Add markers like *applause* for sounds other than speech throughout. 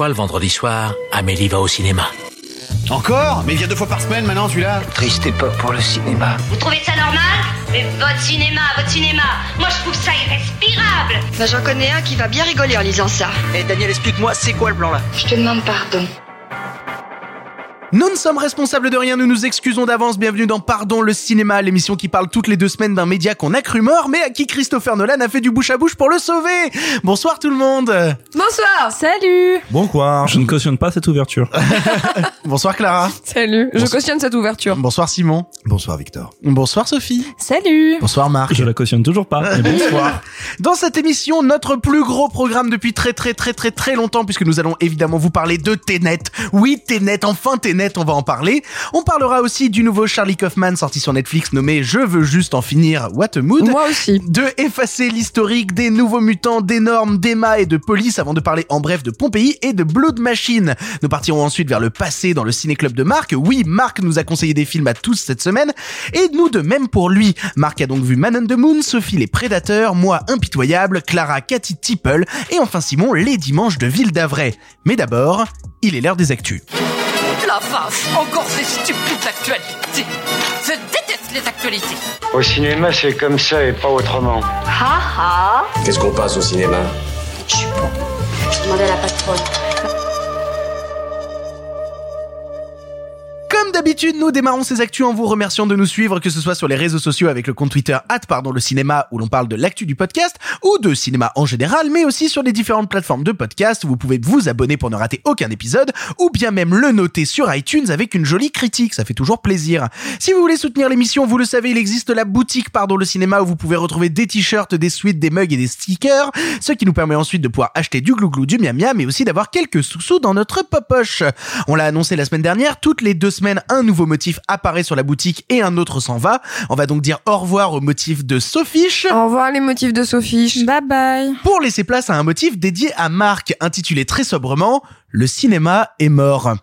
fois, le vendredi soir, Amélie va au cinéma. Encore Mais il vient deux fois par semaine maintenant celui-là Triste époque pour le cinéma. Vous trouvez ça normal Mais votre cinéma, votre cinéma, moi je trouve ça irrespirable Bah j'en connais un qui va bien rigoler en lisant ça. Eh Daniel, explique-moi, c'est quoi le plan là? Je te demande pardon. Nous ne sommes responsables de rien, nous nous excusons d'avance. Bienvenue dans Pardon le cinéma, l'émission qui parle toutes les deux semaines d'un média qu'on a cru mort, mais à qui Christopher Nolan a fait du bouche à bouche pour le sauver. Bonsoir tout le monde. Bonsoir Salut Bon quoi Je ne cautionne pas cette ouverture. *laughs* Bonsoir Clara. Salut Je cautionne cette ouverture. Bonsoir Simon. Bonsoir Victor. Bonsoir Sophie. Salut Bonsoir Marc. Je la cautionne toujours pas. bonsoir. *laughs* Dans cette émission, notre plus gros programme depuis très très très très très longtemps, puisque nous allons évidemment vous parler de Tenet. Oui, Tenet, enfin On va en parler. On parlera aussi du nouveau Charlie Kaufman sorti sur Netflix nommé Je veux juste en finir, What a Mood. Moi aussi. De effacer l'historique des nouveaux mutants, des normes, d'Emma et de police avant de parler en bref de Pompéi et de Blood Machine. Nous partirons ensuite vers le passé dans le ciné-club de Marc. Oui, Marc nous a conseillé des films à tous cette semaine et nous de même pour lui. Marc a donc vu Man on the Moon, Sophie les Prédateurs, moi Impitoyable, Clara Cathy Tipple et enfin Simon les Dimanches de Ville d'Avray. Mais d'abord, il est l'heure des actus. La vache, encore ces stupides actualités. Je déteste les actualités. Au cinéma, c'est comme ça et pas autrement. Ha ha Qu'est-ce qu'on passe au cinéma? Je suis pas. Je demandais à la patronne. Comme d'habitude, nous démarrons ces actus en vous remerciant de nous suivre, que ce soit sur les réseaux sociaux avec le compte Twitter pardon le cinéma où l'on parle de l'actu du podcast ou de cinéma en général, mais aussi sur les différentes plateformes de podcast où vous pouvez vous abonner pour ne rater aucun épisode ou bien même le noter sur iTunes avec une jolie critique, ça fait toujours plaisir. Si vous voulez soutenir l'émission, vous le savez, il existe la boutique Pardon le cinéma où vous pouvez retrouver des t-shirts, des suites, des mugs et des stickers, ce qui nous permet ensuite de pouvoir acheter du glouglou, du miam miam, mais aussi d'avoir quelques sous-sous dans notre popoche. On l'a annoncé la semaine dernière, toutes les deux semaines, un nouveau motif apparaît sur la boutique et un autre s'en va. On va donc dire au revoir au motif de Sophiche. Au revoir les motifs de Sophie. Bye bye Pour laisser place à un motif dédié à Marc, intitulé très sobrement le cinéma est mort.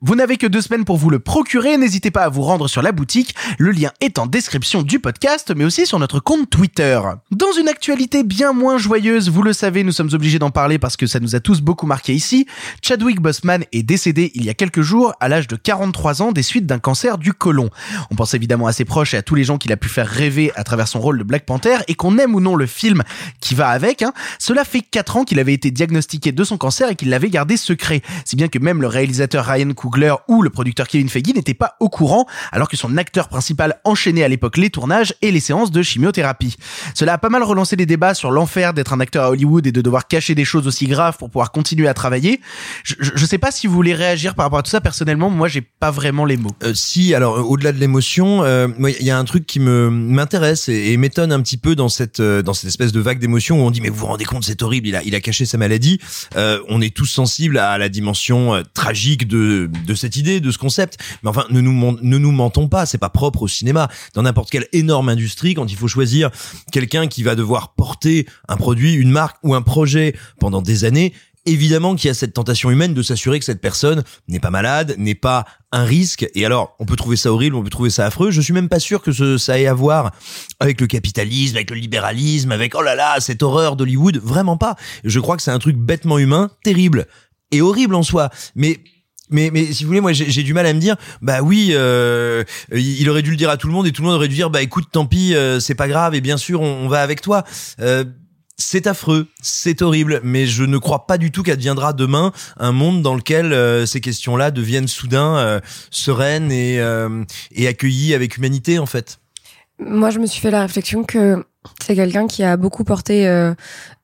Vous n'avez que deux semaines pour vous le procurer, n'hésitez pas à vous rendre sur la boutique, le lien est en description du podcast, mais aussi sur notre compte Twitter. Dans une actualité bien moins joyeuse, vous le savez, nous sommes obligés d'en parler parce que ça nous a tous beaucoup marqué ici, Chadwick Boseman est décédé il y a quelques jours à l'âge de 43 ans des suites d'un cancer du côlon. On pense évidemment à ses proches et à tous les gens qu'il a pu faire rêver à travers son rôle de Black Panther et qu'on aime ou non le film qui va avec, hein, cela fait 4 ans qu'il avait été diagnostiqué de son cancer et qu'il l'avait gardé secret si bien que même le réalisateur Ryan Coogler ou le producteur Kevin Feige n'étaient pas au courant, alors que son acteur principal enchaînait à l'époque les tournages et les séances de chimiothérapie. Cela a pas mal relancé les débats sur l'enfer d'être un acteur à Hollywood et de devoir cacher des choses aussi graves pour pouvoir continuer à travailler. Je, je, je sais pas si vous voulez réagir par rapport à tout ça. Personnellement, moi, j'ai pas vraiment les mots. Euh, si, alors euh, au-delà de l'émotion, euh, il y a un truc qui me m'intéresse et, et m'étonne un petit peu dans cette euh, dans cette espèce de vague d'émotion où on dit mais vous vous rendez compte c'est horrible, il a il a caché sa maladie. Euh, on est tous sensibles à la dimension euh, tragique de de cette idée, de ce concept. Mais enfin, ne nous ne nous mentons pas, c'est pas propre au cinéma. Dans n'importe quelle énorme industrie, quand il faut choisir quelqu'un qui va devoir porter un produit, une marque ou un projet pendant des années, évidemment qu'il y a cette tentation humaine de s'assurer que cette personne n'est pas malade, n'est pas un risque. Et alors, on peut trouver ça horrible, on peut trouver ça affreux. Je suis même pas sûr que ça ait à voir avec le capitalisme, avec le libéralisme, avec oh là là, cette horreur d'Hollywood. Vraiment pas. Je crois que c'est un truc bêtement humain, terrible et horrible en soi. Mais mais, mais si vous voulez, moi j'ai du mal à me dire, bah oui, euh, il il aurait dû le dire à tout le monde et tout le monde aurait dû dire, bah écoute, tant pis, euh, c'est pas grave et bien sûr on, on va avec toi. Euh, c'est affreux, c'est horrible, mais je ne crois pas du tout qu'adviendra demain un monde dans lequel euh, ces questions-là deviennent soudain euh, sereines et, euh, et accueillies avec humanité en fait. Moi, je me suis fait la réflexion que c'est quelqu'un qui a beaucoup porté euh,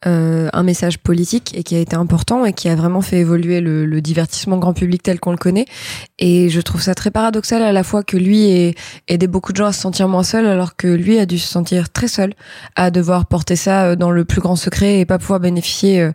euh, un message politique et qui a été important et qui a vraiment fait évoluer le, le divertissement grand public tel qu'on le connaît. Et je trouve ça très paradoxal à la fois que lui ait aidé beaucoup de gens à se sentir moins seul alors que lui a dû se sentir très seul à devoir porter ça euh, dans le plus grand secret et pas pouvoir bénéficier euh,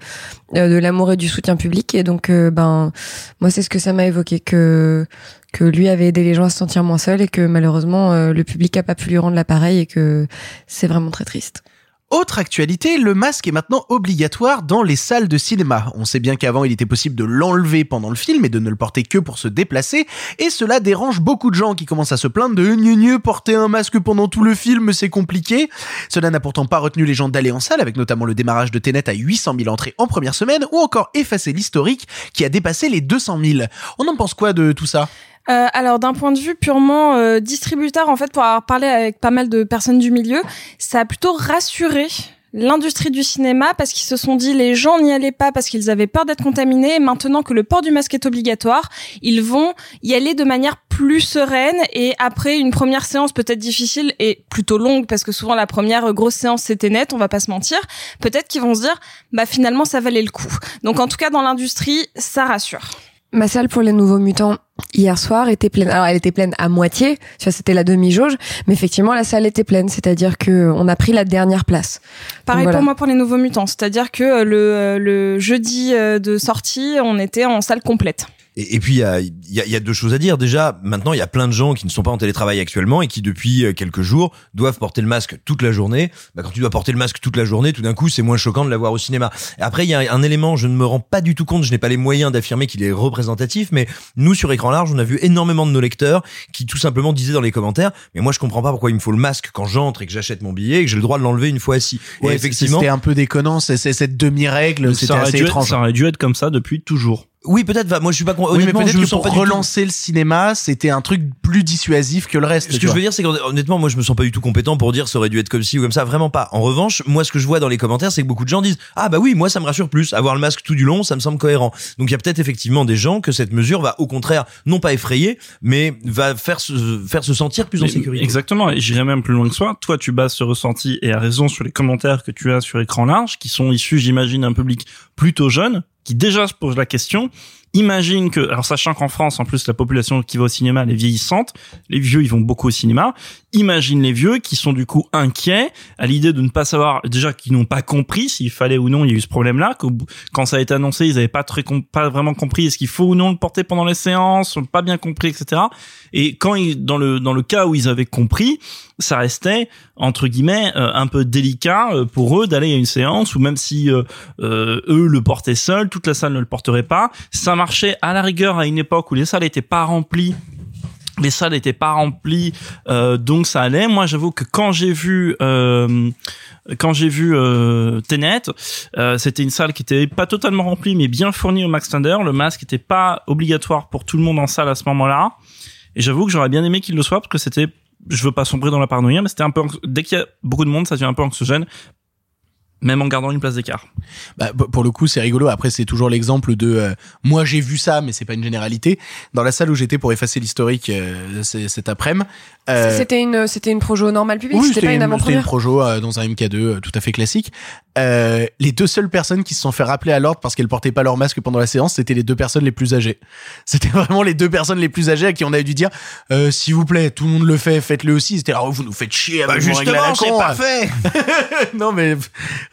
de l'amour et du soutien public. Et donc, euh, ben, moi, c'est ce que ça m'a évoqué que que lui avait aidé les gens à se sentir moins seuls et que malheureusement euh, le public a pas pu lui rendre l'appareil et que c'est vraiment très triste. Autre actualité, le masque est maintenant obligatoire dans les salles de cinéma. On sait bien qu'avant il était possible de l'enlever pendant le film et de ne le porter que pour se déplacer, et cela dérange beaucoup de gens qui commencent à se plaindre de gneu gneu, porter un masque pendant tout le film c'est compliqué. Cela n'a pourtant pas retenu les gens d'aller en salle avec notamment le démarrage de Tenet à 800 000 entrées en première semaine ou encore effacer l'historique qui a dépassé les 200 000. On en pense quoi de tout ça? Euh, alors d'un point de vue purement euh, distributeur, en fait, pour avoir parlé avec pas mal de personnes du milieu, ça a plutôt rassuré l'industrie du cinéma parce qu'ils se sont dit les gens n'y allaient pas parce qu'ils avaient peur d'être contaminés. Et maintenant que le port du masque est obligatoire ils vont y aller de manière plus sereine. Et après une première séance peut-être difficile et plutôt longue parce que souvent la première grosse séance c'était net on va pas se mentir peut-être qu'ils vont se dire bah finalement ça valait le coup. Donc en tout cas dans l'industrie ça rassure Ma salle pour les nouveaux mutants hier soir était pleine. Alors elle était pleine à moitié, tu vois, c'était la demi-jauge, mais effectivement la salle était pleine, c'est-à-dire que on a pris la dernière place. Pareil Donc, voilà. pour moi pour les nouveaux mutants, c'est-à-dire que euh, le, euh, le jeudi euh, de sortie, on était en salle complète. Et, et puis il y a, il y, a, il y a deux choses à dire. Déjà, maintenant il y a plein de gens qui ne sont pas en télétravail actuellement et qui depuis euh, quelques jours doivent porter le masque toute la journée. Bah, quand tu dois porter le masque toute la journée, tout d'un coup c'est moins choquant de l'avoir au cinéma. Et après il y a un élément, je ne me rends pas du tout compte, je n'ai pas les moyens d'affirmer qu'il est représentatif, mais nous sur écran large, on a vu énormément de nos lecteurs qui tout simplement disaient dans les commentaires, mais moi je comprends pas pourquoi il me faut le masque quand j'entre et que j'achète mon billet et que j'ai le droit de l'enlever une fois assis. Ouais, et effectivement, c'était un peu déconnant, c'est cette demi-règle, c'était assez dû être, étrange. ça aurait dû être comme ça depuis toujours. Oui peut-être. Moi je suis pas con- Oui, mais honnêtement, peut-être je me que sens pour relancer le cinéma, c'était un truc plus dissuasif que le reste. Ce que je veux dire, c'est qu'honnêtement, moi, je me sens pas du tout compétent pour dire ça aurait dû être comme ci ou comme ça. Vraiment pas. En revanche, moi, ce que je vois dans les commentaires, c'est que beaucoup de gens disent ah bah oui, moi, ça me rassure plus. Avoir le masque tout du long, ça me semble cohérent. Donc il y a peut-être effectivement des gens que cette mesure va au contraire non pas effrayer, mais va faire se faire se sentir plus en sécurité. Exactement, et j'irai même plus loin que ça. Toi, tu bases ce ressenti et à raison sur les commentaires que tu as sur écran large, qui sont issus, j'imagine, d'un public plutôt jeune, qui déjà se pose la question. Imagine que, alors sachant qu'en France, en plus, la population qui va au cinéma, elle est vieillissante, les vieux, ils vont beaucoup au cinéma. Imagine les vieux qui sont du coup inquiets à l'idée de ne pas savoir, déjà qu'ils n'ont pas compris s'il fallait ou non, il y a eu ce problème-là, bout- quand ça a été annoncé, ils n'avaient pas très, pas vraiment compris est-ce qu'il faut ou non le porter pendant les séances, pas bien compris, etc. Et quand ils, dans le, dans le cas où ils avaient compris, ça restait, entre guillemets, euh, un peu délicat euh, pour eux d'aller à une séance ou même si euh, eux le portaient seuls, toute la salle ne le porterait pas. Marchait à la rigueur à une époque où les salles n'étaient pas remplies les salles n'étaient pas remplies, euh, donc ça allait. Moi, j'avoue que quand j'ai vu euh, quand j'ai vu euh, euh, c'était une salle qui était pas totalement remplie, mais bien fournie au max standard. Le masque était pas obligatoire pour tout le monde en salle à ce moment-là. Et j'avoue que j'aurais bien aimé qu'il le soit parce que c'était, je veux pas sombrer dans la paranoïa, mais c'était un peu dès qu'il y a beaucoup de monde, ça devient un peu anxiogène, même en gardant une place d'écart. Bah, pour le coup, c'est rigolo. Après, c'est toujours l'exemple de euh, moi j'ai vu ça, mais c'est pas une généralité. Dans la salle où j'étais pour effacer l'historique euh, cet après-midi, euh, C'était une, c'était une projo normale publique, oui, c'était pas une c'était une avant-première. projo euh, dans un MK2 euh, tout à fait classique. Euh, les deux seules personnes qui se sont fait rappeler à l'ordre parce qu'elles portaient pas leur masque pendant la séance, c'était les deux personnes les plus âgées. *laughs* C'était vraiment les deux personnes les plus âgées à qui on avait dû dire euh, s'il vous plaît, tout le monde le fait, faites-le aussi. C'était là, oh, vous nous faites chier avec Bah, à la justement, c'est con. parfait. *laughs* non mais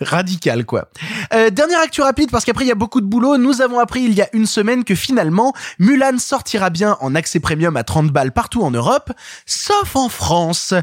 radical quoi. Euh, dernière actu rapide parce qu'après il y a beaucoup de boulot. Nous avons appris il y a une semaine que finalement Mulan sortira bien en accès premium à 30 balles partout en Europe, sauf en France.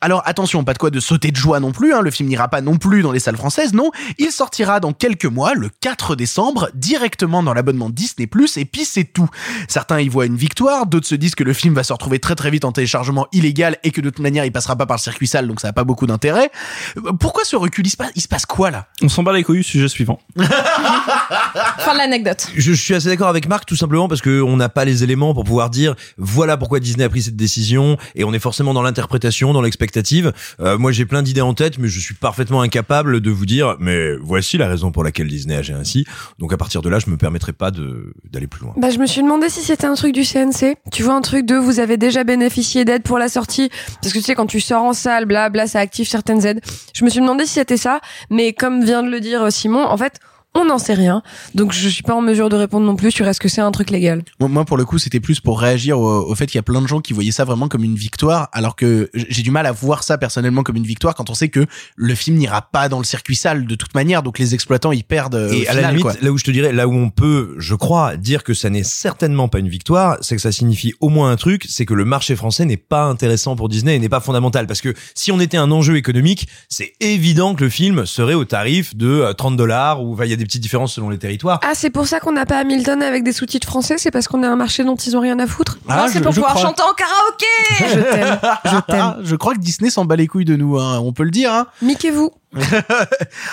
Alors attention, pas de quoi de sauter de joie non plus. Hein, le film n'ira pas non plus dans les salles françaises. Non, il sortira dans quelques mois, le 4 décembre, directement dans l'abonnement Disney+. Et puis c'est tout. Certains y voient une victoire, d'autres se disent que le film va se retrouver très très vite en téléchargement illégal et que de toute manière il passera pas par le circuit sale, donc ça a pas beaucoup d'intérêt. Euh, Pourquoi ce recul? Il se passe, passe quoi là? On s'en bat les couilles, sujet suivant. *laughs* Fin de l'anecdote. Je, je suis assez d'accord avec Marc tout simplement parce que on n'a pas les éléments pour pouvoir dire voilà pourquoi Disney a pris cette décision et on est forcément dans l'interprétation, dans l'expectative. Euh, moi j'ai plein d'idées en tête mais je suis parfaitement incapable de vous dire mais voici la raison pour laquelle Disney agit ainsi. Donc à partir de là je me permettrai pas d'aller plus loin. Bah, je me suis demandé si c'était un truc du CNC. Tu vois, un truc de vous avez déjà bénéficié d'aide pour la sortie. Parce que tu sais, quand tu sors en salle, bla, bla, ça active certaines aides. Je me suis demandé si c'était ça. Mais comme vient de le dire euh, Simon, en fait, On n'en sait rien. Donc je suis pas en mesure de répondre non plus sur est-ce que c'est un truc légal. Moi, pour le coup, c'était plus pour réagir au, au fait qu'il y a plein de gens qui voyaient ça vraiment comme une victoire, alors que j'ai du mal à voir ça personnellement comme une victoire quand on sait que le film n'ira pas dans le circuit sale de toute manière, donc les exploitants ils perdent. euh, Et au à la limite, quoi. là où je te dirais, là où on peut, je crois, dire que ça n'est certainement pas une victoire, c'est que ça signifie au moins un truc, c'est que le marché français n'est pas intéressant pour Disney et n'est pas fondamental. Parce que si on était un enjeu économique, c'est évident que le film serait au tarif de euh, 30 dollars, ou il y a des petites différences selon les territoires. Ah, c'est pour ça qu'on n'a pas Hamilton avec des sous-titres français, c'est parce qu'on a un marché dont ils ont rien à foutre. Ah, non, c'est pour je pouvoir crois. chanter en karaoké. *laughs* Je t'aime, je t'aime. Ah, je crois que Disney s'en bat les couilles de nous, hein, on peut le dire. Hein. Miquez-vous. *laughs*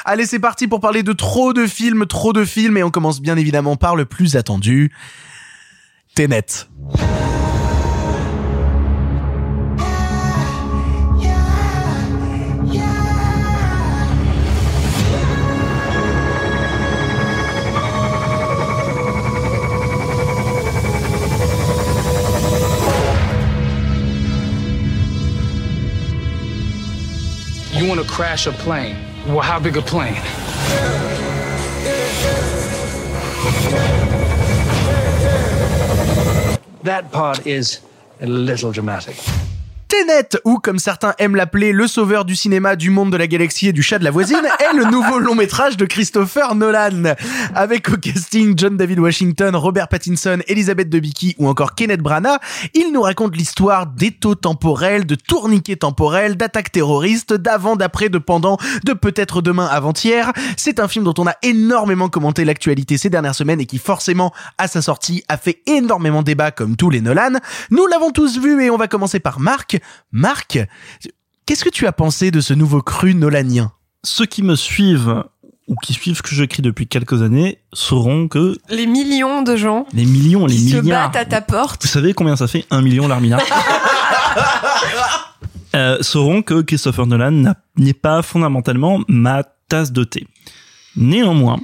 Allez, c'est parti pour parler de trop de films, trop de films, et on commence bien évidemment par le plus attendu, Tenet. Crash a plane. Well, how big a plane? That part is a little dramatic. Tenet, ou comme certains aiment l'appeler, le sauveur du cinéma, du monde de la galaxie et du chat de la voisine, est le nouveau long métrage de Christopher Nolan. Avec au casting John David Washington, Robert Pattinson, Elizabeth Debicki ou encore Kenneth Branagh, il nous raconte l'histoire d'étaux temporels, de tourniquets temporels, d'attaques terroristes, d'avant, d'après, de pendant, de peut-être demain, avant-hier. C'est un film dont on a énormément commenté l'actualité ces dernières semaines et qui forcément, à sa sortie, a fait énormément débat comme tous les Nolan. Nous l'avons tous vu et on va commencer par Marc. Marc, qu'est-ce que tu as pensé de ce nouveau cru nolanien? Ceux qui me suivent ou qui suivent ce que j'écris depuis quelques années sauront que Les millions de gens les millions, les qui se milliards. battent à ta porte. Vous savez combien ça fait? Un million l'armina *laughs* euh, Sauront que Christopher Nolan n'est pas fondamentalement ma tasse de thé. Néanmoins,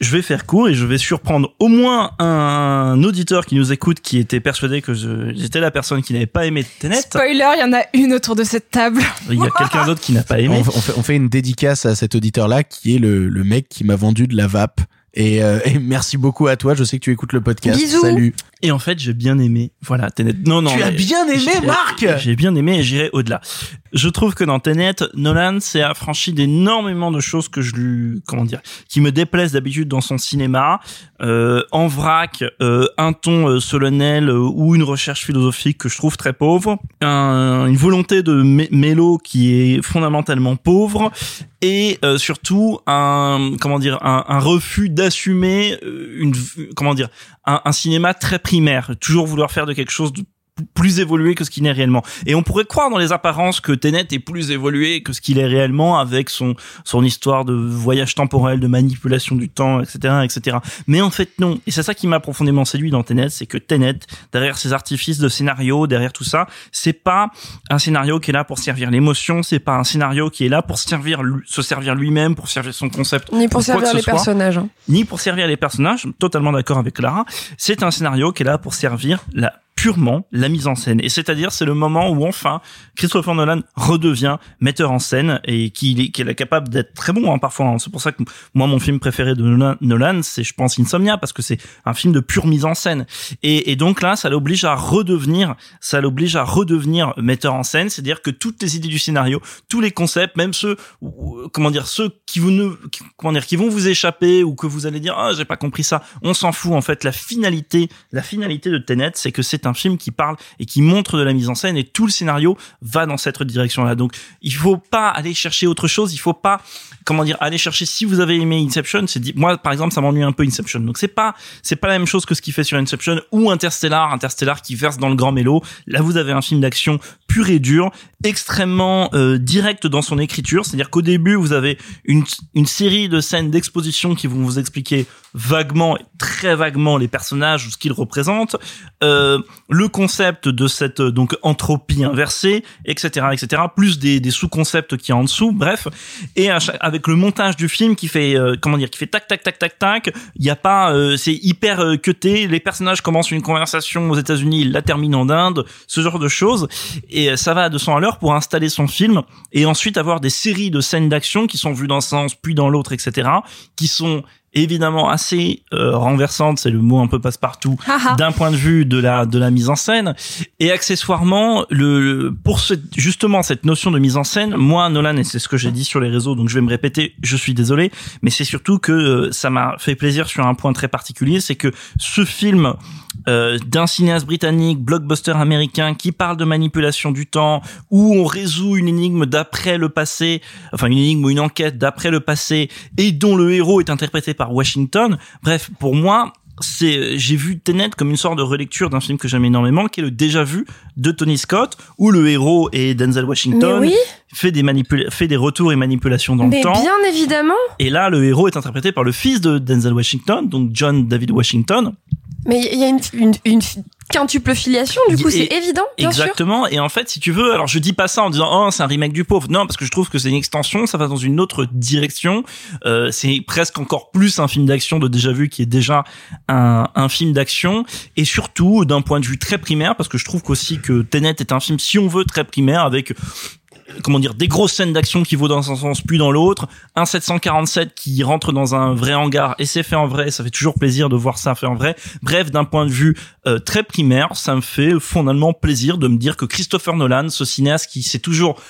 je vais faire court et je vais surprendre au moins un auditeur qui nous écoute qui était persuadé que j'étais la personne qui n'avait pas aimé Tenet. Spoiler, il y en a une autour de cette table. Il y a quelqu'un d'autre qui n'a pas aimé. on, on fait, on fait une dédicace à cet auditeur-là qui est le, le mec qui m'a vendu de la vape. Et, euh, et merci beaucoup à toi, je sais que tu écoutes le podcast. Bisous. Salut. Et en fait, j'ai bien aimé. Voilà, Tenet. Non, non. Tu as bien aimé, Marc J'ai bien aimé et j'irai au-delà. Je trouve que dans Tenet, Nolan s'est affranchi d'énormément de choses que je lui, comment dire, qui me déplaisent d'habitude dans son cinéma. Euh, en vrac, euh, un ton euh, solennel ou une recherche philosophique que je trouve très pauvre. Un- une volonté de mé- mélo qui est fondamentalement pauvre et euh, surtout un comment dire un, un refus d'assumer une comment dire un, un cinéma très toujours vouloir faire de quelque chose de plus évolué que ce qu'il n'est réellement et on pourrait croire dans les apparences que Tenet est plus évolué que ce qu'il est réellement avec son son histoire de voyage temporel de manipulation du temps etc etc mais en fait non et c'est ça qui m'a profondément séduit dans Tenet c'est que Tenet derrière ses artifices de scénario derrière tout ça c'est pas un scénario qui est là pour servir l'émotion c'est pas un scénario qui est là pour servir se servir lui-même pour servir son concept Ni pour servir les soit personnages. hein. ni pour servir les personnages, totalement d'accord avec Clara. C'est un scénario qui est là pour servir la purement la mise en scène. Et c'est-à-dire, c'est le moment où enfin Christopher Nolan redevient metteur en scène et qu'il est, qu'il est capable d'être très bon hein, parfois. hein. C'est pour ça que moi, mon film préféré de Nolan, c'est, je pense, Insomnia parce que c'est un film de pure mise en scène. Et, donc là, ça l'oblige à redevenir, ça l'oblige à redevenir metteur en scène. C'est-à-dire que toutes les idées du scénario, tous les concepts, même ceux, comment dire, ceux qui vous ne, comment dire, qui vont vous échapper ou que vous allez dire, ah, j'ai pas compris ça. On s'en fout. En fait, la finalité, la finalité de Tenet, c'est que c'est un film qui parle et qui montre de la mise en scène et tout le scénario va dans cette direction-là. Donc, il faut pas aller chercher autre chose. Il faut pas, comment dire, aller chercher. Si vous avez aimé Inception, c'est moi, par exemple, ça m'ennuie un peu Inception. Donc, c'est pas, c'est pas la même chose que ce qu'il fait sur Inception ou Interstellar, Interstellar qui verse dans le grand mélo. Là, vous avez un film d'action pur et dur, extrêmement euh, direct dans son écriture. C'est-à-dire qu'au début, vous avez une série de scènes d'exposition qui vont vous expliquer vaguement, très vaguement les personnages ou ce qu'ils représentent, euh, le concept de cette euh, donc entropie inversée, etc., etc., plus des, des sous-concepts qui en dessous, bref, et avec le montage du film qui fait euh, comment dire, qui fait tac tac tac tac tac, il y a pas, euh, c'est hyper euh, cuté, les personnages commencent une conversation aux États-Unis, la terminent en Inde, ce genre de choses, et euh, ça va à 200 à l'heure pour installer son film et ensuite avoir des séries de scènes d'action qui sont vues dans un sens puis dans l'autre, etc., qui sont évidemment assez euh, renversantes, c'est le mot un peu passe-partout, d'un point de vue de la de la mise en scène. Et accessoirement le pour ce, justement cette notion de mise en scène moi Nolan et c'est ce que j'ai dit sur les réseaux donc je vais me répéter je suis désolé mais c'est surtout que euh, ça m'a fait plaisir sur un point très particulier c'est que ce film euh, d'un cinéaste britannique blockbuster américain qui parle de manipulation du temps où on résout une énigme d'après le passé enfin une énigme ou une enquête d'après le passé et dont le héros est interprété par Washington bref pour moi c'est j'ai vu Tenet comme une sorte de relecture d'un film que j'aime énormément qui est le déjà vu de Tony Scott où le héros est Denzel Washington oui. fait des manipula- fait des retours et manipulations dans Mais le temps bien évidemment. et là le héros est interprété par le fils de Denzel Washington donc John David Washington Mais il y a une, une, une quintuple filiation, du coup, c'est évident, bien sûr. Exactement. Et en fait, si tu veux, alors je dis pas ça en disant oh c'est un remake du pauvre. Non, parce que je trouve que c'est une extension, ça va dans une autre direction. Euh, c'est presque encore plus un film d'action de déjà vu qui est déjà un, un film d'action et surtout d'un point de vue très primaire parce que je trouve qu'aussi que Tenet est un film si on veut très primaire avec comment dire des grosses scènes d'action qui vont dans un sens puis dans l'autre. Un 747 qui rentre dans un vrai hangar et c'est fait en vrai. Ça fait toujours plaisir de voir ça fait en vrai. Bref d'un point de vue euh, très primaire ça me fait fondamentalement plaisir de me dire que Christopher Nolan ce cinéaste qui s'est toujours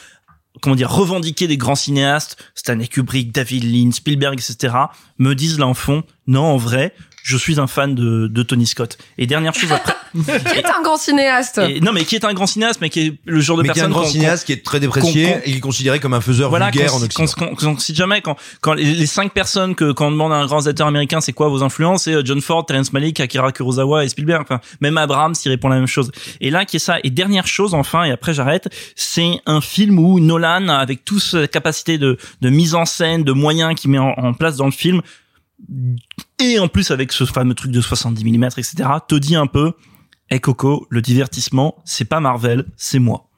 comment dire revendiqué des grands cinéastes Stanley Kubrick David Lynch Spielberg etc me disent là en non en vrai je suis un fan de, de Tony Scott et dernière chose après *laughs* Qui est un grand cinéaste. et- non mais qui est un grand cinéaste mais qui est le genre de Mais qui est un personne grand cinéaste qui est très déprécié et qui est considéré comme un faiseur voilà, vulgaire qu'on- en Occident. qu'on- cite jamais quand, quand les, les cinq personnes que quand on demande à un grand réalisateur américain c'est quoi vos influences c'est euh, John Ford, Terrence Malick, Akira Kurosawa et Spielberg. Enfin, même Abrams il répond la même chose. Et là qui est ça. Et dernière chose enfin et après j'arrête, c'est un film où Nolan avec toute sa capacité de, de mise en scène, de moyens qu'il met en, en place dans le film et en plus avec ce fameux truc de 70 mm etc. te dit un peu, hey Coco, le divertissement c'est pas Marvel, c'est moi.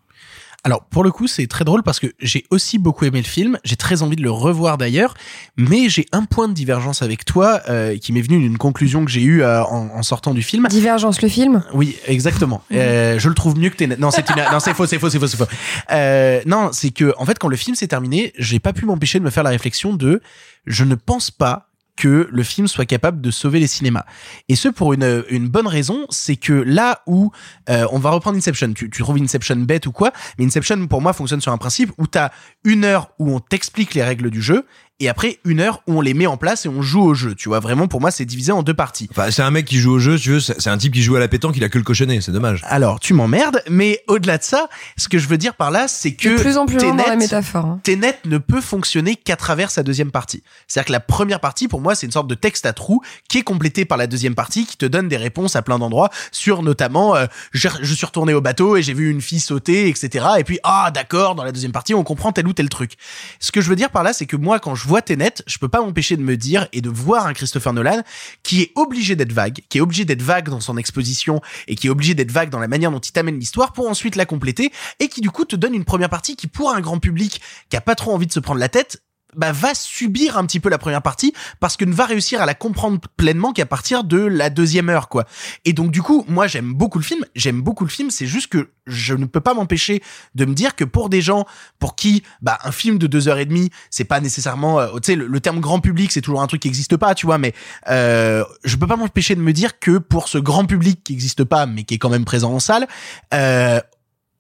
Alors pour le coup c'est très drôle parce que j'ai aussi beaucoup aimé le film, j'ai très envie de le revoir d'ailleurs, mais j'ai un point de divergence avec toi euh, qui m'est venu d'une conclusion que j'ai eue euh, en, en sortant du film. Divergence, le film? Oui, exactement. Euh, je le trouve mieux que Tenet. Non, c'est une... non, c'est faux, c'est faux, c'est faux, c'est faux. Euh, non, c'est que en fait, quand le film s'est terminé, j'ai pas pu m'empêcher de me faire la réflexion de, je ne pense pas que le film soit capable de sauver les cinémas. Et ce pour une, une bonne raison, c'est que là où euh, on va reprendre Inception, tu, tu trouves Inception bête ou quoi, mais Inception pour moi fonctionne sur un principe où t'as une heure où on t'explique les règles du jeu et après une heure où on les met en place et on joue au jeu. Tu vois, vraiment pour moi c'est divisé en deux parties. Enfin, c'est un mec qui joue au jeu, si tu veux, c'est un type qui joue à la pétanque, il a que le cochonnet, c'est dommage. Alors, tu m'emmerdes, mais au-delà de ça, ce que je veux dire par là, c'est que De plus en plus loin dans la métaphore. hein. Tenet ne peut fonctionner qu'à travers sa deuxième partie. C'est-à-dire que la première partie, pour moi, c'est une sorte de texte à trous qui est complété par la deuxième partie, qui te donne des réponses à plein d'endroits sur notamment, euh, je, je suis retourné au bateau et j'ai vu une fille sauter, etc. Et puis, ah, d'accord, dans la deuxième partie, on comprend tel ou tel truc. Ce que je veux dire par là, c'est que moi, quand je vois Tenet, je peux pas m'empêcher de me dire et de voir un Christopher Nolan qui est obligé d'être vague, qui est obligé d'être vague dans son exposition et qui est obligé d'être vague dans la manière dont il t'amène l'histoire pour ensuite la compléter et qui du coup te donne une première partie qui pour un grand public qui a pas trop envie de se prendre la tête bah, va subir un petit peu la première partie parce que ne va réussir à la comprendre pleinement qu'à partir de la deuxième heure quoi. Et donc du coup, moi j'aime beaucoup le film, j'aime beaucoup le film, c'est juste que je ne peux pas m'empêcher de me dire que pour des gens pour qui bah un film de deux heures et demie, c'est pas nécessairement euh, tu sais le, terme grand public, c'est toujours un truc qui existe pas, tu vois, mais euh, je peux pas m'empêcher de me dire que pour ce grand public qui existe pas mais qui est quand même présent en salle, euh,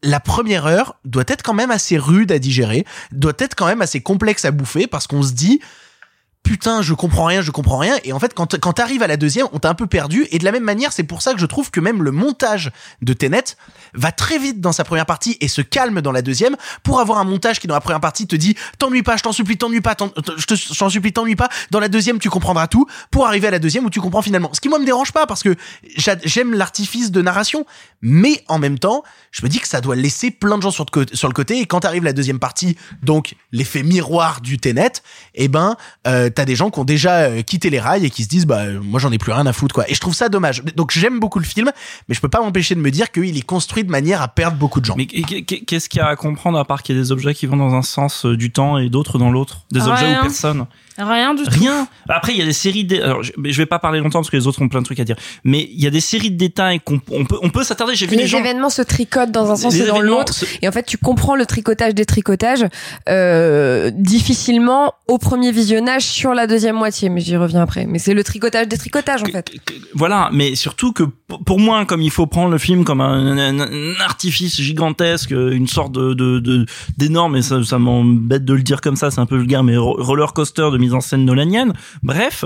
la première heure doit être quand même assez rude à digérer, doit être quand même assez complexe à bouffer parce qu'on se dit putain, je comprends rien, je comprends rien. Et en fait, quand, quand t'arrives à la deuxième, on t'a un peu perdu. Et de la même manière, c'est pour ça que je trouve que même le montage de Tenet va très vite dans sa première partie et se calme dans la deuxième pour avoir un montage qui dans la première partie te dit t'ennuie pas, je t'en supplie, t'ennuie pas, t'en- je te- je t'en supplie, t'ennuie pas. Dans la deuxième, tu comprendras tout pour arriver à la deuxième où tu comprends finalement. Ce qui moi me dérange pas parce que j'a- j'aime l'artifice de narration, mais en même temps, je me dis que ça doit laisser plein de gens sur, le côté- sur le côté. Et quand arrive la deuxième partie, donc l'effet miroir du Tenet, eh ben, euh, t'as des gens qui ont déjà euh, quitté les rails et qui se disent bah euh, moi j'en ai plus rien à foutre quoi. Et je trouve ça dommage. Donc j'aime beaucoup le film, mais je peux pas m'empêcher de me dire qu'il est construit de manière à perdre beaucoup de gens. Mais qu'est-ce qu'il y a à comprendre à part qu'il y a des objets qui vont dans un sens euh, du temps et d'autres dans l'autre? Des Rien. objets ou personnes? Rien du tout. Rien. Après, il y a des séries. De... Alors, je, je vais pas parler longtemps parce que les autres ont plein de trucs à dire. Mais il y a des séries de détails qu'on on peut, on peut s'attarder. J'ai vu des Les gens. événements se tricotent dans un sens Les et dans l'autre. se- Et en fait, tu comprends le tricotage des tricotages euh, difficilement au premier visionnage sur la deuxième moitié. Mais j'y reviens après. Mais c'est le tricotage des tricotages, en fait. Voilà, mais surtout que pour moi, comme il faut prendre le film comme un, un- un artifice gigantesque, une sorte de de- de- d'énorme, et ça, ça m'embête de le dire comme ça, c'est un peu vulgaire, mais ro- roller coaster de mise en scène nolanienne. Bref.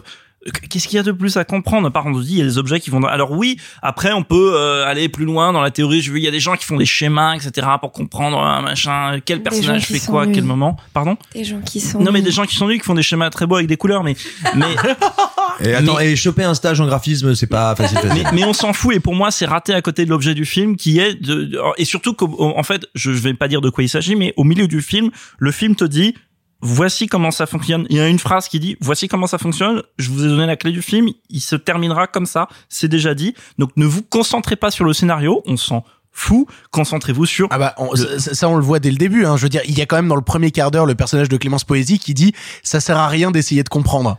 Qu'est-ce qu'il y a de plus à comprendre Par contre, on dit il y a des objets qui vont. Dans... Alors oui, après on peut euh, aller plus loin dans la théorie. Je veux, il y a des gens qui font des schémas, etc. pour comprendre un machin, quel personnage fait quoi, à quel moment. Pardon? Des gens qui sont. Non mais des gens qui sont nuls, qui font des schémas très beaux avec des couleurs, mais mais *laughs* Et attends, et choper un stage en graphisme, c'est pas facile. facile. mais, mais on s'en fout et pour moi c'est raté à côté de l'objet du film qui est de- et surtout qu'en fait je vais pas dire de quoi il s'agit mais au milieu du film le film te dit voici comment ça fonctionne. Il y a une phrase qui dit voici comment ça fonctionne. Je vous ai donné la clé du film. Il se terminera comme ça. C'est déjà dit. Donc ne vous concentrez pas sur le scénario. On s'en fout concentrez-vous sur Ah bah on- ça, ça, on le voit dès le début. Hein. Je veux dire, il y a quand même dans le premier quart d'heure le personnage de Clémence Poésie qui dit ça sert à rien d'essayer de comprendre.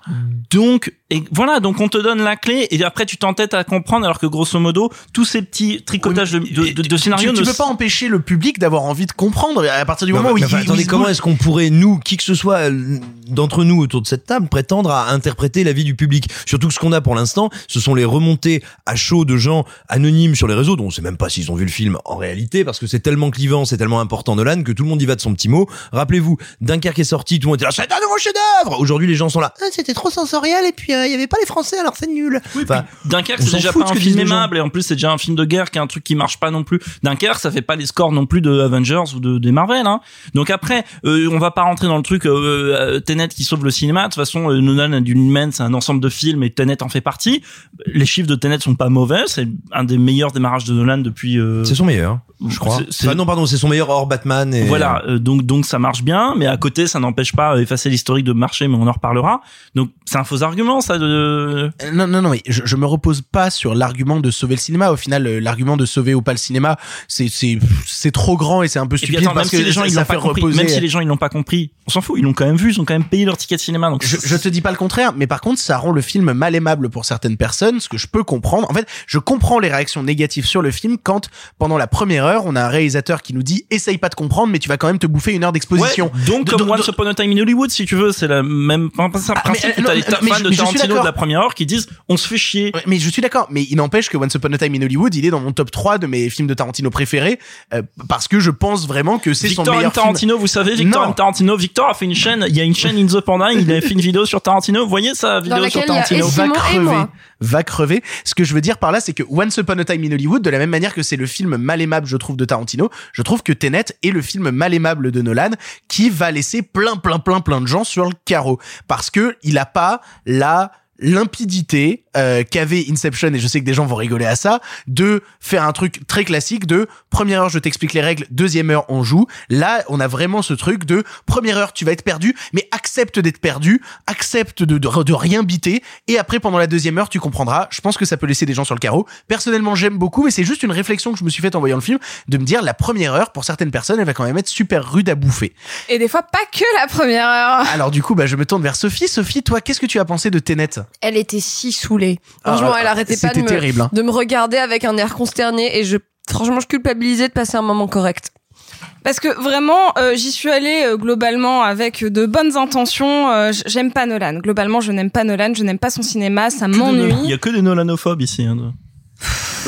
Donc, et voilà, donc on te donne la clé et après tu t'entêtes à comprendre alors que grosso modo, tous ces petits tricotages de, de, de, de scénarios tu, tu ne peux pas empêcher le public d'avoir envie de comprendre à partir du Non, moment où mais il, enfin, où attendez, il se comment est-ce qu'on pourrait, nous, qui que ce soit euh, d'entre nous autour de cette table, prétendre à interpréter la vie du public? Surtout que ce qu'on a pour l'instant, ce sont les remontées à chaud de gens anonymes sur les réseaux, dont on sait même pas s'ils ont vu le film en réalité, parce que c'est tellement clivant, c'est tellement important Nolan, que tout le monde y va de son petit mot. Rappelez-vous, Dunkerque est sorti, tout le monde était là, c'est un nouveau chef-d'œuvre Aujourd'hui, les gens sont là, Ah, c'était trop sensoriel, et puis euh, il y avait pas les Français, alors c'est nul. Enfin, Dunkerque, c'est déjà pas un film aimable et en plus c'est déjà un film de guerre qui est un truc qui marche pas non plus. Dunkerque, ça fait pas les scores non plus de Avengers ou de des Marvel. Hein. Donc après, euh, on va pas rentrer dans le truc euh, euh, Tenet qui sauve le cinéma. De toute façon, euh, Nolan a d'une humaine, c'est un ensemble de films et Tenet en fait partie. Les chiffres de Tenet sont pas mauvais, c'est un des meilleurs démarrages de Nolan depuis. euh, c'est son meilleur, je crois. c'est- c'est- Enfin, non, pardon, c'est son meilleur hors Batman et... Voilà, euh, donc donc ça marche bien, mais à côté ça n'empêche pas euh, effacer l'historique de marché, mais on en reparlera. Donc c'est un faux argument ça de. Euh, Non, non, non, mais je, je me repose pas sur l'argument de sauver le cinéma. Au final, euh, l'argument de sauver ou pas le cinéma, c'est c'est c'est trop grand et c'est un peu Et puis stupide attends, même parce si que les gens ils l'ont pas compris, reposer. même si les gens ils l'ont pas compris, on s'en fout, ils l'ont quand même vu, ils ont quand même payé leur ticket de cinéma. Donc Je, je te dis pas le contraire, mais par contre, ça rend le film mal aimable pour certaines personnes, ce que je peux comprendre. En fait, je comprends les réactions négatives sur le film quand, pendant la première heure, on a un réalisateur qui nous dit essaye pas de comprendre, mais tu vas quand même te bouffer une heure d'exposition. Ouais, donc De- comme de- Once Upon a Time in Hollywood, si tu veux, c'est la même enfin, c'est un Ah, principe. euh, non, les fans je- de Tarantino de la première heure qui disent on se fait chier. Mais je suis d'accord, mais il n'empêche que Once Upon a Time in Hollywood, il est dans mon top 3 de mes films de Tarantino préférés, euh, parce que je pense vraiment que c'est son Victor M. meilleur film. Tarantino, vous savez, Victor Non. M. Tarantino, Victor a fait une chaîne, il y a une chaîne In the Panda, il a fait une vidéo sur Tarantino, vous voyez sa vidéo sur a Tarantino. Va crever, va crever. Ce que je veux dire par là, c'est que Once Upon a Time in Hollywood, de la même manière que c'est le film mal aimable, je trouve, de Tarantino, je trouve que Tenet est le film mal aimable de Nolan, qui va laisser plein, plein, plein, plein de gens sur le carreau, parce que il a pas la limpidité euh, qu'avait Inception et je sais que des gens vont rigoler à ça de faire un truc très classique de première heure je t'explique les règles deuxième heure on joue. Là on a vraiment ce truc de première heure tu vas être perdu mais accepte d'être perdu accepte de, de, de rien biter et après pendant la deuxième heure tu comprendras. Je pense que ça peut laisser des gens sur le carreau. Personnellement j'aime beaucoup mais c'est juste une réflexion que je me suis faite en voyant le film de me dire la première heure pour certaines personnes elle va quand même être super rude à bouffer. Et des fois, pas que la première heure. alors du coup bah je me tourne vers Sophie. Sophie toi qu'est-ce que tu as pensé de Tenet? Elle était si saoulée. Franchement, Ah, elle arrêtait pas de c'était me, terrible, hein. de me regarder avec un air consterné et je, franchement, je culpabilisais de passer un moment correct. Parce que vraiment, euh, j'y suis allée euh, globalement avec de bonnes intentions. Euh, j'aime pas Nolan. Globalement, je n'aime pas Nolan. Je n'aime pas son cinéma. Ça Il y m'ennuie. a que des Nolanophobes ici. Hein.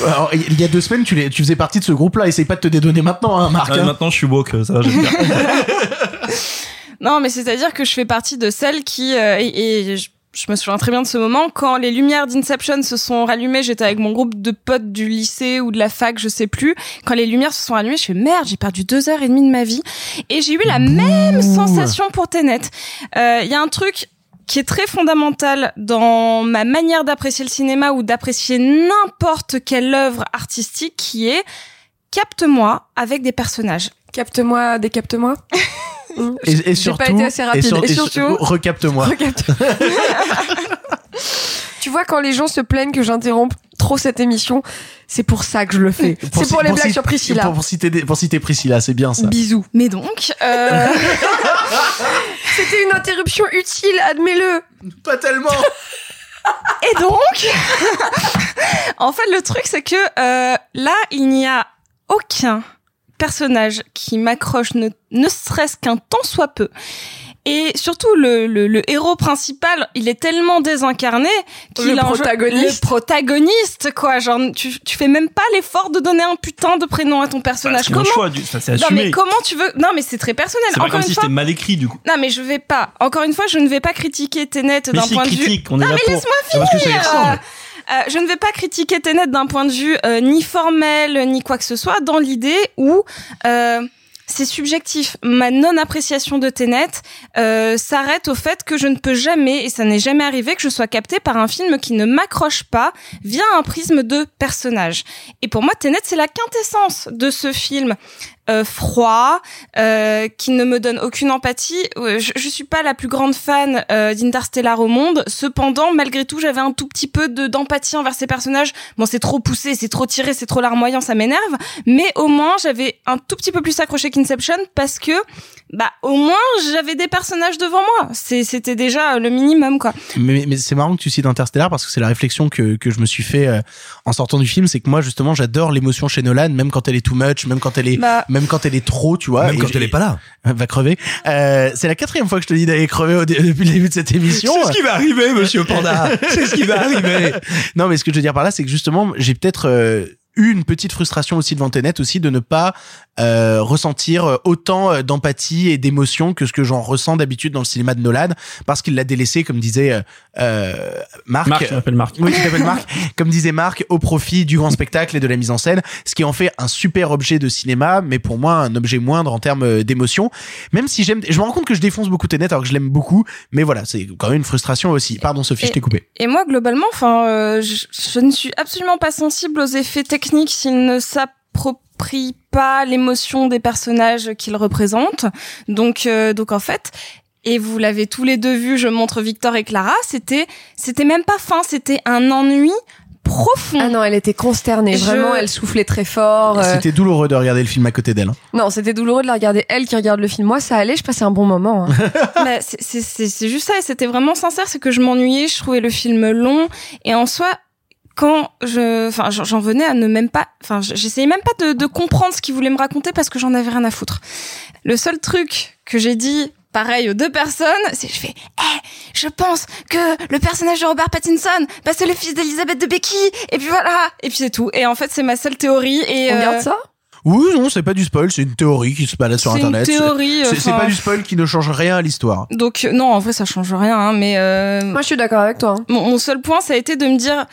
Alors, il y a deux semaines, tu, faisais partie de ce groupe-là. Essaye pas de te dédonner maintenant, hein, Marc. Ah, hein. maintenant je suis woke, ça va, j'aime bien. *laughs* Non, mais c'est-à-dire que je fais partie de celles qui euh, et, et je, je me souviens très bien de ce moment quand les lumières d'Inception se sont rallumées. J'étais avec mon groupe de potes du lycée ou de la fac, je sais plus. Quand les lumières se sont rallumées, je fais merde, j'ai perdu deux heures et demie de ma vie et j'ai eu la même sensation pour Tenet. Euh, Il y a un truc qui est très fondamental dans ma manière d'apprécier le cinéma ou d'apprécier n'importe quelle œuvre artistique qui est capte-moi avec des personnages. Capte-moi, décapte-moi. *laughs* Et, surtout, pas été assez rapide. et sur- Et et sur- surtout- recapte-moi. Recapte. *laughs* tu vois, quand les gens se plaignent que j'interromps trop cette émission, c'est pour ça que je le fais. C'est pour, les blagues ci- sur Priscilla. Pour, pour citer, des- pour citer Priscilla, c'est bien ça. Bisous. Mais donc, euh, *laughs* C'était une interruption utile, admets-le. Pas tellement. *laughs* Et donc, en fait, le truc, c'est que euh, là, il n'y a aucun personnage qui m'accroche, ne, ne serait-ce qu'un tant soit peu. Et surtout, le, le, le héros principal, il est tellement désincarné qu'il Le en- protagoniste. le protagoniste, quoi. Genre, tu, tu fais même pas l'effort de donner un putain de prénom à ton personnage. c'est un comment choix, du- ça, c'est Non, mais comment tu veux Non, mais c'est très personnel. C'est pas Encore comme une si fois, c'était mal écrit du coup. non, mais je vais pas. Encore une fois, je ne vais pas critiquer Tenet d'un si, point de vue. on est non, là mais pour. laisse-moi Ah, parce que ça y finir. Euh, je ne vais pas critiquer Tenet d'un point de vue euh, ni formel ni quoi que ce soit, dans l'idée où euh, c'est subjectif. Ma non-appréciation de Tenet euh, s'arrête au fait que je ne peux jamais, et ça n'est jamais arrivé, que je sois captée par un film qui ne m'accroche pas via un prisme de personnage. Et pour moi, Tenet, c'est la quintessence de ce film euh, froid, euh, qui ne me donne aucune empathie. Je, je suis pas la plus grande fan euh, d'Interstellar au monde. Cependant, malgré tout, j'avais un tout petit peu de d'empathie envers ces personnages. Bon, c'est trop poussé, c'est trop tiré, c'est trop larmoyant, ça m'énerve. Mais au moins, j'avais un tout petit peu plus accroché qu'Inception parce que, bah, au moins, j'avais des personnages devant moi. C'est- C'était déjà le minimum, quoi. Mais, mais c'est marrant que tu cites Interstellar parce que c'est la réflexion que, que je me suis fait euh, en sortant du film, c'est que moi justement j'adore l'émotion chez Nolan, même quand elle est too much, même quand elle est, Bah. Même quand elle est trop, tu vois. Même quand elle est pas là. *laughs* Va crever. Euh, c'est la quatrième fois que je te dis d'aller crever au *laughs* depuis le début de cette émission. C'est ce qui va arriver, monsieur Panda. *laughs* C'est ce qui va arriver. non, mais ce que je veux dire par là, c'est que justement, j'ai peut-être euh, eu une petite frustration aussi devant Tenet aussi de ne pas euh, ressentir autant d'empathie et d'émotion que ce que j'en ressens d'habitude dans le cinéma de Nolan parce qu'il l'a délaissé, comme disait euh, euh, Marc. Marc, je m'appelle Marc. Oui, tu t'appelles Marc. *laughs* Comme disait Marc, au profit du grand spectacle et de la mise en scène, ce qui en fait un super objet de cinéma, mais pour moi un objet moindre en termes d'émotion. Même si j'aime, je me rends compte que je défonce beaucoup Tenet alors que je l'aime beaucoup, mais voilà, c'est quand même une frustration aussi. Pardon Sophie, Et- je t'ai coupé. Et moi, globalement, enfin, euh, je, je ne suis absolument pas sensible aux effets techniques s'ils ne s'approprient pas l'émotion des personnages qu'ils représentent. Donc, euh, donc en fait. Et vous l'avez tous les deux vu, je montre Victor et Clara, c'était, c'était même pas fin, c'était un ennui profond. Ah non, elle était consternée. Je- Vraiment, elle soufflait très fort. euh, C'était douloureux de regarder le film à côté d'elle. hein. Non, c'était douloureux de la regarder. Elle qui regarde le film. Moi, ça allait. Je passais un bon moment. hein. *laughs* C'est- c'est c'est- c'est juste ça, et c'était vraiment sincère, c'est que je m'ennuyais, je trouvais le film long, et en soi, quand je, enfin, j'en venais à ne même pas, enfin, j'essayais même pas de, de comprendre ce qu'il voulait me raconter parce que j'en avais rien à foutre. Le seul truc que j'ai dit, pareil aux deux personnes, c'est je fais, eh, je pense que le personnage de Robert Pattinson, bah, c'est le fils d'Elizabeth de Becky, et puis voilà, et puis c'est tout. Et en fait, c'est ma seule théorie, et On euh, garde ça? Oui, non, c'est pas du spoil, c'est une théorie qui se balade sur C'est une internet. théorie, C'est pas du spoil qui ne change rien à l'histoire. Donc non, en vrai ça change rien, hein, mais euh, Moi, je suis d'accord avec toi. hein. mon, mon seul point ça a été de me dire,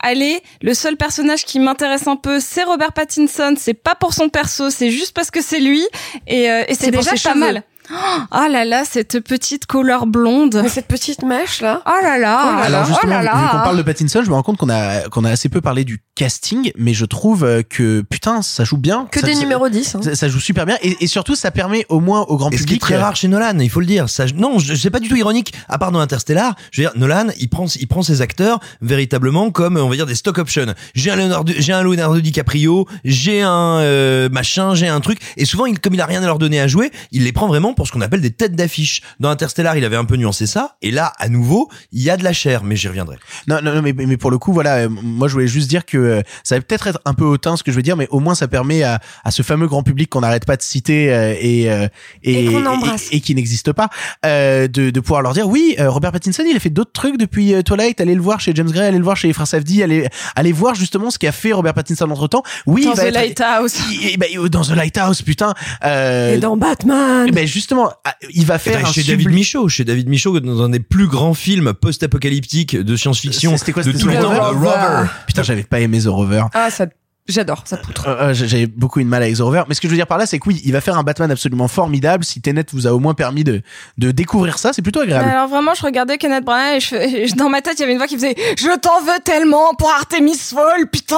allez, le seul personnage qui m'intéresse un peu, c'est Robert Pattinson. C'est pas pour son perso, c'est juste parce que c'est lui, et, euh, et c'est déjà pas cheveux. mal. Oh là là, cette petite couleur blonde. Mais cette petite mèche là. Oh là là. Oh là Alors là, justement, oh là vu là. qu'on parle de Pattinson, je me rends compte qu'on a qu'on a assez peu parlé du casting, mais je trouve euh, que putain, ça joue bien. Que Ça- des ça- numéros 10. hein. Ça, ça joue super bien et, et surtout ça permet au moins au grand Et ce qui est public. très euh, rare chez Nolan, il faut le dire. Ça, non, je, c'est pas du tout ironique. À part dans Interstellar, je veux dire, Nolan, il prend, il prend ses acteurs véritablement comme, on va dire, des stock options. J'ai un Leonardo, j'ai un Leonardo DiCaprio, j'ai un euh, machin, j'ai un truc. Et souvent, il, comme il a rien à leur donner à jouer, il les prend vraiment pour ce qu'on appelle des têtes d'affiche. Dans Interstellar, il avait un peu nuancé ça. Et là, à nouveau, il y a de la chair, mais j'y reviendrai. Non, non, non, mais, mais pour le coup, voilà, euh, moi je voulais juste dire que euh, ça va peut-être être un peu hautain ce que je veux dire, mais au moins ça permet à, à ce fameux grand public qu'on n'arrête pas de citer euh, et, euh, et, Et qu'on embrasse. et- et qui n'existe pas, euh, de, de pouvoir leur dire oui, Robert Pattinson, il a fait d'autres trucs depuis Twilight, allez le voir chez James Gray, allez le voir chez les frères Safdie, allez, allez voir justement ce qu'a fait Robert Pattinson entre temps. Oui, Dans il va The être- Lighthouse. il- bah, dans The Lighthouse, putain. Euh, Et dans Batman. ben justement, ah, il va faire Attends, un chez David Michaud, chez David Michaud, dans un des plus grands films post-apocalyptiques de science-fiction C'était quoi de tout le The temps, Rover. Putain, j'avais pas aimé The Rover. Ah, ça. J'adore, ça poutre. Euh, euh, J'avais beaucoup de mal avec The Rover, mais ce que je veux dire par là, c'est que oui, il va faire un Batman absolument formidable. Si Tenet vous a au moins permis de, de découvrir ça, c'est plutôt agréable. Alors vraiment, je regardais Kenneth Branagh et je, fais- et dans ma tête, il y avait une voix qui faisait « Je t'en veux tellement pour Artemis Fowl, putain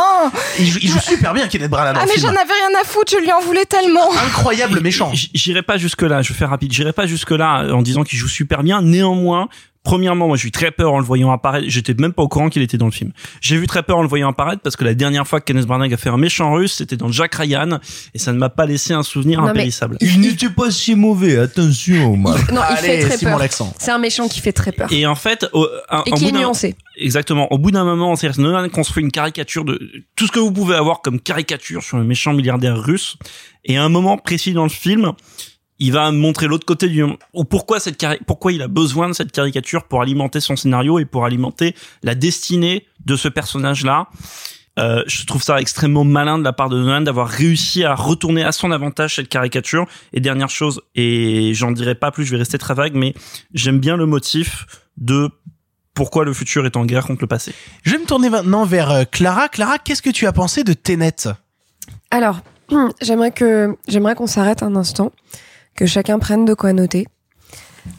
Il, joue- il joue super bien, Kenneth Branagh dans Ah le mais j'en avais rien à foutre, je lui en voulais tellement *laughs* Incroyable méchant. J'irai pas jusque là. Je vais faire rapide. J'irai pas jusque là en disant qu'il joue super bien. Néanmoins. Premièrement, moi j'ai eu très peur en le voyant apparaître. J'étais même pas au courant qu'il était dans le film. J'ai vu très peur en le voyant apparaître parce que la dernière fois que Kenneth Branagh a fait un méchant russe, c'était dans Jack Ryan et ça ne m'a pas laissé un souvenir Non, impérissable. Il n'était pas si mauvais, attention. moi. Non, il fait très peur. C'est un méchant qui fait très peur. Et en fait, au, un- Et au qui bout est d'un- nuancé. Exactement. Au bout d'un moment, c'est Nolan construit une caricature de tout ce que vous pouvez avoir comme caricature sur un méchant milliardaire russe. Et à un moment précis dans le film, il va montrer l'autre côté du ou pourquoi cette cari- pourquoi il a besoin de cette caricature pour alimenter son scénario et pour alimenter la destinée de ce personnage-là. Euh, je trouve ça extrêmement malin de la part de Nolan d'avoir réussi à retourner à son avantage cette caricature. Et dernière chose, et j'en dirai pas plus, je vais rester très vague, mais j'aime bien le motif de pourquoi le futur est en guerre contre le passé. Je vais me tourner maintenant vers euh, Clara. Clara, qu'est-ce que tu as pensé de Tenet? Alors, *clears throat* j'aimerais que j'aimerais qu'on s'arrête un instant, que chacun prenne de quoi noter.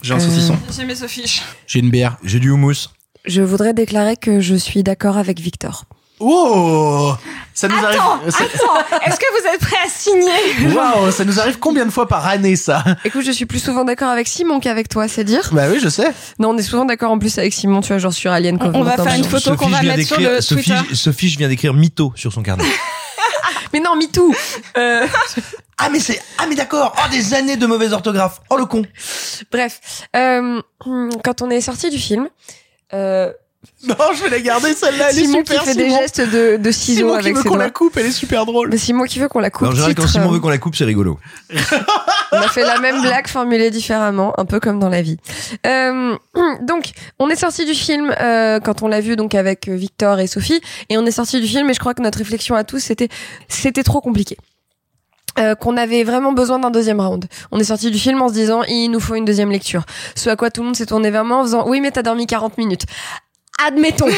J'ai un Euh, saucisson. J'ai mes fiches. J'ai une bière. J'ai du houmous. Je voudrais déclarer que je suis d'accord avec Victor. Oh Ça nous Attends, arrive. attends, est-ce que vous êtes prêts à signer Waouh, ça nous arrive combien de fois par année ça Écoute, je suis plus souvent d'accord avec Simon qu'avec toi, c'est dire Bah oui, je sais. Non, on est souvent d'accord en plus avec Simon, tu vois, genre sur Alien Covenant. on va faire une photo qu'on va mettre sur d'écrire- le Sophie, Twitter. Sophie, je viens d'écrire mytho sur son carnet. *laughs* Mais non, MeToo euh, *laughs* ah mais c'est ah mais d'accord. Oh des années de mauvaise orthographe. Oh le con. Bref, euh, quand on est sorti du film, euh, Non, je vais la garder celle-là. Elle Simon est super. qui fait Simon. des gestes de, de ciseaux Simon qui avec veut ses qu'on la coupe, elle est super drôle. Mais Simon qui veut qu'on la coupe. En général, quand Simon euh, veut qu'on la coupe, c'est rigolo. *laughs* On a fait la même blague formulée différemment, un peu comme dans la vie. Euh, *clears throat* donc, on est sorti du film euh, quand on l'a vu donc avec euh, Victor et Sophie, et on est sorti du film. Et je crois que notre réflexion à tous c'était c'était trop compliqué. Euh, qu'on avait vraiment besoin d'un deuxième round. On est sorti du film en se disant il nous faut une deuxième lecture. Ce à quoi tout le monde s'est tourné vers moi en faisant oui mais t'as dormi 40 minutes. Admettons,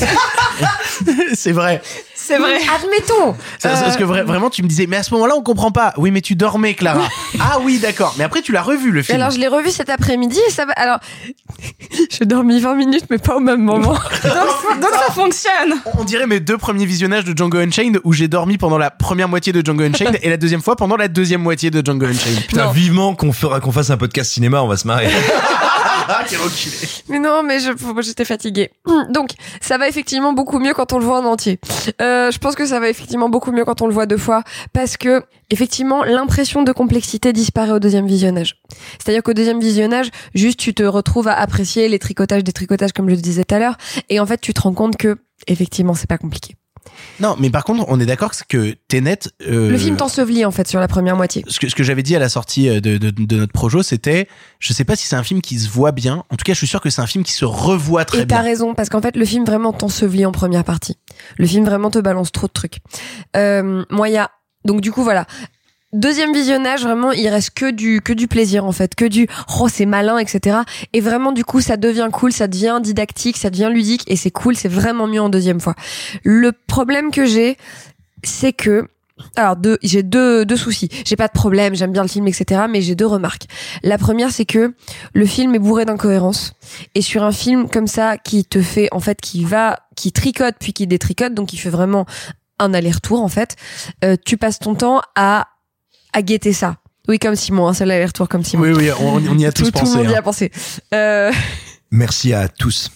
*laughs* c'est vrai. C'est vrai. admettons. C'est- Parce que vra- vraiment, tu me disais, mais à ce moment-là, on comprend pas. Oui, mais tu dormais, Clara. *laughs* ah oui, d'accord. Mais après, tu l'as revu le film. alors je l'ai revu cet après-midi et ça va. Alors j'ai dormi 20 minutes mais pas au même moment. *laughs* Donc, donc ça *laughs* fonctionne. On dirait mes deux premiers visionnages de Django Unchained où j'ai dormi pendant la première moitié de Django Unchained et la deuxième fois pendant la deuxième moitié de Django Unchained. Putain, Non. vivement qu'on fera qu'on fasse un podcast cinéma, on va se marrer. Ah, enculé. Mais non, mais j'étais fatiguée. *clears throat* Donc, ça va effectivement beaucoup mieux quand on le voit en entier. Euh, je pense que ça va effectivement beaucoup mieux quand on le voit deux fois, parce que effectivement, l'impression de complexité disparaît au deuxième visionnage. C'est-à-dire qu'au deuxième visionnage, juste tu te retrouves à apprécier les tricotages des tricotages, comme je le disais tout à l'heure, et en fait, tu te rends compte que effectivement, c'est pas compliqué. Non, mais par contre, on est d'accord que Tenet. euh, Le film t'ensevelit en fait sur la première moitié. ce que, ce que j'avais dit à la sortie euh, de, de, de notre projo, c'était, je sais pas si c'est un film qui se voit bien. En tout cas, je suis sûr que c'est un film qui se revoit très Et t'as bien. raison, parce qu'en fait, le film vraiment t'ensevelit en première partie. Le film vraiment te balance trop de trucs. Euh, moi, il y a... Donc du coup, voilà. Deuxième visionnage, vraiment, il reste que du que du plaisir en fait, que du oh c'est malin, etc. Et vraiment, du coup, ça devient cool, ça devient didactique, ça devient ludique, et c'est cool, c'est vraiment mieux en deuxième fois. Le problème que j'ai, c'est que alors deux, j'ai deux, deux soucis. J'ai pas de problème, j'aime bien le film, etc. Mais j'ai deux remarques. La première, c'est que le film est bourré d'incohérences. Et sur un film comme ça, qui te fait, en fait, qui va, qui tricote puis qui détricote, donc qui fait vraiment un aller-retour, en fait, euh, tu passes ton temps à, à guetter ça. Oui, comme Simon, un seul aller-retour comme Simon. Oui, oui, on, on y a tous tout, tout pensé. le monde y hein. a pensé. Euh, Merci à tous.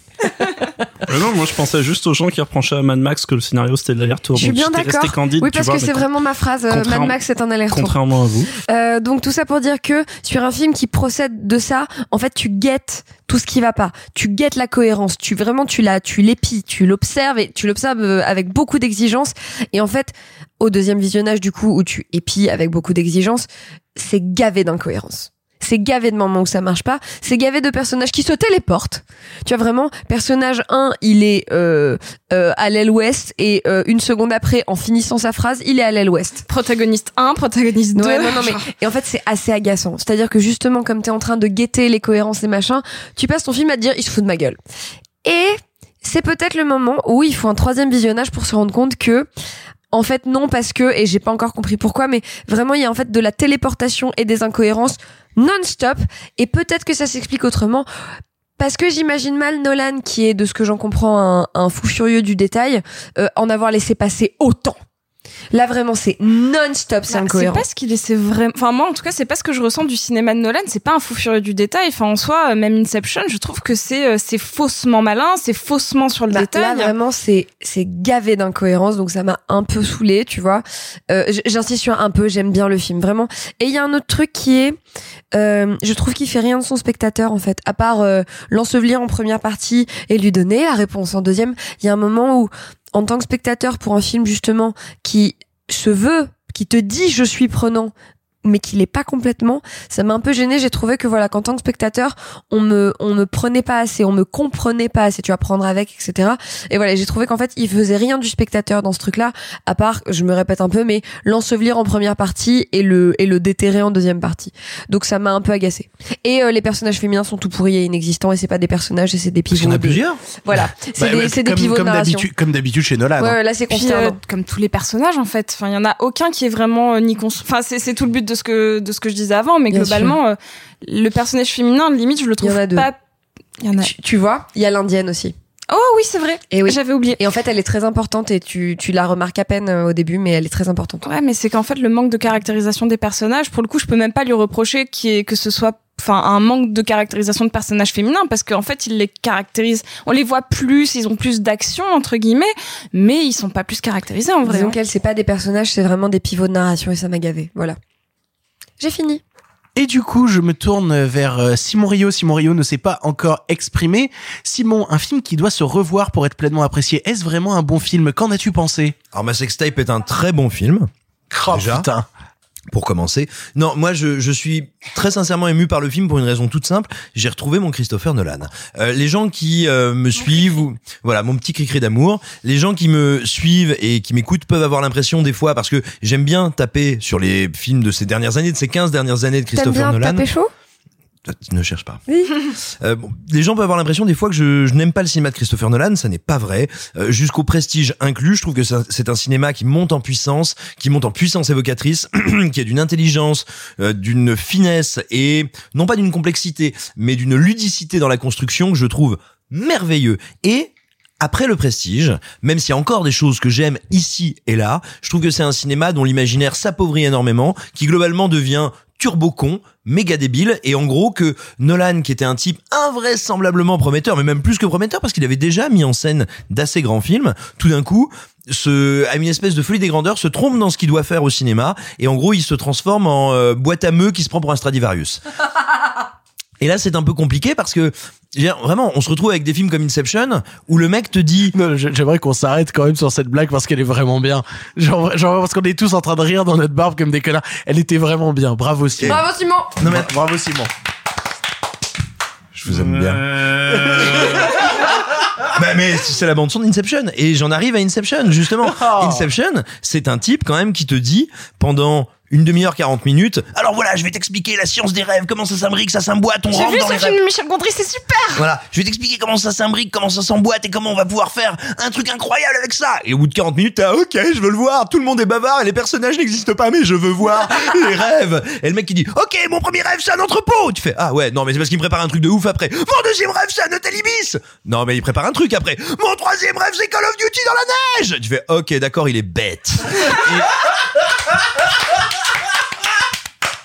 Non, moi je pensais juste aux gens qui reprochaient à Mad Max que le scénario c'était de l'aller-retour. je suis bien d'accord. candide, Oui, parce vois, que c'est vraiment ma phrase. euh, Mad Max, c'est un aller-retour. Contrairement à vous. Euh, donc tout ça pour dire que sur un film qui procède de ça, en fait, tu guettes tout ce qui va pas. Tu guettes la cohérence. Tu vraiment, tu la, tu l'épies, tu l'observes et tu l'observes euh, avec beaucoup d'exigence. Et en fait, au deuxième visionnage du coup où tu épies avec beaucoup d'exigence, c'est gavé d'incohérence. C'est gavé de moments où ça marche pas. C'est gavé de personnages qui se téléportent. Tu vois vraiment, personnage 1, il est euh, euh, à l'aile ouest et euh, une seconde après, en finissant sa phrase, il est à l'aile ouest. Protagoniste 1, protagoniste 2. Ouais, non, non, mais *laughs* et en fait c'est assez agaçant. C'est-à-dire que justement comme t'es en train de guetter les cohérences et machin, tu passes ton film à te dire il se fout de ma gueule. Et c'est peut-être le moment où il faut un troisième visionnage pour se rendre compte que en fait non parce que et j'ai pas encore compris pourquoi mais vraiment il y a en fait de la téléportation et des incohérences non-stop. Et peut-être que ça s'explique autrement. Parce que j'imagine mal Nolan qui est de ce que j'en comprends un, fou furieux du détail euh, en avoir laissé passer autant Là vraiment c'est non-stop, c'est Bah, incohérent. C'est pas ce qu'il essaie vraiment. Enfin moi en tout cas c'est pas ce que je ressens du cinéma de Nolan. C'est pas un fou furieux du détail. Enfin en soi euh, même Inception, je trouve que c'est euh, c'est faussement malin, c'est faussement sur le Bah, détail. Là vraiment c'est c'est gavé d'incohérences donc ça m'a un peu saoulé tu vois. Euh, J'insiste sur un peu, j'aime bien le film vraiment. Et il y a un autre truc qui est, euh, je trouve qu'il fait rien de son spectateur en fait, à part euh, l'ensevelir en première partie et lui donner la réponse en deuxième. Il y a un moment où en tant que spectateur pour un film justement qui se veut, qui te dit je suis prenant mais qui l'est pas complètement, ça m'a un peu gêné. J'ai trouvé que voilà, qu'en tant que spectateur, on me, on me prenait pas assez, on me comprenait pas assez, tu vas prendre avec, etc. Et voilà, j'ai trouvé qu'en fait, il faisait rien du spectateur dans ce truc-là, à part, je me répète un peu, mais l'ensevelir en première partie et le, et le déterrer en deuxième partie. Donc ça m'a un peu agacé. Et euh, les personnages féminins sont tout pourris et inexistants, et c'est pas des personnages, et c'est des pivots. qu'il y en a plusieurs. Voilà. C'est Bah, des, ouais, c'est des comme- pivots de comme narration. d'habitude, comme d'habitude chez Nolan. Ouais, hein. ouais, là c'est euh, comme tous les personnages en fait. Enfin, il y en a aucun qui est vraiment euh, ni cons. Enfin, c'est c'est tout le but de ce que de ce que je disais avant, mais Bien globalement, euh, le personnage féminin, limite, je le trouve en a deux. pas. Il y en a. Tu, tu vois, il y a l'indienne aussi. Oh oui, c'est vrai. Et oui. J'avais oublié. Et en fait, elle est très importante et tu, tu la remarques à peine euh, au début, mais elle est très importante. Ouais, mais c'est qu'en fait, le manque de caractérisation des personnages, pour le coup, je peux même pas lui reprocher qu'il y ait- que ce soit enfin un manque de caractérisation de personnages féminins parce qu'en fait ils les caractérisent on les voit plus ils ont plus d'action entre guillemets mais ils sont pas plus caractérisés en vrai Disons hein. qu'elle, c'est pas des personnages, c'est vraiment des pivots de narration et ça m'a gavé. Voilà. J'ai fini. Et du coup, je me tourne vers euh, Simon Rio. Simon Rio ne s'est pas encore exprimé. Simon, un film qui doit se revoir pour être pleinement apprécié. Est-ce vraiment un bon film? Qu'en as-tu pensé? Alors, ma sextape est un très bon film. Oh Déjà. putain. Pour commencer. Non, moi je, je suis très sincèrement ému par le film pour une raison toute simple. J'ai retrouvé mon Christopher Nolan. Euh, les gens qui euh, me suivent, ou voilà mon petit cri-cri d'amour. Les gens qui me suivent et qui m'écoutent peuvent avoir l'impression des fois parce que j'aime bien taper sur les films de ces dernières années, de ces 15 dernières années de Christopher bien Nolan. taper chaud? Ne cherche pas. Oui. Euh, bon, les gens peuvent avoir l'impression des fois que je, je n'aime pas le cinéma de Christopher Nolan, ça n'est pas vrai. Euh, Jusqu'au prestige inclus, je trouve que c'est un cinéma qui monte en puissance, qui monte en puissance évocatrice, *clears throat* qui a d'une intelligence, euh, d'une finesse et non pas d'une complexité, mais d'une ludicité dans la construction que je trouve merveilleux. Et après le prestige, même s'il y a encore des choses que j'aime ici et là, je trouve que c'est un cinéma dont l'imaginaire s'appauvrit énormément, qui globalement devient turbo con, méga débile, et en gros que Nolan, qui était un type invraisemblablement prometteur, mais même plus que prometteur, parce qu'il avait déjà mis en scène d'assez grands films, tout d'un coup, se, a une espèce de folie des grandeurs, se trompe dans ce qu'il doit faire au cinéma, et en gros, il se transforme en euh, boîte à meux qui se prend pour un Stradivarius. *laughs* Et là, c'est un peu compliqué parce que je veux dire, vraiment, on se retrouve avec des films comme Inception où le mec te dit J'aimerais qu'on s'arrête quand même sur cette blague parce qu'elle est vraiment bien. Genre, genre parce qu'on est tous en train de rire dans notre barbe comme des connards. Elle était vraiment bien. Bravo Simon. Bravo Simon Non mais Bravo Simon. je vous aime bien. *laughs* bah mais c'est la bande son d'Inception et j'en arrive à Inception justement. Inception, c'est un type quand même qui te dit pendant une demi-heure, 40 minutes. Alors voilà, je vais t'expliquer la science des rêves, comment ça s'imbrique, ça s'emboîte, on j'ai rentre vu dans ce les film rêves. de Michel Gondry c'est super Voilà, je vais t'expliquer comment ça s'imbrique, comment ça s'emboîte et comment on va pouvoir faire un truc incroyable avec ça. Et au bout de 40 minutes, t'as OK, je veux le voir. Tout le monde est bavard et les personnages n'existent pas, mais je veux voir *laughs* les rêves. Et le mec qui dit OK, mon premier rêve c'est un entrepôt. Tu fais Ah ouais, non mais c'est parce qu'il me prépare un truc de ouf après. Mon deuxième rêve c'est un hôtel Ibis. Non mais il prépare un truc après. Mon troisième rêve c'est Call of Duty dans la neige. Tu fais OK, d'accord, il est bête. *laughs* Et,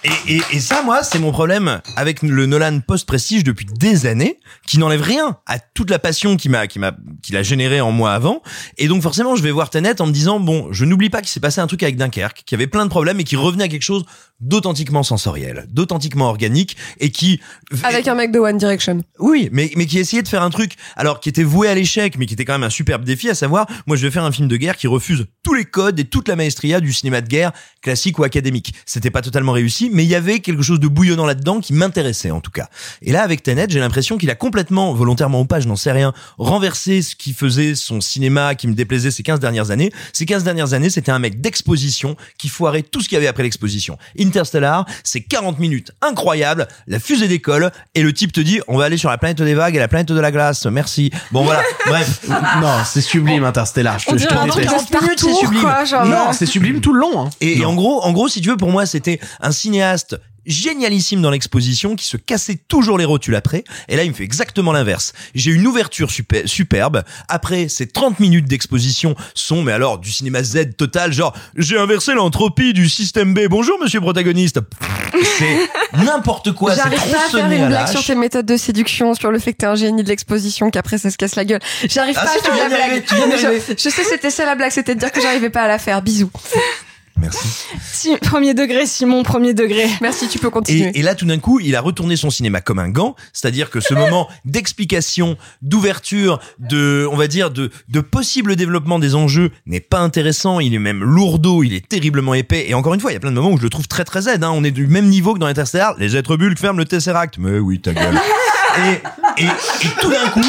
et, et ça, moi, c'est mon problème avec le Nolan post-prestige depuis des années, qui n'enlève rien à toute la passion qui m'a, qui m'a, qu'il a généré en moi avant. Et donc, forcément, je vais voir Tenet en me disant, bon, je n'oublie pas qu'il s'est passé un truc avec Dunkerque, qui avait plein de problèmes et qui revenait à quelque chose d'authentiquement sensoriel, d'authentiquement organique et qui, Avec un mec de One Direction. oui, mais, mais qui essayait de faire un truc, alors qui était voué à l'échec, mais qui était quand même un superbe défi, à savoir, moi je vais faire un film de guerre qui refuse tous les codes et toute la maestria du cinéma de guerre classique ou académique. C'était pas totalement réussi, mais il y avait quelque chose de bouillonnant là-dedans qui m'intéressait en tout cas. Et là, avec Tenet, j'ai l'impression qu'il a complètement, volontairement ou pas, je n'en sais rien, renversé ce qui faisait son cinéma qui me déplaisait ces 15 dernières années. Ces 15 dernières années, c'était un mec d'exposition qui foirait tout ce qu'il y avait après l'exposition. Interstellar, c'est 40 minutes incroyables, la fusée décolle et le type te dit on va aller sur la planète des vagues et la planète de la glace. Merci. Bon voilà, *laughs* bref. Non, c'est sublime Interstellar. Je te, On je te dirait un truc déteste. de minutes, c'est sublime. quoi, genre, Non, c'est sublime tout le long. hein. Et, et en gros, en gros, si tu veux, pour moi, c'était un cinéaste génialissime dans l'exposition qui se cassait toujours les rotules après et là il me fait exactement l'inverse j'ai une ouverture super, superbe après ces 30 minutes d'exposition sont mais alors du cinéma Z total genre j'ai inversé l'entropie du système B bonjour monsieur protagoniste *laughs* c'est n'importe quoi J'arrive pas à faire une blague sur tes méthodes de séduction, sur le fait que t'es un génie de l'exposition, qu'après ça se casse la gueule. J'arrive Ah pas à faire la blague. je, je sais, c'était ça la blague, c'était de dire que j'arrivais pas à la faire. Bisous. *laughs* merci Si, premier degré, Simon, premier degré. Merci, tu peux continuer. Et, et là, tout d'un coup, il a retourné son cinéma comme un gant, c'est-à-dire que ce *laughs* moment d'explication, d'ouverture, de, on va dire, de, de possible développement des enjeux n'est pas intéressant. Il est même lourdeau, il est terriblement épais. Et encore une fois, il y a plein de moments où je le trouve très très Z. Hein. On est du même niveau que dans Interstellar. Les êtres bulles ferment le Tesseract. Mais oui, ta gueule. *laughs* et, et, et tout d'un coup.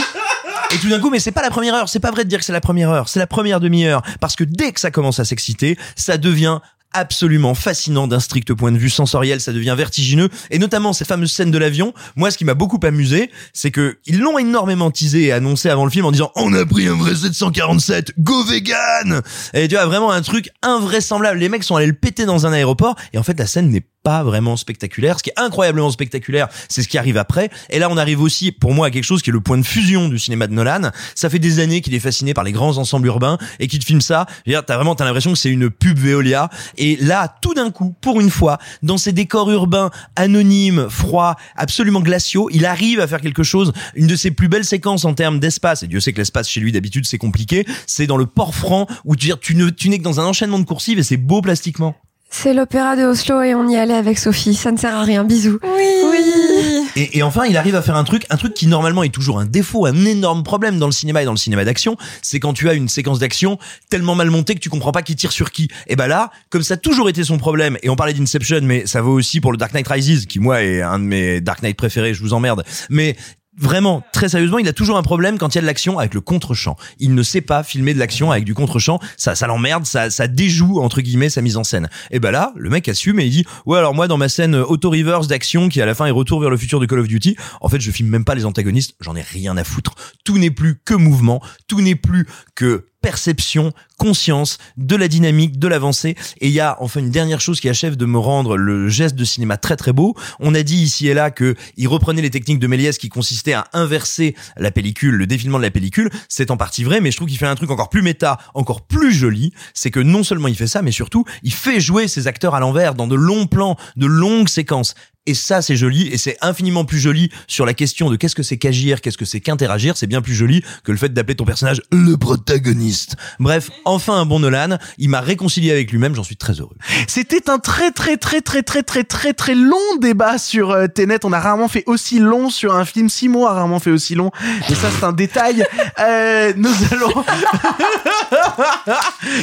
Et tout d'un coup, mais c'est pas la première heure, c'est pas vrai de dire que c'est la première heure, c'est la première demi-heure, parce que dès que ça commence à s'exciter, ça devient absolument fascinant d'un strict point de vue sensoriel, ça devient vertigineux, et notamment ces fameuses scènes de l'avion. Moi, ce qui m'a beaucoup amusé, c'est que ils l'ont énormément teasé et annoncé avant le film en disant on a pris un vrai 747, go vegan. Et tu vois vraiment un truc invraisemblable. Les mecs sont allés le péter dans un aéroport, et en fait la scène n'est pas vraiment spectaculaire. Ce qui est incroyablement spectaculaire, c'est ce qui arrive après. Et là, on arrive aussi, pour moi, à quelque chose qui est le point de fusion du cinéma de Nolan. Ça fait des années qu'il est fasciné par les grands ensembles urbains et qu'il te filme ça. T'as vraiment, t'as l'impression que c'est une pub Veolia. Et là, tout d'un coup, pour une fois, dans ces décors urbains anonymes, froids, absolument glaciaux, il arrive à faire quelque chose. Une de ses plus belles séquences en termes d'espace. Et Dieu sait que l'espace chez lui, d'habitude, c'est compliqué. C'est dans le port franc où tu, tu n'es que dans un enchaînement de coursives et c'est beau plastiquement. C'est l'opéra de Oslo et on y allait avec Sophie. Ça ne sert à rien. Bisous. Oui. Oui. Et, et enfin, il arrive à faire un truc, un truc qui normalement est toujours un défaut, un énorme problème dans le cinéma et dans le cinéma d'action, c'est quand tu as une séquence d'action tellement mal montée que tu comprends pas qui tire sur qui. Et ben là, comme ça a toujours été son problème, et on parlait d'Inception, mais ça vaut aussi pour le Dark Knight Rises, qui moi est un de mes Dark Knight préférés, je vous emmerde. Mais Vraiment, très sérieusement, il a toujours un problème quand il y a de l'action avec le contre-champ. Il ne sait pas filmer de l'action avec du contre-champ. Ça, ça l'emmerde, ça, ça déjoue, entre guillemets, sa mise en scène. Et ben là, le mec assume et il dit, ouais, alors moi, dans ma scène auto-reverse d'action, qui à la fin est retour vers le futur de Call of Duty, en fait, je filme même pas les antagonistes, j'en ai rien à foutre. Tout n'est plus que mouvement, tout n'est plus que perception, conscience de la dynamique, de l'avancée. Et il y a enfin une dernière chose qui achève de me rendre le geste de cinéma très très beau. On a dit ici et là que il reprenait les techniques de Méliès qui consistaient à inverser la pellicule, le défilement de la pellicule. C'est en partie vrai, mais je trouve qu'il fait un truc encore plus méta, encore plus joli. C'est que non seulement il fait ça, mais surtout il fait jouer ses acteurs à l'envers dans de longs plans, de longues séquences. Et ça, c'est joli, et c'est infiniment plus joli sur la question de qu'est-ce que c'est qu'agir, qu'est-ce que c'est qu'interagir. C'est bien plus joli que le fait d'appeler ton personnage le protagoniste. Bref, enfin un bon Nolan. Il m'a réconcilié avec lui-même, j'en suis très heureux. C'était un très très très très très très très très long débat sur euh. On a rarement fait aussi long sur un film. Simon a rarement fait aussi long. Mais ça, c'est un détail. Euh, nous allons, *laughs*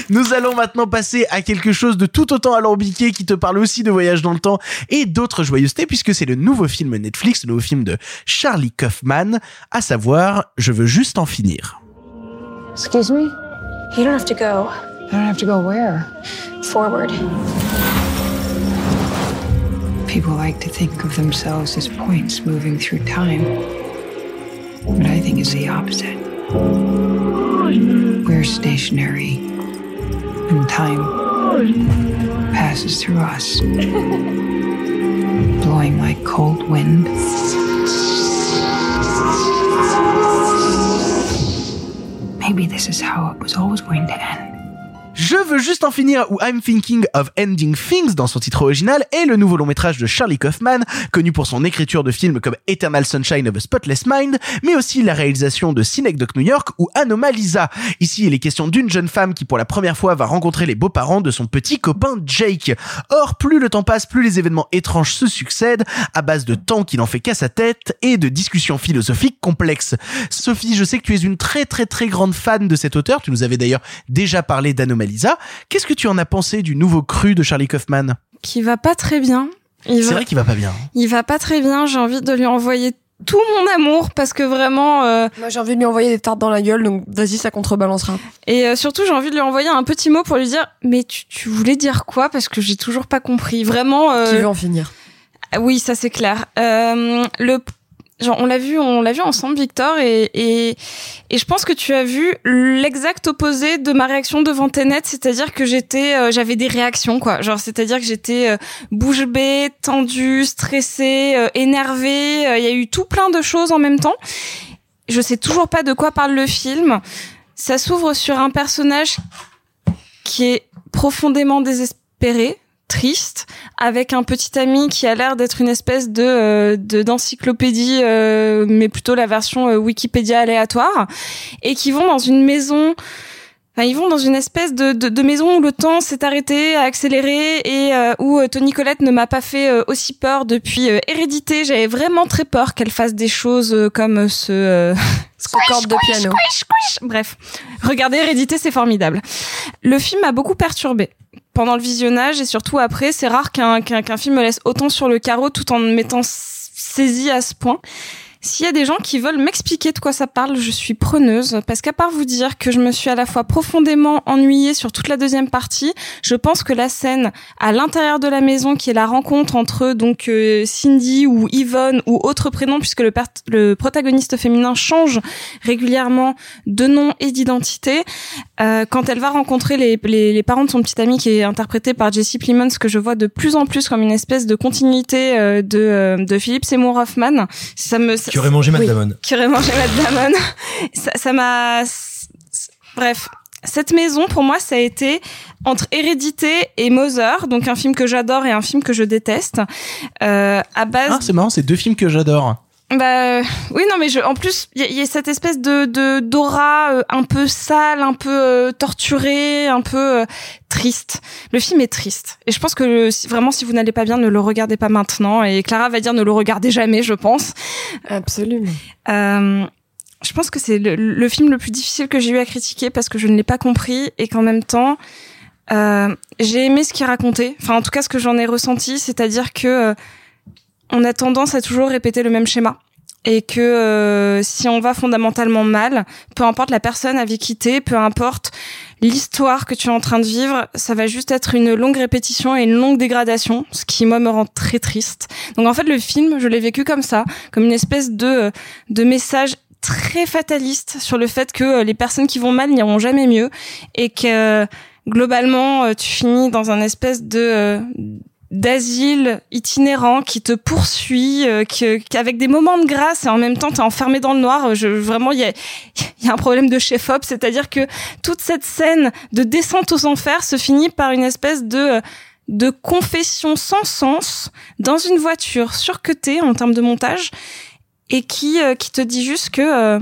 nous allons maintenant passer à quelque chose de tout autant alambiqué qui te parle aussi de voyage dans le temps et d'autres joyeusetés puisque c'est le nouveau film Netflix, le nouveau film de Charlie Kaufman, à savoir Je veux juste en finir. Excuse me? You don't have to go. I don't have to go where? Forward. People like to think of themselves as points moving through time. But I think it's the opposite. We're stationary, and time passes through us, *laughs* blowing like cold wind. Maybe this is how it was always going to end. Je veux juste en finir ou I'm Thinking of Ending Things dans son titre original est le nouveau long métrage de Charlie Kaufman, connu pour son écriture de films comme Eternal Sunshine of a Spotless Mind, mais aussi la réalisation de Synecdoche New York ou Anomalisa. Ici, il est question d'une jeune femme qui pour la première fois va rencontrer les beaux-parents de son petit copain Jake. Or, plus le temps passe, plus les événements étranges se succèdent, à base de temps qui n'en fait qu'à sa tête et de discussions philosophiques complexes. Sophie, je sais que tu es une très très très grande fan de cet auteur, tu nous avais d'ailleurs déjà parlé d'Anomalisa. Qu'est-ce que tu en as pensé du nouveau cru de Charlie Kaufman? Qui va pas très bien. Il C'est va- vrai qu'il va pas bien. Il va pas très bien, j'ai envie de lui envoyer tout mon amour parce que vraiment. euh, Moi, j'ai envie de lui envoyer des tartes dans la gueule, donc vas-y, ça contrebalancera. Et euh, surtout, j'ai envie de lui envoyer un petit mot pour lui dire Mais tu, tu voulais dire quoi? Parce que j'ai toujours pas compris. Vraiment. euh, Qui veut en finir? Oui, ça c'est clair. Euh, le genre on l'a vu, on l'a vu ensemble, Victor, et, et et je pense que tu as vu l'exact opposé de ma réaction devant Tenet, c'est-à-dire que j'étais, euh, j'avais des réactions quoi. Genre c'est-à-dire que j'étais euh, bouche bée, tendue, stressée, euh, énervée. Euh, Il y a eu tout plein de choses en même temps. Je sais toujours pas de quoi parle le film. Ça s'ouvre sur un personnage qui est profondément désespéré, triste, avec un petit ami qui a l'air d'être une espèce de euh, de- d'encyclopédie, euh, mais plutôt la version euh, Wikipédia aléatoire, et qui vont dans une maison. Enfin, ils vont dans une espèce de, de, de maison où le temps s'est arrêté, a accéléré et euh, où euh, Tony Collette ne m'a pas fait euh, aussi peur depuis euh, Hérédité. J'avais vraiment très peur qu'elle fasse des choses comme ce euh, *laughs* Ce corde de piano. Bref, regardez Hérédité, c'est formidable. Le film m'a beaucoup perturbé pendant le visionnage et surtout après. C'est rare qu'un qu'un qu'un film me laisse autant sur le carreau tout en m'étant s- saisi à ce point. S'il y a des gens qui veulent m'expliquer de quoi ça parle, je suis preneuse parce qu'à part vous dire que je me suis à la fois profondément ennuyée sur toute la deuxième partie, je pense que la scène à l'intérieur de la maison qui est la rencontre entre donc euh, Cindy ou Yvonne ou autre prénom puisque le, le protagoniste féminin change régulièrement de nom et d'identité, euh, quand elle va rencontrer les, les, les parents de son petit ami qui est interprété par Jesse Plemons que je vois de plus en plus comme une espèce de continuité euh, de, euh, de Philippe Seymour Hoffman, ça me ça- Qui aurait mangé Matt Oui. Damon. qui aurait mangé Matt Damon. *laughs* ça ça m'a bref cette maison pour moi ça a été entre Hérédité et Mother donc un film que j'adore et un film que je déteste euh, à base Ah, c'est marrant, c'est deux films que j'adore. Bah oui non mais je en plus il y, y a cette espèce de de d'aura euh, un peu sale, un peu euh, torturée, un peu euh, triste. Le film est triste et je pense que le- si- vraiment si vous n'allez pas bien ne le regardez pas maintenant et Clara va dire ne le regardez jamais je pense. Absolument. Euh, je pense que c'est le, le film le plus difficile que j'ai eu à critiquer parce que je ne l'ai pas compris et qu'en même temps euh, j'ai aimé ce qu'il racontait. Enfin en tout cas ce que j'en ai ressenti, c'est-à-dire que euh, on a tendance à toujours répéter le même schéma et que euh, si on va fondamentalement mal, peu importe la personne avec qui t'es, peu importe l'histoire que tu es en train de vivre, ça va juste être une longue répétition et une longue dégradation, ce qui moi me rend très triste. Donc en fait le film, je l'ai vécu comme ça, comme une espèce de de message très fataliste sur le fait que euh, les personnes qui vont mal n'iront jamais mieux et que euh, globalement euh, tu finis dans un espèce de euh, d'asile itinérant qui te poursuit, euh, que- qu'avec des moments de grâce et en même temps t'es enfermé dans le noir. Je, vraiment, il y a, *laughs* y a un problème de chef-op, c'est-à-dire que toute cette scène de descente aux enfers se finit par une espèce de de confession sans sens dans une voiture surcutée en termes de montage et qui euh, qui te dit juste que euh,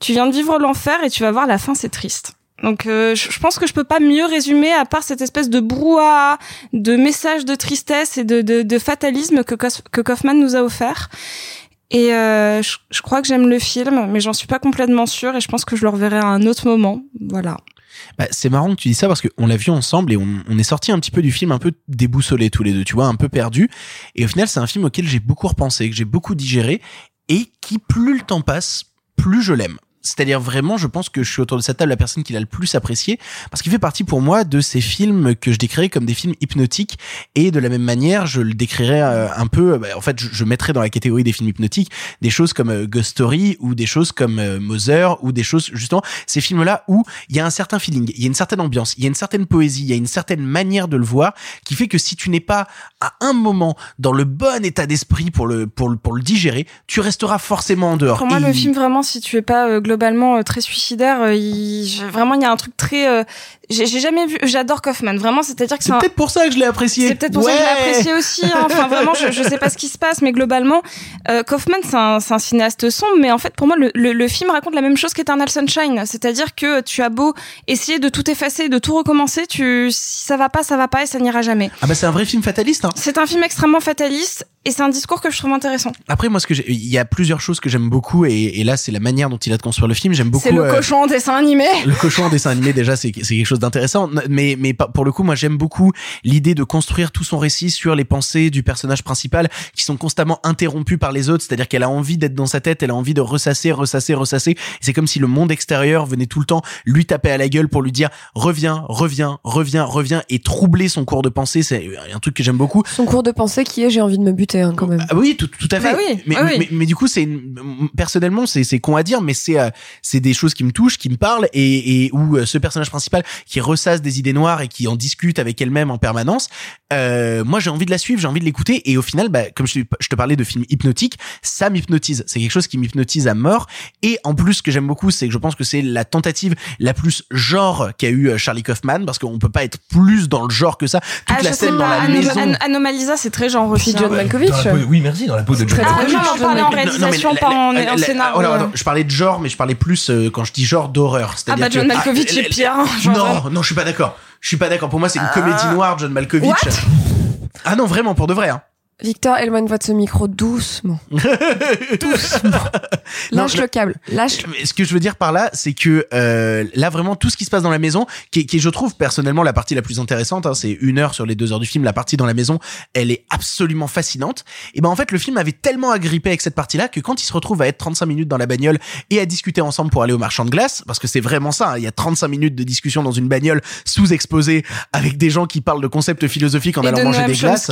tu viens de vivre l'enfer et tu vas voir la fin c'est triste. Donc euh, je pense que je peux pas mieux résumer à part cette espèce de brouhaha, de message de tristesse et de, de, de fatalisme que, que Kaufman nous a offert. Et euh, je, je crois que j'aime le film, mais j'en suis pas complètement sûre et je pense que je le reverrai à un autre moment. Voilà. Bah, c'est marrant que tu dis ça parce qu'on l'a vu ensemble et on, on est sorti un petit peu du film un peu déboussolé tous les deux, tu vois, un peu perdu. Et au final, c'est un film auquel j'ai beaucoup repensé, que j'ai beaucoup digéré et qui, plus le temps passe, plus je l'aime. C'est-à-dire vraiment, je pense que je suis autour de cette table la personne qui l'a le plus apprécié parce qu'il fait partie pour moi de ces films que je décrirais comme des films hypnotiques et de la même manière, je le décrirais euh, un peu, bah, en fait, je, mettrais dans la catégorie des films hypnotiques des choses comme euh, Ghost Story ou des choses comme euh, Mother ou des choses justement ces films-là où il y a un certain feeling, il y a une certaine ambiance, il y a une certaine poésie, il y a une certaine manière de le voir qui fait que si tu n'es pas à un moment dans le bon état d'esprit pour le pour le pour le digérer, tu resteras forcément en dehors. Pour moi, Et le il- film, vraiment, si tu es pas euh, globalement euh, très suicidaire, euh, il... vraiment, il y a un truc très. euh, J'ai jamais vu. J'adore Kaufman, vraiment. C'est-à-dire que c'est un. peut-être pour ça que je l'ai apprécié. C'est peut-être pour ça que je l'ai apprécié aussi. hein. Enfin, *laughs* vraiment, je, je sais pas ce qui se passe, mais globalement, euh, Kaufman, c'est un, un cinéaste sombre, mais en fait, pour moi, le, le, le film raconte la même chose qu'Eternal Sunshine. C'est-à-dire que tu as beau essayer de tout effacer, de tout recommencer, tu, si ça va pas, ça va pas et ça n'ira jamais. Ah bah c'est un vrai film fataliste. Hein. C'est un film extrêmement fataliste et c'est un discours que je trouve intéressant. Après, moi, ce que il y a plusieurs choses que j'aime beaucoup, et, et là, c'est la manière dont il a de construire construire le film. J'aime beaucoup. C'est le euh, cochon en dessin animé. le cochon en dessin animé déjà c'est c'est quelque chose d'intéressant mais mais pour le coup moi j'aime beaucoup l'idée de construire tout son récit sur les pensées du personnage principal qui sont constamment interrompues par les autres c'est-à-dire qu'elle a envie d'être dans sa tête elle a envie de ressasser ressasser ressasser Et c'est comme si le monde extérieur venait tout le temps lui taper à la gueule pour lui dire reviens reviens reviens reviens et troubler son cours de pensée c'est un truc que j'aime beaucoup Son cours de pensée qui est j'ai envie de me buter hein, quand même. ah oui, tout, tout à fait. Bah oui, mais, oui. mais, mais du coup, c'est une- personnellement, c'est c'est con à dire, mais c'est euh, c'est des choses qui me touchent, qui me parlent, et, et où euh, ce personnage principal qui ressasse des idées noires et qui en discute avec elle-même en permanence, euh, moi j'ai envie de la suivre, j'ai envie de l'écouter, et au final, bah, comme je, te- je te parlais de films hypnotiques, ça m'hypnotise. C'est quelque chose qui m'hypnotise à mort. Et en plus, ce que j'aime beaucoup, c'est que je pense que c'est la tentative la plus genre qu'a eu Charlie Kaufman, parce qu'on peut pas être plus dans le genre que ça. Toute Ah, la scène dans pas, la maison. An- Anomalisa, c'est très genre aussi. John hein. Malkovich. La peau- oui, merci, dans la peau de John Très, très Ah, Malkovich. non, on parlait en Non, non, mais réalisation, pas en, scénario. oh, non, non, je parlais de genre, mais je parlais plus euh, quand je dis genre d'horreur. Ah bah John que- Malkovich Ah, est pire. hein, genre, Non, non, je suis pas d'accord. Je suis pas d'accord. Pour moi, c'est une comédie noire, John Malkovich. What? Ah non, vraiment, pour de vrai. Hein. Victor, éloigne-toi de ce micro doucement. *laughs* doucement. Lâche le- le câble. Lâche. Mais ce que je veux dire par là, c'est que euh, là vraiment tout ce qui se passe dans la maison, qui, est- qui je trouve personnellement la partie la plus intéressante, hein, c'est une heure sur les deux heures du film, la partie dans la maison, elle est absolument fascinante. Et ben en fait le film avait tellement agrippé avec cette partie-là que quand il se retrouve à être 35 minutes dans la bagnole et à discuter ensemble pour aller au marchand de glace, parce que c'est vraiment ça, hein, il y a 35 minutes de discussion dans une bagnole sous-exposée avec des gens qui parlent de concepts philosophiques en Et allant de manger des glaces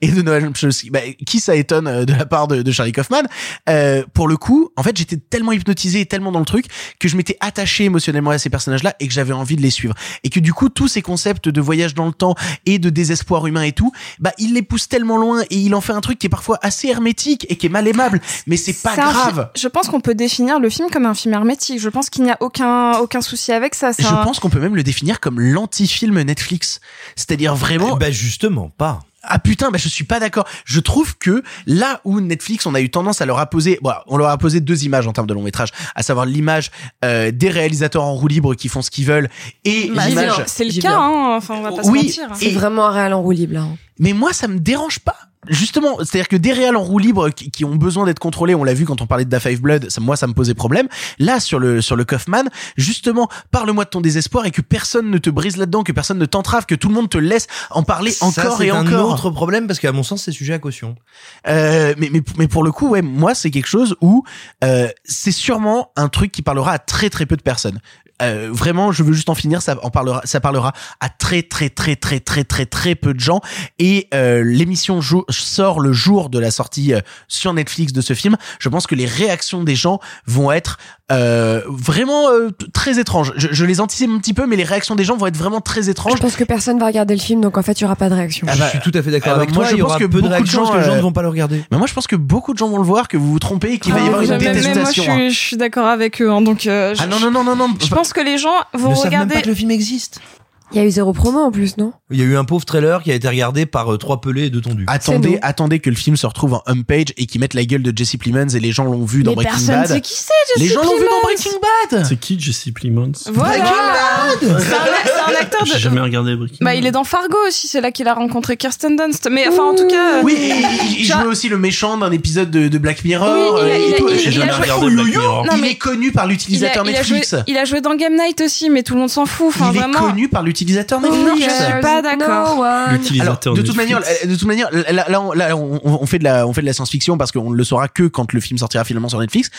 et de Noël Chomsky. Bah, qui ça étonne euh, de la part de, de Charlie Kaufman? Euh, Pour le coup, en fait, j'étais tellement hypnotisé et tellement dans le truc que je m'étais attaché émotionnellement à ces personnages-là et que j'avais envie de les suivre. Et que du coup, tous ces concepts de voyage dans le temps et de désespoir humain et tout, bah, il les pousse tellement loin et il en fait un truc qui est parfois assez hermétique et qui est mal aimable. Mais c'est pas grave. Je pense qu'on peut définir le film comme un film hermétique. Je pense qu'il n'y a aucun aucun souci avec ça. C'est Je un- pense qu'on peut même le définir comme l'anti-film Netflix. C'est-à-dire vraiment. Bah justement, pas. Ah putain, bah je suis pas d'accord. Je trouve que là où Netflix, on a eu tendance à leur apposer, bon, on leur a posé deux images en termes de long métrage, à savoir l'image euh, des réalisateurs en roue libre qui font ce qu'ils veulent et Bah, l'image. c'est- le cas, hein. Enfin, on va pas Oui, se mentir. C'est vraiment un réel en roue libre là. hein. Mais moi, ça me dérange pas. Justement, c'est-à-dire que des réals en roue libre qui, qui ont besoin d'être contrôlés, on l'a vu quand on parlait de Da Five Blood, ça, moi ça me posait problème. Là, sur le sur le Kaufman, justement, parle-moi de ton désespoir et que personne ne te brise là-dedans, que personne ne t'entrave, que tout le monde te laisse en parler Ça, encore c'est et un encore. autre problème parce qu'à mon sens, c'est sujet à caution. Euh, mais, mais, mais pour le coup, ouais, moi, c'est quelque chose où euh, c'est sûrement un truc qui parlera à très très peu de personnes. Euh, vraiment, je veux juste en finir. Ça en parlera, ça parlera à très très très très très très très peu de gens. Et euh, l'émission sort le jour de la sortie euh, sur Netflix de ce film. Je pense que les réactions des gens vont être euh, vraiment euh, très étranges. Je, je les anticipe un petit peu, mais les réactions des gens vont être vraiment très étranges. Je pense que personne va regarder le film, donc en fait, il y aura pas de réaction. Ah bah, je suis tout à fait d'accord ah bah, avec moi, toi. je il y pense aura que peu de beaucoup de réactions gens, que les gens euh, ne vont pas le regarder. Mais moi, je pense que beaucoup de gens vont le voir, que vous vous trompez et qu'il va y Ah, avoir une même- même moi, je détestation. hein. suis, je suis d'accord avec eux. hein, donc, euh, je, Ah non non non non non. je pense que les gens vont ne savent même regarder. pas que le film existe. Il y a eu zéro promo en plus, non? Il y a eu un pauvre trailer qui a été regardé par euh, trois pelés et deux tondus. Attendez, attendez que le film se retrouve en homepage et qu'ils mettent la gueule de Jesse Plemons et les gens l'ont vu dans Mais Breaking personne Bad. sait qui c'est, les Jesse gens l'ont vu dans Plemons. Breaking Bad. C'est qui Jesse Plemons? Voilà. C'est un, c'est un acteur J'ai de. jamais regardé Breaking Bah, Bad. il est dans Fargo aussi. C'est là qu'il a rencontré Kirsten Dunst. Mais enfin, en tout cas. euh, Oui, et il, jouait aussi le méchant d'un épisode de, de Black Mirror. Oui, il a- euh, il et a- tout. il- J'ai il jamais a joué- regardé Black yo, yo. Mirror. Non, il mais est connu par il a, l'utilisateur il a joué, Netflix. il a joué dans Game Night aussi, mais tout le monde s'en fout. Enfin, il vraiment. est connu par l'utilisateur Netflix. Non, je suis pas d'accord. L'utilisateur de toute manière, de toute manière, là, là, on, là, on, on fait de la, on fait de la science-fiction parce qu'on ne le saura que quand le film sortira finalement sur Netflix.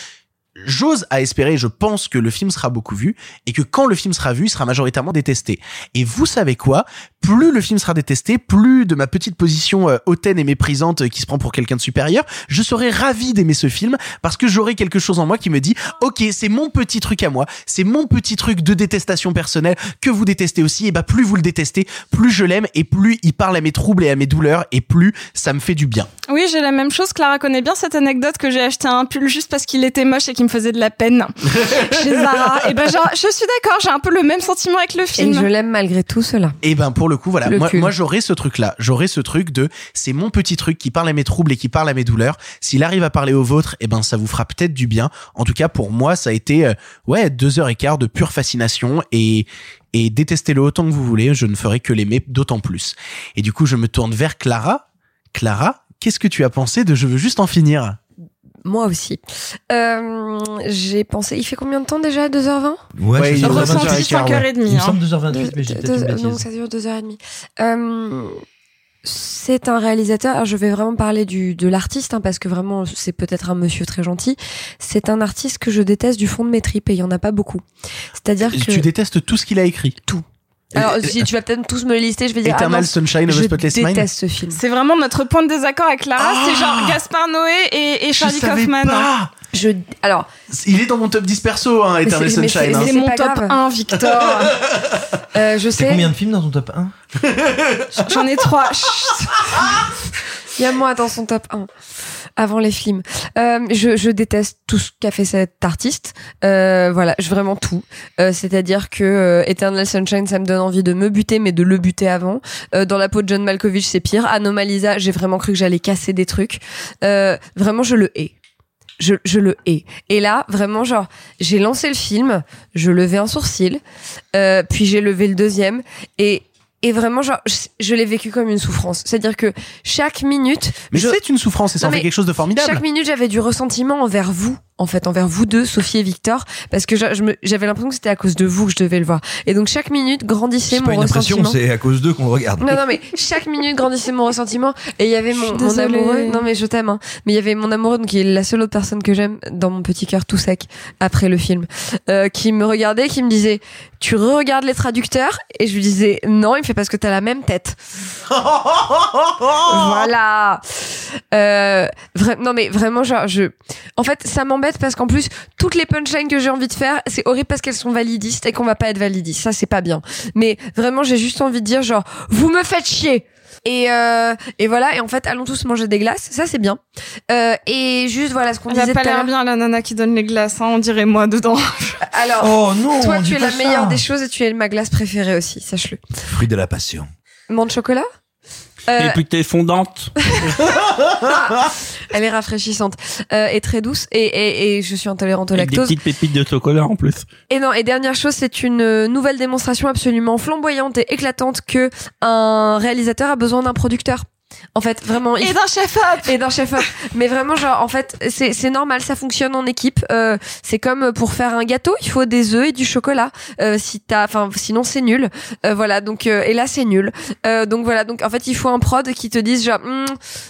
J'ose à espérer, je pense que le film sera beaucoup vu et que quand le film sera vu, il sera majoritairement détesté. Et vous savez quoi? Plus le film sera détesté, plus de ma petite position euh, hautaine et méprisante euh, qui se prend pour quelqu'un de supérieur, je serai ravi d'aimer ce film parce que j'aurai quelque chose en moi qui me dit OK, c'est mon petit truc à moi, c'est mon petit truc de détestation personnelle que vous détestez aussi et bah plus vous le détestez, plus je l'aime et plus il parle à mes troubles et à mes douleurs et plus ça me fait du bien. Oui, j'ai la même chose. Clara connaît bien cette anecdote que j'ai acheté un pull juste parce qu'il était moche et qu'il me faisait de la peine *laughs* chez Zara. Et ben, genre, je suis d'accord. J'ai un peu le même sentiment avec le Et film. je l'aime malgré tout cela. Et ben pour le coup voilà, Le moi, moi j'aurais ce truc là, j'aurais ce truc de c'est mon petit truc qui parle à mes troubles et qui parle à mes douleurs. S'il arrive à parler au vôtre, et ben ça vous fera peut-être du bien. En tout cas pour moi ça a été euh, ouais deux heures et quart de pure fascination et et détestez-le autant que vous voulez, je ne ferai que l'aimer d'autant plus. Et du coup je me tourne vers Clara. Clara, qu'est-ce que tu as pensé de Je veux juste en finir Moi aussi. Euh, j'ai pensé, il fait combien de temps déjà? 2h20 Ouais, il ressenti Ressenti 5h30. Il me hein. semble 2h28, mais j'ai peut-être. Non, ça dure 2h30. Euh, c'est un réalisateur, alors je vais vraiment parler du, de l'artiste, hein, parce que vraiment, c'est peut-être un monsieur très gentil. C'est un artiste que je déteste du fond de mes tripes, et il y en a pas beaucoup. C'est-à-dire que... Tu détestes tout ce qu'il a écrit? Tout. Alors, si tu vas peut-être tous me le lister, je vais dire... ah Eternal non, Sunshine of a je Spotless Mind. déteste ce film. C'est vraiment notre point de désaccord avec Clara. Ah c'est genre Gaspard Noé et, et Je Charlie savais Kaufman. hein. pas. Je, alors, Il est dans mon top 10 perso, hein, Eternal Sunshine. c'est- hein. Mon top grave. 1, Victor. *laughs* euh, je C'est sais... combien de films dans ton top 1 J'en ai trois. *laughs* Il y a moi dans son top 1 avant les films. Euh, je, je déteste tout ce qu'a fait cet artiste. Euh, voilà, je vraiment tout. Euh, C'est-à-dire que euh, Eternal Sunshine, ça me donne envie de me buter, mais de le buter avant. Euh, dans la peau de John Malkovich, c'est pire. Anomalisa, j'ai vraiment cru que j'allais casser des trucs. Euh, vraiment, je le hais. Je, je le hais. Et là, vraiment, genre, j'ai lancé le film, je levais un sourcil, puis j'ai levé le deuxième, et et vraiment, genre, je, je l'ai vécu comme une souffrance. C'est-à-dire que chaque minute, Mais je- c'est une souffrance et ça en fait quelque chose de formidable. chaque minute, j'avais du ressentiment envers vous, en fait, envers vous deux, Sophie et Victor, parce que j'avais l'impression que c'était à cause de vous que je devais le voir. Et donc chaque minute grandissait pas mon une impression, ressentiment. c'est à cause d'eux qu'on le regarde. Non, non, mais chaque minute grandissait mon ressentiment. Et il y avait mon, amoureux. Non, mais je t'aime, hein. Mais il y avait mon amoureux, donc qui est la seule autre personne que j'aime dans mon petit cœur tout sec après le film, euh, qui me regardait, qui me disait, tu re-regardes les traducteurs? Et je lui disais, non, il me fait parce que t'as la même tête. *laughs* Voilà. Euh, non mais vraiment genre je en fait ça m'embête parce qu'en plus toutes les punchlines que j'ai envie de faire c'est horrible parce qu'elles sont validistes et qu'on va pas être validiste ça c'est pas bien mais vraiment j'ai juste envie de dire genre vous me faites chier et euh, et voilà et en fait allons tous manger des glaces ça c'est bien euh, et juste voilà ce qu'on Elle a disait pas l'air bien la nana qui donne les glaces. Hein, on dirait moi dedans. *laughs* alors Oh non, toi tu es la ça. meilleure des choses et tu es ma glace préférée aussi sache-le Fruit de la passion. Monde chocolat? Euh, Et puis t'es fondante. *laughs* elle est rafraîchissante euh, et très douce et, et, et je suis intolérante au Avec des lactose petites pépites de chocolat en plus. Et non, et dernière chose, c'est une euh, nouvelle démonstration absolument flamboyante et éclatante que un réalisateur a besoin d'un producteur. En fait, vraiment. il- Et d'un chef-op. et d'un chef-op. Mais vraiment, genre, en fait, c'est c'est normal, ça fonctionne en équipe. Euh, c'est comme pour faire un gâteau, il faut des œufs et du chocolat. Euh, si t'as, enfin, sinon c'est nul. Euh, voilà. Donc, euh, et là c'est nul. Euh, donc voilà. Donc en fait, il faut un prod qui te dise genre, Hmm,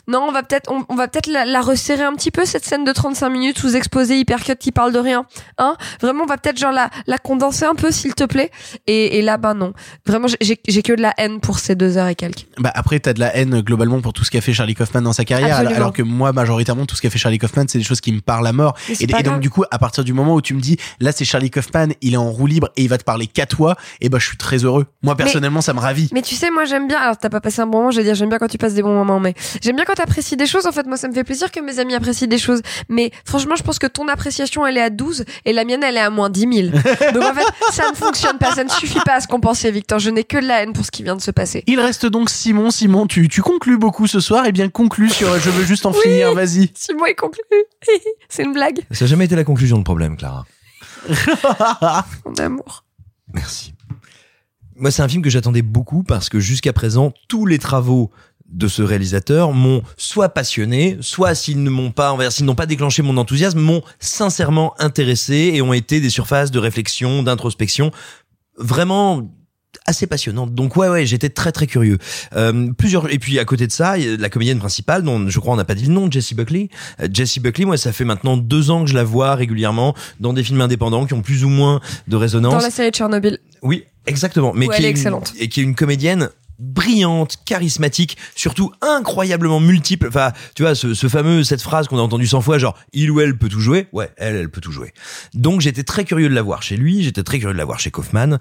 non, on va peut-être, on, on va peut-être la, la resserrer un petit peu cette scène de 35 minutes sous exposé hypercut qui parle de rien. Hein? Vraiment, on va peut-être genre la, la condenser un peu, s'il te plaît. Et, et là, ben non. Vraiment, j'ai j'ai que de la haine pour ces deux heures et quelques. Bah après t'as de la haine globalement pour tout ce qu'a fait Charlie Kaufman dans sa carrière Absolument. alors que moi majoritairement tout ce qu'a fait Charlie Kaufman c'est des choses qui me parlent à mort et, donc grave. du coup à partir du moment où tu me dis là c'est Charlie Kaufman il est en roue libre et il va te parler qu'à toi et bah je suis très heureux moi personnellement ça me ravit Mais tu sais, moi j'aime bien. Alors t'as pas passé un bon moment, je vais dire j'aime bien quand tu passes des bons moments, mais j'aime bien quand t'apprécies des choses. En fait, moi ça me fait plaisir que mes amis apprécient des choses. Mais franchement, je pense que ton appréciation elle est à 12 et la mienne elle est à moins 10 000. *laughs* Donc en fait, ça ne fonctionne pas, ça ne suffit pas à se compenser, Victor. Je n'ai que de la haine pour ce qui vient de se passer. il reste donc Simon Simon tu, tu conclus beaucoup ce soir et bien conclus sur je veux juste en finir vas-y Simon est conclu. *laughs* C'est une blague. Ça n'a jamais été la conclusion du problème, Clara. *laughs* Mon amour. Merci. Moi, c'est un film que j'attendais beaucoup parce que jusqu'à présent, tous les travaux de ce réalisateur m'ont soit passionné, soit s'ils ne m'ont pas, s'ils n'ont pas déclenché mon enthousiasme, m'ont sincèrement intéressé et ont été des surfaces de réflexion, d'introspection vraiment assez passionnantes. Donc ouais ouais, j'étais très très curieux. Euh, plusieurs et puis à côté de ça, il y a la comédienne principale dont je crois on n'a pas dit le nom, Jessie Buckley. Euh, Jessie Buckley, moi ça fait maintenant deux ans que je la vois régulièrement dans des films indépendants qui ont plus ou moins de résonance. Dans la série de Tchernobyl. Oui, exactement. Mais Où qui elle est excellente. et qui est une comédienne brillante, charismatique, surtout incroyablement multiple. Enfin, tu vois, ce, ce fameux, cette phrase qu'on a entendue 100 fois, genre, il ou elle peut tout jouer. Ouais, elle, elle peut tout jouer. Donc, j'étais très curieux de la voir chez lui, j'étais très curieux de la voir chez Kaufman.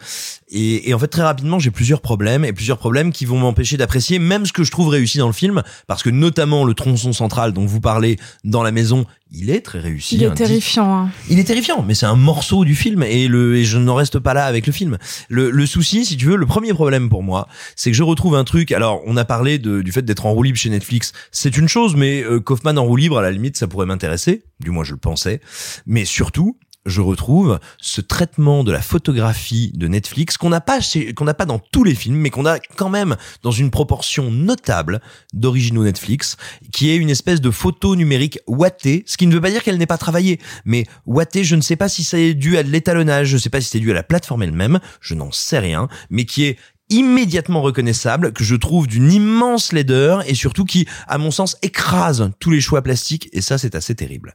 Et, et en fait, très rapidement, j'ai plusieurs problèmes, et plusieurs problèmes qui vont m'empêcher d'apprécier même ce que je trouve réussi dans le film, parce que notamment le tronçon central dont vous parlez dans la maison, il est très réussi. Il est terrifiant. Hein. il est terrifiant, mais c'est un morceau du film et le et je n'en reste pas là avec le film. Le, le souci, si tu veux, le premier problème pour moi, c'est que je retrouve un truc. Alors, on a parlé de, du fait d'être en roue libre chez Netflix, c'est une chose, mais euh, Kaufman en roue libre, à la limite, ça pourrait m'intéresser. Du moins, je le pensais. Mais surtout, je retrouve ce traitement de la photographie de Netflix qu'on n'a pas qu'on n'a pas dans tous les films, mais qu'on a quand même dans une proportion notable d'originaux Netflix, qui est une espèce de photo numérique wattée, ce qui ne veut pas dire qu'elle n'est pas travaillée, mais wattée, je ne sais pas si c'est dû à de l'étalonnage, je ne sais pas si c'est dû à la plateforme elle-même, je n'en sais rien, mais qui est immédiatement reconnaissable, que je trouve d'une immense laideur et surtout qui, à mon sens, écrase tous les choix plastiques et ça c'est assez terrible.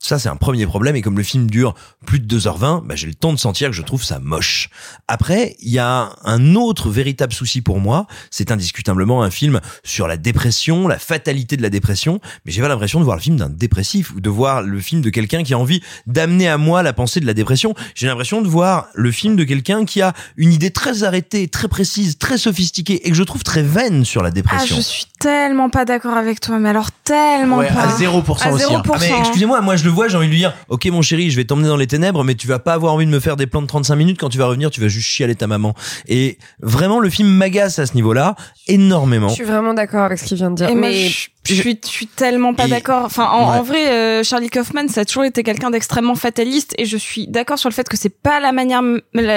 Ça, c'est un premier problème. Et comme le film dure plus de 2h20, bah, j'ai le temps de sentir que je trouve ça moche. Après, il y a un autre véritable souci pour moi. C'est indiscutablement un film sur la dépression, la fatalité de la dépression. Mais j'ai pas l'impression de voir le film d'un dépressif ou de voir le film de quelqu'un qui a envie d'amener à moi la pensée de la dépression. J'ai l'impression de voir le film de quelqu'un qui a une idée très arrêtée, très précise, très sophistiquée et que je trouve très vaine sur la Ah, dépression. je suis tellement pas d'accord avec toi, mais alors tellement Ouais, pas. à 0% À aussi, hein. 0%. Ah mais excusez-moi, moi je le vois, j'ai envie de lui dire, ok mon chéri, je vais t'emmener dans les ténèbres, mais tu vas pas avoir envie de me faire des plans de 35 minutes, quand tu vas revenir, tu vas juste chialer ta maman. Et vraiment, le film m'agace à ce niveau-là, énormément. Je suis vraiment d'accord avec ce qu'il vient de dire. Et moi, mais je, je suis, je suis tellement pas Et- d'accord. Enfin, en, Ouais. en vrai, euh, Charlie Kaufman, ça a toujours été quelqu'un d'extrêmement fataliste, et je suis d'accord sur le fait que c'est pas la manière,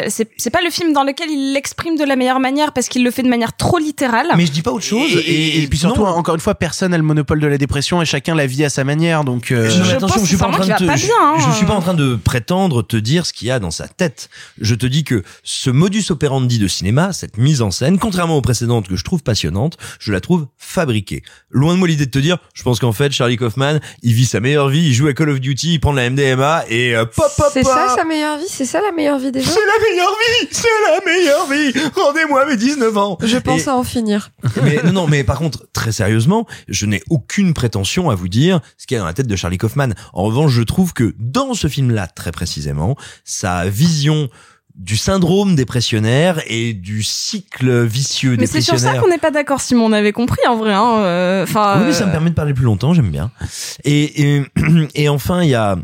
c'est c'est pas le film dans lequel il l'exprime de la meilleure manière parce qu'il le fait de manière trop littérale. Mais je dis pas autre chose. Et, et- et puis surtout, non. encore une fois, personne n'a le monopole de la dépression et chacun la vit à sa manière. Donc, euh, Je- attention, je suis pas en train de te, pas je, bien, hein. je suis pas en train de prétendre te dire ce qu'il y a dans sa tête. Je te dis que ce modus operandi de cinéma, cette mise en scène, contrairement aux précédentes que je trouve passionnantes, je la trouve fabriquée. Loin de moi l'idée de te dire, je pense qu'en fait, Charlie Kaufman, il vit sa meilleure vie, il joue à Call of Duty, il prend de la MDMA et euh, pop pop c'est ça sa meilleure vie, c'est ça la meilleure vie des gens. C'est la meilleure vie, c'est la meilleure vie. Rendez-moi mes 19 ans. Je pense Et- à en finir. *laughs* mais non, non, mais par contre, très sérieusement, je n'ai aucune prétention à vous dire ce qu'il y a dans la tête de Charlie Kaufman. En revanche, je trouve que dans ce film-là, très précisément, sa vision du syndrome dépressionnaire et du cycle vicieux Mais c'est sur ça dépressionnaire. qu'on n'est pas d'accord, Simon. On avait compris, en vrai. Hein. euh, Enfin. Oui, mais ça me euh, permet de parler plus longtemps, j'aime bien. Et, et, *clears throat* et enfin, il y a...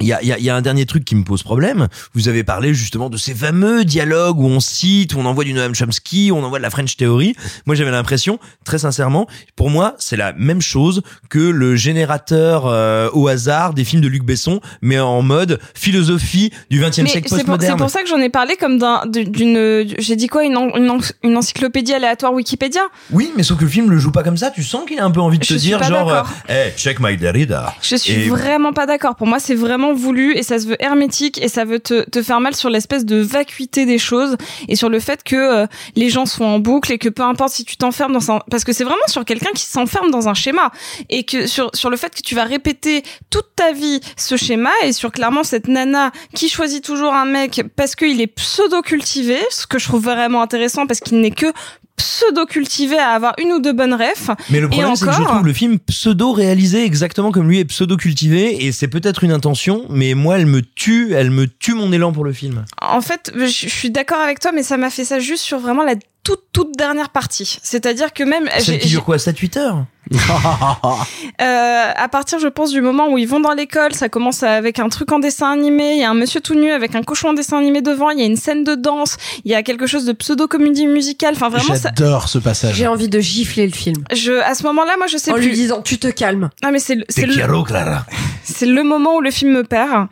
Il y a, il y, a, il y a un dernier truc qui me pose problème. Vous avez parlé justement de ces fameux dialogues où on cite, où on envoie du Noam Chomsky, où on envoie de la French Theory. Moi, j'avais l'impression, très sincèrement, pour moi, c'est la même chose que le générateur euh, au hasard des films de Luc Besson, mais en mode philosophie du 20e Mais siècle pour, c'est postmoderne. pour ça que j'en ai parlé comme d'un- d'une, j'ai dit quoi, une, en- une, en- une encyclopédie aléatoire Wikipédia? Oui, mais sauf que le film le joue pas comme ça. Tu sens qu'il a un peu envie de Je te dire genre, euh, hey, check my Derrida. Je suis Et- vraiment pas d'accord. Pour moi, c'est voulu et ça se veut hermétique et ça veut te, te faire mal sur l'espèce de vacuité des choses et sur le fait que euh, les gens sont en boucle et que peu importe si tu t'enfermes dans un, parce que c'est vraiment sur quelqu'un qui s'enferme dans un schéma et que sur sur le fait que tu vas répéter toute ta vie ce schéma et sur clairement cette nana qui choisit toujours un mec parce qu'il est pseudo cultivé, ce que je trouve vraiment intéressant parce qu'il n'est que pseudo cultivé à avoir une ou deux bonnes refs. Mais le problème, c'est que je trouve le film pseudo réalisé exactement comme lui est pseudo cultivé, et c'est peut-être une intention, mais moi, elle me tue, elle me tue mon élan pour le film. En fait, je suis d'accord avec toi, mais ça m'a fait ça juste sur vraiment la toute toute dernière partie. C'est-à-dire que même Celle qui dure quoi, 7-8 heures? *laughs* euh, à partir, je pense, du moment où ils vont dans l'école, ça commence avec un truc en dessin animé. Il y a un monsieur tout nu avec un cochon en dessin animé devant. Il y a une scène de danse. Il y a quelque chose de pseudo-comédie musicale. Enfin, vraiment, ça. J'adore ce passage. J'ai envie de gifler le film. Je, à ce moment-là, moi, je sais En plus. lui disant, tu te calmes. Ah, mais c'est le- c'est le, quiero, Clara. *laughs* c'est le moment où le film me perd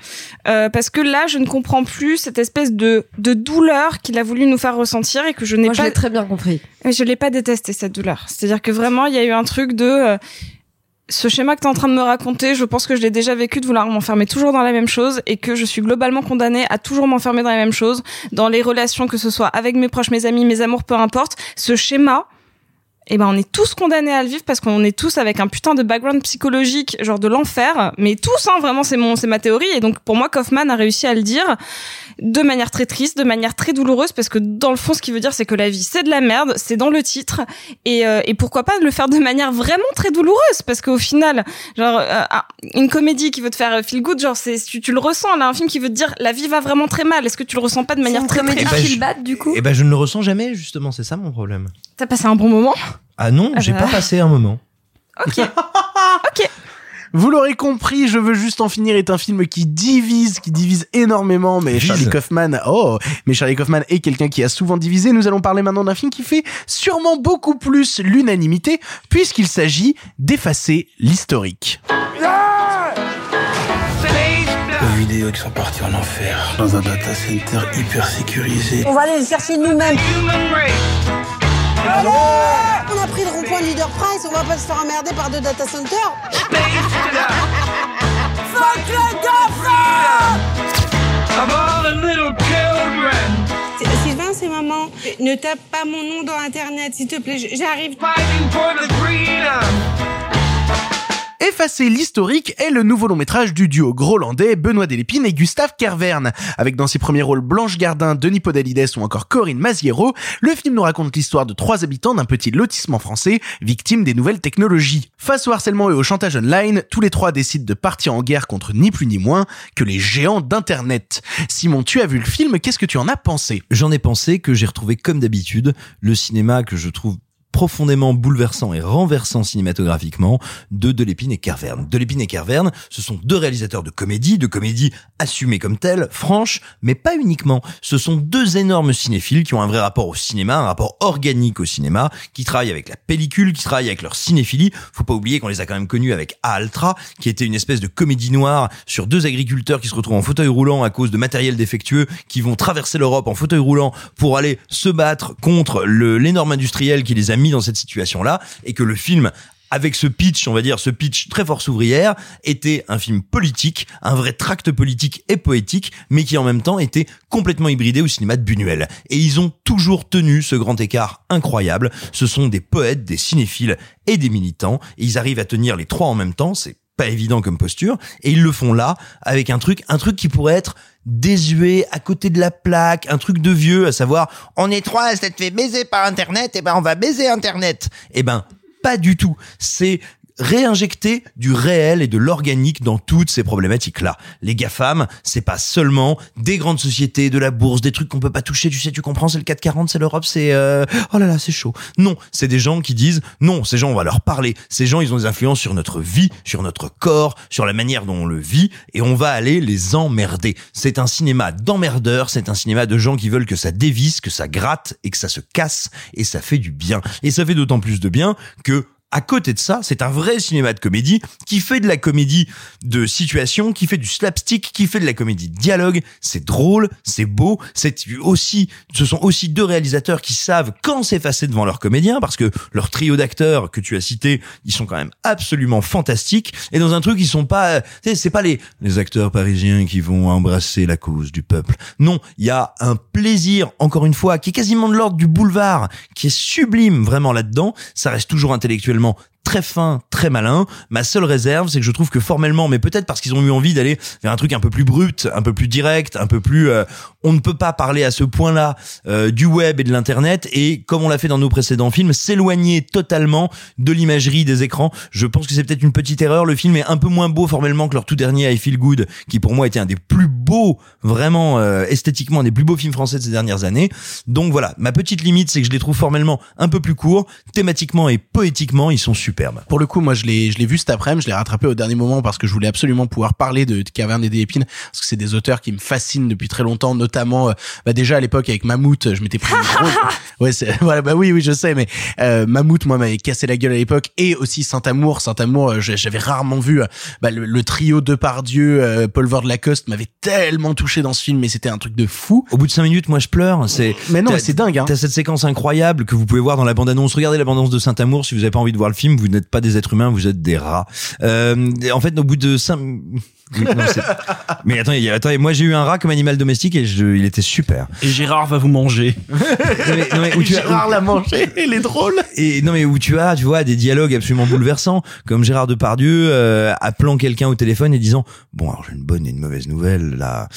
euh, parce que là je ne comprends plus cette espèce de de douleur qu'il a voulu nous faire ressentir et que je n'ai Moi, je pas l'ai très bien compris. mais je l'ai pas détesté cette douleur c'est à dire que vraiment il y a eu un truc de euh, ce schéma que tu es en train de me raconter, je pense que je l'ai déjà vécu de vouloir m'enfermer toujours dans la même chose et que je suis globalement condamnée à toujours m'enfermer dans la même chose, dans les relations, que ce soit avec mes proches, mes amis, mes amours, peu importe. Ce schéma, eh ben on est tous condamnés à le vivre parce qu'on est tous avec un putain de background psychologique genre de l'enfer. Mais tous hein vraiment c'est mon c'est ma théorie. Et donc pour moi Kaufman a réussi à le dire de manière très triste de manière très douloureuse parce que dans le fond ce qu'il veut dire c'est que la vie c'est de la merde c'est dans le titre. Et euh, et pourquoi pas le faire de manière vraiment très douloureuse? Parce qu'au final genre euh, un- une comédie qui veut te faire feel good genre c'est tu, tu le ressens là. Un film qui veut te dire la vie va vraiment très mal. Est-ce que tu le ressens pas de manière très comédie très feel je- bad, du coup? Eh ben, je ne le ressens jamais, justement, c'est ça mon problème. t'as passé un bon moment? Ah non, Ah j'ai bah. pas passé un moment. ok *laughs* ok Vous l'aurez compris, Je veux juste en finir est un film qui divise, qui divise énormément, mais Divise. Charlie Kaufman, oh, mais Charlie Kaufman est quelqu'un qui a souvent divisé. Nous allons parler maintenant d'un film qui fait sûrement beaucoup plus l'unanimité, puisqu'il s'agit d'effacer l'historique. Une vidéos qui sont partis en enfer dans un data center hyper sécurisé. On va aller les chercher nous-mêmes. Allez On a pris le rond-point Leader Price, on va pas se faire emmerder par deux data centers. Fuck le GAFA Sylvain, c'est maman. Ne tape pas mon nom dans Internet, s'il te plaît. J'arrive. Effacer l'historique est le nouveau long métrage du duo grolandais Benoît Delépine et Gustave Kervern. Avec dans ses premiers rôles Blanche Gardin, Denis Podalides ou encore Corinne Maziero, le film nous raconte l'histoire de trois habitants d'un petit lotissement français, victimes des nouvelles technologies. Face au harcèlement et au chantage online, tous les trois décident de partir en guerre contre ni plus ni moins que les géants d'Internet. Simon, tu as vu le film, qu'est-ce que tu en as pensé? J'en ai pensé que j'ai retrouvé comme d'habitude le cinéma que je trouve profondément bouleversant et renversant cinématographiquement de Delépine et Kervern. Delépine et Kervern, ce sont deux réalisateurs de comédie, de comédie assumée comme telle, franche, mais pas uniquement. Ce sont deux énormes cinéphiles qui ont un vrai rapport au cinéma, un rapport organique au cinéma, qui travaillent avec la pellicule, qui travaillent avec leur cinéphilie. Faut pas oublier qu'on les a quand même connus avec Altra, qui était une espèce de comédie noire sur deux agriculteurs qui se retrouvent en fauteuil roulant à cause de matériel défectueux, qui vont traverser l'Europe en fauteuil roulant pour aller se battre contre l'énorme industriel qui les a mis dans cette situation-là, et que le film avec ce pitch, on va dire, ce pitch très force ouvrière, était un film politique, un vrai tract politique et poétique, mais qui en même temps était complètement hybridé au cinéma de Buñuel. Et ils ont toujours tenu ce grand écart incroyable. Ce sont des poètes, des cinéphiles et des militants, et ils arrivent à tenir les trois en même temps, c'est pas évident comme posture, et ils le font là, avec un truc, un truc qui pourrait être désuet, à côté de la plaque, un truc de vieux, à savoir, on est trois à s'être fait baiser par Internet, et ben on va baiser Internet. Et ben, pas du tout. C'est réinjecter du réel et de l'organique dans toutes ces problématiques-là. Les GAFAM, c'est pas seulement des grandes sociétés, de la bourse, des trucs qu'on peut pas toucher, tu sais, tu comprends, c'est le 440, c'est l'Europe, c'est... euh, Oh là là, c'est chaud. Non, c'est des gens qui disent, non, ces gens, on va leur parler. Ces gens, ils ont des influences sur notre vie, sur notre corps, sur la manière dont on le vit, et on va aller les emmerder. C'est un cinéma d'emmerdeurs, c'est un cinéma de gens qui veulent que ça dévisse, que ça gratte, et que ça se casse, et ça fait du bien. Et ça fait d'autant plus de bien que à côté de ça, c'est un vrai cinéma de comédie qui fait de la comédie de situation, qui fait du slapstick, qui fait de la comédie de dialogue. C'est drôle, c'est beau. C'est aussi, ce sont aussi deux réalisateurs qui savent quand s'effacer devant leurs comédiens parce que leur trio d'acteurs que tu as cité, ils sont quand même absolument fantastiques. Et dans un truc, ils sont pas, c'est pas les, les acteurs parisiens qui vont embrasser la cause du peuple. Non, il y a un plaisir, encore une fois, qui est quasiment de l'ordre du boulevard, qui est sublime vraiment là-dedans. Ça reste toujours intellectuellement finalement très fin, très malin. Ma seule réserve, c'est que je trouve que formellement, mais peut-être parce qu'ils ont eu envie d'aller vers un truc un peu plus brut, un peu plus direct, un peu plus... euh, on ne peut pas parler à ce point-là euh, du web et de l'internet et, comme on l'a fait dans nos précédents films, s'éloigner totalement de l'imagerie des écrans. Je pense que c'est peut-être une petite erreur. Le film est un peu moins beau formellement que leur tout dernier I Feel Good, qui pour moi était un des plus beaux, vraiment euh, esthétiquement, des plus beaux films français de ces dernières années. Donc voilà, ma petite limite, c'est que je les trouve formellement un peu plus courts, thématiquement et poétiquement, ils sont Pour le coup, moi, je l'ai, je l'ai vu cet après-midi, je l'ai rattrapé au dernier moment parce que je voulais absolument pouvoir parler de, de Caverne et des épines parce que c'est des auteurs qui me fascinent depuis très longtemps, notamment, euh, bah déjà à l'époque avec Mammouth, je m'étais pris une grosse, *laughs* ouais, c'est, voilà, bah oui, oui, je sais, mais euh, Mammouth, moi, m'avait cassé la gueule à l'époque et aussi Saint-Amour, Saint-Amour, euh, j'avais rarement vu euh, bah, le, le trio Depardieu, euh, Paul Vord Lacoste m'avait tellement touché dans ce film, mais c'était un truc de fou. Au bout de cinq minutes, moi je pleure. C'est Mais non, c'est dingue, hein. T'as cette séquence incroyable que vous pouvez voir dans la bande-annonce. Regardez la bande-annonce de Saint-Amour si vous avez pas envie de voir le film. Vous n'êtes pas des êtres humains, vous êtes des rats. Euh, en fait, au bout de cinq... *laughs* Non, c'est- mais attendez, il y a- attendez, moi j'ai eu un rat comme animal domestique et je, il était super. Et Gérard va vous manger. *laughs* Non, mais- non, mais où tu as- Gérard l'a mangé, il est drôle. Et non mais où tu as, tu vois, des dialogues absolument bouleversants, comme Gérard Depardieu euh, appelant quelqu'un au téléphone et disant bon alors j'ai une bonne et une mauvaise nouvelle là.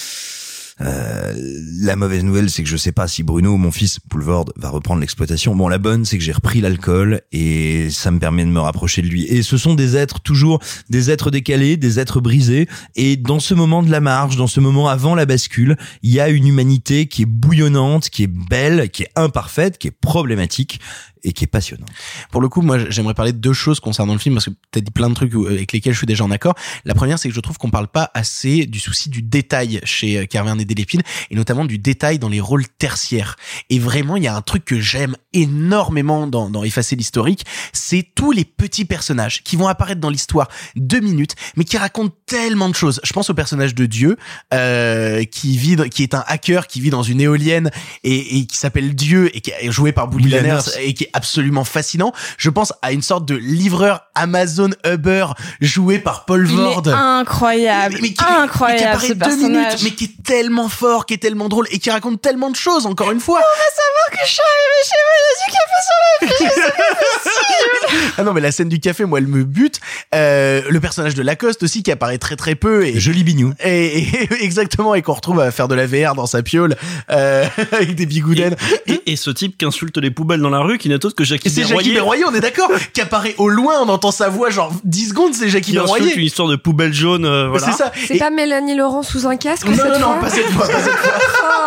Euh, la mauvaise nouvelle, c'est que je sais pas si Bruno, mon fils Poulvord, va reprendre l'exploitation. Bon, la bonne, c'est que j'ai repris l'alcool et ça me permet de me rapprocher de lui. Et ce sont des êtres toujours des êtres décalés, des êtres brisés. Et dans ce moment de la marge, dans ce moment avant la bascule, il y a une humanité qui est bouillonnante, qui est belle, qui est imparfaite, qui est problématique. Et qui est passionnante. Pour le coup, moi, j'aimerais parler de deux choses concernant le film parce que t'as dit plein de trucs avec lesquels je suis déjà en accord. La première, c'est que je trouve qu'on parle pas assez du souci du détail chez Carverne et Delépine et notamment du détail dans les rôles tertiaires. Et vraiment, il y a un truc que j'aime énormément dans, dans Effacer l'historique, c'est tous les petits personnages qui vont apparaître dans l'histoire deux minutes, mais qui racontent tellement de choses. Je pense au personnage de Dieu, euh, qui vit, qui est un hacker, qui vit dans une éolienne et, et qui s'appelle Dieu et qui est joué par Bully Lanners et qui est absolument fascinant. Je pense à une sorte de livreur Amazon Uber joué par Paul Il Vord. est incroyable, Mais- mais qui- mais qui incroyable apparaît ce deux personnage. minutes, mais qui est tellement fort, qui est tellement drôle et qui raconte tellement de choses. Encore une fois. On va savoir que je suis arrivée chez moi, il y a du café sur la fiche. *laughs* Ah non, mais la scène du café, moi, elle me bute. Euh, le personnage de Lacoste aussi, qui apparaît très très peu. Et, Joli bignou. et, et- *laughs* exactement, et qu'on retrouve à faire de la VR dans sa piole, euh, *laughs* avec des bigoudens. Et, et ce type qui insulte les poubelles dans la rue, qui n'est que Jackie Et c'est Jackie Berroyer, on est d'accord, *laughs* qui apparaît au loin, on entend sa voix, genre 10 secondes, c'est Jackie qui insulte une Berroyer. histoire de poubelle jaune. euh, voilà. C'est ça. C'est Et- pas Mélanie Laurent sous un casque Non, cette non, fois non, pas cette fois, pas cette fois. *laughs*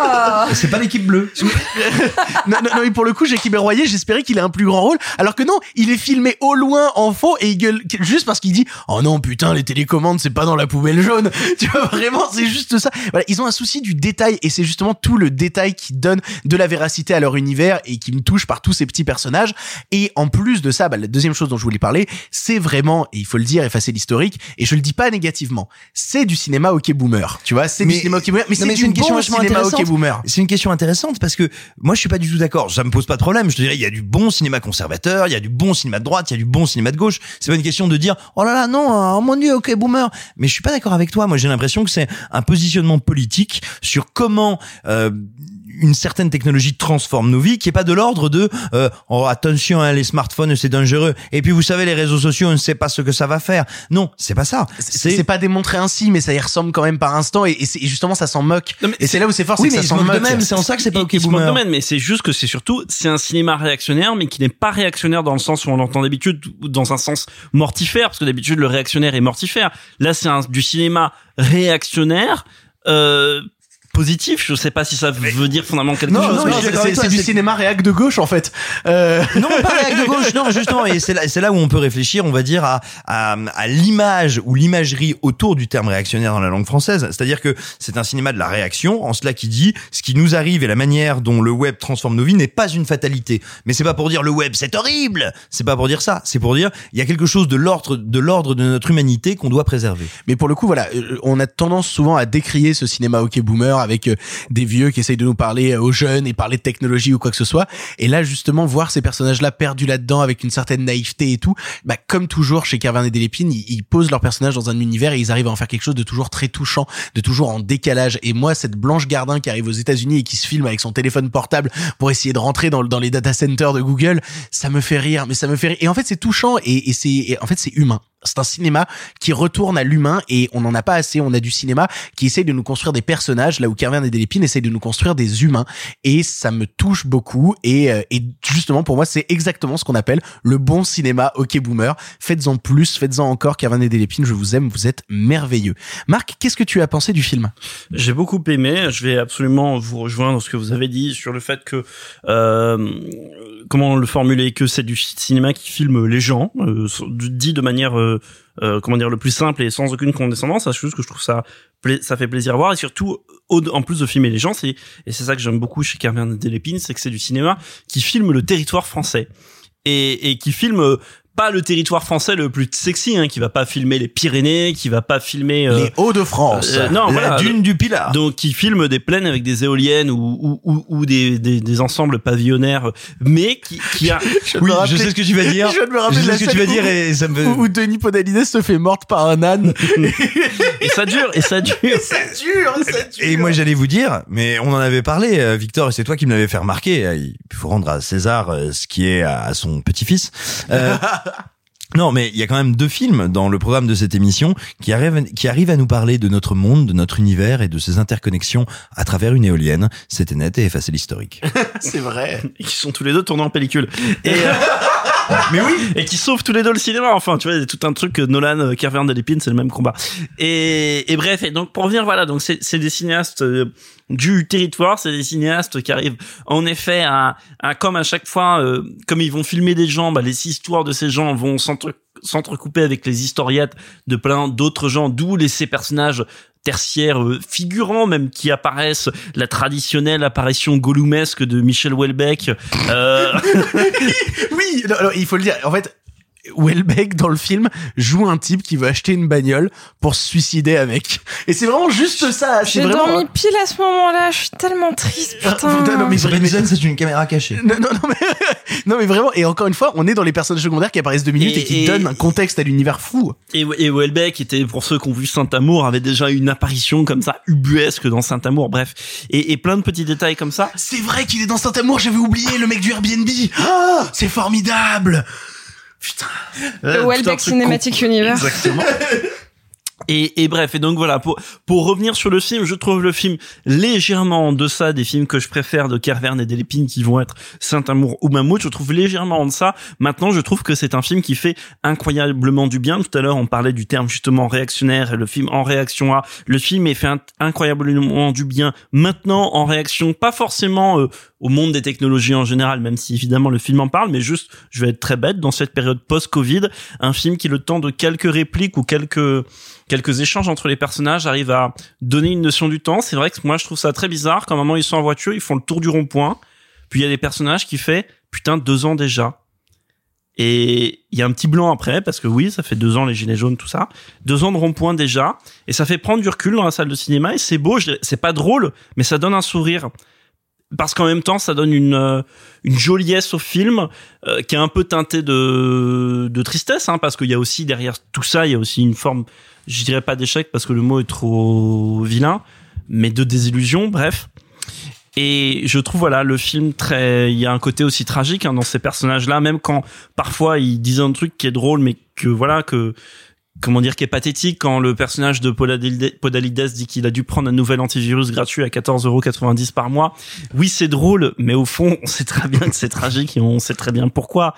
Ah. C'est pas l'équipe bleue. *laughs* non, non, non, mais pour le coup, Jackie Berroyer, j'espérais qu'il ait un plus grand rôle, alors que non, il est filmé au loin, en faux, et il gueule juste parce qu'il dit « Oh non, putain, les télécommandes, c'est pas dans la poubelle jaune !» Tu vois, vraiment, c'est juste ça. Voilà, ils ont un souci du détail, et c'est justement tout le détail qui donne de la véracité à leur univers, et qui me touche par tous ces petits personnages. Et en plus de ça, bah, la deuxième chose dont je voulais parler, c'est vraiment, et il faut le dire, effacer l'historique, et je le dis pas négativement, c'est du cinéma hockey boomer. Tu vois, c'est du cinéma hockey boomer, mais c'est une question bon cinéma hockey boomer. C'est une question intéressante parce que moi je suis pas du tout d'accord. Ça me pose pas de problème. Je te dirais il y a du bon cinéma conservateur, il y a du bon cinéma de droite, il y a du bon cinéma de gauche. C'est pas une question de dire oh là là non, oh mon dieu, ok boomer. Mais je suis pas d'accord avec toi. Moi j'ai l'impression que c'est un positionnement politique sur comment euh, une certaine technologie transforme nos vies, qui est pas de l'ordre de euh, oh attention hein, les smartphones c'est dangereux. Et puis vous savez les réseaux sociaux on ne sait pas ce que ça va faire. Non, c'est pas ça. c'est pas démontré ainsi, mais ça y ressemble quand même par instant, et, et justement ça s'en moque. et c'est là où c'est fort, Oui, c'est que ça se s'en moque. même, c'est en ça que c'est pas ok boomer. de même, mais c'est juste que c'est surtout c'est un cinéma réactionnaire, mais qui n'est pas réactionnaire dans le sens où on l'entend d'habitude, ou dans un sens mortifère, parce que d'habitude le réactionnaire est mortifère. Là, c'est un, du cinéma réactionnaire. Euh, positif, je sais pas si ça veut dire fondamentalement quelque Non, chose. non, mais- c'est- du cinéma réac de gauche en fait. Euh... Non, pas réac de gauche, non, justement, et c'est là, c'est là où on peut réfléchir, on va dire, à, à, à l'image ou l'imagerie autour du terme réactionnaire dans la langue française. C'est-à-dire que c'est un cinéma de la réaction, en cela qui dit, ce qui nous arrive et la manière dont le web transforme nos vies n'est pas une fatalité. Mais c'est pas pour dire le web c'est horrible, c'est pas pour dire ça, c'est pour dire, il y a quelque chose de l'ordre, de l'ordre de notre humanité qu'on doit préserver. Mais pour le coup, voilà, euh, on a tendance souvent à décrier ce cinéma hockey boomer avec euh, des vieux qui essayent de nous parler euh, aux jeunes et parler de technologie ou quoi que ce soit. Et là, justement, voir ces personnages-là perdus là-dedans avec une certaine naïveté et tout, bah, comme toujours chez Carverne et Delépine, ils, posent leurs personnages dans un univers et ils arrivent à en faire quelque chose de toujours très touchant, de toujours en décalage. Et moi, cette Blanche Gardin qui arrive aux États-Unis et qui se filme avec son téléphone portable pour essayer de rentrer dans, les data centers de Google, ça me fait rire, mais ça me fait rire. Et en fait, c'est touchant et, et c'est, en fait, c'est humain. C'est un cinéma qui retourne à l'humain et on n'en a pas assez. On a du cinéma qui essaye de nous construire des personnages, là où Carverne et Delépine essayent de nous construire des humains. Et ça me touche beaucoup. Et, euh, et justement, pour moi, c'est exactement ce qu'on appelle le bon cinéma hockey boomer. Faites-en plus, faites-en encore. Carverne et Delépine, je vous aime, vous êtes merveilleux. Marc, qu'est-ce que tu as pensé du film? J'ai beaucoup aimé. Je vais absolument vous rejoindre dans ce que vous avez dit sur le fait que euh, comment le formuler que c'est du cinéma qui filme les gens, euh, dit de manière euh, euh, comment dire le plus simple et sans aucune condescendance. C'est juste que je trouve ça ça fait plaisir à voir et surtout en plus de filmer les gens, c'est et c'est ça que j'aime beaucoup chez Carmen Delépine, c'est que c'est du cinéma qui filme le territoire français et, et qui filme euh, pas le territoire français le plus sexy, hein, qui va pas filmer les Pyrénées, qui va pas filmer euh, Les Hauts-de-France. euh, non, La voilà. dune du Pilat. Donc, qui filme des plaines avec des éoliennes ou, ou, ou, ou des, des, des ensembles pavillonnaires, mais qui, qui a. *laughs* Je Oui, je sais ce que tu vas dire. *laughs* Je viens de me rappeler Je sais la ce que tu vas dire et ça me Où, Denis Podalides se fait morte par un âne. *laughs* et ça dure, et ça dure. ça dure, ça dure. Et moi j'allais vous dire, mais on en avait parlé, euh, Victor, et c'est toi qui me l'avais fait remarquer. euh, Il faut rendre à César ce qui est à son petit-fils. Euh, *laughs* Non, mais il y a quand même deux films dans le programme de cette émission qui arrivent, qui arrivent à nous parler de notre monde, de notre univers et de ses interconnexions à travers une éolienne. C'était net et effacer l'historique. *laughs* C'est vrai. Qui sont tous les deux tournés en pellicule. Et, euh, *laughs* Mais oui. *laughs* Et qui sauve tous les deux le cinéma. Enfin, tu vois, il tout un truc. Nolan, Carver de Lépine, c'est le même combat. Et, et bref, et donc pour revenir, voilà, donc c'est des cinéastes euh, du territoire, c'est des cinéastes qui arrivent en effet à, à comme à chaque fois, euh, comme ils vont filmer des gens, bah, les histoires de ces gens vont s'entre s'entrecouper avec les historiettes de plein d'autres gens, d'où les ces personnages tertiaires euh, figurants même qui apparaissent la traditionnelle apparition goloumesque de Michel Houellebecq euh, *laughs* oui, il faut le dire. En fait, Welbeck dans le film joue un type qui veut acheter une bagnole pour se suicider avec. Et c'est vraiment juste ça. C'est J'ai vraiment. dormi pile à ce moment-là, je suis tellement triste, Ah, putain. putain, non, mais C'est pas une scène, c'est une caméra cachée. Non, non, non, mais, *laughs* non, mais vraiment, et encore une fois, on est dans les personnages secondaires qui apparaissent deux minutes et, Et- qui et- donnent un contexte à l'univers fou. Et, et Houellebecq était, pour ceux qui ont vu Saint-Amour, avait déjà une apparition comme ça, ubuesque dans Saint-Amour, bref. Et, et plein de petits détails comme ça. C'est vrai qu'il est dans Saint-Amour, j'avais oublié le mec du Airbnb. Ah, c'est formidable. Putain. Le Euh, Welbeck Cinematic Universe. Exactement. *laughs* Et, et bref, et donc voilà, pour, pour revenir sur le film, je trouve le film légèrement en deçà des films que je préfère de Kervern et Delépine qui vont être Saint-Amour ou Mammouth, je trouve légèrement en deçà. Maintenant, je trouve que c'est un film qui fait incroyablement du bien. Tout à l'heure, on parlait du terme justement réactionnaire et le film en réaction à. Le film est fait incroyablement du bien maintenant en réaction, pas forcément euh, au monde des technologies en général, même si évidemment le film en parle, mais juste, je vais être très bête, dans cette période post-Covid, un film qui, le temps de quelques répliques ou quelques quelques échanges entre les personnages arrive à donner une notion du temps. C'est vrai que moi je trouve ça très bizarre. Quand moment ils sont en voiture, ils font le tour du rond-point, puis il y a des personnages qui fait putain deux ans déjà. Et il y a un petit blanc après parce que oui, ça fait deux ans les gilets jaunes tout ça, deux ans de rond-point déjà, et ça fait prendre du recul dans la salle de cinéma et c'est beau. C'est pas drôle, mais ça donne un sourire parce qu'en même temps ça donne une euh, une joliesse au film euh, qui est un peu teintée de de tristesse hein, parce qu'il y a aussi derrière tout ça il y a aussi une forme je dirais pas d'échec parce que le mot est trop vilain mais de désillusion bref. Et je trouve voilà le film très il y a un côté aussi tragique hein, dans ces personnages là même quand parfois ils disent un truc qui est drôle mais que voilà que comment dire qui est pathétique quand le personnage de Podalides dit qu'il a dû prendre un nouvel antivirus gratuit à 14,90€ par mois. Oui, c'est drôle, mais au fond, on sait très bien que c'est tragique et on sait très bien pourquoi.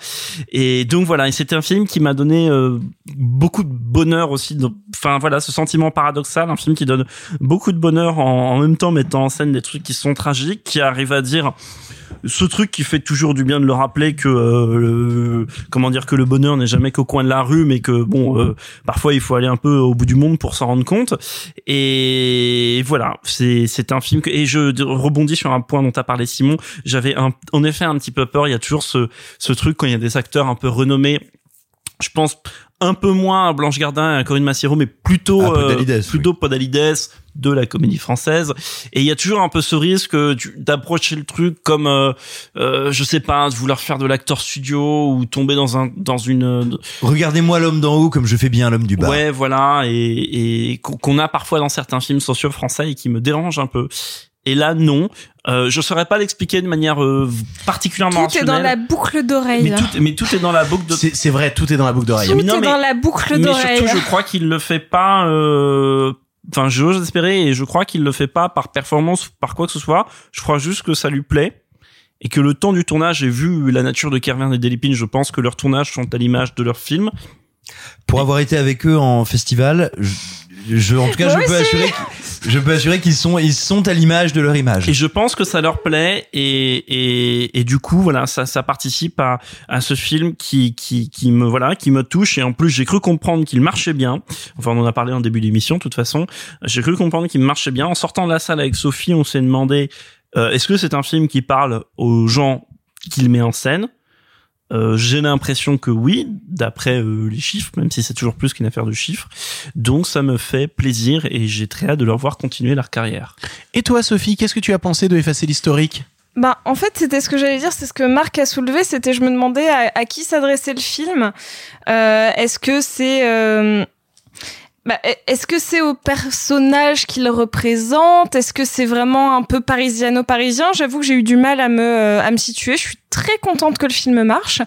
Et donc voilà, et c'était un film qui m'a donné euh, beaucoup de bonheur aussi. Enfin voilà, ce sentiment paradoxal, un film qui donne beaucoup de bonheur en, même temps mettant en scène des trucs qui sont tragiques, qui arrive à dire ce truc qui fait toujours du bien de le rappeler que euh, comment dire que le bonheur n'est jamais qu'au coin de la rue mais que bon euh, parfois il faut aller un peu au bout du monde pour s'en rendre compte. Et voilà c'est c'est un film que et je rebondis sur un point dont tu as parlé Simon. J'avais en effet un petit peu peur. Il y a toujours ce ce truc quand il y a des acteurs un peu renommés. Je pense un peu moins à Blanche Gardin et à Corinne Massiero, mais plutôt À Podalides, euh, plutôt Podalides de la comédie française. Et il y a toujours un peu ce risque d'approcher le truc comme, euh, euh, je sais pas, de vouloir faire de l'acteur studio ou tomber dans un dans une Regardez-moi l'homme d'en haut comme je fais bien l'homme du bas. Ouais, voilà, et, et qu'on a parfois dans certains films sociaux français et qui me dérangent un peu. Et là, non. Euh, je saurais pas l'expliquer de manière euh, particulièrement Tout est dans la boucle d'oreille. Mais tout, mais tout est dans la boucle de. C'est vrai, tout est dans la boucle d'oreille. Tout Mais non, est mais- dans la boucle Mais d'oreille. surtout, je crois qu'il le fait pas. euh, Enfin, j'ose espérer et je crois qu'il le fait pas par performance, ou par quoi que ce soit. Je crois juste que ça lui plaît et que le temps du tournage, j'ai vu la nature de Kervin et Delépine. Je pense que leurs tournages sont à l'image de leur film. Pour avoir été avec eux en festival, je, je- en tout cas, Moi je peux assurer, je peux assurer qu'ils sont, ils sont à l'image de leur image. Et je pense que ça leur plaît et et, et du coup voilà ça ça participe à à ce film qui qui qui me voilà qui me touche et en plus j'ai cru comprendre qu'il marchait bien. Enfin on en a parlé en début d'émission de toute façon. J'ai cru comprendre qu'il marchait bien. En sortant de la salle avec Sophie, on s'est demandé euh, est-ce que c'est un film qui parle aux gens qu'il met en scène? Euh, j'ai l'impression que oui, d'après euh, les chiffres, même si c'est toujours plus qu'une affaire de chiffres. Donc ça me fait plaisir et j'ai très hâte de leur voir continuer leur carrière. Et toi, Sophie, qu'est-ce que tu as pensé de effacer l'historique? Bah, en fait, c'était ce que j'allais dire, c'est ce que Marc a soulevé, c'était je me demandais à, à qui s'adressait le film. Euh, Est-ce que c'est... euh, bah, est-ce que c'est au personnage qu'il représente? Est-ce que c'est vraiment un peu parisiano-parisien? J'avoue que j'ai eu du mal à me, euh, à me situer. Je suis très contente que le film marche.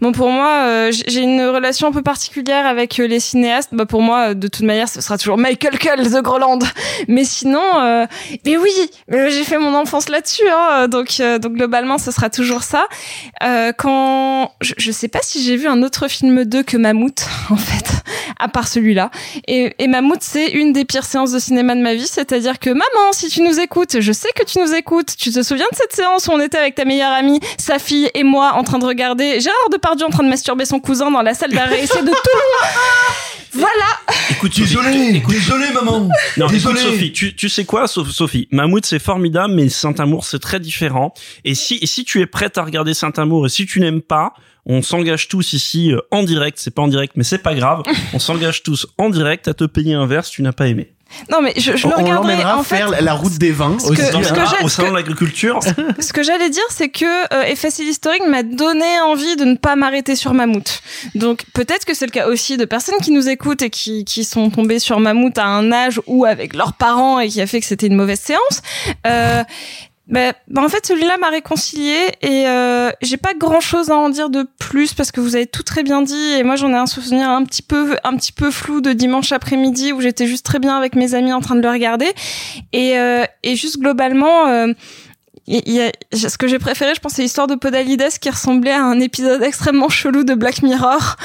Bon, pour moi, euh, j'ai une relation un peu particulière avec euh, les cinéastes. Bah, pour moi, euh, de toute manière, ce sera toujours Michael Cull, The Groland. Mais sinon, mais oui, j'ai fait mon enfance là-dessus. Hein, donc, donc globalement, ce sera toujours ça. Quand je, je sais pas si j'ai vu un autre film d'eux que Mammouth, *laughs* en fait, à part celui-là. Et, et Mammouth, c'est une des pires séances de cinéma de ma vie. C'est-à-dire que maman, si tu nous écoutes, je sais que tu nous écoutes. Tu te souviens de cette séance où on était avec ta meilleure amie, sa fille et moi en train de regarder Gérard Depardieu en train de masturber son cousin dans la salle d'arrêt. C'est de tout. *laughs* Voilà. Écoute, Désolé, désolé maman. Non, Désolé. écoute, Sophie, tu, tu sais quoi, Soph- Sophie? Mammouth, c'est formidable, mais Saint-Amour, c'est très différent. Et si, et si tu es prête à regarder Saint-Amour et si tu n'aimes pas, on s'engage tous ici euh, en direct. C'est pas en direct, mais c'est pas grave. *laughs* on s'engage tous en direct à te payer un verre si tu n'as pas aimé. Non, mais je, je le on regarderai. l'emmènera En fait, faire la route des vins que- ce au salon de l'agriculture. *laughs* Ce que j'allais dire, c'est que euh, Effet historique m'a donné envie de ne pas m'arrêter sur Mammouth. Donc peut-être que c'est le cas aussi de personnes qui nous écoutent et qui, qui sont tombées sur Mammouth à un âge ou avec leurs parents et qui a fait que c'était une mauvaise séance. Euh, bah, en fait, celui-là m'a réconcilié et euh, j'ai pas grand-chose à en dire de plus parce que vous avez tout très bien dit et moi j'en ai un souvenir un petit peu un petit peu flou de dimanche après-midi où j'étais juste très bien avec mes amis en train de le regarder. Et euh, et juste globalement euh, il y a, ce que j'ai préféré, je pense, c'est l'histoire de Podalides qui ressemblait à un épisode extrêmement chelou de Black Mirror,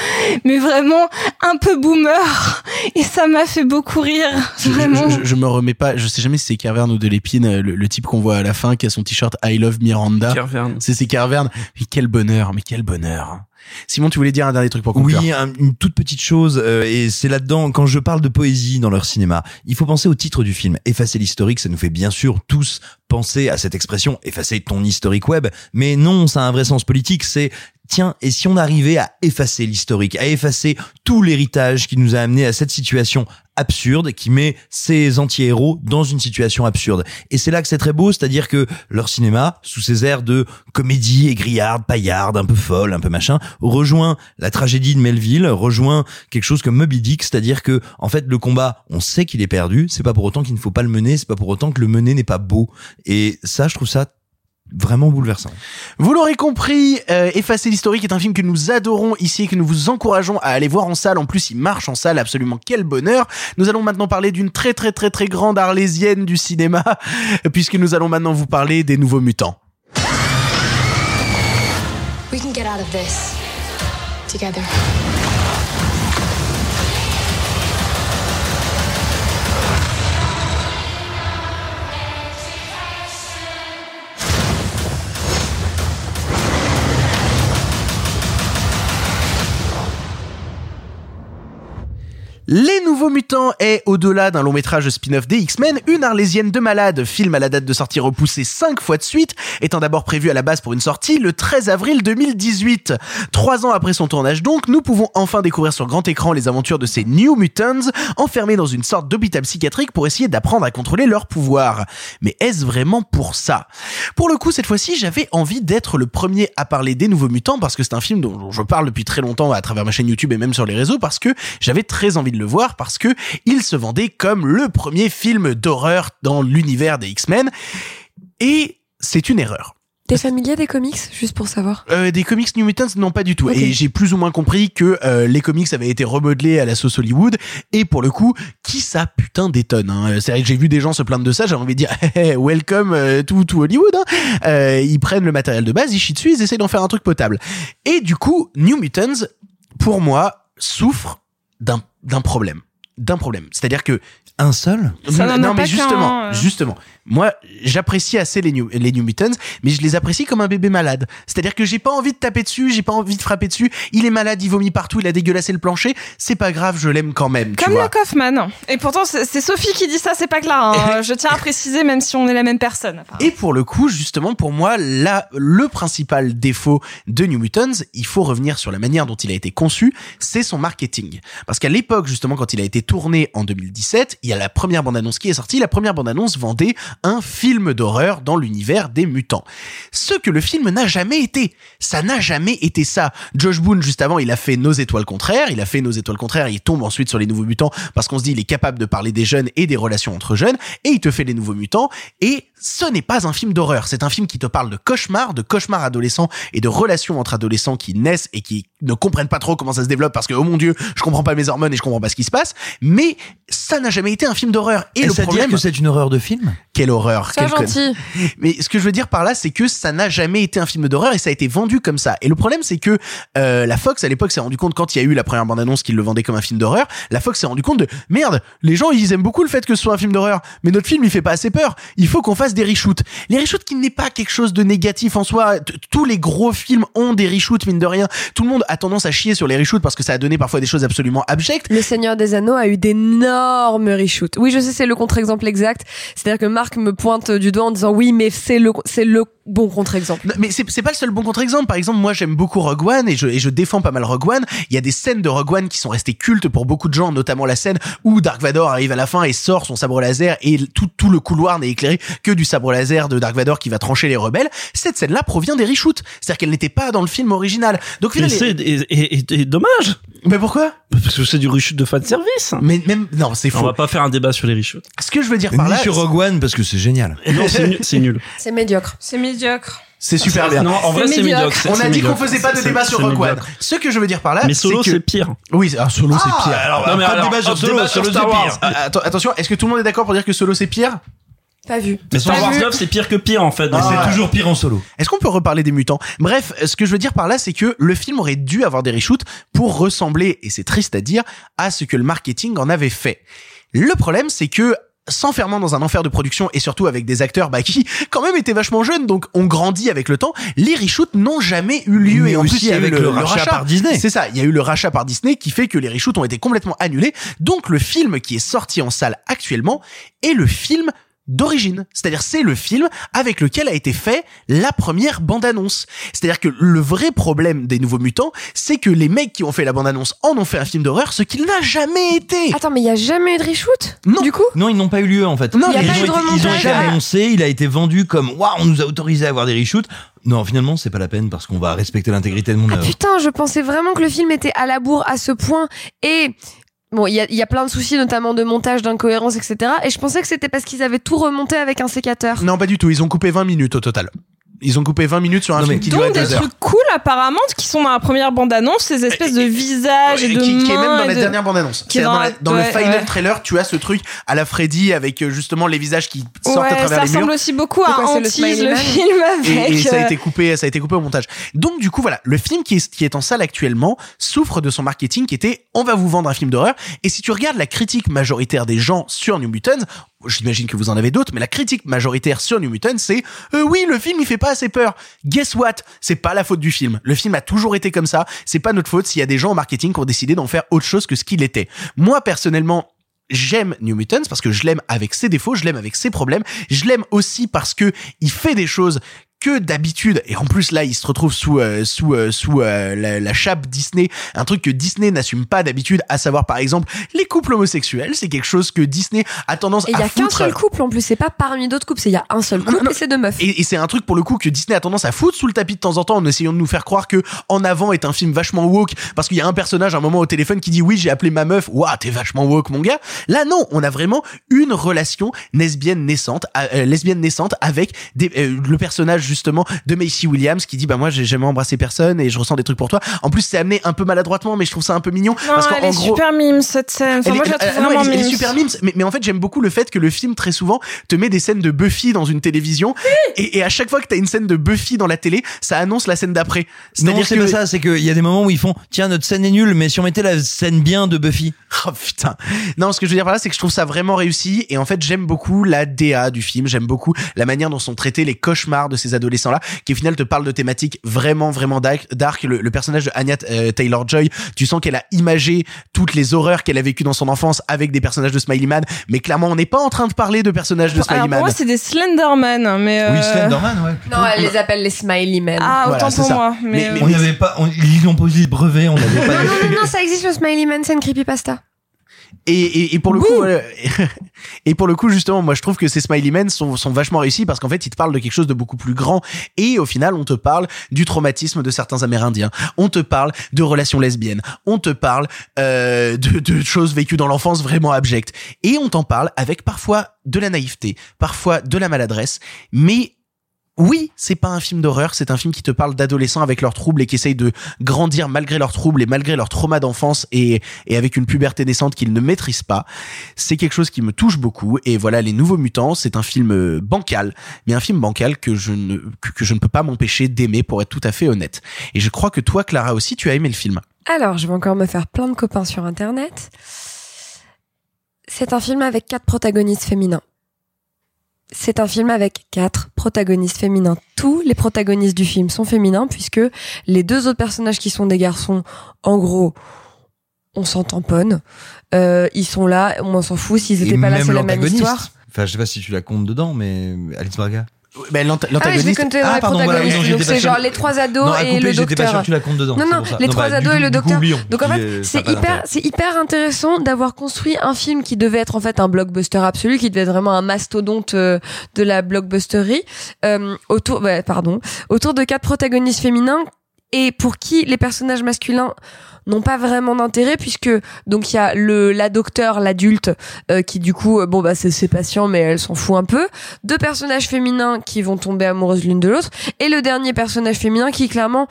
mais vraiment un peu boomer. Et ça m'a fait beaucoup rire, Je, vraiment. je- je me remets pas, je sais jamais si c'est Carverne ou de l'épine, le, le type qu'on voit à la fin qui a son t-shirt I love Miranda. Carverne. C'est c'est Carverne. Mais quel bonheur, mais quel bonheur. Simon, tu voulais dire un dernier truc pour conclure Oui, un- une toute petite chose, euh, et c'est là-dedans, quand je parle de poésie dans leur cinéma, il faut penser au titre du film. Effacer l'historique, ça nous fait bien sûr tous penser à cette expression, effacer ton historique web, mais non, ça a un vrai sens politique, c'est tiens, et si on arrivait à effacer l'historique, à effacer tout l'héritage qui nous a amené à cette situation absurde, qui met ces anti-héros dans une situation absurde. Et c'est là que c'est très beau, c'est-à-dire que leur cinéma, sous ces airs de comédie aigriarde, paillarde, un peu folle, un peu machin, rejoint la tragédie de Melville, rejoint quelque chose comme Moby Dick, c'est-à-dire que, en fait, le combat, on sait qu'il est perdu, c'est pas pour autant qu'il ne faut pas le mener, c'est pas pour autant que le mener n'est pas beau. Et ça, je trouve ça vraiment bouleversant. Vous l'aurez compris, euh, Effacer l'historique est un film que nous adorons ici et que nous vous encourageons à aller voir en salle. En plus, il marche en salle, absolument quel bonheur. Nous allons maintenant parler d'une très très très très grande arlésienne du cinéma, *laughs* puisque nous allons maintenant vous parler des Nouveaux Mutants. We can get out of this together. Les Nouveaux Mutants est, au-delà d'un long métrage spin-off des X-Men, une arlésienne de malade. Film à la date de sortie repoussée cinq fois de suite, étant d'abord prévu à la base pour une sortie le 13 avril 2018. Trois ans après son tournage donc, nous pouvons enfin découvrir sur grand écran les aventures de ces New Mutants, enfermés dans une sorte d'hôpital psychiatrique pour essayer d'apprendre à contrôler leur pouvoir. Mais est-ce vraiment pour ça? Pour le coup, cette fois-ci, j'avais envie d'être le premier à parler des Nouveaux Mutants parce que c'est un film dont je parle depuis très longtemps à travers ma chaîne YouTube et même sur les réseaux parce que j'avais très envie de le voir parce que il se vendait comme le premier film d'horreur dans l'univers des X-Men et c'est une erreur. T'es familier des comics, juste pour savoir? Euh, des comics New Mutants, non pas du tout. Et j'ai plus ou moins compris que euh, les comics avaient été remodelés à la sauce Hollywood. Et pour le coup, qui ça putain détonne hein? C'est vrai que j'ai vu des gens se plaindre de ça. J'ai envie de dire *laughs* hey, welcome euh, to, to Hollywood. Hein. Euh, ils prennent le matériel de base, ils chient dessus, ils essayent d'en faire un truc potable. Et du coup, New Mutants, pour moi, souffre d'un problème. D'un problème. C'est-à-dire que un seul Ça non pas mais justement, euh. justement, moi j'apprécie assez les New, les New Mutants, mais je les apprécie comme un bébé malade. C'est-à-dire que j'ai pas envie de taper dessus, j'ai pas envie de frapper dessus. Il est malade, il vomit partout, il a dégueulassé le plancher. C'est pas grave, je l'aime quand même. tu Comme vois. le Kaufman. Et pourtant, c'est c'est Sophie qui dit ça, c'est pas Clara. hein. Je tiens à préciser, même si on est la même personne. Et pour le coup, justement, pour moi, là, le principal défaut de New Mutants, il faut revenir sur la manière dont il a été conçu, c'est son marketing. Parce qu'à l'époque, justement, quand il a été tourné en 2017, il y a la première bande-annonce qui est sortie. La première bande-annonce vendait un film d'horreur dans l'univers des mutants. Ce que le film n'a jamais été. Ça n'a jamais été ça. Josh Boone, juste avant, il a fait Nos étoiles contraires. Il a fait Nos étoiles contraires. Il tombe ensuite sur les nouveaux mutants parce qu'on se dit il est capable de parler des jeunes et des relations entre jeunes. Et il te fait les nouveaux mutants. Et ce n'est pas un film d'horreur. C'est un film qui te parle de cauchemars, de cauchemars adolescents et de relations entre adolescents qui naissent et qui ne comprennent pas trop comment ça se développe parce que, oh mon dieu, je comprends pas mes hormones et je comprends pas ce qui se passe. Mais ça n'a jamais été un film d'horreur. Et, Et le ça problème. dire que c'est une horreur de film Quelle horreur. Conne- gentil. mais ce que je veux dire par là, c'est que ça n'a jamais été un film d'horreur et ça a été vendu comme ça. Et le problème, c'est que euh, la Fox, à l'époque, s'est rendu compte quand il y a eu la première bande-annonce qu'ils le vendaient comme un film d'horreur. La Fox s'est rendu compte de merde, les gens ils aiment beaucoup le fait que ce soit un film d'horreur, mais notre film il fait pas assez peur. Il faut qu'on fasse des reshoots. Les reshoots qui n'est pas quelque chose de négatif en soi. Tous les gros films ont des reshoots mine de rien. Tout le monde a tendance à chier sur les reshoots parce que ça a donné parfois des choses absolument abjectes. Le Seigneur des Anneaux a eu d'énormes reshoots. Oui, je sais, c'est le contre-exemple exact. C'est-à-dire que Marc me pointe du doigt en disant oui, mais c'est le, c'est le bon contre-exemple. Non, Mais c'est c'est pas le seul bon contre-exemple. Par exemple, moi j'aime beaucoup Rogue One et je, et je défends pas mal Rogue One. Il y a des scènes de Rogue One qui sont restées cultes pour beaucoup de gens, notamment la scène où Dark Vador arrive à la fin et sort son sabre laser et tout, tout le couloir n'est éclairé que du sabre laser de Dark Vador qui va trancher les rebelles. Cette scène-là provient des reshoots. C'est-à-dire qu'elle n'était pas dans le film original. Donc finalement, et, et- et- et dommage. Mais pourquoi Parce que c'est du reshoot de fan service. Mais même non, c'est On faux. va pas faire un débat sur les reshoots. Ce que je veux dire par Ni là, sur Rogue One parce que c'est génial. *laughs* Non, c'est nul- c'est médiocre. C'est médiocre. c'est super bien. Non, en vrai, C'est médiocre. On a dit qu'on faisait pas de débat sur Rogue One. Ce que je veux dire par là, Mais Solo, que- c'est pire. Oui, ah, Solo c'est Ah, pire. alors, Non, mais pas de alors, débat sur Solo, c'est pire. Ah, atten- attention, est-ce que tout le monde est d'accord pour dire que Solo c'est pire? Pas vu. Mais Star Pas Wars vu. 9, c'est pire que pire en fait. Ah. c'est toujours pire en solo. Est-ce qu'on peut reparler des mutants? Bref, ce que je veux dire par là, c'est que le film aurait dû avoir des reshoots pour ressembler, et c'est triste à dire, à ce que le marketing en avait fait. Le problème, c'est que s'enfermant dans un enfer de production et surtout avec des acteurs bah, *laughs* qui quand même étaient vachement jeunes donc ont grandi avec le temps les reshoots n'ont jamais eu lieu Mais et en aussi plus il y a eu avec le, le le rachat par Disney. c'est ça il y a eu le rachat par Disney qui fait que les reshoots ont été complètement annulés donc le film qui est sorti en salle actuellement est le film d'origine. C'est-à-dire c'est le film avec lequel a été fait la première bande-annonce. C'est-à-dire que le vrai problème des Nouveaux Mutants, c'est que les mecs qui ont fait la bande-annonce en ont fait un film d'horreur, ce qu'il n'a jamais été. Attends, mais il y a jamais eu de reshoot Non. Du coup? Non, ils n'ont pas eu lieu en fait. Non, Il y a ils, pas ont eu de été, ils ont remontage. été annoncés, il a été vendu comme waouh, on nous a autorisé à avoir des reshoots. Non, finalement, c'est pas la peine parce qu'on va respecter l'intégrité de mon Ah œuvre. putain, je pensais vraiment que le film était à la bourre à ce point. Et bon, il y a, y a plein de soucis, notamment de montage, d'incohérence, etc. Et je pensais que c'était parce qu'ils avaient tout remonté avec un sécateur. Non, pas du tout. Ils ont coupé 20 minutes au total. Ils ont coupé 20 minutes sur un Non, film qui Donc des heures. trucs cool apparemment qui sont dans la première bande-annonce, ces espèces de visages et qui, de qui est même dans la de- dernière bande-annonce. qui dans Dans, la- dans le final ouais. trailer, tu as ce truc à la Freddy avec euh, justement les visages qui sortent à travers ça les murs. ressemble aussi beaucoup à Pourquoi c'est le film avec. et ça a euh, été coupé, ça a été coupé au montage. Donc du coup voilà, le film qui est, qui est en salle actuellement souffre de son marketing qui était on va vous vendre un film d'horreur. Et si tu regardes la critique majoritaire des gens sur New Mutants, j'imagine que vous en avez d'autres, mais la critique majoritaire sur New Mutants c'est euh, oui le film il fait pas assez peur. Guess what? C'est pas la faute du film. Le film a toujours été comme ça. C'est pas notre faute s'il y a des gens au marketing qui ont décidé d'en faire autre chose que ce qu'il était. Moi personnellement j'aime New Mutants parce que je l'aime avec ses défauts, je l'aime avec ses problèmes, je l'aime aussi parce que il fait des choses que d'habitude et en plus là il se retrouve sous euh, sous euh, sous euh, la, la chape Disney un truc que Disney n'assume pas d'habitude à savoir par exemple les couples homosexuels c'est quelque chose que Disney a tendance Et il y à a qu'un seul couple en plus, c'est pas parmi d'autres couples, c'est il y a un seul couple non. et c'est deux meufs. et, et c'est un truc pour le coup que Disney a tendance à foutre sous le tapis de temps en temps en essayant de nous faire croire que En avant est un film vachement woke parce qu'il y a un personnage à un moment au téléphone qui dit oui j'ai appelé ma meuf waouh t'es vachement woke mon gars là non on a vraiment une relation lesbienne naissante lesbienne naissante avec des, le personnage justement de Macy Williams qui dit bah moi j'ai jamais embrassé personne et je ressens des trucs pour toi en plus c'est amené un peu maladroitement mais je trouve ça un peu mignon Non, parce elle qu'en gros super mime cette scène. Enfin, elle moi, est- je la trouve euh, non, vraiment elle est- elle est mime. super mimes, mais, mais en fait j'aime beaucoup le fait que le film très souvent te met des scènes de Buffy dans une télévision et, et à chaque fois que t'as une scène de Buffy dans la télé, ça annonce la scène d'après. Non, C'est-à-dire c'est que pas ça, c'est qu'il y a des moments où ils font tiens, notre scène est nulle, mais si on mettait la scène bien de Buffy. *laughs* Oh putain. Non, ce que je veux dire par là, c'est que je trouve ça vraiment réussi. Et en fait, j'aime beaucoup la DA du film. J'aime beaucoup la manière dont sont traités les cauchemars de ces adolescents-là, qui au final te parlent de thématiques vraiment, vraiment dark. dark. Le, le personnage de Anya euh, Taylor-Joy, tu sens qu'elle a imagé toutes les horreurs qu'elle a vécues dans son enfance avec des personnages de Smiley Man. Mais clairement, on n'est pas en train de parler de personnages de Smiley Alors pour Man. moi, c'est des Slenderman, mais. euh, ouais. Non, elle les appelle les Smiley Men. Ah, Voilà, autant pour ça. moi. Mais, Mais- euh, mais- On n'avait pas, on- ils ont posé le brevet, on n'avait *laughs* pas. Non, non, non, non, ça existe le Smiley Man, c'est une creepypasta. Et, et, et pour le coup, *laughs* et pour le coup, justement, moi, je trouve que ces Smiley Men sont, sont vachement réussis parce qu'en fait, ils te parlent de quelque chose de beaucoup plus grand. Et au final, on te parle du traumatisme de certains Amérindiens. On te parle de relations lesbiennes. On te parle euh, de, de choses vécues dans l'enfance vraiment abjectes. Et on t'en parle avec parfois de la naïveté, parfois de la maladresse, mais oui, c'est pas un film d'horreur, c'est un film qui te parle d'adolescents avec leurs troubles et qui essayent de grandir malgré leurs troubles et malgré leur trauma d'enfance et, avec une puberté naissante qu'ils ne maîtrisent pas. C'est quelque chose qui me touche beaucoup et voilà, Les Nouveaux Mutants, c'est un film euh, bancal, mais un film bancal que je ne, que je ne peux pas m'empêcher d'aimer pour être tout à fait honnête. Et je crois que toi, Clara aussi, tu as aimé le film. Alors, je vais encore me faire plein de copains sur Internet. C'est un film avec quatre protagonistes féminins. C'est un film avec quatre protagonistes féminins. Tous les protagonistes du film sont féminins puisque les deux autres personnages qui sont des garçons, en gros, on s'en tamponne. Euh, ils sont là, on s'en fout. S'ils étaient Et pas là, c'est la même histoire. Enfin, je sais pas si tu la comptes dedans, mais Alice Braga. Ben, Ah, vais l'antagoniste. dans les pardon, voilà, c'est genre les trois ados Non, et couper, le docteur. pas sûr que tu la comptes dedans, Non, non, les Non, trois bah, ados et le coup, docteur. Donc en fait, c'est hyper, c'est hyper intéressant d'avoir construit un film qui devait être en fait un blockbuster absolu, qui devait être vraiment un mastodonte euh, de la blockbusterie, euh, autour, ouais, pardon, autour de quatre protagonistes féminins et pour qui les personnages masculins n'ont pas vraiment d'intérêt puisque donc il y a le la docteur l'adulte euh, qui du coup euh, bon bah c'est ses patients mais elle s'en fout un peu deux personnages féminins qui vont tomber amoureuses l'une de l'autre et le dernier personnage féminin qui clairement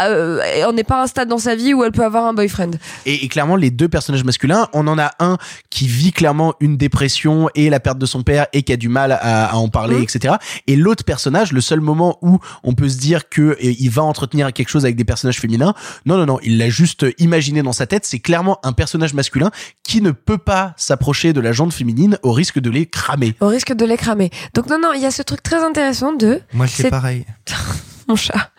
euh, on n'est pas à un stade dans sa vie où elle peut avoir un boyfriend Et, et clairement, les deux personnages masculins, on en a un qui vit clairement une dépression et la perte de son père et qui a du mal à, à en parler, Mhm. etc. Et l'autre personnage, le seul moment où on peut se dire que euh, il va entretenir quelque chose avec des personnages féminins, non, non, non, il l'a juste imaginé dans sa tête. C'est clairement un personnage masculin qui ne peut pas s'approcher de la jante féminine au risque de les cramer. au risque de les cramer donc non non il y a ce truc très intéressant de Moi, je fais c'est- pareil. *laughs* mon chat.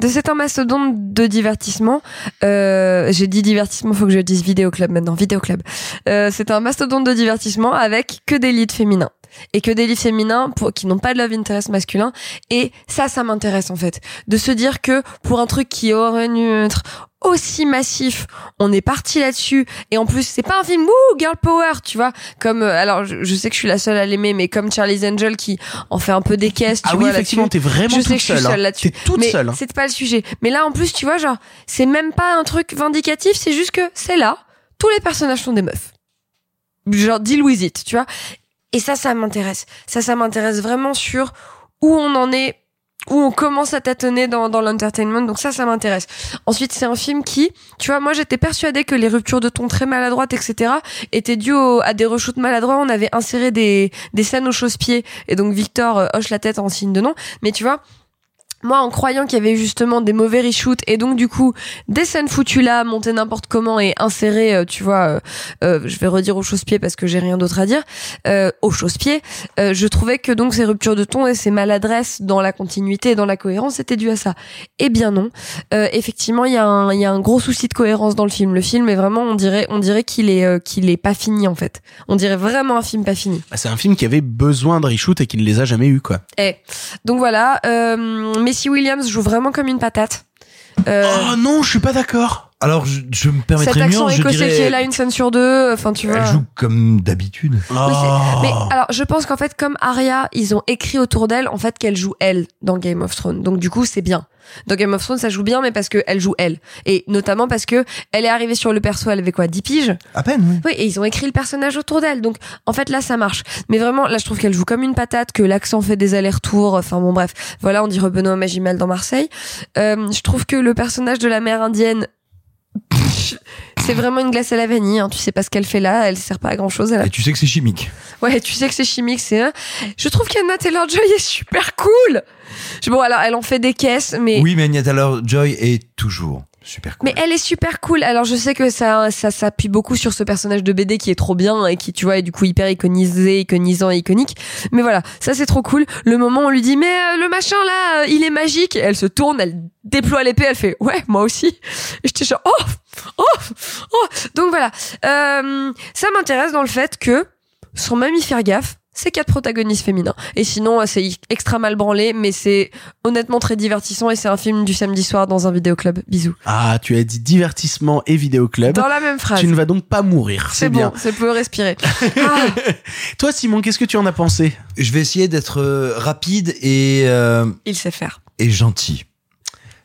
De cet un mastodonte de divertissement. Euh, j'ai dit divertissement, faut que je dise vidéoclub maintenant. Vidéoclub. Euh, c'est un mastodonte de divertissement avec que des leads féminins. Et que des leads féminins pour, qui n'ont pas de love interest masculin. Et ça, ça m'intéresse en fait. De se dire que pour un truc qui aurait dû être aussi massif, on est parti là-dessus. Et en plus, c'est pas un film wouh girl power, tu vois. Comme euh, alors, je, je sais que je suis la seule à l'aimer, mais comme Charlie's Angel qui en fait un peu des caisses. Tu Ah oui, vois, effectivement, t'es vraiment Je sais que je suis seule, hein. seule là-dessus. T'es toute mais seule. C'est pas le sujet. Mais là, en plus, tu vois, genre, c'est même pas un truc vindicatif, c'est juste que c'est là. Tous les personnages sont des meufs. Genre, deal with it, tu vois. Et ça, ça m'intéresse. Ça, ça m'intéresse vraiment sur où on en est, où on commence à tâtonner dans, l'entertainment. Donc ça, ça m'intéresse. Ensuite, c'est un film qui, tu vois, moi, j'étais persuadée que les ruptures de ton très maladroites, etc., étaient dues à des reshoots maladroits. On avait inséré des, des scènes au chausse-pied. Et donc, Victor euh, hoche la tête en signe de non. Mais tu vois, moi, en croyant qu'il y avait justement des mauvais reshoots et donc du coup des scènes foutues là, montées n'importe comment et insérées, euh, tu vois, euh, euh, je vais redire au chausse-pied parce que j'ai rien d'autre à dire, euh, au chausse-pied, euh, je trouvais que donc ces ruptures de ton et ces maladresses dans la continuité et dans la cohérence étaient dues à ça. Eh bien non, Euh, effectivement, il y a un il y a un gros souci de cohérence dans le film. Le film est vraiment, on dirait, on dirait qu'il est euh, qu'il est pas fini en fait. On dirait vraiment un film pas fini. Bah, c'est un film qui avait besoin de reshoot et qui ne les a jamais eu, quoi. Eh, donc voilà, euh, Messi Williams joue vraiment comme une patate. Euh, Oh non, je suis pas d'accord. Alors, je, je me cet permettrais accent mieux, je écossais dirais... qui est là, une scène sur deux, enfin tu vois. Elle joue comme d'habitude. Oui, c'est- Mais alors, je pense qu'en fait, comme Arya, ils ont écrit autour d'elle, en fait, qu'elle joue elle dans Game of Thrones. Donc du coup, c'est bien. Dans Game of Thrones, ça joue bien, mais parce que elle joue elle, et notamment parce que elle est arrivée sur le perso, elle avait quoi, 10 piges. À peine, oui. Oui, et ils ont écrit le personnage autour d'elle. Donc, en fait, là, ça marche. Mais vraiment, là, je trouve qu'elle joue comme une patate, que l'accent fait des allers-retours. Enfin, bon, bref. Voilà, on dirait Benoît Magimel dans Marseille. Euh, je trouve que le personnage de la mère indienne, c'est vraiment une glace à la vanille. Hein. Tu sais pas ce qu'elle fait là. Elle sert pas à grand chose. Elle a Et tu sais que c'est chimique. Ouais, tu sais que c'est chimique, c'est un. Je trouve qu'Anna Taylor-Joy est super cool. Bon, alors elle en fait des caisses, mais Oui, mais Anya Taylor-Joy est toujours mais elle est super cool. Alors je sais que ça ça s'appuie beaucoup sur ce personnage de BD qui est trop bien et qui tu vois est du coup hyper iconisé, iconisant et iconique. Mais voilà, ça c'est trop cool. Le moment où on lui dit mais euh, le machin là, euh, il est magique. Elle se tourne, elle déploie l'épée, elle fait ouais moi aussi. Et j'étais genre oh oh oh. Donc voilà, Euh, ça m'intéresse dans le fait que sans même faire gaffe, c'est quatre protagonistes féminins. Et sinon, c'est extra mal branlé, mais c'est honnêtement très divertissant et c'est un film du samedi soir dans un vidéoclub. Bisous. Ah, tu as dit divertissement et vidéoclub. Dans la même phrase. Tu ne vas donc pas mourir, c'est bon, bien. c'est peu respirer. *laughs* Toi, Simon, qu'est-ce que tu en as pensé? Je vais essayer d'être euh, rapide et euh, Il sait faire. et gentil.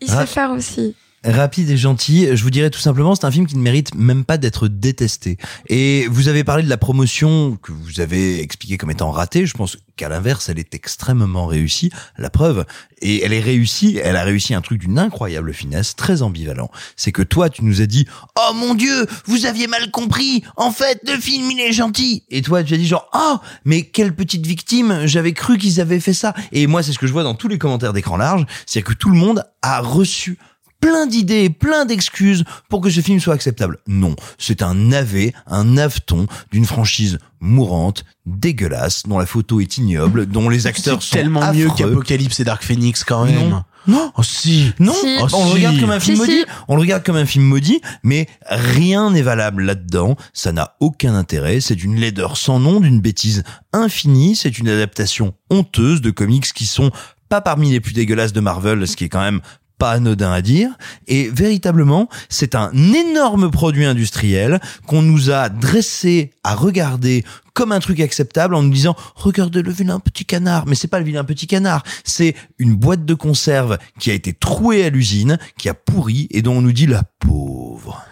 Il Ra- sait faire aussi. Rapide et gentil, je vous dirais tout simplement, c'est un film qui ne mérite même pas d'être détesté. Et vous avez parlé de la promotion que vous avez expliqué comme étant ratée. Je pense qu'à l'inverse, elle est extrêmement réussie. La preuve, et elle est réussie, elle a réussi un truc d'une incroyable finesse, très ambivalent. C'est que toi, tu nous as dit, oh mon dieu, vous aviez mal compris. En fait, le film, il est gentil. Et toi, tu as dit genre, oh, mais quelle petite victime. J'avais cru qu'ils avaient fait ça. Et moi, c'est ce que je vois dans tous les commentaires d'écran large. C'est que tout le monde a reçu plein d'idées, plein d'excuses pour que ce film soit acceptable. Non, c'est un navet, un naveton d'une franchise mourante, dégueulasse, dont la photo est ignoble, dont les acteurs sont tellement mieux qu'Apocalypse et Dark Phoenix quand même. Non. Non. Oh si. Non, Si. Oh, on le regarde comme un film Si, maudit. si. On le regarde comme un film maudit, mais rien n'est valable là-dedans. Ça n'a aucun intérêt. C'est d'une laideur sans nom, d'une bêtise infinie. C'est une adaptation honteuse de comics qui sont pas parmi les plus dégueulasses de Marvel, ce qui est quand même pas anodin à dire. Et véritablement, c'est un énorme produit industriel qu'on nous a dressé à regarder comme un truc acceptable en nous disant regardez le vilain petit canard mais c'est pas le vilain petit canard c'est une boîte de conserve qui a été trouée à l'usine qui a pourri et dont on nous dit la pauvre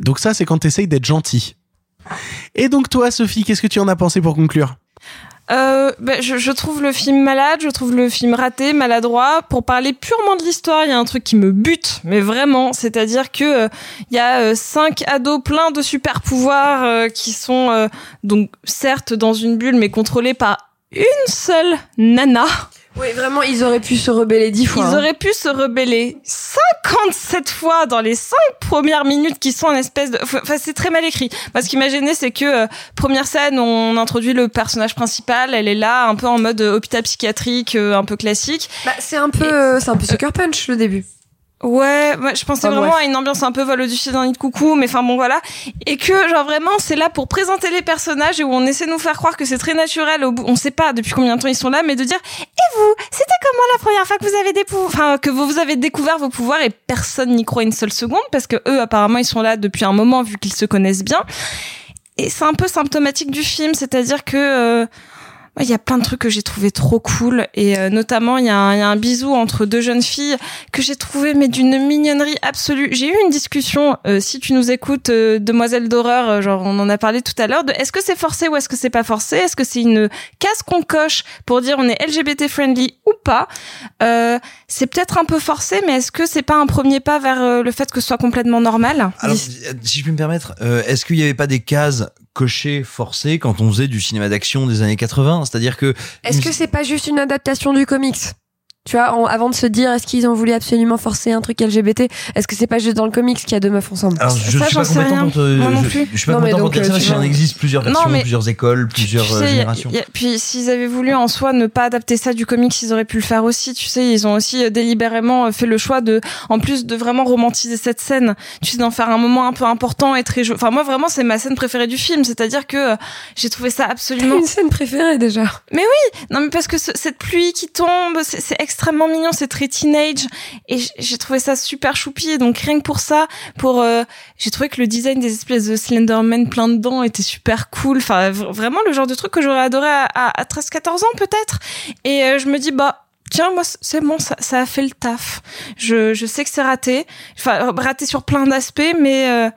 Donc ça, c'est quand t'essayes d'être gentil. Et donc toi, Sophie, qu'est-ce que tu en as pensé pour conclure? Euh, ben, je, je trouve le film malade, je trouve le film raté, maladroit. Pour parler purement de l'histoire, il y a un truc qui me bute, mais vraiment, c'est-à-dire que euh, il y a euh, cinq ados pleins de super pouvoirs euh, qui sont donc certes dans une bulle, mais contrôlés par une seule nana. Oui, vraiment, ils auraient pu se rebeller dix fois. Ils hein. auraient pu se rebeller 57 fois dans les 5 premières minutes qui sont en espèce de... Enfin, c'est très mal écrit. Moi, ce qui m'a gêné, c'est que, euh, première scène, on introduit le personnage principal, elle est là, un peu en mode euh, hôpital psychiatrique, euh, un peu classique. Bah, c'est un peu, euh, c'est un peu Sucker Punch le début. Ouais, moi, je pensais vraiment bref. à une ambiance un peu vol au-dessus d'un nid de coucou, mais enfin bon voilà. Et que genre vraiment c'est là pour présenter les personnages et où on essaie de nous faire croire que c'est très naturel. Au bout, on sait pas depuis combien de temps ils sont là, mais de dire et vous, c'était comment la première fois que vous avez des enfin que vous, vous avez découvert vos pouvoirs? Et personne n'y croit une seule seconde parce que eux apparemment ils sont là depuis un moment vu qu'ils se connaissent bien. Et c'est un peu symptomatique du film, c'est-à-dire que euh, il y a plein de trucs que j'ai trouvé trop cool et euh, notamment il y, a un- il y a un bisou entre deux jeunes filles que j'ai trouvé mais d'une mignonnerie absolue. J'ai eu une discussion, euh, si tu nous écoutes, euh, demoiselle d'horreur, euh, genre on en a parlé tout à l'heure, de est-ce que c'est forcé ou est-ce que c'est pas forcé? Est-ce que c'est une case qu'on coche pour dire on est LGBT friendly ou pas? Euh, C'est peut-être un peu forcé, mais est-ce que c'est pas un premier pas vers euh, le fait que ce soit complètement normal? Alors si je peux me permettre est-ce qu'il n'y avait pas des cases cochées forcées quand on faisait du cinéma d'action des années 80 c'est-à-dire que Est-ce que c'est pas juste une adaptation du comics? Tu vois, en- avant de se dire est-ce qu'ils ont voulu absolument forcer un truc LGBT, est-ce que c'est pas juste dans le comics qu'il y a deux meufs ensemble alors je Ça, suis pas compétent pour te, Moi non je, plus. je suis pas Non, mais pour donc, te dire euh, s'il en existe plusieurs Non, versions mais plusieurs écoles plusieurs Tu euh, sais, y a- générations y a- puis s'ils avaient voulu en soi ne pas adapter ça du comics, ils auraient pu le faire aussi. Tu sais, ils ont aussi euh, délibérément fait le choix de, en plus de vraiment romantiser cette scène, tu sais, d'en faire un moment un peu important et très. Enfin, moi vraiment, c'est ma scène préférée du film. C'est-à-dire que euh, j'ai trouvé ça absolument. une scène préférée déjà. Mais oui, non mais parce que ce- cette pluie qui tombe, c'est c'est extrêmement mignon, c'est très teenage et j'ai trouvé ça super choupi. Donc rien que pour ça, pour euh, j'ai trouvé que le design des espèces de Slenderman plein dedans était super cool. Enfin vraiment le genre de truc que j'aurais adoré à, à, 13-14 ans peut-être. Et euh, je me dis bah tiens moi c'est bon ça, ça a fait le taf. Je je sais que c'est raté, enfin raté sur plein d'aspects, mais euh,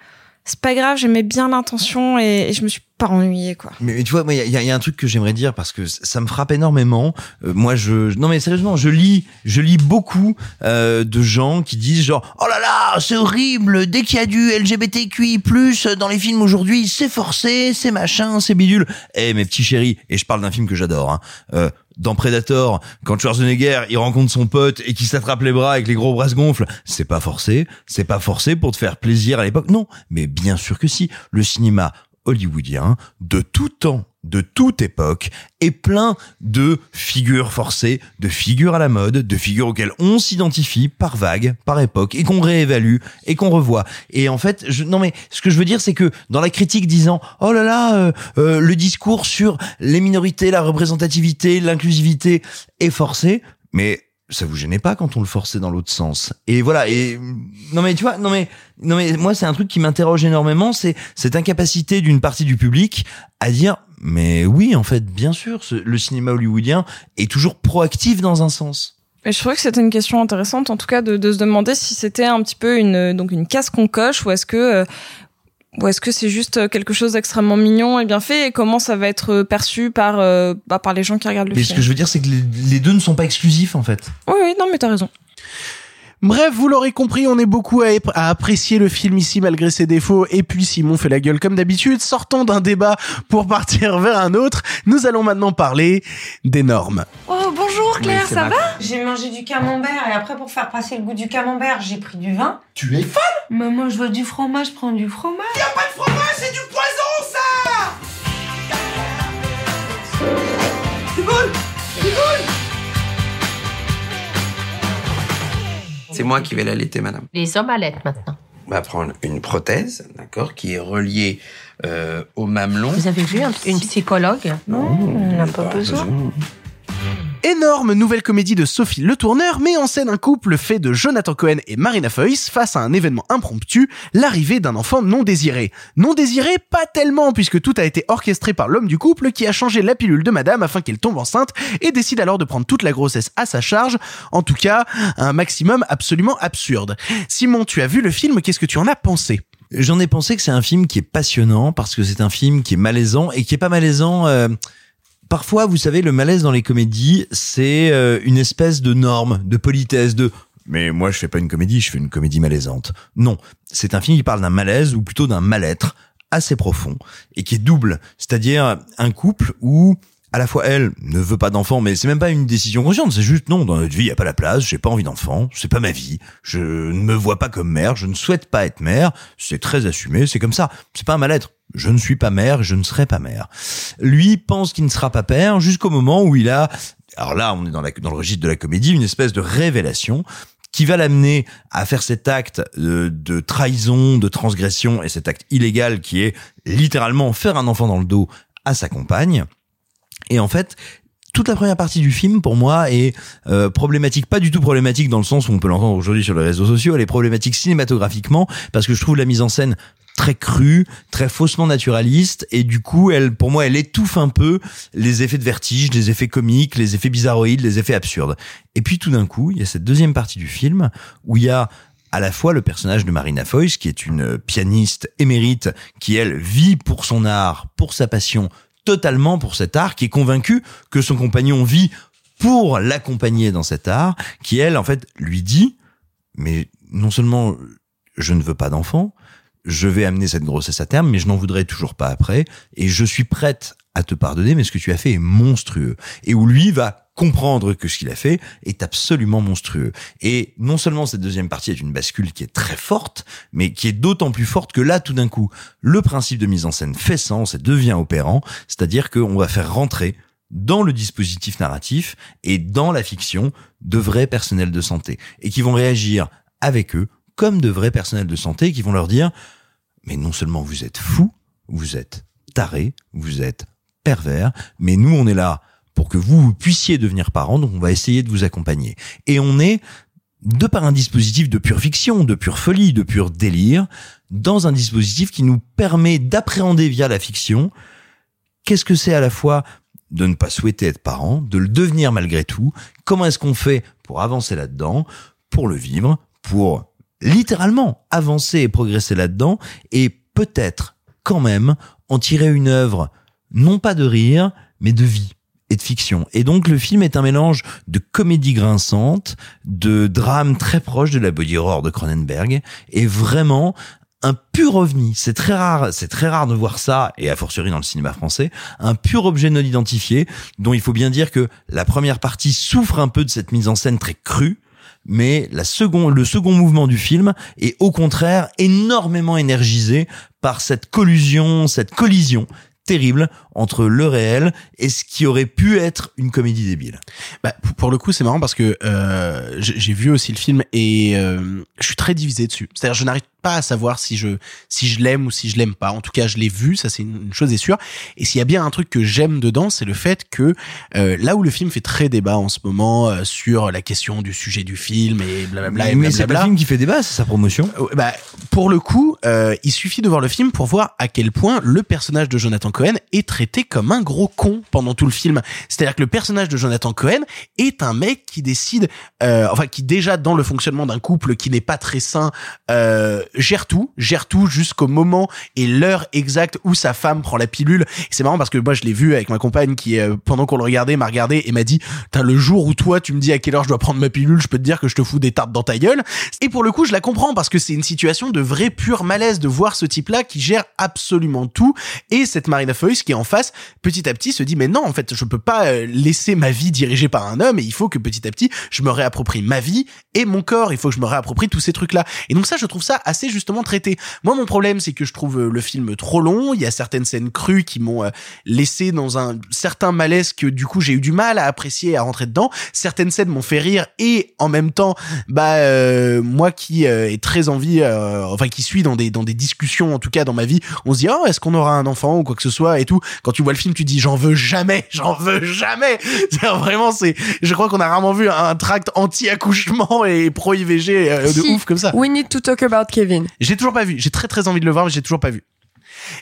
c'est pas grave. J'aimais bien l'intention et, et je me suis pas ennuyée quoi. Mais, tu vois, il y y a un truc que j'aimerais dire parce que ça me frappe énormément. Euh, moi, je, non mais sérieusement, je lis, je lis beaucoup euh, de gens qui disent genre, oh là là, c'est horrible. Dès qu'il y a du LGBTQI+ dans les films aujourd'hui, c'est forcé, c'est machin, c'est bidule. Eh mes petits chéris, et je parle d'un film que j'adore. Hein, euh, dans Predator, quand Schwarzenegger il rencontre son pote et qu'il s'attrape les bras avec les gros bras se gonflent, c'est pas forcé, c'est pas forcé pour te faire plaisir à l'époque. Non, mais bien sûr que si. Le cinéma hollywoodien de tout temps de toute époque est plein de figures forcées, de figures à la mode, de figures auxquelles on s'identifie par vague, par époque, et qu'on réévalue et qu'on revoit. Et en fait, je, non mais ce que je veux dire, c'est que dans la critique disant oh là là, euh, euh, le discours sur les minorités, la représentativité, l'inclusivité est forcé, mais ça vous gênait pas quand on le forçait dans l'autre sens? Et voilà et non mais tu vois non mais non mais moi c'est un truc qui m'interroge énormément c'est cette incapacité d'une partie du public à dire mais oui en fait bien sûr le cinéma hollywoodien est toujours proactif dans un sens. Et je trouvais que c'était une question intéressante, en tout cas, de, de se demander si c'était un petit peu une donc une case qu'on coche ou est-ce que euh, ou est-ce que c'est juste quelque chose d'extrêmement mignon et bien fait? Et comment ça va être perçu par euh, bah, par les gens qui regardent le mais ce film? que je veux dire c'est que les, les deux ne sont pas exclusifs en fait Oui, oui, non, mais t'as raison. Bref, vous l'aurez compris, on est beaucoup à, apprécier le film ici malgré ses défauts. Et puis Simon fait la gueule comme d'habitude. Sortons d'un débat pour partir vers un autre. Nous allons maintenant parler des normes. Oh, bonjour Claire, Oui, ça va J'ai mangé du camembert et après, pour faire passer le goût du camembert, j'ai pris du vin. Tu es folle? Mais moi, je veux du fromage, je prends du fromage. Y'a pas de fromage, c'est du poison, ça C'est moi qui vais l'allaiter, madame. Les hommes allaitent maintenant. On va prendre une prothèse, d'accord, qui est reliée euh, au mamelon. Vous avez vu un- une psychologue? Non, on n'a pas besoin. Énorme nouvelle comédie de Sophie Le Tourneur met en scène un couple fait de Jonathan Cohen et Marina Foïs face à un événement impromptu, l'arrivée d'un enfant non désiré. Non désiré, pas tellement, puisque tout a été orchestré par l'homme du couple qui a changé la pilule de madame afin qu'elle tombe enceinte et décide alors de prendre toute la grossesse à sa charge. En tout cas, un maximum absolument absurde. Simon, tu as vu le film, qu'est-ce que tu en as pensé? J'en ai pensé que c'est un film qui est passionnant parce que c'est un film qui est malaisant et qui est pas malaisant. euh, parfois, vous savez, le malaise dans les comédies, c'est euh, une espèce de norme, de politesse, de. Mais moi, je fais pas une comédie, je fais une comédie malaisante. Non, c'est un film qui parle d'un malaise ou plutôt d'un mal-être assez profond et qui est double, c'est-à-dire un couple où à la fois elle ne veut pas d'enfant, mais c'est même pas une décision consciente, c'est juste non, dans notre vie, il y a pas la place, j'ai pas envie d'enfant, c'est pas ma vie, je ne me vois pas comme mère, je ne souhaite pas être mère, c'est très assumé, c'est comme ça, c'est pas un mal-être. Je ne suis pas mère, je ne serai pas mère. Lui pense qu'il ne sera pas père jusqu'au moment où il a, alors là, on est dans, le registre de la comédie, une espèce de révélation qui va l'amener à faire cet acte de, de trahison, de transgression et cet acte illégal qui est littéralement faire un enfant dans le dos à sa compagne. Et en fait, toute la première partie du film, pour moi, est euh, problématique, pas du tout problématique dans le sens où on peut l'entendre aujourd'hui sur les réseaux sociaux, elle est problématique cinématographiquement, parce que je trouve la mise en scène très crue, très faussement naturaliste, et du coup, elle, pour moi, elle étouffe un peu les effets de vertige, les effets comiques, les effets bizarroïdes, les effets absurdes. Et puis tout d'un coup, il y a cette deuxième partie du film où il y a à la fois le personnage de Marina Foïs, qui est une pianiste émérite, qui elle vit pour son art, pour sa passion, totalement pour cet art, qui est convaincue que son compagnon vit pour l'accompagner dans cet art, qui elle, en fait, lui dit, mais non seulement je ne veux pas d'enfant, je vais amener cette grossesse à terme, mais je n'en voudrais toujours pas après, et je suis prête à te pardonner, mais ce que tu as fait est monstrueux. Et où lui va comprendre que ce qu'il a fait est absolument monstrueux. Et non seulement cette deuxième partie est une bascule qui est très forte, mais qui est d'autant plus forte que là, tout d'un coup, le principe de mise en scène fait sens et devient opérant, c'est-à-dire qu'on va faire rentrer dans le dispositif narratif et dans la fiction de vrais personnels de santé et qui vont réagir avec eux comme de vrais personnels de santé qui vont leur dire mais non seulement vous êtes fous, vous êtes tarés, vous êtes pervers, mais nous on est là pour que vous puissiez devenir parents, donc on va essayer de vous accompagner. Et on est de par un dispositif de pure fiction, de pure folie, de pur délire, dans un dispositif qui nous permet d'appréhender via la fiction qu'est-ce que c'est à la fois de ne pas souhaiter être parent, de le devenir malgré tout, comment est-ce qu'on fait pour avancer là-dedans, pour le vivre, pour littéralement avancer et progresser là-dedans, et peut-être quand même en tirer une œuvre, non pas de rire, mais de vie et de fiction. Et donc le film est un mélange de comédie grinçante, de drame très proche de la body horror de Cronenberg, et vraiment un pur ovni. C'est très rare, c'est très rare de voir ça, et a fortiori dans le cinéma français, un pur objet non identifié, dont il faut bien dire que la première partie souffre un peu de cette mise en scène très crue, mais la le second mouvement du film est au contraire énormément énergisé par cette collusion, cette collision terrible entre le réel et ce qui aurait pu être une comédie débile. Bah, pour le coup, c'est marrant parce que euh, j'ai vu aussi le film et euh, je suis très divisé dessus. C'est-à-dire, je n'arrive pas à savoir si je si je l'aime ou si je l'aime pas. En tout cas, je l'ai vu, ça c'est une, chose est sûre. Et s'il y a bien un truc que j'aime dedans, c'est le fait que euh, là où le film fait très débat en ce moment euh, sur la question du sujet du film et blablabla et Mais c'est pas le film qui fait débat, c'est sa promotion. Ouais, Bah, pour le coup, euh, il suffit de voir le film pour voir à quel point le personnage de Jonathan Cohen est traité comme un gros con pendant tout le film. C'est-à-dire que le personnage de Jonathan Cohen est un mec qui décide, euh, enfin qui déjà dans le fonctionnement d'un couple qui n'est pas très sain, euh, gère tout, gère tout jusqu'au moment et l'heure exacte où sa femme prend la pilule. C'est marrant parce que moi je l'ai vu avec ma compagne qui, euh, pendant qu'on le regardait, m'a regardé et m'a dit, le jour où toi tu me dis à quelle heure je dois prendre ma pilule, je peux te dire que je te fous des tartes dans ta gueule. Et pour le coup, je la comprends parce que c'est une situation de vrai pur malaise de voir ce type-là qui gère absolument tout et cette Marina Foïs qui en face, petit à petit se dit mais non, en fait, je peux pas euh, laisser ma vie dirigée par un homme et il faut que petit à petit, je me réapproprie ma vie et mon corps, il faut que je me réapproprie tous ces trucs-là. Et donc ça, je trouve ça assez justement traité. Moi, mon problème, c'est que je trouve euh, le film trop long, il y a certaines scènes crues qui m'ont euh, laissé dans un certain malaise que du coup, j'ai eu du mal à apprécier à rentrer dedans. Certaines scènes m'ont fait rire et en même temps, bah euh, moi qui euh, ai très envie euh, enfin qui suis dans des dans des discussions en tout cas dans ma vie on se dit oh est-ce qu'on aura un enfant ou quoi que ce soit et tout. Quand tu vois le film tu dis j'en veux jamais *laughs* j'en veux jamais. *laughs* Vraiment c'est je crois qu'on a rarement vu un tract anti-accouchement et pro IVG euh, de Si, ouf comme ça. We need to talk about Kevin. j'ai toujours pas vu. J'ai très très envie de le voir mais j'ai toujours pas vu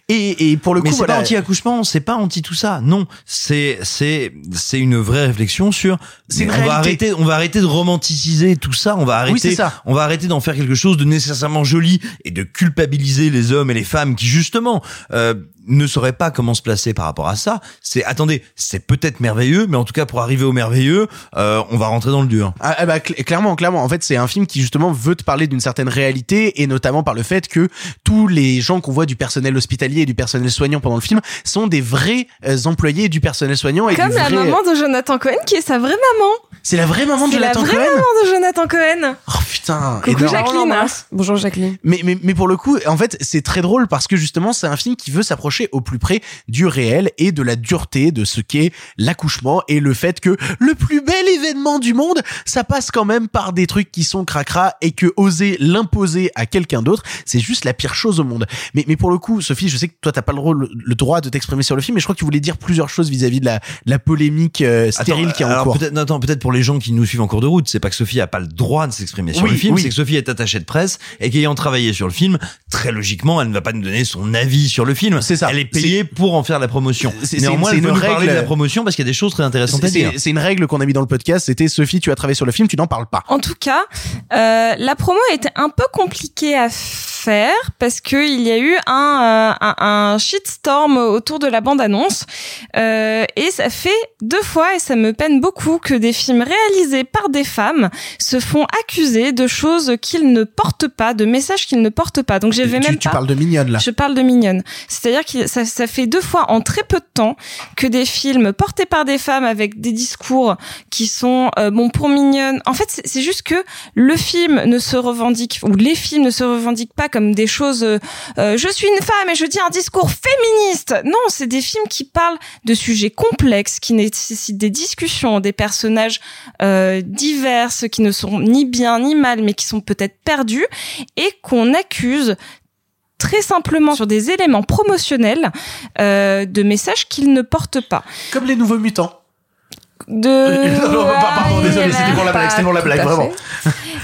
et, et pour le Mais coup c'est voilà pas anti-accouchement, c'est pas anti tout ça. Non, c'est c'est c'est une vraie réflexion sur. C'est on va arrêter, on va arrêter de romanticiser tout ça. On va arrêter. c'est ça. On va arrêter d'en faire quelque chose de nécessairement joli et de culpabiliser les hommes et les femmes qui justement euh, ne sauraient pas comment se placer par rapport à ça. C'est attendez, c'est peut-être merveilleux, mais en tout cas pour arriver au merveilleux, euh, on va rentrer dans le dur. Ah, ah bah, cl- clairement, clairement. En fait, c'est un film qui justement veut te parler d'une certaine réalité et notamment par le fait que tous les gens qu'on voit du personnel hospitalier et du personnel soignant pendant le film sont des vrais euh, employés du personnel soignant et Comme la maman de Jonathan Cohen qui est sa vraie maman. C'est la vraie maman de C'est la Jonathan vraie Cohen. maman de Jonathan Cohen. Oh putain. Coucou énorme. Jacqueline. Bonjour Jacqueline. Mais, mais, mais pour le coup, en fait, c'est très drôle parce que justement, c'est un film qui veut s'approcher au plus près du réel et de la dureté de ce qu'est l'accouchement et le fait que le plus bel événement du monde, ça passe quand même par des trucs qui sont cracra et que oser l'imposer à quelqu'un d'autre, c'est juste la pire chose au monde. Mais, mais pour le coup, Sophie, je sais que toi, t'as pas le, rôle, le droit de t'exprimer sur le film, mais je crois que tu voulais dire plusieurs choses vis-à-vis de la, la polémique euh, stérile Attends, qui est en alors cours. Peut-être, non, attends, peut-être pour les gens qui nous suivent en cours de route, c'est pas que Sophie a pas le droit de s'exprimer sur Oui, le film, oui. c'est que Sophie est attachée de presse et qu'ayant travaillé sur le film, très logiquement, elle ne va pas nous donner son avis sur le film. C'est ça. Elle est payée pour en faire la promotion. Néanmoins, elle veut une nous parler règle- de la promotion parce qu'il y a des choses très intéressantes à C'est- dire. C'est une règle qu'on a mis dans le podcast, c'était Sophie, tu as travaillé sur le film, tu n'en parles pas. En tout cas, euh, la promo était un peu compliquée à faire parce que il y a eu un, euh, un, un shitstorm autour de la bande-annonce euh, et ça fait deux fois et ça me peine beaucoup que des films réalisés par des femmes se font accuser de choses qu'ils ne portent pas, de messages qu'ils ne portent pas. Donc j'ai Tu, même tu pas. parles de mignonne là. Je parle de mignonne. C'est-à-dire que ça, ça fait deux fois en très peu de temps que des films portés par des femmes avec des discours qui sont euh, bon pour mignonne. En fait, c'est c'est juste que le film ne se revendique ou les films ne se revendiquent pas comme des choses. euh, euh, je suis une femme et je dis un discours féministe. Non, c'est des films qui parlent de sujets complexes, qui nécessitent des discussions, des personnages euh, divers, qui ne sont ni bien ni mal, mais qui sont peut-être perdus et qu'on accuse très simplement sur des éléments promotionnels euh, de messages qu'ils ne portent pas. Comme les nouveaux mutants. De... *laughs* Non, non, pardon, désolé, c'était pour la blague, c'était pour la blague, vraiment.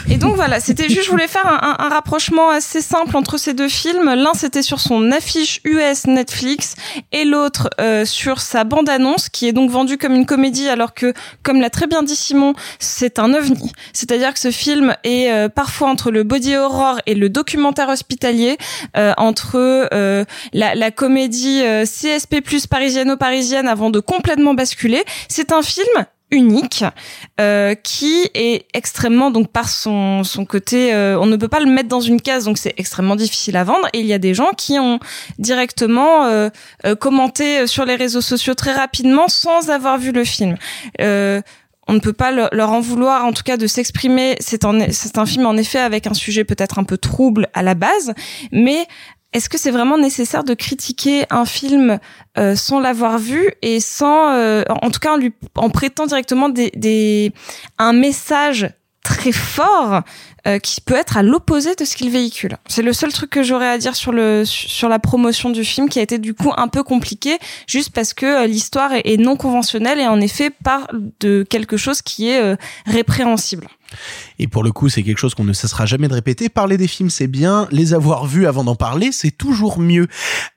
Et donc voilà, c'était juste, je voulais faire un, un- un rapprochement assez simple entre ces deux films. L'un c'était sur son affiche US Netflix et l'autre euh, sur sa bande-annonce qui est donc vendue comme une comédie alors que, comme l'a très bien dit Simon, c'est un ovni. C'est-à-dire que ce film est euh, parfois entre le body horror et le documentaire hospitalier, euh, entre euh, la, la comédie euh, CSP plus parisiano-parisienne avant de complètement basculer. C'est un film unique euh, qui est extrêmement donc par son son côté euh, on ne peut pas le mettre dans une case donc c'est extrêmement difficile à vendre et il y a des gens qui ont directement euh, euh, commenté sur les réseaux sociaux très rapidement sans avoir vu le film euh, on ne peut pas le- leur en vouloir, en tout cas, de s'exprimer. C'est c'est un film, en effet, avec un sujet peut-être un peu trouble à la base, mais est-ce que c'est vraiment nécessaire de critiquer un film euh, sans l'avoir vu et sans, euh, en tout cas en lui en prêtant directement des, des un message très fort euh, qui peut être à l'opposé de ce qu'il véhicule? C'est le seul truc que j'aurais à dire sur le sur la promotion du film qui a été du coup un peu compliqué juste parce que euh, l'histoire est, est non conventionnelle et en effet parle de quelque chose qui est euh, répréhensible. Et pour le coup, c'est quelque chose qu'on ne cessera jamais de répéter. Parler des films, c'est bien. Les avoir vus avant d'en parler, c'est toujours mieux.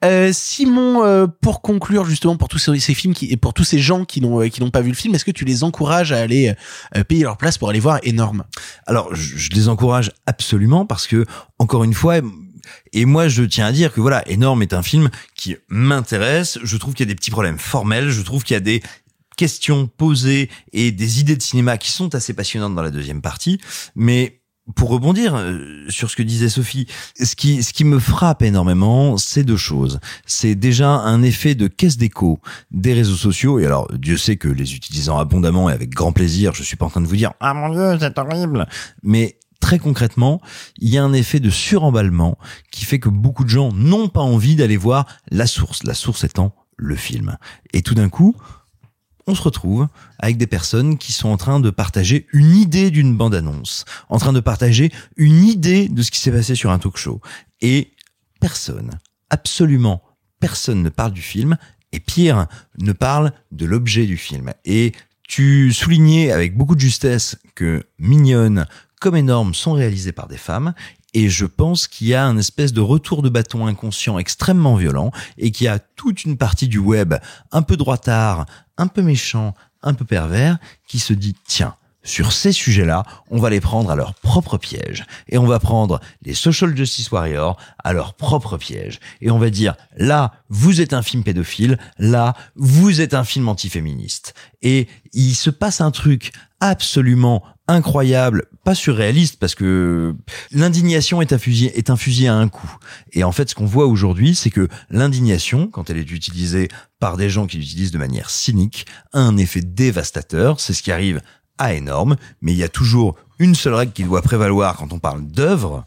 Euh, Simon, euh, pour conclure justement pour tous ces, films qui, et pour tous ces gens qui n'ont euh, qui n'ont pas vu le film, est-ce que tu les encourages à aller euh, payer leur place pour aller voir Énorme? Alors, je, je les encourage absolument parce que, encore une fois, et moi, je tiens à dire que voilà, Énorme est un film qui m'intéresse. Je trouve qu'il y a des petits problèmes formels. Je trouve qu'il y a des questions posées et des idées de cinéma qui sont assez passionnantes dans la deuxième partie. Mais pour rebondir euh, sur ce que disait Sophie, ce qui, ce qui me frappe énormément, c'est deux choses. C'est déjà un effet de caisse d'écho des réseaux sociaux. Et alors, Dieu sait que les utilisant abondamment et avec grand plaisir, je suis pas en train de vous dire, ah mon Dieu, c'est horrible. Mais très concrètement, il y a un effet de suremballement qui fait que beaucoup de gens n'ont pas envie d'aller voir la source. La source étant le film. Et tout d'un coup, on se retrouve avec des personnes qui sont en train de partager une idée d'une bande-annonce, en train de partager une idée de ce qui s'est passé sur un talk show. Et personne, absolument personne ne parle du film, et pire, ne parle de l'objet du film. Et tu soulignais avec beaucoup de justesse que Mignonne, comme énorme, sont réalisées par des femmes. Et je pense qu'il y a un espèce de retour de bâton inconscient extrêmement violent et qu'il y a toute une partie du web un peu droitard, un peu méchant, un peu pervers qui se dit tiens, sur ces sujets-là, on va les prendre à leur propre piège. Et on va prendre les social justice warriors à leur propre piège. Et on va dire, là, vous êtes un film pédophile, là, vous êtes un film antiféministe. Et il se passe un truc absolument incroyable, pas surréaliste, parce que l'indignation est infusée, est infusée à un coup. Et en fait, ce qu'on voit aujourd'hui, c'est que l'indignation, quand elle est utilisée par des gens qui l'utilisent de manière cynique, a un effet dévastateur. C'est ce qui arrive à énorme, mais il y a toujours une seule règle qui doit prévaloir quand on parle d'œuvre.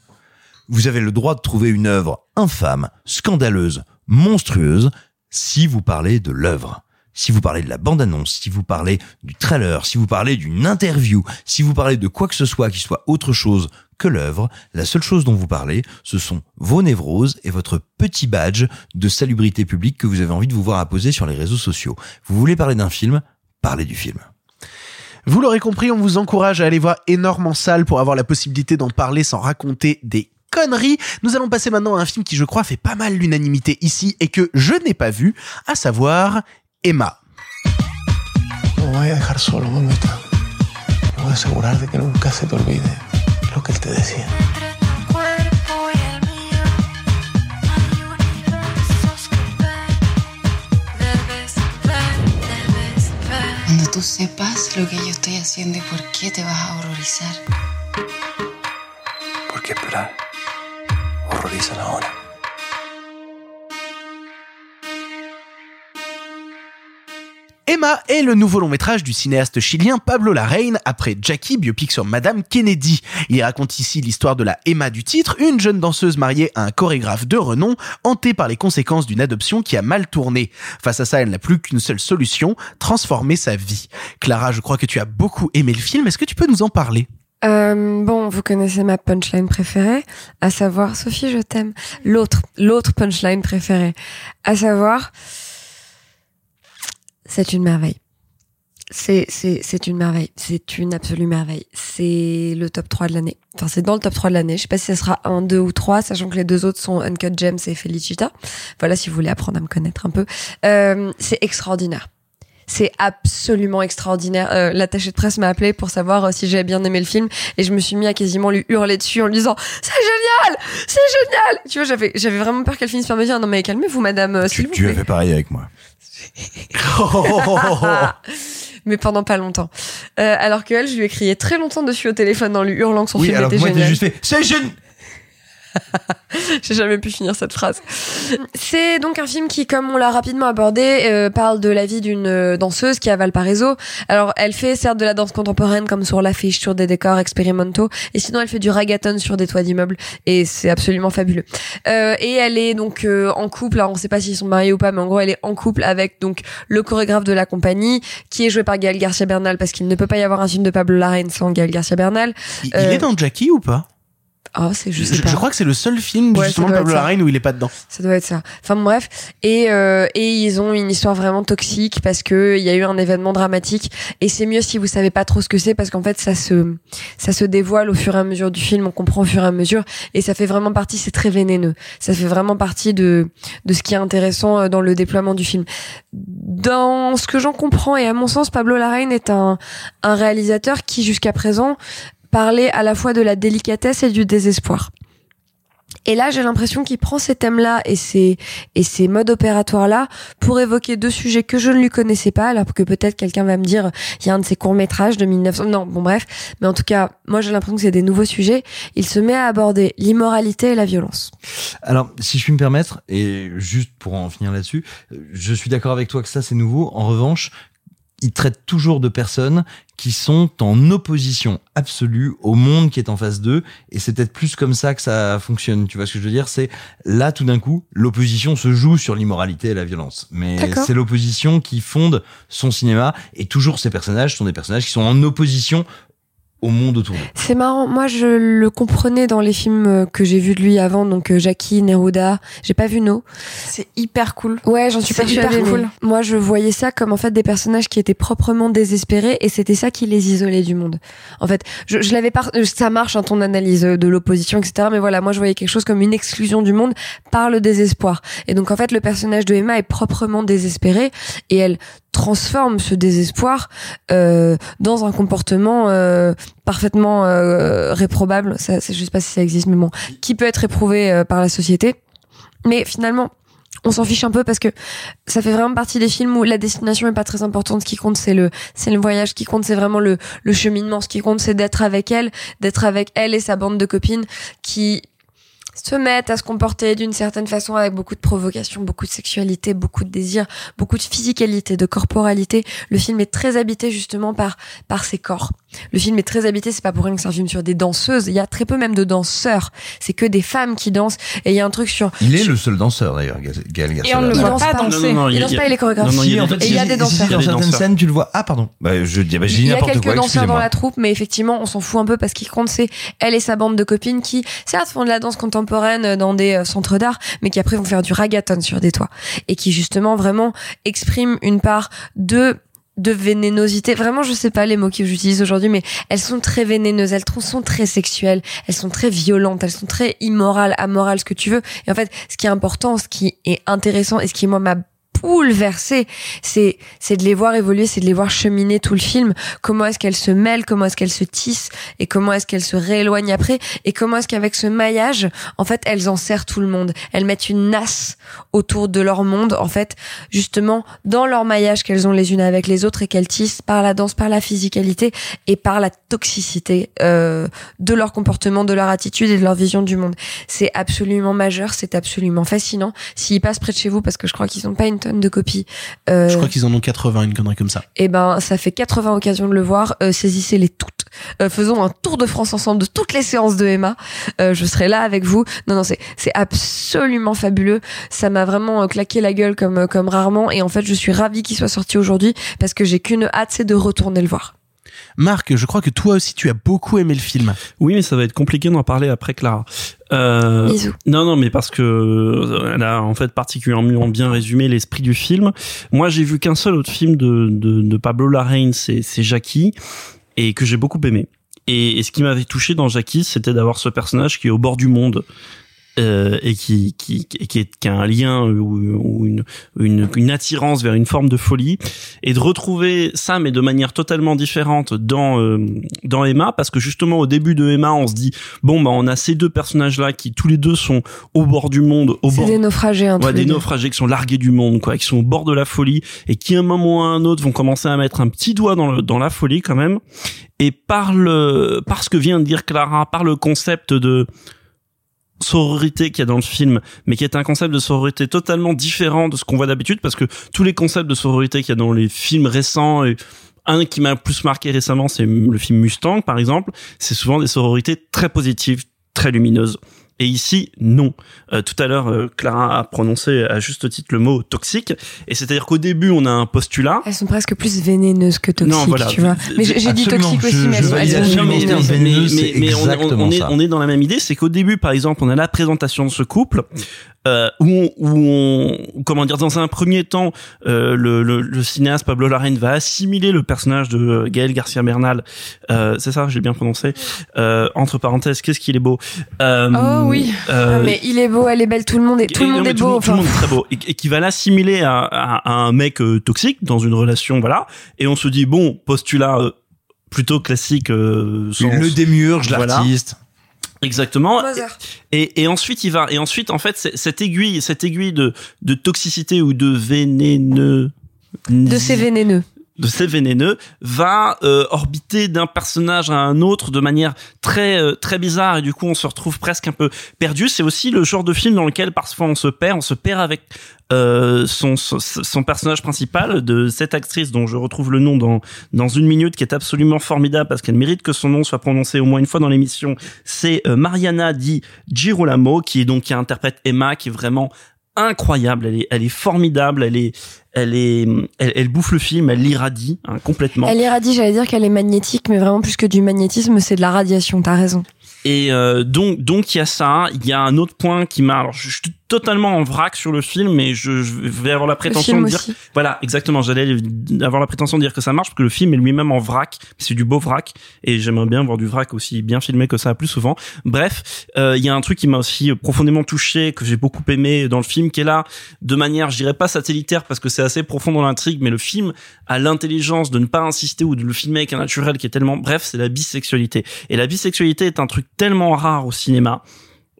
Vous avez le droit de trouver une œuvre infâme, scandaleuse, monstrueuse, si vous parlez de l'œuvre. Si vous parlez de la bande-annonce, si vous parlez du trailer, si vous parlez d'une interview, si vous parlez de quoi que ce soit qui soit autre chose que l'œuvre, la seule chose dont vous parlez, ce sont vos névroses et votre petit badge de salubrité publique que vous avez envie de vous voir apposer sur les réseaux sociaux. Vous voulez parler d'un film? Parlez du film. Vous l'aurez compris, on vous encourage à aller voir Énorme en salle pour avoir la possibilité d'en parler sans raconter des conneries. Nous allons passer maintenant à un film qui, je crois, fait pas mal l'unanimité ici et que je n'ai pas vu, à savoir Emma. No voy a dejar solo, mamita. Me voy a asegurar de que nunca se te olvide lo que él te decía. Cuando tú sepas lo que yo estoy haciendo y por qué te vas a horrorizar. ¿Por qué esperar? Horrorizan ahora. Emma est le nouveau long métrage du cinéaste chilien Pablo Larraín après Jackie, biopic sur Madame Kennedy. Il raconte ici l'histoire de la Emma du titre, une jeune danseuse mariée à un chorégraphe de renom, hantée par les conséquences d'une adoption qui a mal tourné. Face à ça, elle n'a plus qu'une seule solution, transformer sa vie. Clara, je crois que tu as beaucoup aimé le film, est-ce que tu peux nous en parler? Euh, bon, vous connaissez ma punchline préférée, à savoir Sophie, je t'aime. L'autre, l'autre punchline préférée, à savoir c'est une merveille. C'est c'est c'est une merveille. C'est une absolue merveille. C'est le top 3 de l'année. Enfin, c'est dans le top 3 de l'année. Je sais pas si ça sera un, deux ou trois, sachant que les deux autres sont Uncut Gems et Felicita. Voilà, si vous voulez apprendre à me connaître un peu. Euh, c'est extraordinaire. C'est absolument extraordinaire. Euh, L'attaché de presse m'a appelé pour savoir euh, si j'avais bien aimé le film et je me suis mis à quasiment lui hurler dessus en lui disant c'est génial, c'est génial. Tu vois, j'avais j'avais vraiment peur qu'elle finisse par me dire non mais calmez-vous madame, euh, s'il Tu, vous tu as fait pareil avec moi. *laughs* mais pendant pas longtemps. Euh, alors que elle, je lui ai crié très longtemps dessus au téléphone en lui hurlant que son Oui, film alors était moi, génial. juste fait, c'est génial. *laughs* J'ai jamais pu finir cette phrase. C'est donc un film qui, comme on l'a rapidement abordé, euh, parle de la vie d'une euh, danseuse qui est à Valparaiso. Alors, elle fait certes de la danse contemporaine comme sur l'affiche, sur des décors expérimentaux, et sinon elle fait du ragaton sur des toits d'immeubles, et c'est absolument fabuleux. Euh, et elle est donc euh, en couple, alors on sait pas s'ils sont mariés ou pas, mais en gros elle est en couple avec donc le chorégraphe de la compagnie, qui est joué par Gaël Garcia Bernal, parce qu'il ne peut pas y avoir un film de Pablo Larraín sans Gaël Garcia Bernal. Il, il Euh, est dans Jackie ou pas? Oh, c'est je je, je crois que c'est le seul film Ouais, justement de Pablo. Larraín où il est pas dedans. Ça doit être ça. Enfin bref, et euh, et ils ont une histoire vraiment toxique parce que il y a eu un événement dramatique et c'est mieux si vous savez pas trop ce que c'est parce qu'en fait ça se ça se dévoile au fur et à mesure du film, on comprend au fur et à mesure et ça fait vraiment partie, c'est très vénéneux. Ça fait vraiment partie de de ce qui est intéressant euh, dans le déploiement du film. Dans ce que j'en comprends et à mon sens, Pablo Larraín est un un réalisateur qui jusqu'à présent parlait à la fois de la délicatesse et du désespoir. Et là, j'ai l'impression qu'il prend ces thèmes-là et ces, et ces modes opératoires-là pour évoquer deux sujets que je ne lui connaissais pas, alors que peut-être quelqu'un va me dire, il y a un de ses courts-métrages de 1900, non, bon bref. Mais en tout cas, moi j'ai l'impression que c'est des nouveaux sujets. Il se met à aborder l'immoralité et la violence. Alors, si je puis me permettre, et juste pour en finir là-dessus, je suis d'accord avec toi que ça c'est nouveau. En revanche, il traite toujours de personnes qui sont en opposition absolue au monde qui est en face d'eux, et c'est peut-être plus comme ça que ça fonctionne. Tu vois ce que je veux dire? C'est là tout d'un coup, l'opposition se joue sur l'immoralité et la violence, mais c'est l'opposition qui fonde son cinéma, et toujours ces personnages sont des personnages qui sont en opposition au monde autour d'eux. C'est marrant. Moi, je le comprenais dans les films euh, que j'ai vus de lui avant, donc euh, Jackie, Neruda. J'ai pas vu No. C'est hyper cool. Ouais, j'en suis C'est persuadée. hyper cool. Moi, je voyais ça comme en fait des personnages qui étaient proprement désespérés et c'était ça qui les isolait du monde. En fait, je, je l'avais pas. euh, Ça marche hein, ton analyse de l'opposition, etc. Mais voilà, moi, je voyais quelque chose comme une exclusion du monde par le désespoir. Et donc, en fait, le personnage de Emma est proprement désespéré et elle transforme ce désespoir euh, dans un comportement euh, parfaitement euh, réprobable. Ça, je sais pas si ça existe, mais bon, qui peut être réprouvé euh, par la société. Mais finalement, on s'en fiche un peu parce que ça fait vraiment partie des films où la destination est pas très importante. Ce qui compte, c'est le, c'est le voyage. Ce qui compte, c'est vraiment le, le cheminement. Ce qui compte, c'est d'être avec elle, d'être avec elle et sa bande de copines qui se mettent à se comporter d'une certaine façon avec beaucoup de provocation, beaucoup de sexualité, beaucoup de désir, beaucoup de physicalité, de corporalité. Le film est très habité justement par par ses corps. Le film est très habité, c'est pas pour rien que c'est un film sur des danseuses. Il y a très peu même de danseurs. C'est que des femmes qui dansent. Et il y a un truc sur Il est le seul danseur d'ailleurs, Gaël Garcia. Et on ne le Bernal. voit pas danser. il danse pas, il est chorégraphe. Il y a des- fait, Et il y a si, des si, danseurs. Dans certaines scènes, tu le vois. Ah, pardon. Bah, je dis, bah, j'ai dit Il y a quelques quoi. danseurs dans la troupe, mais effectivement, on s'en fout un peu parce qu'il compte c'est elle et sa bande de copines qui, certes, font de la danse contemporaine dans des euh, centres d'art, mais qui après vont faire du ragaton sur des toits et qui justement vraiment expriment une part de de vénénosité. Vraiment, je sais pas les mots que j'utilise aujourd'hui, mais elles sont très vénéneuses, elles sont très sexuelles, elles sont très violentes, elles sont très immorales, amorales, ce que tu veux. Et en fait, ce qui est important, ce qui est intéressant et ce qui moi m'a c'est c'est de les voir évoluer, c'est de les voir cheminer tout le film. Comment est-ce qu'elles se mêlent, comment est-ce qu'elles se tissent et comment est-ce qu'elles se rééloignent après et comment est-ce qu'avec ce maillage, en fait, elles en serrent tout le monde. Elles mettent une nasse autour de leur monde, en fait, justement dans leur maillage qu'elles ont les unes avec les autres et qu'elles tissent par la danse, par la physicalité et par la toxicité euh, de leur comportement, de leur attitude et de leur vision du monde. C'est absolument majeur, c'est absolument fascinant. S'ils passent près de chez vous, parce que je crois qu'ils n'ont pas une de copies. Euh, Je crois qu'ils en ont 80, une connerie comme ça. eh ben, ça fait 80 occasions de le voir. Euh, Saisissez-les toutes. Euh, faisons un tour de France ensemble de toutes les séances de Emma. Je serai là avec vous. Non, non, c'est c'est absolument fabuleux. Ça m'a vraiment claqué la gueule comme comme rarement. Et en fait, je suis ravie qu'il soit sorti aujourd'hui parce que j'ai qu'une hâte, c'est de retourner le voir. Marc, je crois que toi aussi tu as beaucoup aimé le film. Oui, mais ça va être compliqué d'en parler après Clara. Euh, Bisous. non, non, mais parce que euh, elle a en fait particulièrement bien résumé l'esprit du film. Moi, j'ai vu qu'un seul autre film de, de, de Pablo Larraín, c'est c'est Jackie, et que j'ai beaucoup aimé. Et, et ce qui m'avait touché dans Jackie, c'était d'avoir ce personnage qui est au bord du monde. Euh, et qui qui qui, est, qui a un lien ou, ou une, une une attirance vers une forme de folie et de retrouver ça mais de manière totalement différente dans euh, dans Emma parce que justement au début de Emma on se dit bon bah on a ces deux personnages là qui tous les deux sont au bord du monde au bord des naufragés, hein, Ouais, des deux. naufragés qui sont largués du monde, quoi, qui sont au bord de la folie et qui, à un moment ou à un autre, vont commencer à mettre un petit doigt dans, le, dans la folie quand même. Et par le, par ce que vient de dire Clara, par le concept de sororité qu'il y a dans le film, mais qui est un concept de sororité totalement différent de ce qu'on voit d'habitude, parce que tous les concepts de sororité qu'il y a dans les films récents et un qui m'a plus marqué récemment, c'est le film Mustang, par exemple. C'est souvent des sororités très positives, très lumineuses. Et ici, non. Euh, tout à l'heure, euh, Clara a prononcé à juste titre le mot toxique. Et c'est-à-dire qu'au début, on a un postulat. Elles sont presque plus vénéneuses que toxiques, Non, voilà. tu vois. Mais j'ai dit toxique aussi, Je- mais elles sont- vénéneuses. mais- mais- mais- mais on- on, exactement on est, ça. on est dans la même idée, c'est qu'au début, par exemple, on a la présentation de ce couple, euh, où, on, où on, comment dire, dans un premier temps, euh, le, le, le cinéaste Pablo Larraín va assimiler le personnage de Gaël Garcia Bernal, euh, c'est ça, j'ai bien prononcé. Euh, entre parenthèses, qu'est-ce qu'il est beau. Euh, Oh oui. euh, Ah, mais il est beau, elle est belle, tout le monde est, tout le monde est tout le beau. tout le monde est très beau et, et qui va l'assimiler à, à- à un mec euh, toxique dans une relation voilà et on se dit bon postulat euh, plutôt classique euh, sans- Le démiurge, Voilà. Exactement. Et, et ensuite il va et ensuite en fait cette aiguille cette aiguille de de toxicité ou de vénéneux De ces vénéneux. De ces vénéneux va euh, orbiter d'un personnage à un autre de manière très euh, très bizarre. Et du coup on se retrouve presque un peu perdu. C'est aussi le genre de film dans lequel parfois on se perd. On se perd avec euh, son, son son personnage principal de cette actrice dont je retrouve le nom dans dans une minute qui est absolument formidable parce qu'elle mérite que son nom soit prononcé au moins une fois dans l'émission. C'est euh, Mariana Di Girolamo qui est donc qui interprète Emma qui est vraiment incroyable elle est elle est formidable elle est elle est elle, elle bouffe le film elle l'irradie hein, complètement Elle irradie, j'allais dire qu'elle est magnétique, mais vraiment plus que du magnétisme, c'est de la radiation, t'as raison. Et euh, donc, donc il y a ça. Il y a un autre point qui m'a. Alors, je, totalement en vrac sur le film, mais je, je vais avoir la prétention de dire. aussi. Voilà, exactement. J'allais avoir la prétention de dire que ça marche parce que le film est lui-même en vrac. C'est du beau vrac, et j'aimerais bien voir du vrac aussi bien filmé que ça plus souvent. Bref, euh, il y a un truc qui m'a aussi profondément touché, que j'ai beaucoup aimé dans le film, qui est là de manière, je dirais pas satellitaire parce que c'est assez profond dans l'intrigue, mais le film a l'intelligence de ne pas insister ou de le filmer avec un naturel qui est tellement. Bref, c'est la bisexualité. Et la bisexualité est un truc tellement rare au cinéma.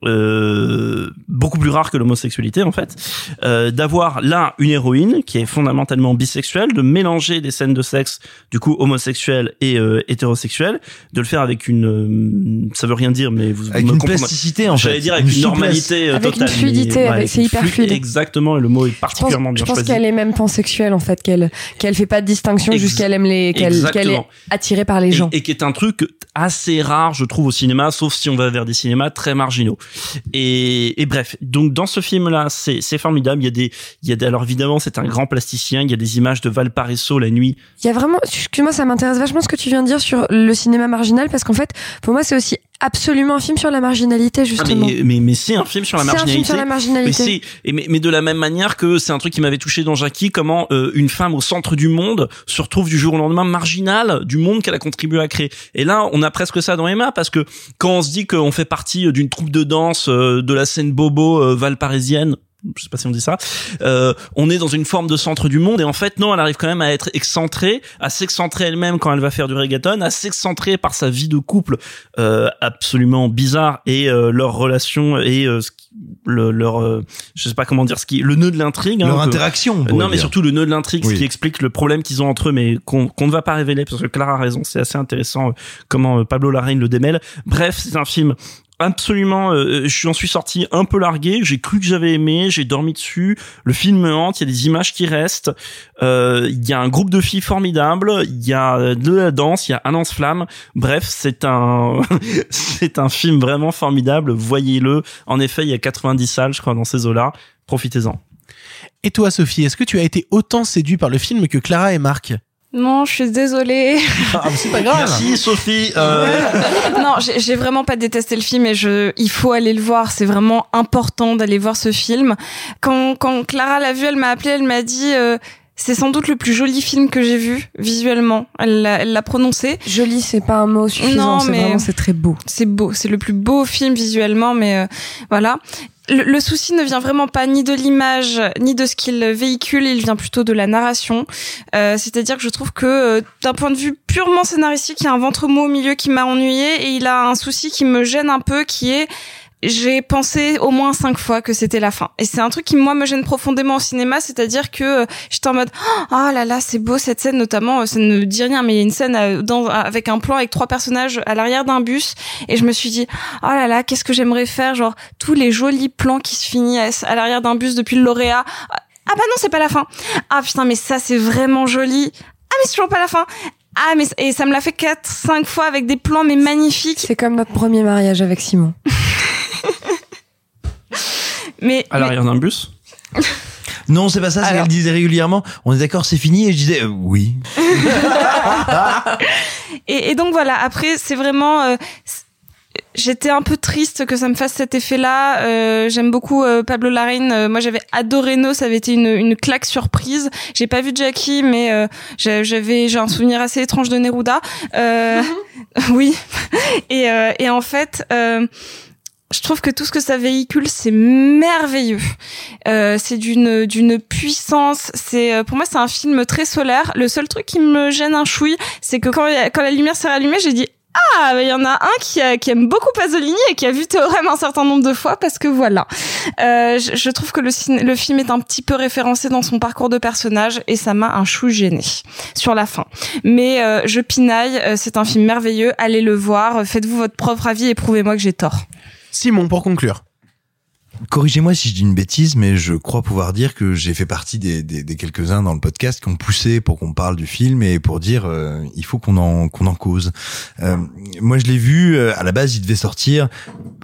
Euh, beaucoup plus rare que l'homosexualité en fait euh, d'avoir là une héroïne qui est fondamentalement bisexuelle de mélanger des scènes de sexe du coup homosexuelles et euh, hétérosexuelles de le faire avec une euh, ça veut rien dire mais vous, Avec vous me une plasticité, en j'allais fait. dire avec Une une, normalité euh, Avec une totale mais- fluidité, ouais, avec- avec c'est une hyper flu- fluide. exactement et le mot est Je pense, particulièrement je bien pense choisi qu'elle est même pansexuelle en fait, qu'elle qu'elle fait pas de distinction Ex- jusqu'elle aime les qu'elle qu'elle est attirée par les gens. Et, et qui est un truc assez rare, je trouve, au cinéma, sauf si on va vers des cinémas très marginaux. Et, et bref, donc dans ce film-là, c'est formidable. Il y a des, il y a des, alors évidemment, c'est un grand plasticien. Il y a des images de Valparaiso la nuit. Il y a vraiment, excuse-moi, ça m'intéresse vachement ce que tu viens de dire sur le cinéma marginal parce qu'en fait, pour moi, c'est aussi absolument un film sur la marginalité Ah, justement. mais mais, mais c'est un film sur la C'est un film marginalité. sur la marginalité. Mais, mais, mais de la même manière que c'est un truc qui m'avait touché dans Jackie, comment euh, une femme au centre du monde se retrouve du jour au lendemain marginale du monde qu'elle a contribué à créer. Et là, on a presque ça dans Emma parce que quand on se dit qu'on fait partie d'une troupe de danse euh, de la scène bobo euh, valparisienne. Je sais pas si on dit ça. Euh, on est dans une forme de centre du monde et en fait non, elle arrive quand même à être excentrée, à s'excentrer elle-même quand elle va faire du reggaeton, à s'excentrer par sa vie de couple euh, absolument bizarre et euh, leur relation et euh, ce qui- le, leur euh, je sais pas comment dire ce qui le nœud de l'intrigue. hein, Leur que- interaction, on Euh, non mais dire. surtout le nœud de l'intrigue, Oui. ce qui explique le problème qu'ils ont entre eux, mais qu'on ne va pas révéler parce que Clara a raison. C'est assez intéressant euh, comment Pablo Larraín le démêle. Bref, c'est un film absolument euh, j'en suis sorti un peu largué. J'ai cru que j'avais aimé j'ai dormi dessus. Le film me hante il y a des images qui restent. Euh, il y a un groupe de filles formidable il y a de la danse il y a un lance-flamme. Bref c'est un *laughs* c'est un film vraiment formidable. Voyez-le. En effet il y a 90 salles je crois dans ces eaux là profitez-en. Et toi, Sophie, est-ce que tu as été autant séduit par le film que Clara et Marc? Non, je suis désolée. Ah, c'est pas grave. merci Sophie euh, *laughs* non, j'ai j'ai vraiment pas détesté le film et je, il faut aller le voir. C'est vraiment important d'aller voir ce film. Quand, quand Clara l'a vu, elle m'a appelé, elle m'a dit. euh, c'est sans doute le plus joli film que j'ai vu visuellement. Elle l'a elle l'a prononcé. Joli, c'est pas un mot suffisant. Non, mais- c'est très beau. C'est beau, c'est le plus beau film visuellement, mais euh, voilà. Le, souci ne vient vraiment pas ni de l'image ni de ce qu'il véhicule, il vient plutôt de la narration. Euh, C'est-à-dire que je trouve que euh, d'un point de vue purement scénaristique, il y a un ventre mot au milieu qui m'a ennuyé et il a un souci qui me gêne un peu, qui est j'ai pensé au moins cinq fois que c'était la fin. Et c'est un truc qui moi me gêne profondément au cinéma, c'est-à-dire que euh, j'étais en mode oh là là c'est beau cette scène notamment, euh, ça ne dit rien, mais il y a une scène euh, dans, avec un plan avec trois personnages à l'arrière d'un bus et je me suis dit oh là là qu'est-ce que j'aimerais faire genre tous les jolis plans qui se finissent à l'arrière d'un bus depuis le lauréat. Ah bah non c'est pas la fin. Ah putain mais ça c'est vraiment joli. Ah mais c'est toujours pas la fin. Ah mais et ça me l'a fait quatre cinq fois avec des plans mais magnifiques. C'est comme notre premier mariage avec Simon. *laughs* *laughs* mais À l'arrière d'un bus *laughs* Non, c'est pas ça, c'est qu'elle disait régulièrement, on est d'accord, c'est fini, et je disais, euh, oui. *laughs* et, et donc voilà, après c'est vraiment euh, J'étais un peu triste que ça me fasse cet effet-là. Euh, J'aime beaucoup euh, Pablo Larraín. Euh, moi, j'avais adoré No, ça avait été une, une claque surprise. J'ai pas vu Jackie, mais euh, j'a- j'avais j'ai un souvenir assez étrange de Neruda. Euh, oui. Et, euh, et en fait. Je trouve que tout ce que ça véhicule, c'est merveilleux. Euh, c'est d'une d'une puissance. C'est euh, pour moi, c'est un film très solaire. Le seul truc qui me gêne un chouille, c'est que quand, quand la lumière s'est rallumée, j'ai dit ah, il y en a un qui, a- qui aime beaucoup Pasolini et qui a vu Théorème un certain nombre de fois parce que voilà. Euh, je, je trouve que le film est un petit peu référencé dans son parcours de personnage et ça m'a un chou gêné sur la fin. Mais euh, je pinaille, euh, c'est un film merveilleux, allez le voir, faites-vous votre propre avis et prouvez-moi que j'ai tort. Simon, pour conclure. Corrigez-moi si je dis une bêtise, mais je crois pouvoir dire que j'ai fait partie des, des, des quelques-uns dans le podcast qui ont poussé pour qu'on parle du film et pour dire euh, il faut qu'on en qu'on en cause. Euh, moi, je l'ai vu euh, à la base, il devait sortir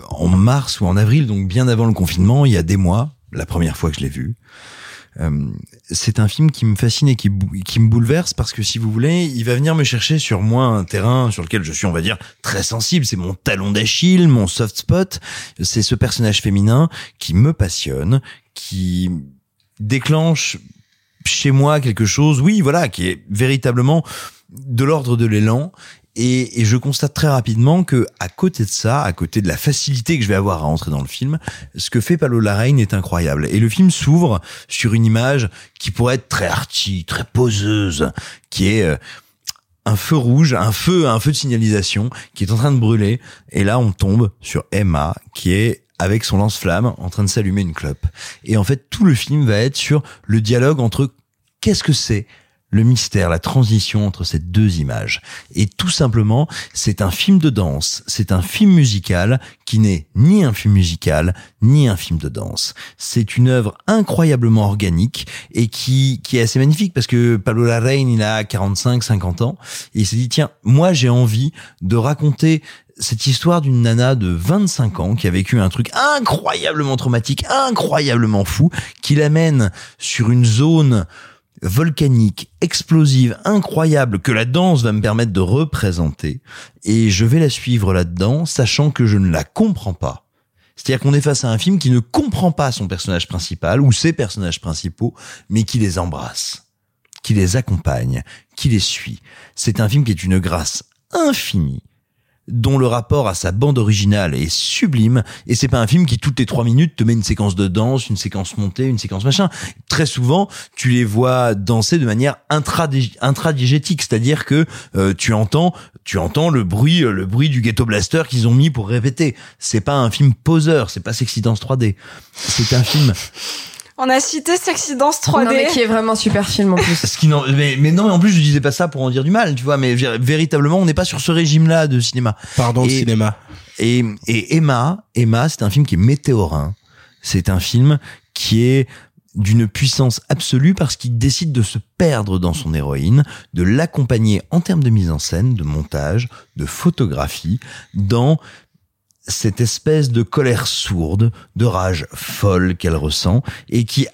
en mars ou en avril, donc bien avant le confinement, il y a des mois, la première fois que je l'ai vu. Euh, c'est un film qui me fascine et qui, qui me bouleverse parce que si vous voulez, il va venir me chercher sur moi un terrain sur lequel je suis, on va dire, très sensible. C'est mon talon d'Achille, mon soft spot. C'est ce personnage féminin qui me passionne, qui déclenche chez moi quelque chose, oui, voilà, qui est véritablement de l'ordre de l'élan. Et, et je constate très rapidement que, à côté de ça, à côté de la facilité que je vais avoir à entrer dans le film, ce que fait Palo Larraín est incroyable. Et le film s'ouvre sur une image qui pourrait être très arty, très poseuse, qui est euh, un feu rouge, un feu, un feu de signalisation qui est en train de brûler. Et là, on tombe sur Emma, qui est avec son lance-flamme en train de s'allumer une clope. Et en fait, tout le film va être sur le dialogue entre qu'est-ce que c'est le mystère, la transition entre ces deux images. Et tout simplement, c'est un film de danse, c'est un film musical qui n'est ni un film musical, ni un film de danse. C'est une œuvre incroyablement organique et qui, qui est assez magnifique parce que Pablo Larraín, il a 45, 50 ans et il s'est dit, tiens, moi j'ai envie de raconter cette histoire d'une nana de 25 ans qui a vécu un truc incroyablement traumatique, incroyablement fou, qui l'amène sur une zone volcanique, explosive, incroyable, que la danse va me permettre de représenter. Et je vais la suivre là-dedans, sachant que je ne la comprends pas. C'est-à-dire qu'on est face à un film qui ne comprend pas son personnage principal ou ses personnages principaux, mais qui les embrasse, qui les accompagne, qui les suit. C'est un film qui est une grâce infinie dont le rapport à sa bande originale est sublime, et c'est pas un film qui toutes les trois minutes te met une séquence de danse, une séquence montée, une séquence machin. Très souvent, tu les vois danser de manière intradigétique, c'est-à-dire que euh, tu entends, tu entends le bruit, le bruit du ghetto blaster qu'ils ont mis pour répéter. C'est pas un film poseur, c'est pas Sexy Dance 3D. C'est un film On a cité Sexy Dance 3D. Non, mais qui est vraiment super film en plus. *laughs* Ce qui n'en- mais, mais non, mais en plus, je disais pas ça pour en dire du mal, tu vois, mais vé- véritablement, on n'est pas sur ce régime-là de cinéma. Pardon, Et- cinéma. Et, et Emma, Emma, c'est un film qui est météorin. C'est un film qui est d'une puissance absolue parce qu'il décide de se perdre dans son héroïne, de l'accompagner en termes de mise en scène, de montage, de photographie, dans cette espèce de colère sourde, de rage folle qu'elle ressent et qui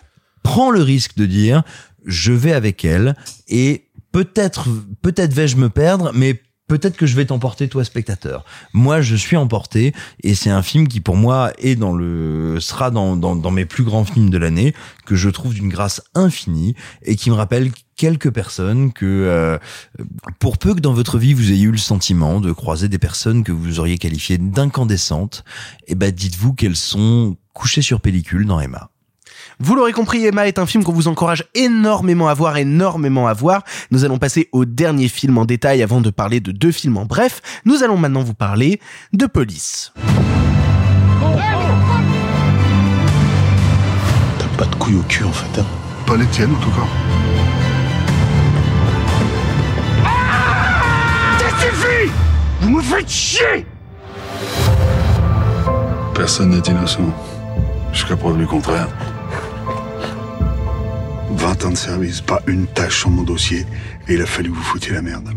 prend le risque de dire je vais avec elle et peut-être peut-être vais-je me perdre mais peut-être que je vais t'emporter toi spectateur. Moi je suis emporté et c'est un film qui pour moi est dans le sera dans dans, mes plus grands films de l'année que je trouve d'une grâce infinie et qui me rappelle quelques personnes que euh, pour peu que dans votre vie vous ayez eu le sentiment de croiser des personnes que vous auriez qualifiées d'incandescentes, eh ben dites-vous qu'elles sont couchées sur pellicule dans Emma. Vous l'aurez compris, Emma est un film qu'on vous encourage énormément à voir, énormément à voir. Nous allons passer au dernier film en détail avant de parler de deux films en bref. Nous allons maintenant vous parler de Police. Hey, Pas de couilles au cul, en fait. Hein. Pas les tiennes, en tout cas. Ça suffit Vous me faites chier Personne n'est innocent. Jusqu'à preuve du contraire. 20 ans de service, pas une tâche sur mon dossier, et il a fallu vous foutiez la merde.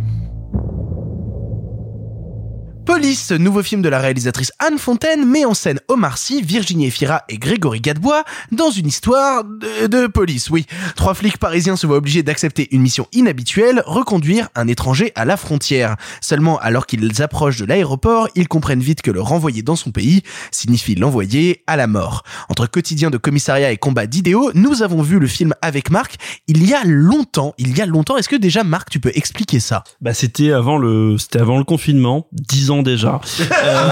Police, nouveau film de la réalisatrice Anne Fontaine, met en scène Omar Sy, Virginie Efira et Grégory Gadebois dans une histoire de, police, oui. Trois flics parisiens se voient obligés d'accepter une mission inhabituelle, reconduire un étranger à la frontière. Seulement, alors qu'ils approchent de l'aéroport, ils comprennent vite que le renvoyer dans son pays signifie l'envoyer à la mort. Entre quotidien de commissariat et combat d'idéaux, nous avons vu le film avec Marc il y a longtemps. Il y a longtemps. Est-ce que déjà, Marc, tu peux expliquer ça? Bah, c'était avant le, c'était avant le confinement, dix ans déjà. Euh,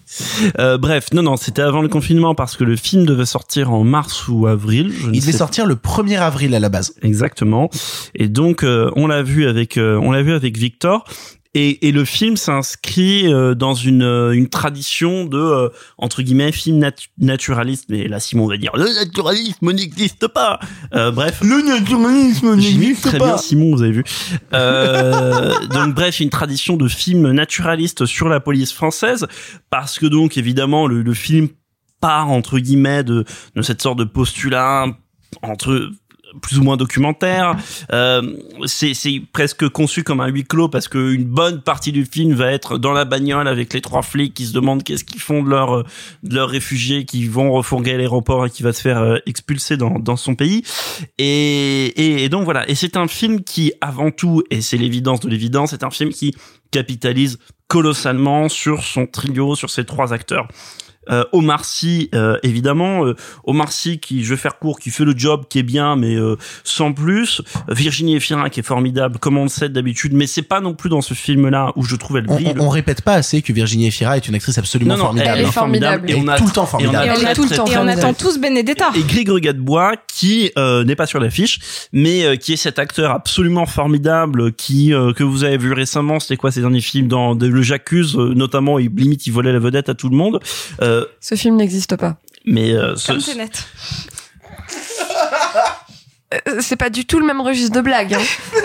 *laughs* euh, bref, non, non, c'était avant le confinement parce que le film devait sortir en mars ou avril. je Il devait sais sortir le 1er avril à la base. Exactement. Et donc euh, on l'a vu avec euh, on l'a vu avec Victor. Et, et le film s'inscrit euh, dans une, euh, une tradition de euh, entre guillemets film nat- naturaliste. Mais là, Simon va dire le naturalisme n'existe pas. Euh, bref, le naturalisme n'existe très bien, Simon, vous avez vu. Euh, donc bref, une tradition de film naturaliste sur la police française, parce que donc évidemment le, le film part entre guillemets de, de cette sorte de postulat entre plus ou moins documentaire. Euh, c'est presque conçu comme un huis clos parce que une bonne partie du film va être dans la bagnole avec les trois flics qui se demandent qu'est-ce qu'ils font de leurs de leurs réfugiés qui vont refourguer à l'aéroport et qui va se faire euh, expulser dans dans son pays. Et, et, et donc voilà. Et c'est un film qui avant tout et c'est l'évidence de l'évidence, c'est un film qui capitalise colossalement sur son trio, sur ses trois acteurs. Euh, Omar Sy, euh, évidemment. Euh, Omar Sy, qui, je vais faire court, qui fait le job, qui est bien, mais euh, sans plus. Virginie Efira, qui est formidable, comme on le sait d'habitude, mais c'est pas non plus dans ce film-là où je trouve elle On, brille. on- on répète pas assez que Virginie Efira est une actrice absolument Non, non, formidable. elle est formidable. Et Et on a- tout le temps et on a formidable. Et on, très, a- très, très et on formidable. attend tous Benedetta. Et Grégory Gadebois, qui euh, n'est pas sur l'affiche, mais euh, qui est cet acteur absolument formidable, qui euh, que vous avez vu récemment, c'était quoi ses derniers films dans de- le J'accuse, euh, notamment, il limite il volait la vedette à tout le monde. Euh, Ce film n'existe pas. mais euh, ce- Comme c'est net. Euh, C'est pas du tout le même registre de blague. Hein. *laughs*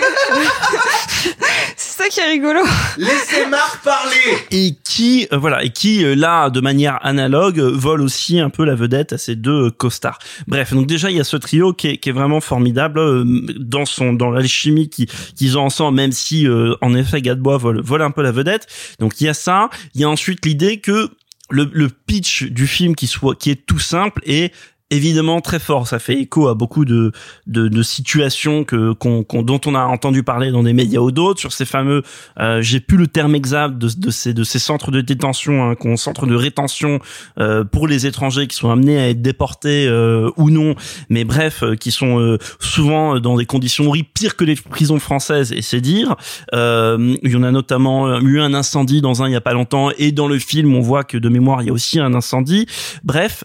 C'est ça qui est rigolo. Laissez Marc parler et qui euh, voilà et qui euh, là de manière analogue euh, vole aussi un peu la vedette à ces deux euh, costards. Bref, donc déjà il y a ce trio qui est, qui est vraiment formidable euh, dans son dans l'alchimie qui- qu'ils ont ensemble, même si euh, en effet Gadebois vole, vole un peu la vedette. Donc il y a ça. Il y a ensuite l'idée que le, pitch du film qui soit qui est tout simple et évidemment très fort. Ça fait écho à beaucoup de de, de situations que qu'on, qu'on- dont on a entendu parler dans des médias ou d'autres sur ces fameux. Euh, J'ai plus le terme exact de, de ces de ces centres de détention, hein, qu'on centres de rétention euh, pour les étrangers qui sont amenés à être déportés euh, ou non, mais bref, euh, qui sont euh, souvent dans des conditions horribles, pires que les prisons françaises, et c'est dire. Euh, il y en a notamment eu un incendie dans un il y a pas longtemps, et dans le film on voit que de mémoire il y a aussi un incendie. Bref,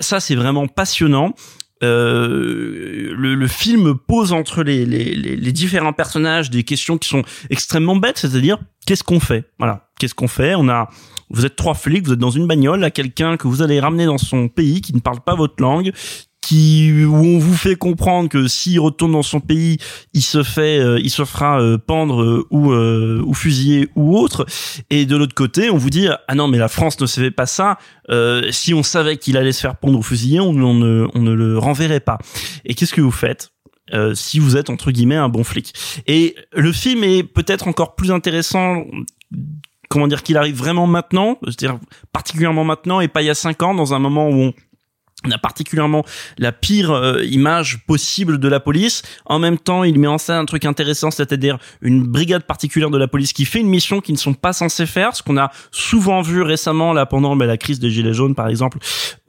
ça c'est vraiment passionnant. Euh, le, film pose entre les, les différents personnages des questions qui sont extrêmement bêtes, c'est-à-dire qu'est-ce qu'on fait? Voilà, qu'est-ce qu'on fait? On a, vous êtes trois flics, vous êtes dans une bagnole, à quelqu'un que vous allez ramener dans son pays qui ne parle pas votre langue, qui où on vous fait comprendre que s'il retourne dans son pays, il se fait, euh, il se fera euh, pendre euh, ou euh, ou fusiller ou autre. Et de l'autre côté, on vous dit ah non mais la France ne savait pas ça. Euh, si on savait qu'il allait se faire pendre ou fusiller, on, on ne on ne le renverrait pas. Et qu'est-ce que vous faites euh, si vous êtes entre guillemets un bon flic? Et le film est peut-être encore plus intéressant comment dire qu'il arrive vraiment maintenant, c'est-à-dire particulièrement maintenant et pas il y a cinq ans dans un moment où on on a particulièrement la pire euh, image possible de la police. En même temps, il met en scène un truc intéressant, c'est-à-dire une brigade particulière de la police qui fait une mission qu'ils ne sont pas censés faire, ce qu'on a souvent vu récemment là pendant bah, la crise des gilets jaunes par exemple,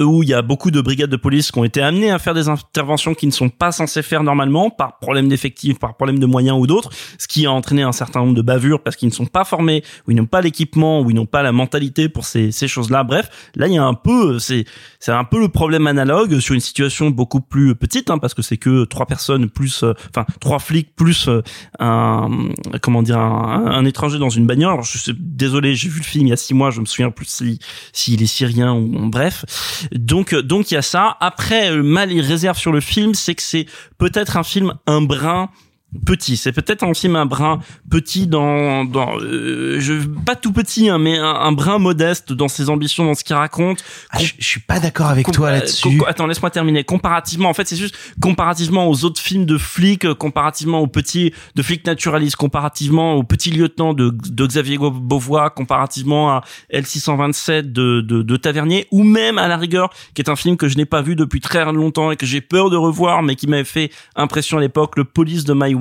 où il y a beaucoup de brigades de police qui ont été amenées à faire des interventions qu'ils ne sont pas censés faire normalement par problème d'effectifs, par problème de moyens ou d'autres, ce qui a entraîné un certain nombre de bavures parce qu'ils ne sont pas formés, ou ils n'ont pas l'équipement, ou ils n'ont pas la mentalité pour ces, ces choses-là. Bref, là il y a un peu, c'est c'est un peu le problème analogue sur une situation beaucoup plus petite, hein, parce que c'est que trois personnes plus, euh, enfin trois flics plus euh, un comment dire un, étranger dans une bagnole. Alors, je suis désolé, j'ai vu le film il y a six mois, je me souviens plus si s'il est syrien ou bref. Donc donc il y a ça. Après, euh, mal et réserve sur le film, c'est que c'est peut-être un film un brin petit. C'est peut-être un film un brin petit dans dans euh, je pas tout petit hein, mais un, un brin modeste dans ses ambitions dans ce qu'il raconte. Ah, je, je suis pas d'accord avec toi là-dessus. Attends, laisse-moi terminer. Comparativement, en fait, c'est juste comparativement aux autres films de flics, euh, comparativement aux petits de flics naturalistes, comparativement au petit lieutenant de, de Xavier Beauvois, comparativement à L627 de, de, de Tavernier, ou même à la rigueur, qui est un film que je n'ai pas vu depuis très longtemps et que j'ai peur de revoir, mais qui m'avait fait impression à l'époque, le Police de My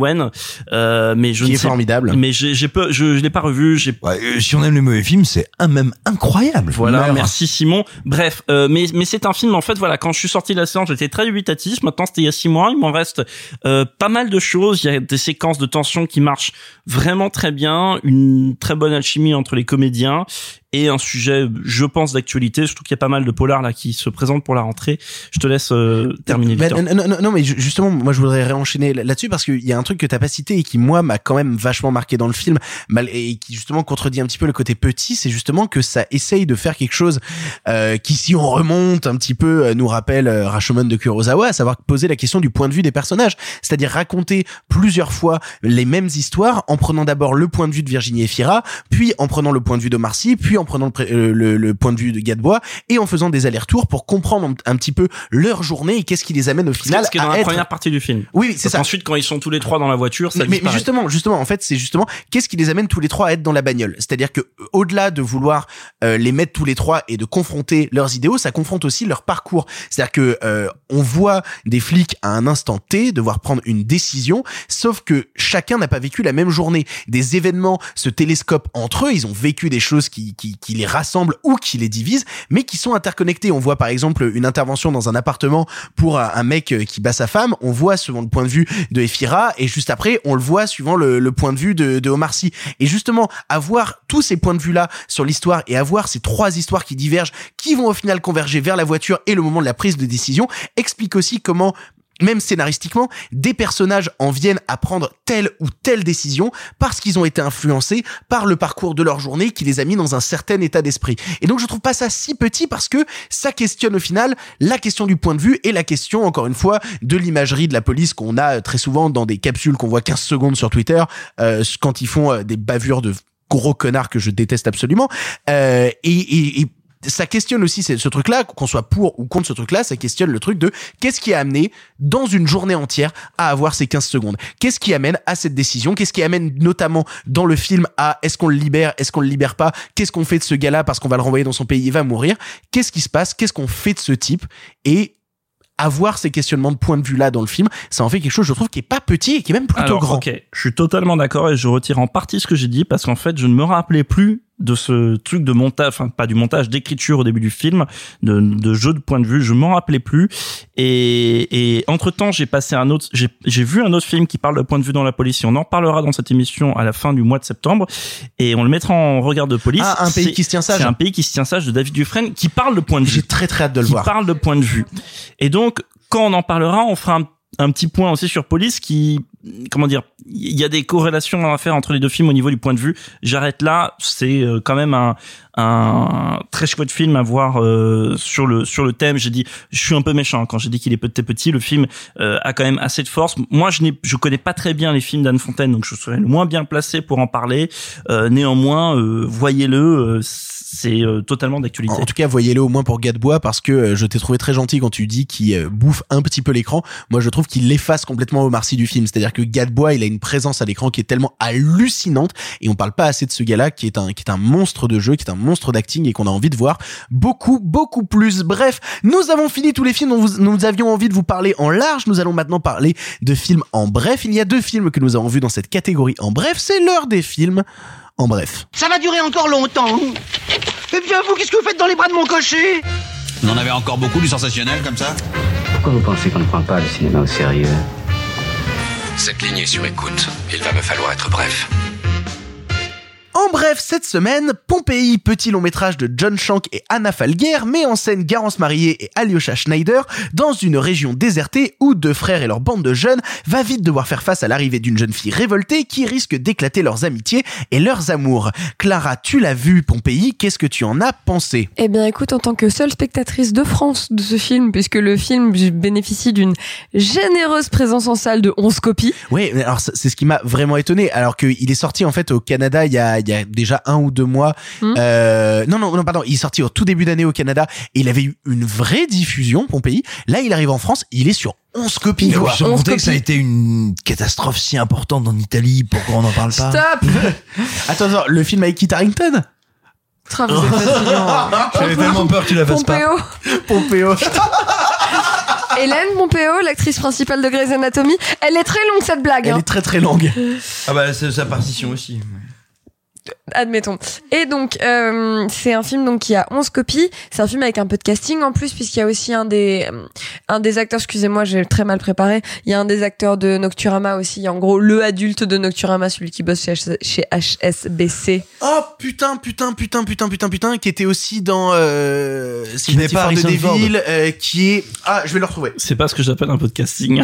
Euh, mais je Qui ne est sais- formidable. Mais j'ai j'ai peur, je, je l'ai pas revu. J'ai Euh, si on aime les mauvais films, c'est un même incroyable. voilà, Meurs. merci Simon. Bref, euh, mais mais c'est un film en fait. Voilà, quand je suis sorti de la séance, j'étais très dubitatif. Maintenant, c'était il y a six mois. Il m'en reste euh, pas mal de choses. Il y a des séquences de tension qui marchent vraiment très bien, une très bonne alchimie entre les comédiens et un sujet, je pense, d'actualité. Surtout qu'il y a pas mal de polars là qui se présentent pour la rentrée. Je te laisse euh, terminer. Ben, non, non, non, mais ju- justement, moi je voudrais réenchaîner là- là-dessus parce qu'il y a un truc que t'as pas cité et qui moi m'a quand même vachement marqué dans le film, mal et qui justement contredit un petit peu le côté petit, c'est justement que ça essaye de faire quelque chose euh, qui, si on remonte un petit peu, euh, nous rappelle euh, Rashomon de Kurosawa, à savoir poser la question du point de vue des personnages, c'est-à-dire raconter plusieurs fois les mêmes histoires en prenant d'abord le point de vue de Virginie Efira, puis en prenant le point de vue de Marcy, puis en prenant le, euh, le, le point de vue de Gadebois et en faisant des allers-retours pour comprendre un, petit peu leur journée et qu'est-ce qui les amène au final ce qui est dans la être première partie du film. Oui, c'est ça. qu'ensuite, quand ils sont tous les trois dans la voiture, ça mais, mais justement, justement, en fait, c'est justement qu'est-ce qui les amène tous les trois à être dans la bagnole? C'est-à-dire que euh, au-delà de vouloir euh, les mettre tous les trois et de confronter leurs idéaux, ça confronte aussi leur parcours. C'est-à-dire que euh, on voit des flics à un instant T devoir prendre une décision, sauf que chacun n'a pas vécu la même journée. Des événements se télescopent entre eux, ils ont vécu des choses qui, qui, qui les rassemblent ou qui les divisent, mais qui sont interconnectés. On voit par exemple une intervention dans un appartement pour un mec euh, qui bat sa femme, on voit selon le point de vue de Ephira et juste après on le voit suivant le, point de vue de, de Omar. Et justement avoir tous ces points de vue là sur l'histoire et avoir ces trois histoires qui divergent, qui vont au final converger vers la voiture et le moment de la prise de décision, explique aussi comment même scénaristiquement, des personnages en viennent à prendre telle ou telle décision parce qu'ils ont été influencés par le parcours de leur journée qui les a mis dans un certain état d'esprit. Et donc je trouve pas ça si petit parce que ça questionne au final la question du point de vue et la question, encore une fois, de l'imagerie de la police qu'on a très souvent dans des capsules qu'on voit 15 secondes sur Twitter euh, quand ils font euh, des bavures de gros connards que je déteste absolument. Euh, et, et, et ça questionne aussi ce, truc-là, qu'on soit pour ou contre ce truc-là, ça questionne le truc de qu'est-ce qui a amené dans une journée entière à avoir ces 15 secondes. Qu'est-ce qui amène à cette décision? Qu'est-ce qui amène notamment dans le film à est-ce qu'on le libère, est-ce qu'on le libère pas? Qu'est-ce qu'on fait de ce gars-là parce qu'on va le renvoyer dans son pays, il va mourir? Qu'est-ce qui se passe? Qu'est-ce qu'on fait de ce type? Et avoir ces questionnements de point de vue là dans le film, ça en fait quelque chose, je trouve, qui est pas petit et qui est même plutôt Alors, grand. ok, je suis totalement d'accord et je retire en partie ce que j'ai dit parce qu'en fait, je ne me rappelais plus de ce truc de montage, enfin pas du montage, d'écriture au début du film, de, de jeu de point de vue, je m'en rappelais plus. Et, et entre temps, j'ai passé un autre, j'ai vu un autre film qui parle de point de vue dans la police. Et on en parlera dans cette émission à la fin du mois de septembre et on le mettra en regard de police. Ah, un pays qui se tient sage. C'est un pays qui se tient sage de David Dufresne qui parle de point de vue. J'ai très très hâte de le qui voir. parle de point de vue. Et donc, quand on en parlera, on fera un, un petit point aussi sur Police qui, comment dire, il y a des corrélations à faire entre les deux films au niveau du point de vue. J'arrête là. C'est euh, quand même un, très chouette film à voir euh, sur le sur le thème. J'ai dit, je suis un peu méchant quand j'ai dit qu'il est petit petit. Le film euh, a quand même assez de force. Moi, je n'ai, je connais pas très bien les films d'Anne Fontaine, donc je serais le moins bien placé pour en parler. Euh, néanmoins, euh, voyez-le, c'est euh, totalement d'actualité. En tout cas, voyez-le au moins pour Gadebois parce que euh, je t'ai trouvé très gentil quand tu dis qu'il euh, bouffe un petit peu l'écran. Moi, je trouve qu'il efface complètement Omar Sy du film. C'est-à-dire que Gadebois, il a une présence à l'écran qui est tellement hallucinante et on parle pas assez de ce gars-là qui est un qui est un monstre de jeu, qui est un monstre d'acting et qu'on a envie de voir beaucoup beaucoup plus. Bref, nous avons fini tous les films dont nous avions envie de vous parler en large. Nous allons maintenant parler de films en bref. Il y a deux films que nous avons vus dans cette catégorie en bref. C'est l'heure des films en bref. Ça va durer encore longtemps. Eh bien, vous, qu'est-ce que vous faites dans les bras de mon cocher? Vous en avez encore beaucoup du sensationnel comme ça Pourquoi vous pensez qu'on ne prend pas le cinéma au sérieux? Cette ligne est sur écoute. Il va me falloir être bref. En bref, cette semaine, Pompéi, petit long métrage de John Shank et Anna Falguer, met en scène Garance Marié et Alyosha Schneider dans une région désertée où deux frères et leur bande de jeunes va vite devoir faire face à l'arrivée d'une jeune fille révoltée qui risque d'éclater leurs amitiés et leurs amours. Clara, tu l'as vu, Pompéi, qu'est-ce que tu en as pensé? Eh bien, écoute, en tant que seule spectatrice de France de ce film, puisque le film bénéficie d'une généreuse présence en salle de 11 copies. Oui, alors c'est ce qui m'a vraiment étonné, alors qu'il est sorti en fait au Canada il y a, il y a déjà un ou deux mois. Hmm. Euh, non, non, non, pardon, il est sorti au tout début d'année au Canada et il avait eu une vraie diffusion, Pompéi. Là, il arrive en France, il est sur 11 copies, quoi. Sans compter que ça a été une catastrophe si importante en Italie, pourquoi on n'en parle pas Stop *laughs* Attends, attends, le film avec Kit Harington vous êtes. *laughs* J'avais tellement peur que tu la fasses pas. Pompeo. Pompéo. *laughs* Hélène Pompeo, l'actrice principale de Grey's Anatomy. Elle est très longue cette blague. Elle hein. est très très longue. Ah bah c'est sa partition aussi. Admettons. Et donc, euh, c'est un film donc qui a 11 copies. C'est un film avec un peu de casting en plus, puisqu'il y a aussi un des, euh, un des acteurs, excusez-moi, j'ai très mal préparé. Il y a un des acteurs de Nocturama aussi. En gros, le adulte de Nocturama, celui qui bosse chez, H- chez HSBC. Oh putain, putain, putain, putain, putain, putain, qui était aussi dans euh, Qui n'est pas de Harrison Ford. Devil, euh, qui est ah, je vais le retrouver. C'est pas ce que j'appelle un podcasting.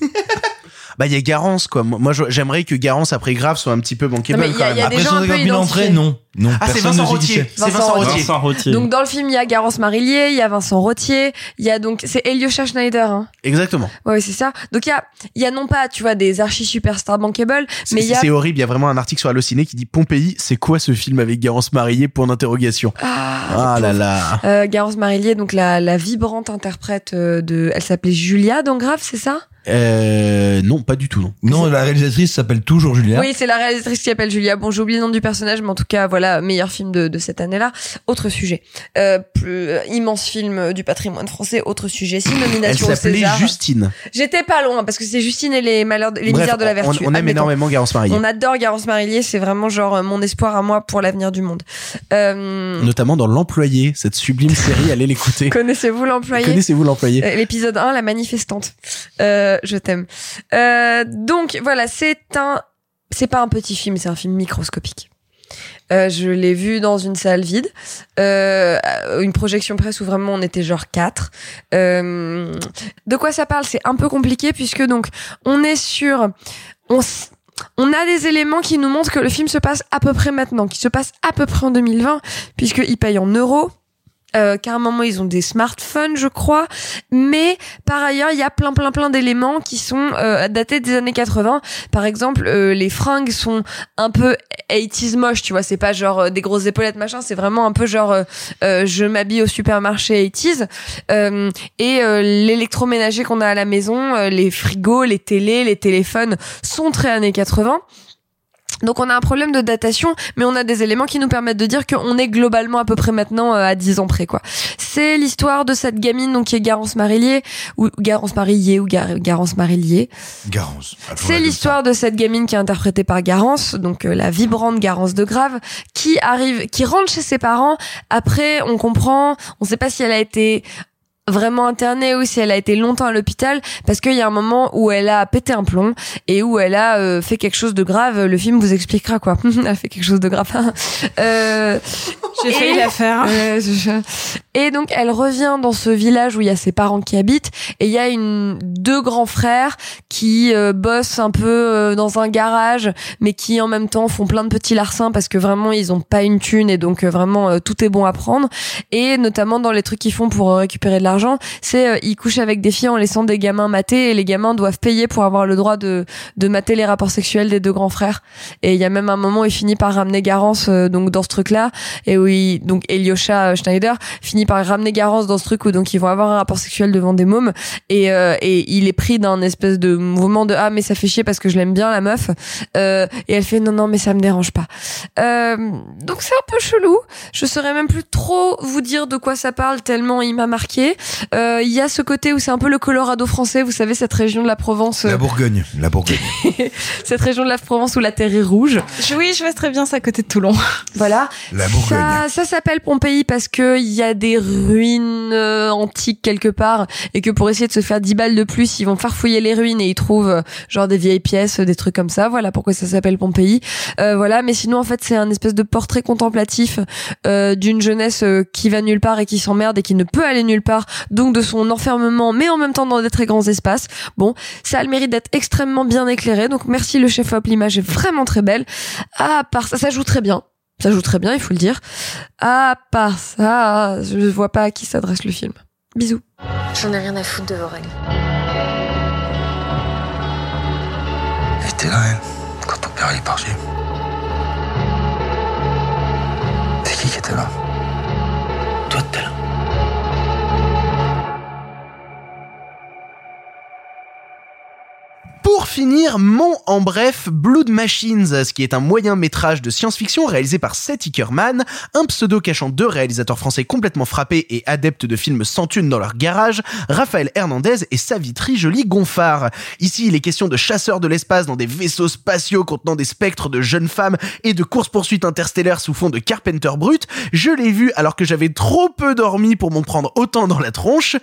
*laughs* Bah il y a Garance quoi. Moi j'aimerais que Garance après Grave soit un petit peu bankable Non, mais il y a- quand même. gens un peu identifiés. non. Non, Ah, c'est personne Vincent Vincent Rottier. Vincent Rottier. Donc, dans le film, il y a Garance Marillier, il y a Vincent Rottier, il y a donc, c'est Eliosha Schneider, hein. Exactement. Ouais, c'est ça. Donc, il y a, il y a non pas, tu vois, des archi superstars bankable, mais il y a, c'est horrible, il y a vraiment un article sur Allociné qui dit Pompéi, c'est quoi ce film avec Garance Marié Point d'interrogation. Ah, là là. Euh, Garance Marillier, donc la, la vibrante interprète euh, de, elle s'appelait Julia dans Grave, c'est ça? Euh, non, pas du tout non. Non, la réalisatrice s'appelle toujours Julia. Oui, c'est la réalisatrice qui s'appelle Julia. Bon, j'ai oublié le nom du personnage, mais en tout cas, voilà, meilleur film de, de cette année-là. Autre sujet, euh, plus euh, immense film du patrimoine français. Autre sujet, six Elle nominations au s'appelait César. Justine. J'étais pas loin parce que c'est Justine et les malheurs, de- les Bref, misères de la on- vertu. On, aime admettons. énormément Garance Marié. On adore Garance Marillier, c'est vraiment genre mon espoir à moi pour l'avenir du monde. Euh, Notamment dans L'Employé, cette sublime série, allez l'écouter. *laughs* Connaissez-vous l'employé? Connaissez-vous l'employé? Euh, L'épisode 1, la manifestante. Euh, je t'aime. Euh, donc voilà, c'est un, c'est pas un petit film, c'est un film microscopique. Euh, je l'ai vu dans une salle vide, euh, une projection presse où vraiment on était genre quatre. Euh, de quoi ça parle? C'est un peu compliqué puisque donc on est sur, on, on a des éléments qui nous montrent que le film se passe à peu près maintenant, qui se passe à peu près en 2020 puisqu'ils payent en euros. Euh, qu'à un moment ils ont des smartphones, je crois, mais par ailleurs il y a plein plein plein d'éléments qui sont euh, datés des années 80. Par exemple, euh, les fringues sont un peu 80s moche, tu vois, c'est pas genre euh, des grosses épaulettes machin, c'est vraiment un peu genre euh, euh, je m'habille au supermarché 80s. Euh, et l'électroménager qu'on a à la maison, les frigos, les télés, les téléphones sont très années 80. Donc on a un problème de datation, mais on a des éléments qui nous permettent de dire qu'on est globalement à peu près maintenant euh, à 10 ans près quoi. C'est l'histoire de cette gamine donc qui est Garance Marillier ou Garance Marillier ou Gar- Garance Marillier. Garance. C'est l'histoire de cette gamine qui est interprétée par Garance, donc euh, la vibrante Garance de Grave, qui arrive, qui rentre chez ses parents. Après, on comprend, on sait pas si elle a été vraiment internée ou si elle a été longtemps à l'hôpital parce qu'il y a un moment où elle a pété un plomb et où elle a euh, fait quelque chose de grave le film vous expliquera quoi. *laughs* Elle a fait quelque chose de grave. *laughs* Euh, J'ai failli la faire. *laughs* euh, et donc elle revient dans ce village où il y a ses parents qui habitent et il y a une deux grands frères qui euh, bossent un peu euh, dans un garage mais qui en même temps font plein de petits larcins parce que vraiment ils ont pas une thune et donc euh, vraiment tout est bon à prendre. Et notamment dans les trucs qu'ils font pour récupérer de l'argent c'est euh, ils couchent avec des filles en laissant des gamins mater et les gamins doivent payer pour avoir le droit de de mater les rapports sexuels des deux grands frères. Et il y a même un moment où il finit par ramener Garance euh, donc dans ce truc là et où il, donc Eliosha euh, Schneider finit par ramener Garance dans ce truc où donc ils vont avoir un rapport sexuel devant des mômes et euh, et il est pris d'un espèce de mouvement de ah mais ça fait chier parce que je l'aime bien la meuf euh, et elle fait non non mais ça me dérange pas euh, donc c'est un peu chelou. Je saurais même plus trop vous dire de quoi ça parle tellement il m'a marqué Il y a ce côté où c'est un peu le Colorado français, vous savez cette région de la Provence, euh, La Bourgogne, la Bourgogne. *laughs* cette région de la Provence où la terre est rouge. Oui, je vois très bien, c'est à côté de Toulon. *laughs* Voilà. La Bourgogne. Ça, ça s'appelle Pompéi parce que il y a des ruines euh, antiques quelque part et que pour essayer de se faire 10 balles de plus, ils vont farfouiller les ruines et ils trouvent euh, genre des vieilles pièces, des trucs comme ça. Voilà pourquoi ça s'appelle Pompéi. Euh, voilà, mais sinon en fait c'est un espèce de portrait contemplatif euh, d'une jeunesse euh, qui va nulle part et qui s'emmerde et qui ne peut aller nulle part, donc de son enfermement, mais en même temps dans des très grands espaces. Bon, ça a le mérite d'être extrêmement bien éclairé, donc merci le chef op, l'image est vraiment très belle. À part ça, ça joue très bien. Ça joue très bien, il faut le dire. À part ça, je vois pas à qui s'adresse le film. Bisous. J'en ai rien à foutre de vos règles. Était là, elle, quand ton père est parti. C'est qui qui était là? Toi, t'es là. Pour finir, mon en bref Blood Machines, ce qui est un moyen métrage de science-fiction réalisé par Seth Ickerman, un pseudo cachant deux réalisateurs français complètement frappés et adeptes de films sans thunes dans leur garage, Raphaël Hernandez et Savitri Joly Gonfard. Ici, il est question de chasseurs de l'espace dans des vaisseaux spatiaux contenant des spectres de jeunes femmes et de courses-poursuites interstellaires sous fond de Carpenter brut. Je l'ai vu alors que j'avais trop peu dormi pour m'en prendre autant dans la tronche.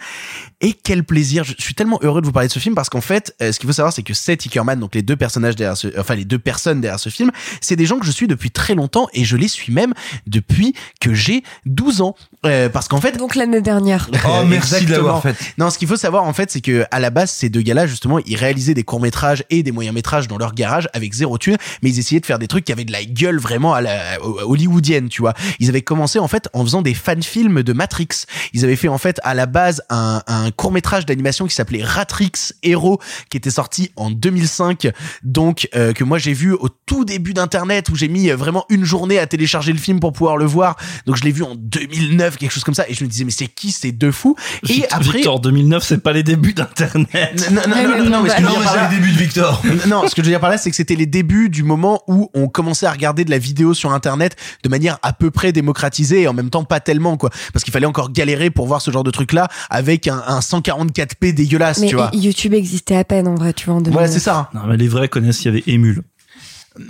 Et quel plaisir Je suis tellement heureux de vous parler de ce film parce qu'en fait, euh, ce qu'il faut savoir, c'est que Seth Ickerman, donc les deux personnages derrière ce, enfin les deux personnes derrière ce film, c'est des gens que je suis depuis très longtemps et je les suis même depuis que j'ai 12 ans. Euh, parce qu'en fait, Donc l'année dernière. Oh, merci de l'avoir fait. Non, ce qu'il faut savoir en fait, c'est que à la base, ces deux gars-là, justement, ils réalisaient des courts métrages et des moyens métrages dans leur garage avec zéro thune, mais ils essayaient de faire des trucs qui avaient de la gueule vraiment à la hollywoodienne, tu vois. Ils avaient commencé en fait en faisant des fan films de Matrix. Ils avaient fait en fait à la base un, un court métrage d'animation qui s'appelait Ratrix Hero, qui était sorti en 2005, donc euh, que moi j'ai vu au tout début d'internet où j'ai mis euh, vraiment une journée à télécharger le film pour pouvoir le voir. Donc je l'ai vu en 2009, quelque chose comme ça, et je me disais mais c'est qui ces deux fous? Et Victor, après Victor 2009, c'est pas les débuts d'internet. non, non, non, non, non, mais ce que je veux dire par là- le début de Victor. non, ce que je veux dire par là, c'est que c'était les débuts du moment où on commençait à regarder de la vidéo sur Internet de manière à peu près démocratisée et en même temps pas tellement, quoi. Parce qu'il fallait encore galérer pour voir ce genre de truc-là avec un, un 144p dégueulasse, Mais tu vois. YouTube existait à peine en vrai, tu vois. En 2009. Voilà, c'est ça. Non, mais les vrais connaissent qu'il y avait Emule.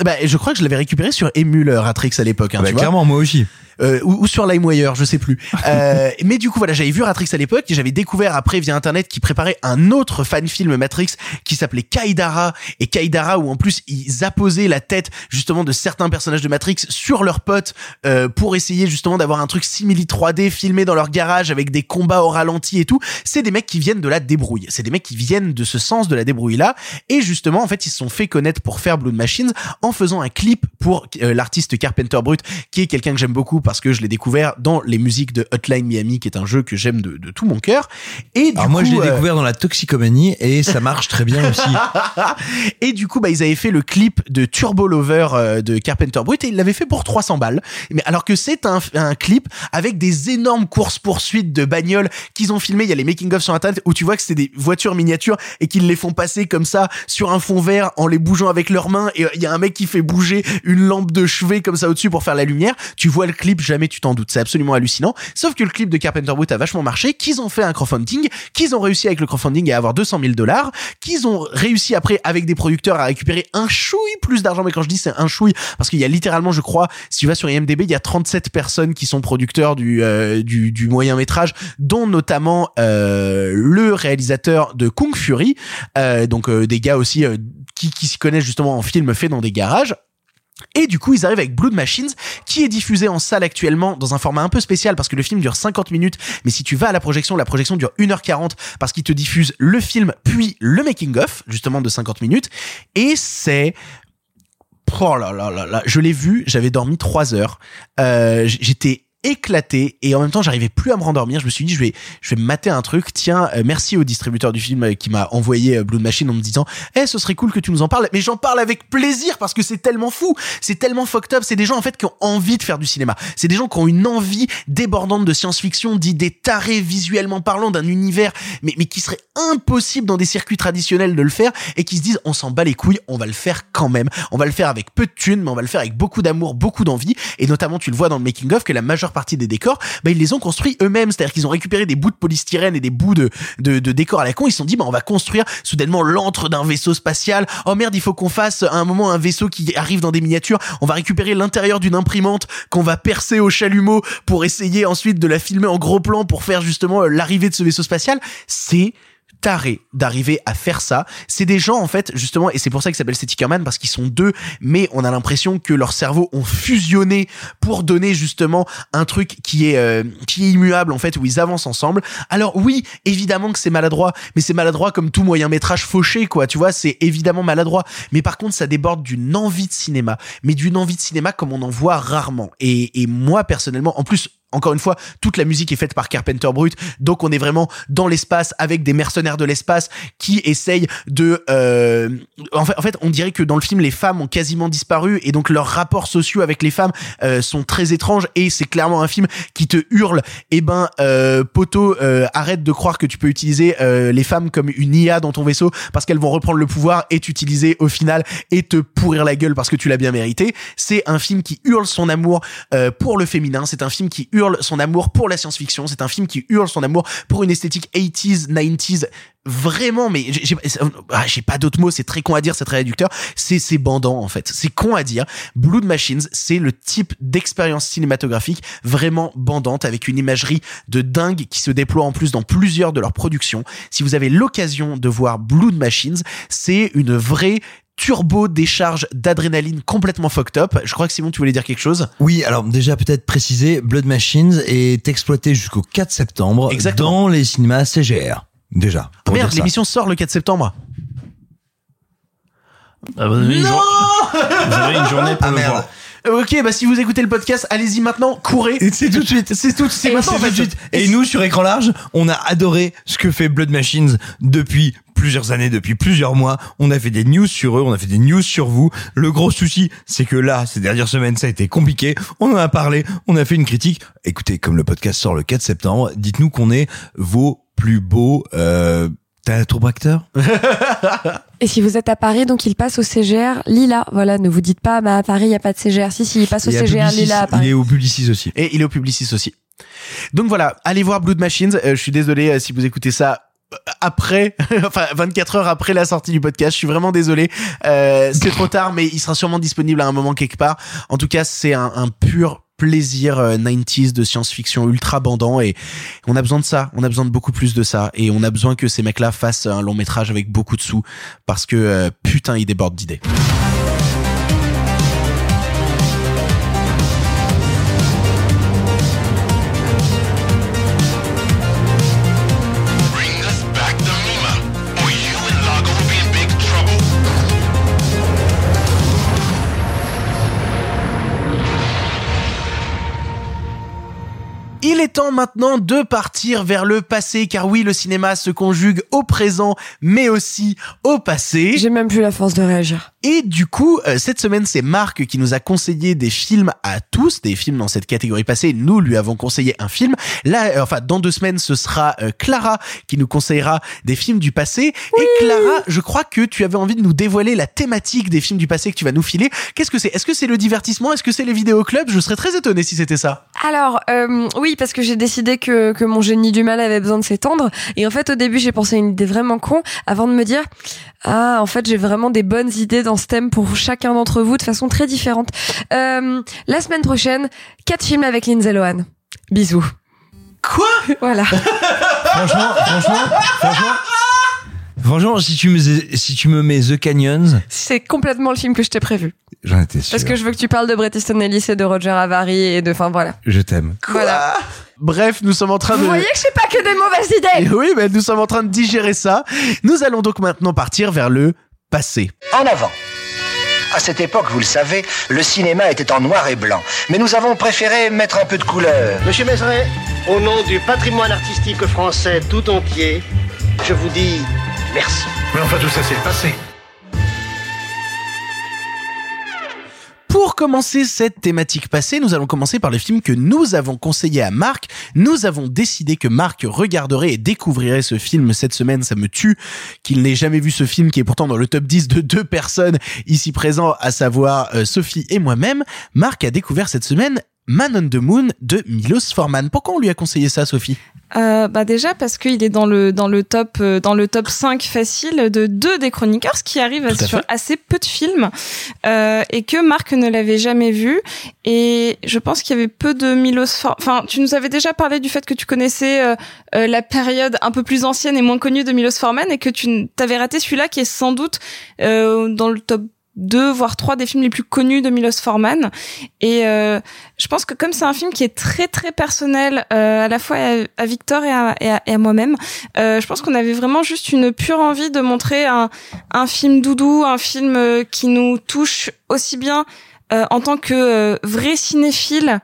Bah, je crois que je l'avais récupéré sur Emule Ratrix à l'époque, hein, Bah, tu vois. clairement, moi aussi. Euh, ou, ou sur LimeWire, je sais plus. *laughs* Euh, mais du coup, voilà, j'avais vu Matrix à l'époque et j'avais découvert après via internet qui préparait un autre fan film Matrix qui s'appelait Kaidara et Kaidara où en plus ils apposaient la tête justement de certains personnages de Matrix sur leurs potes euh, pour essayer justement d'avoir un truc simili 3D filmé dans leur garage avec des combats au ralenti et tout. C'est des mecs qui viennent de la débrouille. C'est des mecs qui viennent de ce sens de la débrouille là et justement en fait ils se sont fait connaître pour faire Blood Machines en faisant un clip pour euh, l'artiste Carpenter Brut qui est quelqu'un que j'aime beaucoup parce que je l'ai découvert dans les musiques de Hotline Miami qui est un jeu que j'aime de, de tout mon cœur et du Alors moi, coup, je l'ai euh, découvert dans la toxicomanie et ça marche très bien aussi. *laughs* et du coup, bah, ils avaient fait le clip de Turbo Lover euh, de Carpenter Brut et ils l'avaient fait pour 300 balles. Mais alors que c'est un, un clip avec des énormes courses poursuites de bagnoles qu'ils ont filmé. Il y a les making of sur internet où tu vois que c'est des voitures miniatures et qu'ils les font passer comme ça sur un fond vert en les bougeant avec leurs mains. Et euh, il y a un mec qui fait bouger une lampe de chevet comme ça au-dessus pour faire la lumière. Tu vois le clip, jamais tu t'en doutes. C'est absolument hallucinant. Sauf que le clip de Carpenter Brut a vachement marché, qu'ils ont fait un crowdfunding, qu'ils ont réussi avec le crowdfunding à avoir 200 000 dollars, qu'ils ont réussi après avec des producteurs à récupérer un chouille plus d'argent. Mais quand je dis c'est un chouille, parce qu'il y a littéralement, je crois, si tu vas sur IMDb, il y a 37 personnes qui sont producteurs du euh, du, du moyen métrage, dont notamment euh, le réalisateur de Kung Fury, euh, donc euh, des gars aussi euh, qui qui s'y connaissent justement en film fait dans des garages. Et du coup, ils arrivent avec Blood Machines, qui est diffusé en salle actuellement dans un format un peu spécial parce que le film dure 50 minutes. Mais si tu vas à la projection, la projection dure 1h40 parce qu'ils te diffusent le film puis le making of, justement de 50 minutes. Et c'est Oh là là là là, je l'ai vu, j'avais dormi trois heures. Euh, J'étais éclaté et en même temps j'arrivais plus à me rendormir. Je me suis dit je vais je vais me mater un truc. Tiens euh, merci au distributeur du film euh, qui m'a envoyé euh, Blood Machine en me disant eh ce serait cool que tu nous en parles mais j'en parle avec plaisir parce que c'est tellement fou. C'est tellement fucked up. C'est des gens en fait qui ont envie de faire du cinéma. C'est des gens qui ont une envie débordante de science-fiction d'idées tarées visuellement parlant d'un univers mais mais qui serait impossible dans des circuits traditionnels de le faire et qui se disent on s'en bat les couilles. On va le faire quand même. On va le faire avec peu de thunes mais on va le faire avec beaucoup d'amour beaucoup d'envie et notamment tu le vois dans le making of que la majeure partie des décors, bah, ils les ont construits eux-mêmes. C'est-à-dire qu'ils ont récupéré des bouts de polystyrène et des bouts de, de, de décors à la con. Ils se sont dit, bah, on va construire soudainement l'antre d'un vaisseau spatial. Oh merde, il faut qu'on fasse à un moment un vaisseau qui arrive dans des miniatures. On va récupérer l'intérieur d'une imprimante qu'on va percer au chalumeau pour essayer ensuite de la filmer en gros plan pour faire justement euh, l'arrivée de ce vaisseau spatial. C'est taré d'arriver à faire ça. C'est des gens en fait justement et c'est pour ça qu'ils s'appellent Tickerman parce qu'ils sont deux mais on a l'impression que leurs cerveaux ont fusionné pour donner justement un truc qui est euh, qui est immuable en fait où ils avancent ensemble. Alors oui, évidemment que c'est maladroit, mais c'est maladroit comme tout moyen métrage fauché quoi, tu vois, c'est évidemment maladroit, mais par contre ça déborde d'une envie de cinéma, mais d'une envie de cinéma comme on en voit rarement. Et, et moi personnellement, en plus encore une fois, toute la musique est faite par Carpenter Brut, donc on est vraiment dans l'espace avec des mercenaires de l'espace qui essayent de. Euh... En, fait, en fait, on dirait que dans le film, les femmes ont quasiment disparu et donc leurs rapports sociaux avec les femmes euh, sont très étranges et c'est clairement un film qui te hurle. Eh ben, euh, poteau, euh, arrête de croire que tu peux utiliser euh, les femmes comme une IA dans ton vaisseau parce qu'elles vont reprendre le pouvoir et t'utiliser au final et te pourrir la gueule parce que tu l'as bien mérité. C'est un film qui hurle son amour euh, pour le féminin. C'est un film qui hurle hurle son amour pour la science-fiction. C'est un film qui hurle son amour pour une esthétique 80s, 90s. Vraiment, mais j'ai ah, j'ai pas d'autres mots. C'est très con à dire, c'est très réducteur. C'est c'est bandant en fait. C'est con à dire. Blood Machines, c'est le type d'expérience cinématographique vraiment bandante avec une imagerie de dingue qui se déploie en plus dans plusieurs de leurs productions. Si vous avez l'occasion de voir Blood Machines, c'est une vraie turbo décharge d'adrénaline complètement fucked up. Je crois que Simon, tu voulais dire quelque chose? Oui, alors déjà peut-être préciser, Blood Machines est exploité jusqu'au 4 septembre dans les cinémas CGR. Déjà. Ah merde, l'émission sort le 4 septembre. Ah, vous, avez une jour- vous avez une journée pour Ah, le merde. voir. Euh, Ok, bah si vous écoutez le podcast, allez-y maintenant, courez. C'est tout de suite. C'est tout, c'est maintenant en fait. Et nous, sur écran large, on a adoré ce que fait Blood Machines depuis plusieurs années, depuis plusieurs mois. On a fait des news sur eux, on a fait des news sur vous. Le gros souci, c'est que là, ces dernières semaines, ça a été compliqué. On en a parlé, on a fait une critique. Écoutez, comme le podcast sort le 4 septembre, dites-nous qu'on est vos plus beaux, euh, acteurs Et si vous êtes à Paris, donc il passe au CGR Lila. Voilà, ne vous dites pas, bah, à Paris, il n'y a pas de CGR. Si, si, il passe au Il CGR Publicis, Lila à Il Paris. est au Publicis aussi. Et il est au Publicis aussi. Donc voilà, allez voir Blood Machines. Euh, je suis désolé euh, si vous écoutez ça euh, après, *laughs* enfin 24 heures après la sortie du podcast. Je suis vraiment désolé. Euh, c'est trop tard, mais il sera sûrement disponible à un moment quelque part. En tout cas, c'est un, un pur plaisir euh, 90s de science-fiction ultra bandant et on a besoin de ça, on a besoin de beaucoup plus de ça et on a besoin que ces mecs-là fassent un long métrage avec beaucoup de sous parce que euh, putain ils débordent d'idées. Il est temps maintenant de partir vers le passé, car oui, le cinéma se conjugue au présent, mais aussi au passé. J'ai même plus la force de réagir. Et du coup, euh, cette semaine, c'est Marc qui nous a conseillé des films à tous, des films dans cette catégorie passée. Nous lui avons conseillé un film. Là, euh, enfin, dans deux semaines, ce sera euh, Clara qui nous conseillera des films du passé. Et Clara, je crois que tu avais envie de nous dévoiler la thématique des films du passé que tu vas nous filer. Qu'est-ce que c'est? Est-ce que c'est le divertissement? Est-ce que c'est les vidéoclubs Je serais très étonné si c'était ça. Alors, euh, oui, parce que j'ai décidé que, que mon génie du mal avait besoin de s'étendre. Et en fait, au début, j'ai pensé à une idée vraiment con avant de me dire, ah, en fait, j'ai vraiment des bonnes idées dans ce thème pour chacun d'entre vous de façon très différente. Euh, la semaine prochaine, quatre films avec Lindsay Lohan. Bisous. Quoi? Voilà. *laughs* Franchement, franchement, franchement. Franchement, si tu me, si tu me mets The Canyons, C'est complètement le film que je t'ai prévu. J'en étais sûr. Parce que je veux que tu parles de Bret Easton Ellis et de Roger Avary et de, enfin voilà. Je t'aime. Voilà. Bref, nous sommes en train Vous de... voyez que je fais pas que des mauvaises Et idées. oui, mais nous sommes en train de digérer ça. Nous allons donc maintenant partir vers le passé. En avant. À cette époque, vous le savez, le cinéma était en noir et blanc. Mais nous avons préféré mettre un peu de couleur. Monsieur Mézeret, au nom du patrimoine artistique français tout entier, je vous dis merci. Mais enfin, tout ça, c'est le passé. Pour commencer cette thématique passée, nous allons commencer par le film que nous avons conseillé à Marc. Nous avons décidé que Marc regarderait et découvrirait ce film cette semaine. Ça me tue qu'il n'ait jamais vu ce film qui est pourtant dans le top 10 de deux personnes ici présents, à savoir euh, Sophie et moi-même. Marc a découvert cette semaine Man on the Moon de Milos Forman. Pourquoi on lui a conseillé ça, Sophie Euh, bah déjà parce qu'il est dans le dans le top euh, dans le top 5 facile de deux des chroniqueurs, ce qui arrive à sur fait. assez peu de films euh, et que Marc ne l'avait jamais vu et je pense qu'il y avait peu de Milos For- enfin tu nous avais déjà parlé du fait que tu connaissais euh, euh, la période un peu plus ancienne et moins connue de Milos Forman et que tu t'avais raté celui-là qui est sans doute euh, dans le top 2 voire 3 des films les plus connus de Milos Forman et euh, je pense que comme c'est un film qui est très très personnel euh, à la fois à, Victor et à moi-même, euh, je pense qu'on avait vraiment juste une pure envie de montrer un, un film doudou, un film euh, qui nous touche aussi bien euh, en tant que euh, vrai cinéphile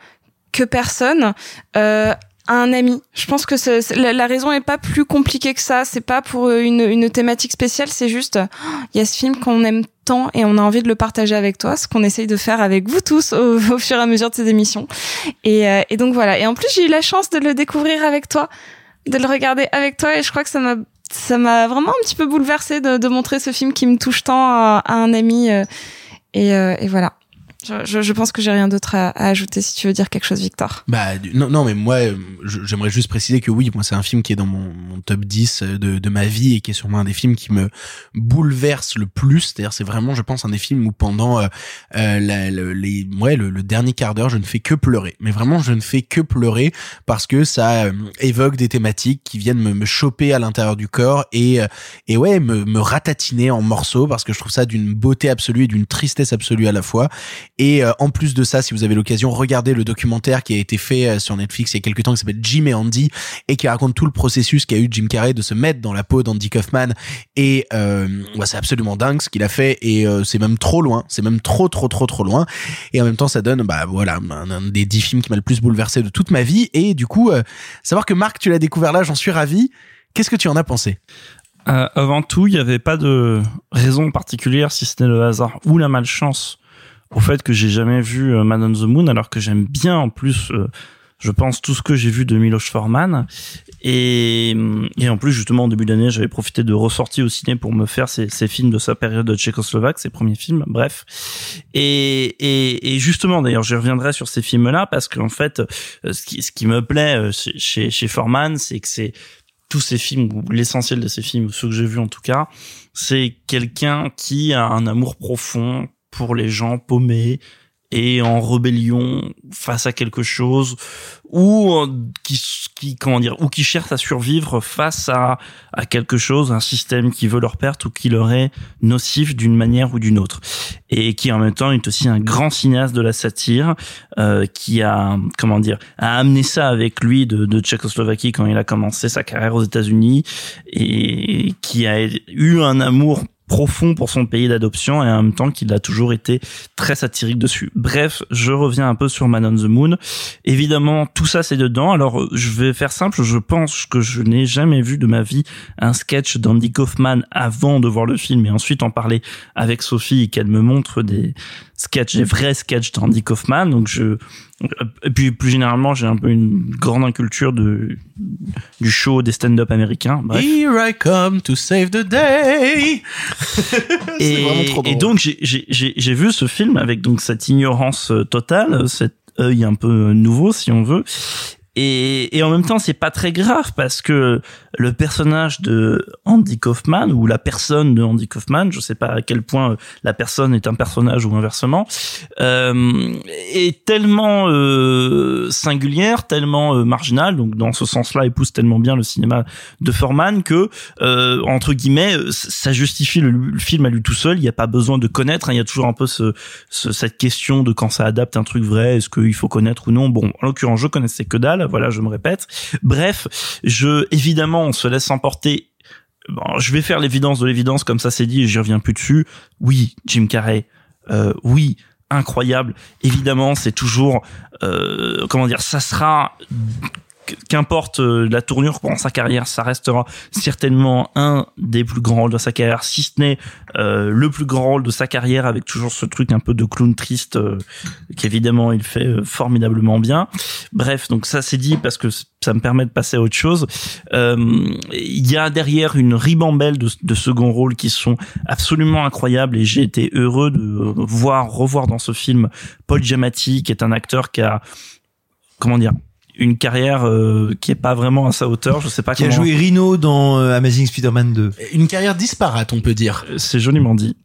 que personne. Euh, à un ami. Je pense que la, raison est pas plus compliquée que ça. C'est pas pour euh, une, une thématique spéciale. C'est juste, euh, il y a ce film qu'on aime tant et on a envie de le partager avec toi, ce qu'on essaye de faire avec vous tous au, *laughs* au fur et à mesure de ces émissions. Et, euh, et donc voilà. Et en plus, j'ai eu la chance de le découvrir avec toi, de le regarder avec toi, et je crois que ça m'a ça m'a vraiment un petit peu bouleversé de, de montrer ce film qui me touche tant à, à un ami. euh, et, euh, et voilà. Je, je, pense que j'ai rien d'autre à, à ajouter si tu veux dire quelque chose, Victor. Bah non, non mais moi euh, j'aimerais juste préciser que oui, moi c'est un film qui est dans mon, mon top 10 de, de ma vie et qui est sûrement un des films qui me bouleverse le plus. C'est-à-dire c'est vraiment je pense un des films où pendant euh, euh, la- le, les ouais le, le dernier quart d'heure je ne fais que pleurer. Mais vraiment je ne fais que pleurer parce que ça euh, évoque des thématiques qui viennent me, me choper à l'intérieur du corps et euh, et ouais me, me ratatiner en morceaux parce que je trouve ça d'une beauté absolue et d'une tristesse absolue à la fois. Et euh, en plus de ça, si vous avez l'occasion, regardez le documentaire qui a été fait euh, sur Netflix il y a quelques temps qui s'appelle Jim et Andy et qui raconte tout le processus qu'a eu Jim Carrey de se mettre dans la peau d'Andy Kaufman. Et euh, bah, c'est absolument dingue ce qu'il a fait et euh, c'est même trop loin, c'est même trop trop trop trop loin. Et en même temps, ça donne bah voilà un, un des dix films qui m'a le plus bouleversé de toute ma vie. Et du coup, euh, savoir que Marc, tu l'as découvert là, j'en suis ravi. Qu'est-ce que tu en as pensé? Euh, avant tout, il n'y avait pas de raison particulière, si ce n'est le hasard ou la malchance, au fait que j'ai jamais vu euh, Man on the Moon, alors que j'aime bien en plus, euh, je pense, tout ce que j'ai vu de Miloš Forman. Et, et en plus, justement, au début d'année, j'avais profité de ressortir au ciné pour me faire ces, ces films de sa période tchécoslovaque, ses premiers films, bref. Et, et, et justement, d'ailleurs, je reviendrai sur ces films-là parce qu'en fait, euh, ce qui, ce qui me plaît euh, chez, chez, Forman, c'est que c'est tous ces films, ou l'essentiel de ces films, ceux que j'ai vus en tout cas, c'est quelqu'un qui a un amour profond pour les gens paumés et en rébellion face à quelque chose ou euh, qui qui comment dire ou qui cherche à survivre face à à quelque chose un système qui veut leur perte ou qui leur est nocif d'une manière ou d'une autre. Et qui en même temps est aussi un grand cinéaste de la satire euh, qui a comment dire a amené ça avec lui de, de Tchécoslovaquie quand il a commencé sa carrière aux États-Unis et qui a eu un amour profond pour son pays d'adoption et en même temps qu'il a toujours été très satirique dessus. Bref, je reviens un peu sur Man on the Moon. Évidemment, tout ça c'est dedans. Alors, je vais faire simple. Je pense que je n'ai jamais vu de ma vie un sketch d'Andy Kaufman avant de voir le film et ensuite en parler avec Sophie et qu'elle me montre des sketchs, des vrais sketchs d'Andy Kaufman. Donc je, et puis plus généralement, j'ai un peu une grande inculture de, du show des stand-up américains. Bref. Here I come to save the day. *laughs* C'est et, vraiment trop et drôle. donc j'ai- j'ai j'ai- j'ai vu ce film avec donc cette ignorance totale, cet œil un peu nouveau si on veut. Et, et en même temps, c'est pas très grave parce que le personnage de Andy Kaufman ou la personne de Andy Kaufman, je sais pas à quel point euh, la personne est un personnage ou inversement, euh, est tellement euh, singulière, tellement euh, marginale. Donc dans ce sens-là, épouse tellement bien le cinéma de Forman que euh, entre guillemets, ça justifie le, film à lui tout seul. Il n'y a pas besoin de connaître. hein. Il y a toujours un peu ce, ce- cette question de quand ça adapte un truc vrai, est-ce qu'il faut connaître ou non? Bon, en l'occurrence, je connaissais que dalle. Voilà, je me répète. Bref, je évidemment, on se laisse emporter. Je vais faire l'évidence de l'évidence, comme ça c'est dit, et j'y reviens plus dessus. Oui, Jim Carrey. Euh, oui, incroyable. Évidemment, c'est toujours, euh, comment dire, ça sera qu'importe euh, la tournure pendant sa carrière, ça restera certainement un des plus grands rôles de sa carrière, si ce n'est euh, le plus grand rôle de sa carrière, avec toujours ce truc un peu de clown triste euh, qu'évidemment il fait euh, formidablement bien. Bref, donc ça c'est dit parce que ça me permet de passer à autre chose. Euh, Il y a derrière une ribambelle de, de second rôles qui sont absolument incroyables et j'ai été heureux de voir revoir dans ce film Paul Giamatti qui est un acteur qui a comment dire une carrière euh, qui est pas vraiment à sa hauteur. Je sais pas Qui a joué Rhino dans euh, Amazing Spider-Man 2. Une carrière disparate, on peut dire. C'est joliment dit.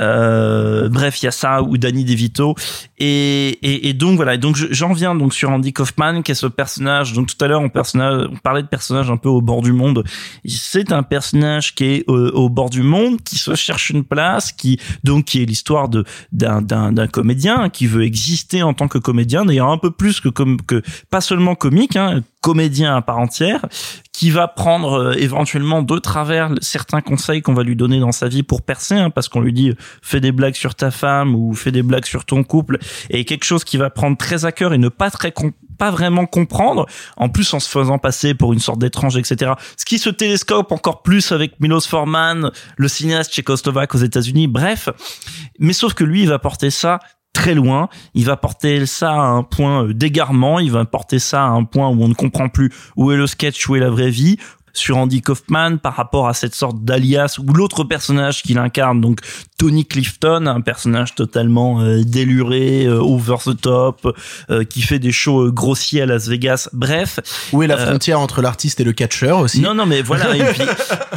Euh, bref, il y a ça ou Danny DeVito et, et, et donc voilà. Donc je- j'en viens donc sur Andy Kaufman qui est ce personnage. Donc tout à l'heure on, parlait de personnage un peu au bord du monde. C'est un personnage qui est au, au bord du monde, qui se cherche une place, qui donc qui est l'histoire de d'un d'un d'un comédien qui veut exister en tant que comédien, d'ailleurs un peu plus que comme que pas seulement comique, hein, comédien à part entière, qui va prendre euh, éventuellement de travers certains conseils qu'on va lui donner dans sa vie pour percer, hein, parce qu'on lui dit euh, fais des blagues sur ta femme ou fais des blagues sur ton couple, et quelque chose qui va prendre très à cœur et ne pas très pas vraiment comprendre, en plus en se faisant passer pour une sorte d'étrange, etc. Ce qui se télescope encore plus avec Milos Forman, le cinéaste tchécoslovaque aux États-Unis, bref. Mais sauf que lui, il va porter ça très loin. Il va porter ça à un point euh, d'égarement. Il va porter ça à un point où on ne comprend plus où est le sketch, où est la vraie vie. Sur Andy Kaufman par rapport à cette sorte d'alias ou l'autre personnage qu'il incarne, donc Tony Clifton, un personnage totalement euh, déluré, euh, over the top, euh, qui fait des shows euh, grossiers à Las Vegas. Bref. Où est la Euh, frontière entre l'artiste et le catcheur aussi non, non, mais voilà. et, puis,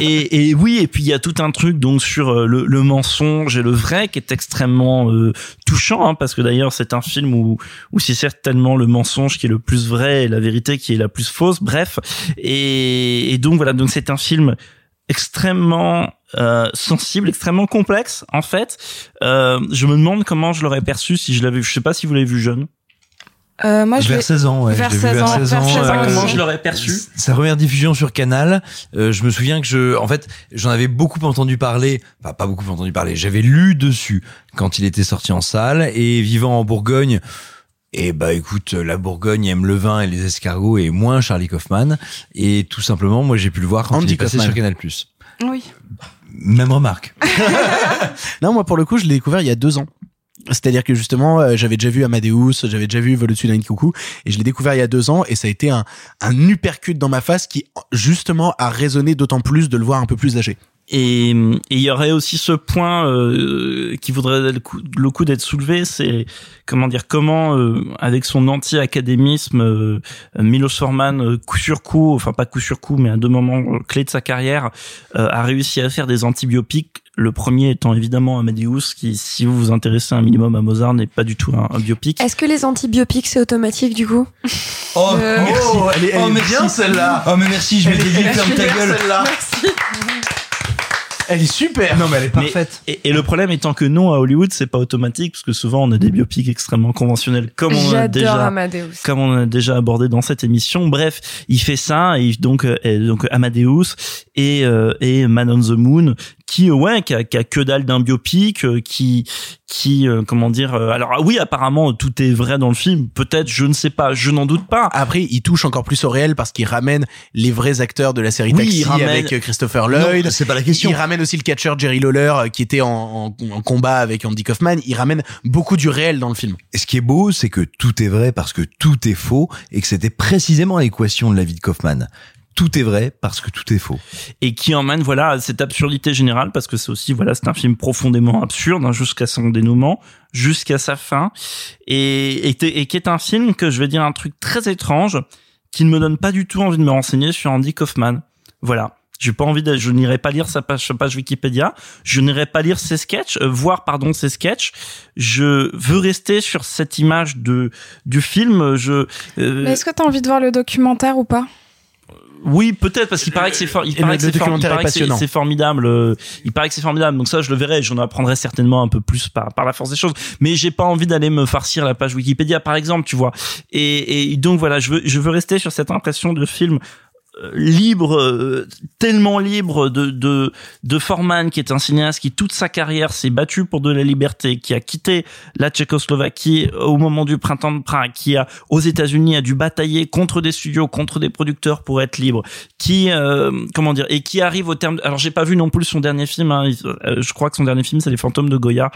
*laughs* et, et oui, et puis il y a tout un truc donc sur le, le mensonge et le vrai qui est extrêmement euh, touchant, hein, parce que d'ailleurs c'est un film où, où c'est certainement le mensonge qui est le plus vrai et la vérité qui est la plus fausse. Bref, et, et donc voilà, donc c'est un film extrêmement euh, sensible, extrêmement complexe en fait. Euh, je me demande comment je l'aurais perçu si je l'avais. Je sais pas si vous l'avez vu jeune. Euh, moi, je vers l'ai- 16 ans, ouais. Vers je l'ai vu 16 ans, vers 16 vers ans. 16 ans euh, Comment je l'aurais perçu? sa première diffusion sur Canal, euh, je me souviens que je, en fait, j'en avais beaucoup entendu parler, enfin pas beaucoup entendu parler, j'avais lu dessus quand il était sorti en salle et vivant en Bourgogne. Et bah écoute, la Bourgogne aime le vin et les escargots et moins Charlie Kaufman. Et tout simplement, moi j'ai pu le voir quand Andy il est passé Kaufman. sur Canal+. Oui. Même remarque. *laughs* Non, moi pour le coup, je l'ai découvert il y a deux ans. C'est-à-dire que justement, euh, j'avais déjà vu Amadeus, j'avais déjà vu Vol au-dessus d'un coucou, et je l'ai découvert il y a deux ans, et ça a été un, un uppercut dans ma face qui, justement, a résonné d'autant plus de le voir un peu plus âgé. Et et il y aurait aussi ce point euh, qui voudrait le coup, le coup d'être soulevé, c'est comment dire comment euh, avec son anti-académisme, euh, Milos Forman euh, coup sur coup, enfin pas coup sur coup, mais à deux moments euh, clés de sa carrière, euh, a réussi à faire des antibiopiques. Le premier étant évidemment Amadeus, qui, si vous vous intéressez un minimum à Mozart, n'est pas du tout un, un biopic. Est-ce que les antibiopiques c'est automatique du coup? Oh, Euh, merci. Oh, elle est- elle oh, merci. bien, celle-là. Oh, mais merci, je m'étais dit, ferme ta gueule. celle-là. Elle est super. Non, mais elle est Mais- parfaite. et, et le problème étant que non, à Hollywood, c'est pas automatique, parce que souvent on a des biopics extrêmement conventionnels, comme on a déjà Amadeus. comme on a déjà abordé dans cette émission. Bref, il fait ça et donc euh, et donc Amadeus et euh, et Man on the Moon qui euh, ouais qui a, qui a que dalle d'un biopic euh, qui qui euh, comment dire euh, alors ah oui apparemment tout est vrai dans le film peut-être je ne sais pas je n'en doute pas Après, il touche encore plus au réel parce qu'il ramène les vrais acteurs de la série Oui, Taxi il ramène- avec euh, Christopher Lloyd. c'est pas la question. Il ramène aussi le catcheur Jerry Lawler euh, qui était en, en- en combat avec Andy Kaufman. Il ramène beaucoup du réel dans le film. Et ce qui est beau, c'est que tout est vrai parce que tout est faux et que c'était précisément l'équation de la vie de Kaufman. Tout est vrai parce que tout est faux. et qui emmène voilà à cette absurdité générale parce que c'est aussi voilà c'est un film profondément absurde hein, jusqu'à son dénouement jusqu'à sa fin et, et, et qui est un film que je vais dire un truc très étrange qui ne me donne pas du tout envie de me renseigner sur Andy Kaufman voilà j'ai pas envie de, je n'irai pas lire sa page, sa page Wikipédia, je n'irai pas lire ses sketchs, euh, voir pardon ses sketchs. Je veux rester sur cette image de du film. Je euh, Mais est-ce que t'as envie de voir le documentaire ou pas? Oui, peut-être parce qu'il paraît que c'est for- il paraît que c'est for- formidable. euh, Il paraît que c'est formidable. Donc ça, je le verrai. J'en apprendrai certainement un peu plus par par la force des choses. Mais j'ai pas envie d'aller me farcir la page Wikipédia, par exemple, tu vois. Et, et donc voilà, je veux je veux rester sur cette impression de film libre, euh, tellement libre de, de de Forman, qui est un cinéaste qui toute sa carrière s'est battu pour de la liberté, qui a quitté la Tchécoslovaquie au moment du printemps de Prague, qui a aux États-Unis a dû batailler contre des studios, contre des producteurs pour être libre, qui euh, comment dire et qui arrive au terme. alors j'ai pas vu non plus son dernier film. hein, euh, je crois que son dernier film c'est Les Fantômes de Goya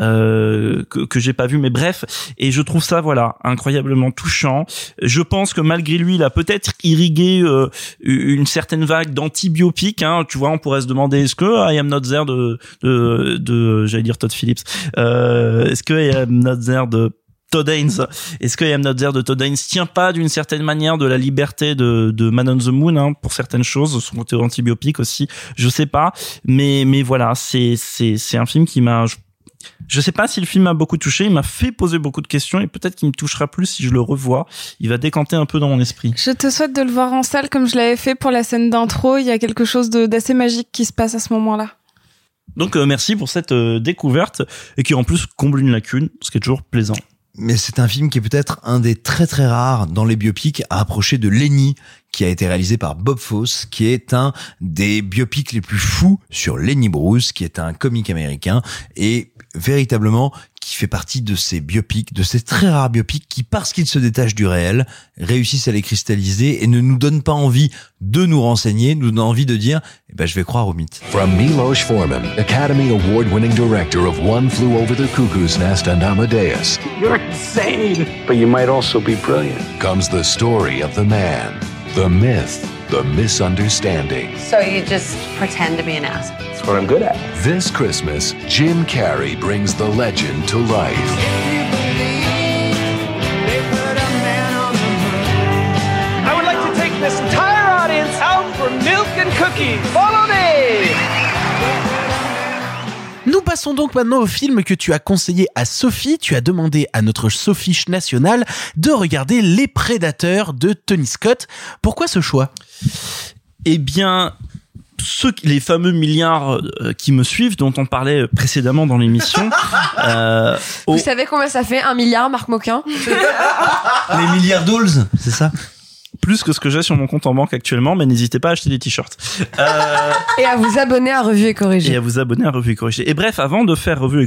euh, que que j'ai pas vu, mais bref. Et je trouve ça voilà incroyablement touchant. Je pense que malgré lui, il a peut-être irrigué euh, une certaine vague d'anti-biopic. Hein. Tu vois, on pourrait se demander est-ce que I Am Not There de de, de j'allais dire Todd Phillips. Euh, est-ce que I Am Not There de Todd Haynes. Est-ce que I Am Not There de Todd Haynes tient pas d'une certaine manière de la liberté de, de Man on the Moon hein, pour certaines choses, son côté antibiopique aussi, je sais pas, mais mais voilà, c'est c'est c'est un film qui m'a je sais pas si le film m'a beaucoup touché, il m'a fait poser beaucoup de questions et peut-être qu'il me touchera plus si je le revois. Il va décanter un peu dans mon esprit. Je te souhaite de le voir en salle comme je l'avais fait pour la scène d'intro. Il y a quelque chose de- d'assez magique qui se passe à ce moment-là. Donc euh, merci pour cette euh, découverte et qui en plus comble une lacune, ce qui est toujours plaisant. Mais c'est un film qui est peut-être un des très très rares dans les biopics à approcher de Lenny, qui a été réalisé par Bob Fosse, qui est un des biopics les plus fous sur Lenny Bruce, qui est un comique américain et véritablement qui fait partie de ces biopics, de ces très rares biopics qui, parce qu'ils se détachent du réel, réussissent à les cristalliser et ne nous donnent pas envie de nous renseigner, nous donnent envie de dire, eh ben, je vais croire au mythe. From Milos Forman, Academy Award winning director of One Flew Over the Cuckoo's Nest and Amadeus, You're insane. But you might also be brilliant. comes the story of the man, the myth, the misunderstanding. So you just pretend to be an asshole. That's what I'm good at. This Christmas, Jim Carrey brings the legend to life. I would like to take this entire audience out for milk and cookies. Follow me. Nous passons donc maintenant au film que tu as conseillé à Sophie. Tu as demandé à notre Sophiche nationale de regarder Les Prédateurs de Tony Scott. Pourquoi ce choix? Eh bien, ceux, les fameux milliards euh, qui me suivent, dont on parlait précédemment dans l'émission, *laughs* euh, au- Vous savez combien ça fait Un milliard, Marc Moquin? Les milliards dolls, c'est ça? Plus que ce que j'ai sur mon compte en banque actuellement, mais n'hésitez pas à acheter des t-shirts. Euh, *laughs* Et à vous abonner à Revue et et Corrigé. à vous abonner à Revue et Corrigée. Et bref, avant de faire Revue et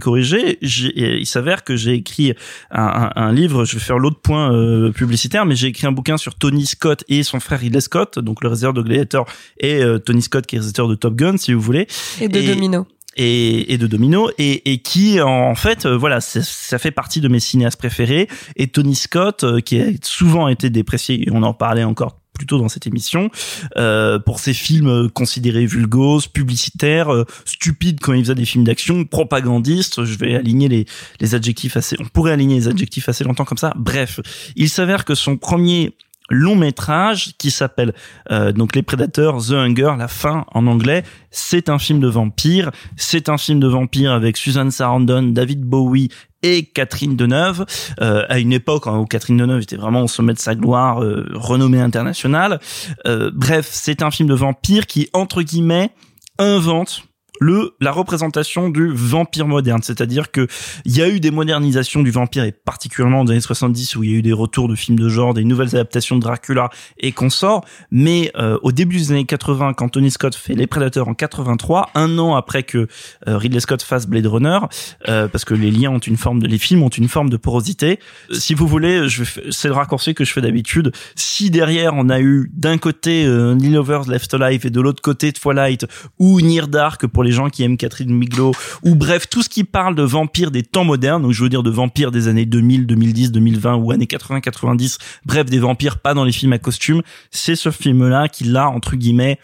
et il s'avère que j'ai écrit un, un- un livre, je vais faire l'autre point euh, publicitaire, mais j'ai écrit un bouquin sur Tony Scott et son frère Ridley Scott, donc le réalisateur de Gladiator, et euh, Tony Scott qui est réalisateur de Top Gun, si vous voulez. Et de Domino. Et, et de Domino et, et qui en fait euh, voilà ça fait partie de mes cinéastes préférés et Tony Scott euh, qui a souvent été déprécié et on en parlait encore plus tôt dans cette émission euh, pour ses films euh, considérés vulgos, publicitaires, stupides quand il faisait des films d'action, propagandistes. Je vais aligner les, les adjectifs assez. On pourrait aligner les adjectifs assez longtemps comme ça. Bref, il s'avère que son premier long métrage qui s'appelle euh, donc Les Prédateurs, The Hunger, la fin en anglais. C'est un film de vampire. C'est un film de vampire avec Susan Sarandon, David Bowie et Catherine Deneuve euh, à une époque hein, où Catherine Deneuve était vraiment au sommet de sa gloire, euh, renommée internationale. Euh, bref, c'est un film de vampire qui entre guillemets invente le la représentation du vampire moderne, c'est-à-dire que il y a eu des modernisations du vampire et particulièrement dans les années 70 où il y a eu des retours de films de genre, des nouvelles adaptations de Dracula et consorts, mais euh, au début des années 80 quand Tony Scott fait Les Prédateurs en 83, un an après que euh, Ridley Scott fasse Blade Runner, euh, parce que les liens ont une forme de les films ont une forme de porosité. Euh, Si vous voulez, je c'est le raccourci que je fais d'habitude. Si derrière on a eu d'un côté euh, Neil Left Alive et de l'autre côté Twilight ou Near Dark pour les gens qui aiment Catherine Miglo ou bref tout ce qui parle de vampires des temps modernes, donc je veux dire de vampires des années 2000, 2010, 2020 ou années 80, 90, bref des vampires pas dans les films à costume, c'est ce film-là qui l'a entre guillemets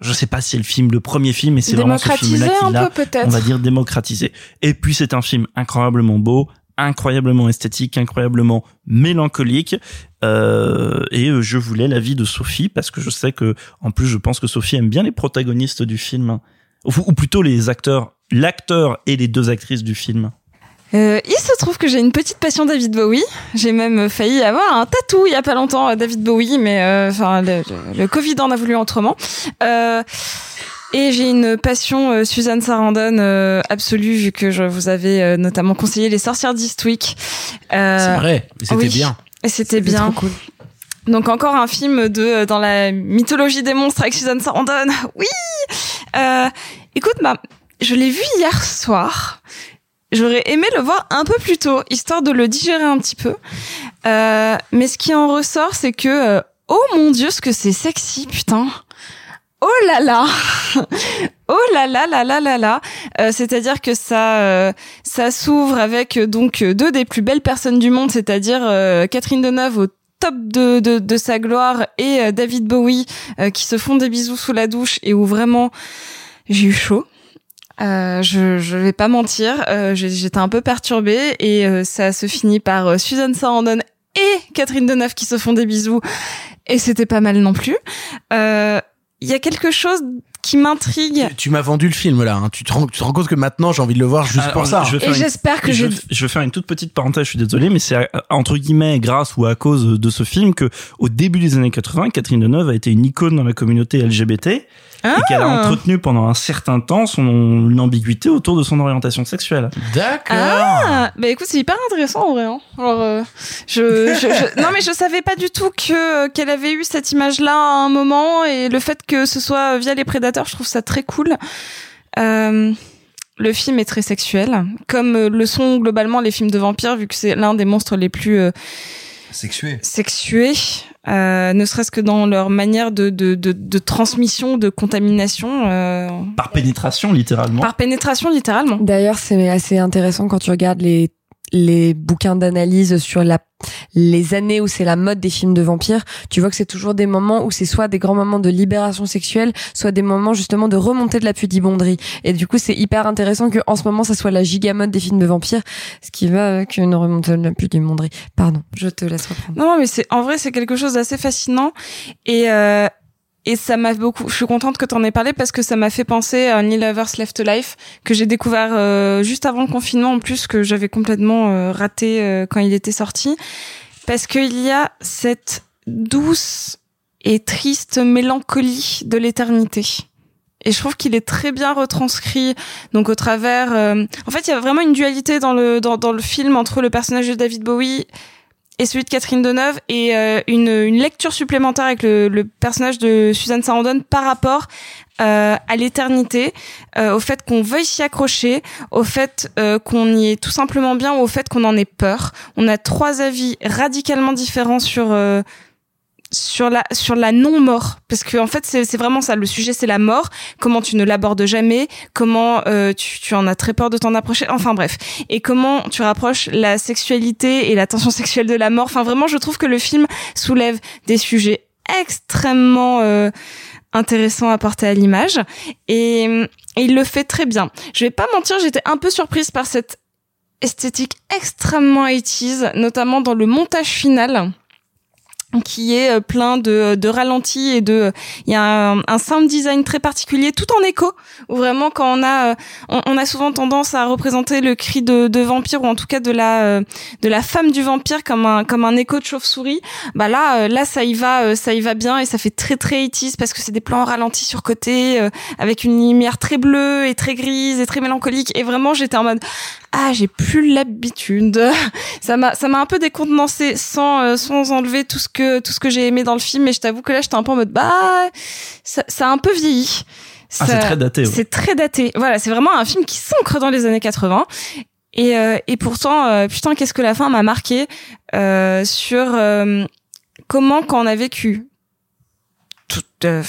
je sais pas si c'est le film, le premier film, mais c'est vraiment ce film-là Démocratisé qui un l'a, peu, peut-être. on va dire démocratisé. Et puis c'est un film incroyablement beau, incroyablement esthétique, incroyablement mélancolique. Euh, et euh, je voulais l'avis de Sophie parce que je sais que, en plus, je pense que Sophie aime bien les protagonistes du film, ou, ou plutôt les acteurs, l'acteur et les deux actrices du film. Euh, il se trouve que j'ai une petite passion David Bowie. J'ai même failli avoir un tatou il y a pas longtemps à David Bowie, mais euh, enfin le, le- le Covid en a voulu autrement. Euh, et j'ai une passion euh, Suzanne Sarandon euh, absolue vu que je vous avais euh, notamment conseillé Les Sorcières d'Eastwick. Euh, C'est vrai, c'était oui. bien. Et c'était bien. trop cool. Donc encore un film de euh, dans la mythologie des monstres avec Susan Sarandon. Oui. Euh, écoute, bah, je l'ai vu hier soir. J'aurais aimé le voir un peu plus tôt, histoire de le digérer un petit peu. Euh, mais ce qui en ressort, c'est que euh, oh mon dieu, ce que c'est sexy, putain. Oh là là *laughs* Oh là là là là là là Euh, C'est-à-dire que ça euh, ça s'ouvre avec donc deux des plus belles personnes du monde, c'est-à-dire euh, Catherine Deneuve au top de, de, de sa gloire et euh, David Bowie euh, qui se font des bisous sous la douche et où vraiment j'ai eu chaud. Euh, je je vais pas mentir, euh, j'étais un peu perturbée et euh, ça se finit par euh, Susan Sarandon et Catherine Deneuve qui se font des bisous et c'était pas mal non plus. Il y a quelque chose qui m'intrigue. Tu m'as vendu le film là. hein. Tu, te rends, tu te rends compte que maintenant j'ai envie de le voir juste Alors, pour ça. je vais Et faire une- j'espère que je, je vais faire une toute petite parenthèse, je suis désolé, mais c'est euh, entre guillemets grâce ou à cause de ce film que au début des années 80, Catherine Deneuve a été une icône dans la communauté LGBT et qu'elle a Ah. entretenu pendant un certain temps son ambiguïté autour de son orientation sexuelle. D'accord. Ah, bah écoute, c'est hyper intéressant en vrai. Hein. Alors, euh, je, je, je- *laughs* non mais je savais pas du tout que qu'elle avait eu cette image-là à un moment et le fait que ce soit via les prédateurs, je trouve ça très cool. Euh, le film est très sexuel, comme euh, le sont globalement les films de vampires, vu que c'est l'un des monstres les plus euh, Sexué. sexués, euh, ne serait-ce que dans leur manière de, de, de, de transmission, de contamination. euh, Par pénétration, littéralement. par pénétration, littéralement. D'ailleurs, c'est assez intéressant quand tu regardes les les bouquins d'analyse sur la les années où c'est la mode des films de vampires, tu vois que c'est toujours des moments où c'est soit des grands moments de libération sexuelle, soit des moments justement de remontée de la pudibonderie. Et du coup, c'est hyper intéressant que en ce moment ça soit la giga mode des films de vampires, ce qui va avec une remontée de la pudibonderie. Pardon, je te laisse reprendre. Non, mais c'est en vrai c'est quelque chose d'assez fascinant et euh, et ça m'a beaucoup. Je suis contente que t'en aies parlé parce que ça m'a fait penser à Neil Lovers Left Alive que j'ai découvert euh, juste avant le confinement en plus que j'avais complètement euh, raté euh, quand il était sorti parce qu'il y a cette douce et triste mélancolie de l'éternité. Et je trouve qu'il est très bien retranscrit, donc au travers. euh, En fait, il y a vraiment une dualité dans le dans le film entre le personnage de David Bowie et celui de Catherine Deneuve et euh, une, une lecture supplémentaire avec le, personnage de Suzanne Sarandon par rapport euh, à l'éternité, euh, au fait qu'on veuille s'y accrocher, au fait qu'on y est tout simplement bien ou au fait qu'on en ait peur. On a trois avis radicalement différents sur sur la sur la non mort parce que en fait c'est vraiment ça. Le sujet c'est la mort. Comment tu ne l'abordes jamais? Comment euh, tu tu en as très peur de t'en approcher? Enfin bref. Et comment tu rapproches la sexualité et la tension sexuelle de la mort? Enfin vraiment je trouve que le film soulève des sujets extrêmement euh, intéressants à porter à l'image. Et, et il le fait très bien. Je vais pas mentir j'étais un peu surprise par cette esthétique extrêmement 80 notamment dans le montage final qui est euh, plein de, de ralentis et de il y a un, un sound design très particulier tout en écho où vraiment quand on a euh, on, on a souvent tendance à représenter le cri de, de vampire ou en tout cas de la euh, de la femme du vampire comme un comme un écho de chauve-souris bah là euh, là ça y va euh, ça y va bien et ça fait très très 80 parce que c'est des plans ralentis sur côté euh, avec une lumière très bleue et très grise et très mélancolique. Et vraiment j'étais en mode ah j'ai plus l'habitude. *laughs* Ça m'a ça m'a un peu décontenancé sans euh, sans enlever tout ce que tout ce que j'ai aimé dans le film mais je t'avoue que là j'étais un peu en mode bah ça, ça a un peu vieilli. Ah, c'est très daté, ouais. c'est très daté. Voilà c'est vraiment un film qui s'ancre dans les années 80 et euh, et pourtant euh, putain qu'est-ce que la fin m'a marqué euh, sur euh, comment quand on a vécu tout euh,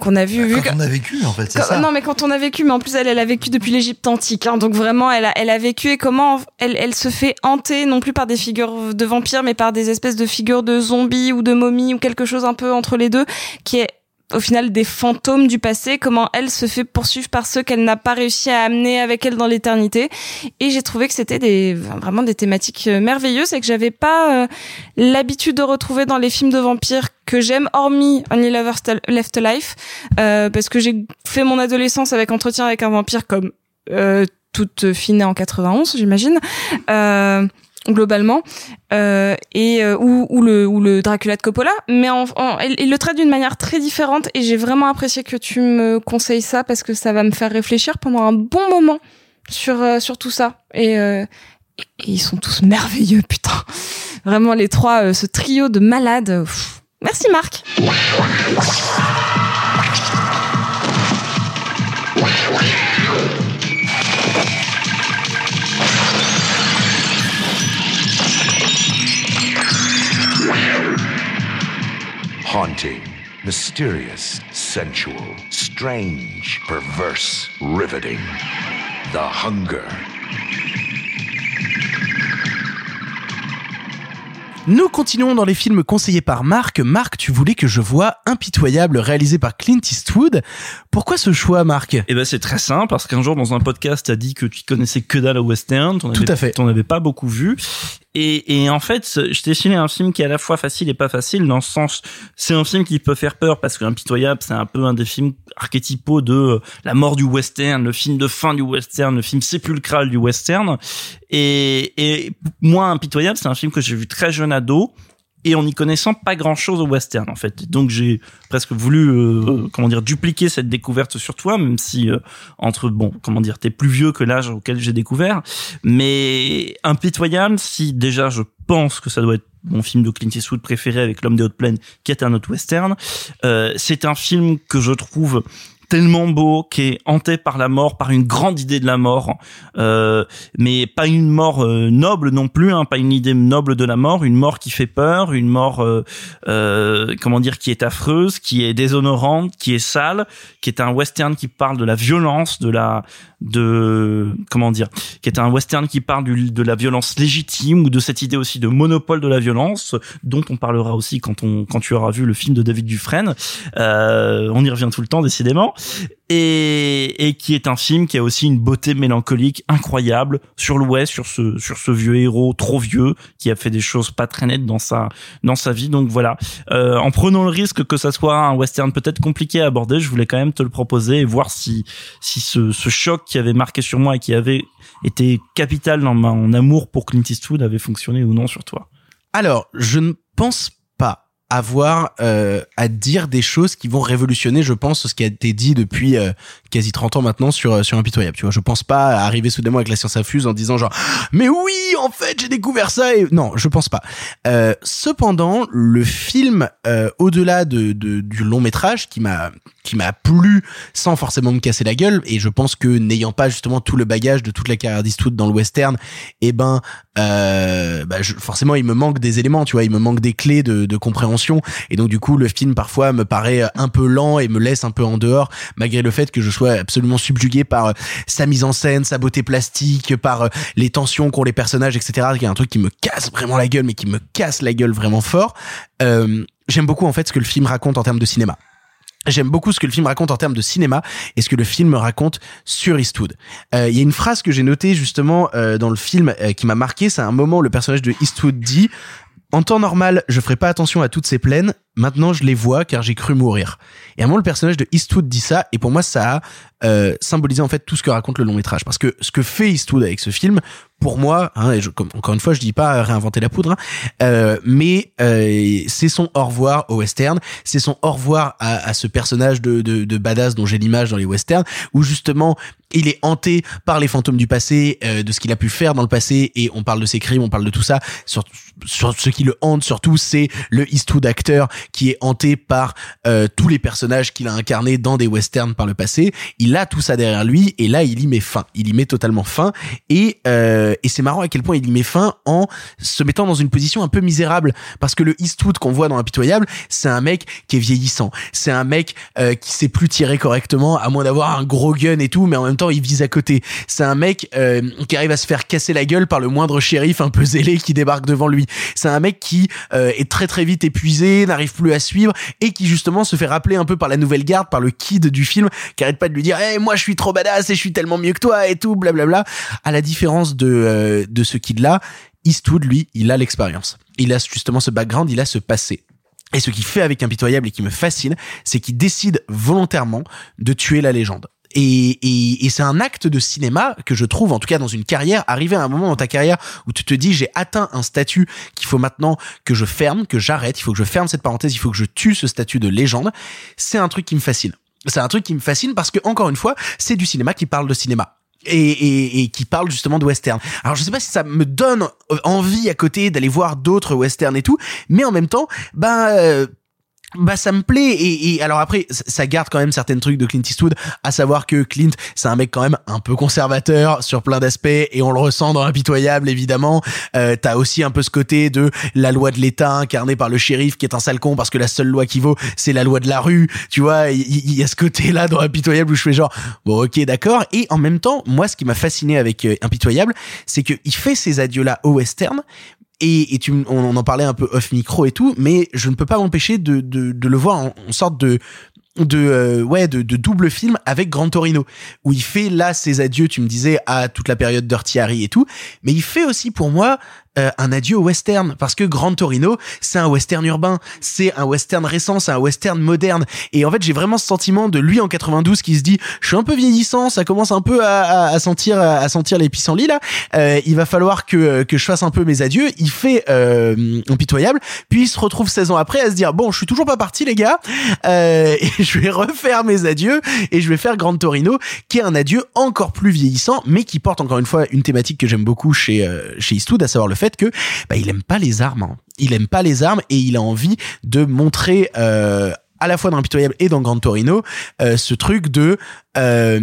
qu'on a vu vu que- Quand on a vécu, en fait, c'est ça. Non, mais quand on a vécu, mais en plus elle, elle a vécu depuis l'Égypte antique, hein, donc vraiment elle a, elle a vécu et comment elle, elle se fait hanter non plus par des figures de vampires, mais par des espèces de figures de zombies ou de momies ou quelque chose un peu entre les deux, qui est au final des fantômes du passé, comment elle se fait poursuivre par ceux qu'elle n'a pas réussi à amener avec elle dans l'éternité. Et j'ai trouvé que c'était des vraiment des thématiques euh, merveilleuses et que j'avais pas euh, l'habitude de retrouver dans les films de vampires que j'aime, hormis Only Lovers Left Alive, euh, parce que j'ai fait mon adolescence avec Entretien avec un vampire comme euh, toute fille née en 91, j'imagine. Euh, globalement euh, et euh, ou, ou le ou le Dracula de Coppola. Mais en, en- il, le traite d'une manière très différente et j'ai vraiment apprécié que tu me conseilles ça parce que ça va me faire réfléchir pendant un bon moment sur euh, sur tout ça. Et, euh, et, et ils sont tous merveilleux *laughs* putain. Vraiment les trois euh, ce trio de malades Merci Marc. Haunting, mysterious, sensual, strange, perverse, riveting. The Hunger. Nous continuons dans les films conseillés par Marc. Marc, tu voulais que je vois Impitoyable réalisé par Clint Eastwood. Pourquoi ce choix, Marc? Eh ben c'est très simple parce qu'un jour dans un podcast t'as dit que tu connaissais que dalle au western, Tout avais- à fait. t'en avais pas beaucoup vu. Et, et en fait, je t'ai un film qui est à la fois facile et pas facile dans le sens, c'est un film qui peut faire peur parce que Impitoyable, c'est un peu un des films archétypaux de euh, la mort du western, le film de fin du western, le film sépulcral du western. Et, et moi, Impitoyable, c'est un film que j'ai vu très jeune ado et en n'y connaissant pas grand chose au western en fait. Donc j'ai presque voulu euh, comment dire dupliquer cette découverte sur toi, même si euh, entre bon comment dire t'es plus vieux que l'âge auquel j'ai découvert, mais impitoyable si déjà je pense que ça doit être mon film de Clint Eastwood préféré avec l'homme des hautes plaines qui est un autre western. Euh, c'est un film que je trouve tellement beau, qui est hanté par la mort, par une grande idée de la mort, euh, mais pas une mort euh, noble non plus, hein, pas une idée noble de la mort, une mort qui fait peur, une mort, euh, euh, comment dire, qui est affreuse, qui est déshonorante, qui est sale, qui est un western qui parle de la violence, de la, de, comment dire, qui est un western qui parle de la violence légitime ou de cette idée aussi de monopole de la violence, dont on parlera aussi quand on, quand tu auras vu le film de David Dufresne. Euh, on y revient tout le temps, décidément. Et, et qui est un film qui a aussi une beauté mélancolique incroyable sur l'Ouest, sur ce, sur ce vieux héros trop vieux qui a fait des choses pas très nettes dans sa, dans sa vie. Donc voilà. Euh, en prenant le risque que ça soit un western peut-être compliqué à aborder, je voulais quand même te le proposer et voir si, si ce, ce choc qui avait marqué sur moi et qui avait été capital dans mon amour pour Clint Eastwood avait fonctionné ou non sur toi. Alors, je ne pense avoir euh, à dire des choses qui vont révolutionner, je pense, ce qui a été dit depuis euh, quasi 30 ans maintenant sur euh, sur Impitoyable. Tu vois, je pense pas arriver soudainement avec la science infuse en disant genre mais oui, en fait, j'ai découvert ça et non, je pense pas. Euh, cependant, le film euh, au-delà de, de du long métrage qui m'a qui m'a plu sans forcément me casser la gueule et je pense que n'ayant pas justement tout le bagage de toute la carrière d'Eastwood dans le western, eh ben euh, bah, je- forcément il me manque des éléments, tu vois, il me manque des clés de, de compréhension et donc du coup le film parfois me paraît un peu lent et me laisse un peu en dehors malgré le fait que je sois absolument subjugué par euh, sa mise en scène, sa beauté plastique, par euh, les tensions qu'ont les personnages, etc. qui est un truc qui me casse vraiment la gueule, mais qui me casse la gueule vraiment fort. Euh, J'aime beaucoup en fait ce que le film raconte en termes de cinéma. J'aime beaucoup ce que le film raconte en termes de cinéma et ce que le film raconte sur Eastwood. Euh, Il y a une phrase que j'ai notée justement euh, dans le film euh, qui m'a marqué. C'est un moment où le personnage de Eastwood dit en temps normal, je ferai pas attention à toutes ces plaines. Maintenant, je les vois car j'ai cru mourir. Et à un moment, le personnage de Eastwood dit ça, et pour moi, ça a euh, symbolisé en fait tout ce que raconte le long métrage. Parce que ce que fait Eastwood avec ce film, pour moi, hein, encore une fois, je dis pas réinventer la poudre, hein, euh, mais euh, c'est son au revoir au western, c'est son au revoir à, ce personnage de, de, badass dont j'ai l'image dans les westerns, où justement il est hanté par les fantômes du passé, de ce qu'il a pu faire dans le passé, et on parle de ses crimes, on parle de tout ça. Sur ce qui le hante surtout, c'est le Eastwood acteur qui est hanté par euh, tous les personnages qu'il a incarnés dans des westerns par le passé. Il a tout ça derrière lui, et là il y met fin. Il y met totalement fin, et euh, et c'est marrant à quel point il y met fin en se mettant dans une position un peu misérable, parce que le Eastwood qu'on voit dans Impitoyable, c'est un mec qui est vieillissant, c'est un mec euh, qui sait plus tirer correctement, à moins d'avoir un gros gun et tout, mais en même temps il vise à côté. C'est un mec euh, qui arrive à se faire casser la gueule par le moindre shérif un peu zélé qui débarque devant lui. C'est un mec qui euh, est très très vite épuisé, n'arrive plus à suivre et qui justement se fait rappeler un peu par la nouvelle garde, par le kid du film, qui arrête pas de lui dire hey, moi je suis trop badass et je suis tellement mieux que toi et tout, blablabla. À la différence de euh, de ce kid là, Eastwood lui, il a l'expérience. Il a justement ce background, il a ce passé. Et ce qu'il fait avec Impitoyable et qui me fascine, c'est qu'il décide volontairement de tuer la légende. Et, et, et c'est un acte de cinéma que je trouve, en tout cas dans une carrière, arriver à un moment dans ta carrière où tu te dis j'ai atteint un statut qu'il faut maintenant que je ferme, que j'arrête, il faut que je ferme cette parenthèse, il faut que je tue ce statut de légende. C'est un truc qui me fascine. C'est un truc qui me fascine parce que encore une fois, c'est du cinéma qui parle de cinéma. Et, et, et qui parle justement de western. Alors je sais pas si ça me donne envie à côté d'aller voir d'autres westerns et tout, mais en même temps, ben euh, bah ça me plaît et, et alors après ça- garde quand même certains trucs de Clint Eastwood à savoir que Clint c'est un mec quand même un peu conservateur sur plein d'aspects et on le ressent dans Impitoyable évidemment. Euh, t'as aussi un peu ce côté de la loi de l'État incarnée par le shérif qui est un sale con parce que la seule loi qui vaut c'est la loi de la rue. Tu vois il y, a ce côté là dans Impitoyable où je fais genre bon ok d'accord. Et en même temps moi ce qui m'a fasciné avec euh, Impitoyable c'est que il fait ces adieux là au western et, on en parlait un peu off micro et tout, mais je ne peux pas m'empêcher de, de, le voir en, sorte de de euh, ouais de, double film avec Grand Torino où il fait là ses adieux tu me disais à toute la période Dirty et tout mais il fait aussi pour moi euh, un adieu au western. Parce que Grand Torino c'est un western urbain. C'est un western récent c'est un western moderne. Et en fait j'ai vraiment ce sentiment de lui en 92 qui se dit je suis un peu vieillissant ça commence un peu à, à, à sentir à sentir les pissenlits là. Euh, il va falloir que que je fasse un peu mes adieux. Il fait euh, impitoyable. Puis il se retrouve 16 ans après à se dire bon je suis toujours pas parti les gars. Euh, et je vais refaire mes adieux et je vais faire Grand Torino qui est un adieu encore plus vieillissant mais qui porte encore une fois une thématique que j'aime beaucoup chez euh, chez Eastwood à savoir le fait que bah, il aime pas les armes hein. il aime pas les armes et il a envie de montrer euh, à la fois dans Impitoyable et dans Grand Torino euh, ce truc de euh,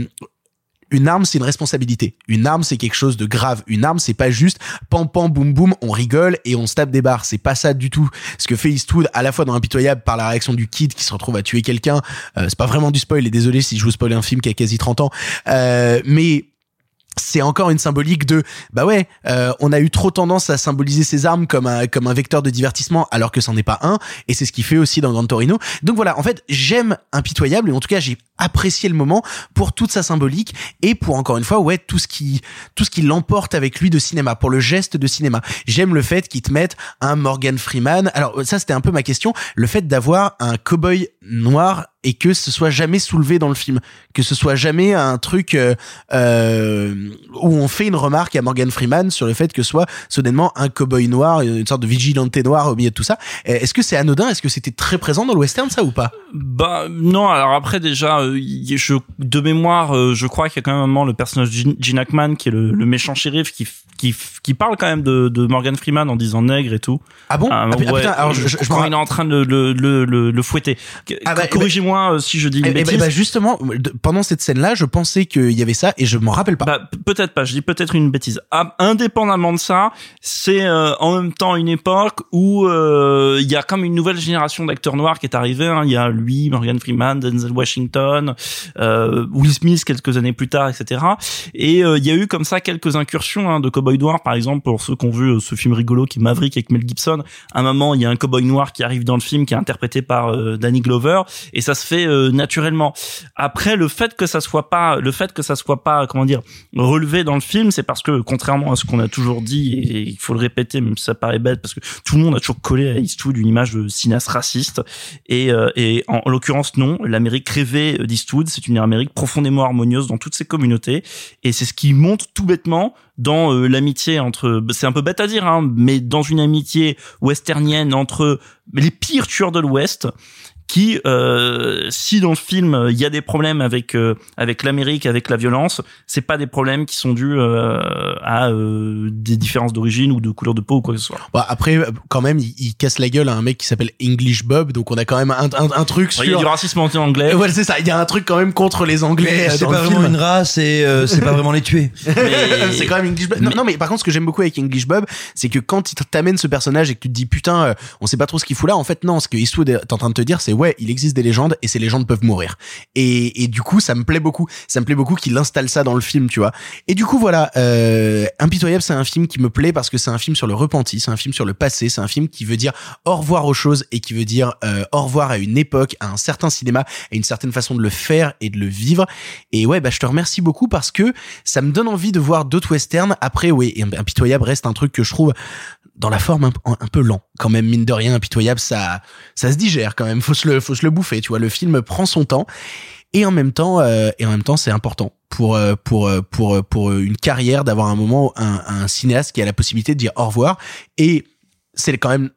une arme, c'est une responsabilité. Une arme, c'est quelque chose de grave. Une arme, c'est pas juste pam pam boum boum, on rigole et on se tape des barres. C'est pas ça du tout. Ce que fait Eastwood, à la fois dans Impitoyable, par la réaction du kid qui se retrouve à tuer quelqu'un. Euh, c'est pas vraiment du spoil. Et désolé si je vous spoil un film qui a quasi 30 ans. Mais c'est encore une symbolique de bah ouais euh, on a eu trop tendance à symboliser ces armes comme un comme un vecteur de divertissement alors que c'en est pas un et c'est ce qu'il fait aussi dans Grand Torino. Donc voilà en fait j'aime impitoyable et en tout cas j'ai apprécié le moment pour toute sa symbolique et pour encore une fois ouais tout ce qui tout ce qui l'emporte avec lui de cinéma pour le geste de cinéma. J'aime le fait qu'ils te mettent un Morgan Freeman. Alors ça c'était un peu ma question. Le fait d'avoir un cowboy noir et que ce soit jamais soulevé dans le film que ce soit jamais un truc euh, euh, où on fait une remarque à Morgan Freeman sur le fait que soit soudainement un cowboy noir une sorte de vigilante noir au milieu de tout ça. Euh, est-ce que c'est anodin? Est-ce que c'était très présent dans le western ça ou pas? Bah non, alors après déjà, euh, je, de mémoire, euh, je crois qu'il y a quand même un moment le personnage de Gene Hackman qui est le, le méchant shérif qui, qui, qui parle quand même de, de Morgan Freeman en disant nègre et tout. Ah bon? Ah, pu- putain, alors je- je- je quand me il est en train de le, le, le, le fouetter. Ah bah, Corrigez-moi euh, si je dis une Eh- eh bêtise. bah, justement pendant cette scène là je pensais qu'il y avait ça et je m'en rappelle pas Bah, peut-être pas, je dis peut-être une bêtise. Ah, indépendamment de ça, c'est euh, en même temps une époque où euh, il y a comme une nouvelle génération d'acteurs noirs qui est arrivée. hein. Il y a lui, Morgan Freeman, Denzel Washington, euh, Will Smith quelques années plus tard, etc. Et euh, il y a eu comme ça quelques incursions hein, de cowboy noirs, par exemple pour ceux qui ont vu euh, ce film rigolo qui est Maverick avec Mel Gibson. À un moment, il y a un cowboy noir qui arrive dans le film qui est interprété par euh, Danny Glover et ça se fait naturellement. Après, le fait que ça soit pas, le fait que ça soit pas, comment dire, relevé dans le film, c'est parce que contrairement à ce qu'on a toujours dit et il faut le répéter, même si ça paraît bête, parce que tout le monde a toujours collé à Eastwood une image de cinéaste raciste et, et en, en l'occurrence non, l'Amérique rêvée c'est une Amérique profondément harmonieuse dans toutes ses communautés. Et c'est ce qui monte tout bêtement dans euh, l'amitié entre, c'est un peu bête à dire, hein, mais dans une amitié westernienne entre les pires tueurs de l'Ouest qui, euh, si dans le film euh, il y a des problèmes avec euh, avec l'Amérique, avec la violence, c'est pas des problèmes qui sont dus euh, à euh, des différences d'origine ou de couleur de peau ou quoi que ce soit. Bah, après, quand même, il, il casse la gueule à un mec qui s'appelle English Bob, donc on a quand même un, un, un truc sur. Il y a du racisme anti-anglais. Ouais, c'est ça. Il y a un truc quand même contre les Anglais. euh, C'est dans pas le vraiment film. une race et euh, c'est pas vraiment les tuer. *laughs* *laughs* c'est quand même English Bob. Non, non, mais par contre, ce que j'aime beaucoup avec English Bob, c'est que quand il t'amène ce personnage et que tu te dis putain, euh, on sait pas trop ce qu'il fout là, en fait, non, ce que Eastwood est en train de te dire, c'est ouais, il existe des légendes et ces légendes peuvent mourir. Et, et du coup, ça me plaît beaucoup. Ça me plaît beaucoup qu'il installe ça dans le film, tu vois. Et du coup, voilà, euh, Impitoyable, c'est un film qui me plaît parce que c'est un film sur le repenti, c'est un film sur le passé, c'est un film qui veut dire au revoir aux choses et qui veut dire euh, au revoir à une époque, à un certain cinéma, à une certaine façon de le faire et de le vivre. Et ouais, bah je te remercie beaucoup parce que ça me donne envie de voir d'autres westerns. Après, oui, Impitoyable reste un truc que je trouve dans la forme un, peu lent. Quand même mine de rien impitoyable ça ça se digère quand même. Faut se le faut se le bouffer tu vois. Le film prend son temps. Et en même temps euh, et en même temps c'est important pour euh, pour euh, pour pour une carrière d'avoir un moment un, un cinéaste qui a la possibilité de dire au revoir. Et c'est quand même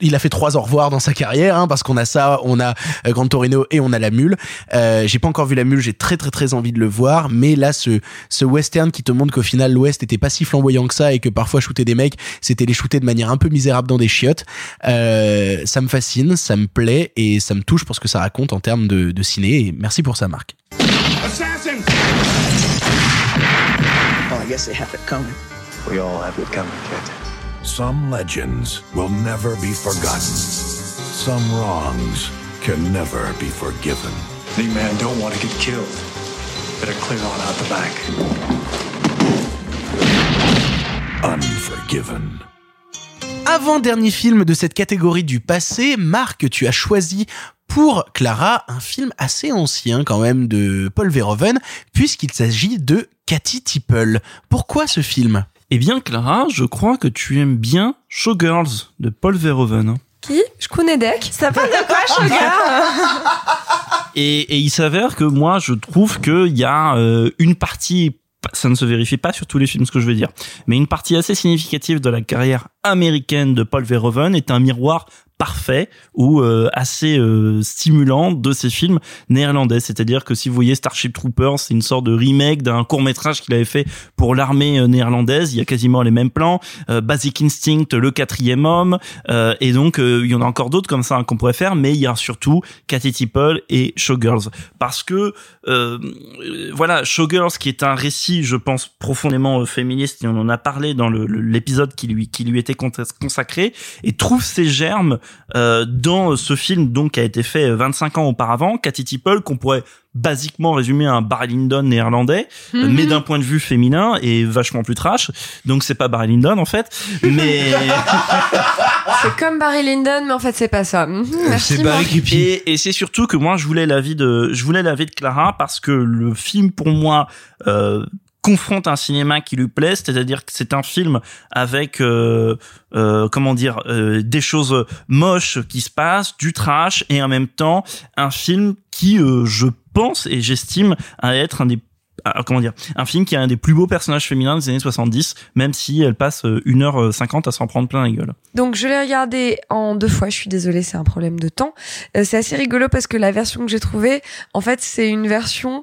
il a fait trois au revoir dans sa carrière hein, parce qu'on a ça on a euh, Gran Torino et on a la mule euh, j'ai pas encore vu la mule j'ai très très très envie de le voir mais là ce ce western qui te montre qu'au final l'ouest était pas si flamboyant que ça et que parfois shooter des mecs c'était les shooter de manière un peu misérable dans des chiottes euh, ça me fascine ça me plaît et ça me touche pour ce que ça raconte en termes de, de ciné et merci pour ça Marc Assassin! Well, I guess they have it coming. We all have it coming, Captain. Some legends will never be forgotten. Some wrongs can never be forgiven. The men don't want to get killed. Better clear on out the back. Unforgiven. Avant-dernier film de cette catégorie du passé, Marc, tu as choisi pour Clara un film assez ancien quand même de Paul Verhoeven, puisqu'il s'agit de Cathy Tipple. Pourquoi ce film? Eh bien, Clara, je crois que tu aimes bien Showgirls de Paul Verhoeven. Qui? Je connais Deck. Ça parle de quoi, *laughs* Et, et il s'avère que moi, je trouve qu'il y a euh, une partie ça ne se vérifie pas sur tous les films, ce que je veux dire. Mais une partie assez significative de la carrière américaine de Paul Verhoeven est un miroir parfait ou euh, assez euh, stimulant de ces films néerlandais. C'est-à-dire que si vous voyez Starship Troopers, c'est une sorte de remake d'un court métrage qu'il avait fait pour l'armée euh, néerlandaise. Il y a quasiment les mêmes plans. Euh, Basic Instinct, Le Quatrième Homme, euh, et donc il y en a encore d'autres comme ça hein, qu'on pourrait faire. Mais il y a surtout Cathy Tipple et Showgirls parce que voilà Showgirls qui est un récit, je pense profondément féministe et on en a parlé dans l'épisode qui lui qui lui était cons- consacré et trouve ses germes euh, dans ce film donc qui a été fait 25 ans auparavant, Cathy Tipple qu'on pourrait basiquement résumer à un Barry Lyndon néerlandais, euh, Mhm. mais d'un point de vue féminin et vachement plus trash. Donc c'est pas Barry Lyndon en fait, mais *laughs* C'est comme Barry Lyndon, mais en fait, c'est pas ça. Mhm, Merci, Marc. et, et c'est surtout que moi je voulais l'avis de je voulais l'avis de Clara parce que le film pour moi euh, confronte un cinéma qui lui plaît, c'est-à-dire que c'est un film avec euh, euh, comment dire euh, des choses moches qui se passent, du trash et en même temps un film qui je pense et j'estime à être un des ah, comment dire un film qui a un des plus beaux personnages féminins des années 70 même si elle passe euh, 1h50 à s'en prendre plein la gueule. Donc je l'ai regardé en deux fois, je suis désolée, c'est un problème de temps. C'est assez rigolo parce que la version que j'ai trouvée, en fait, c'est une version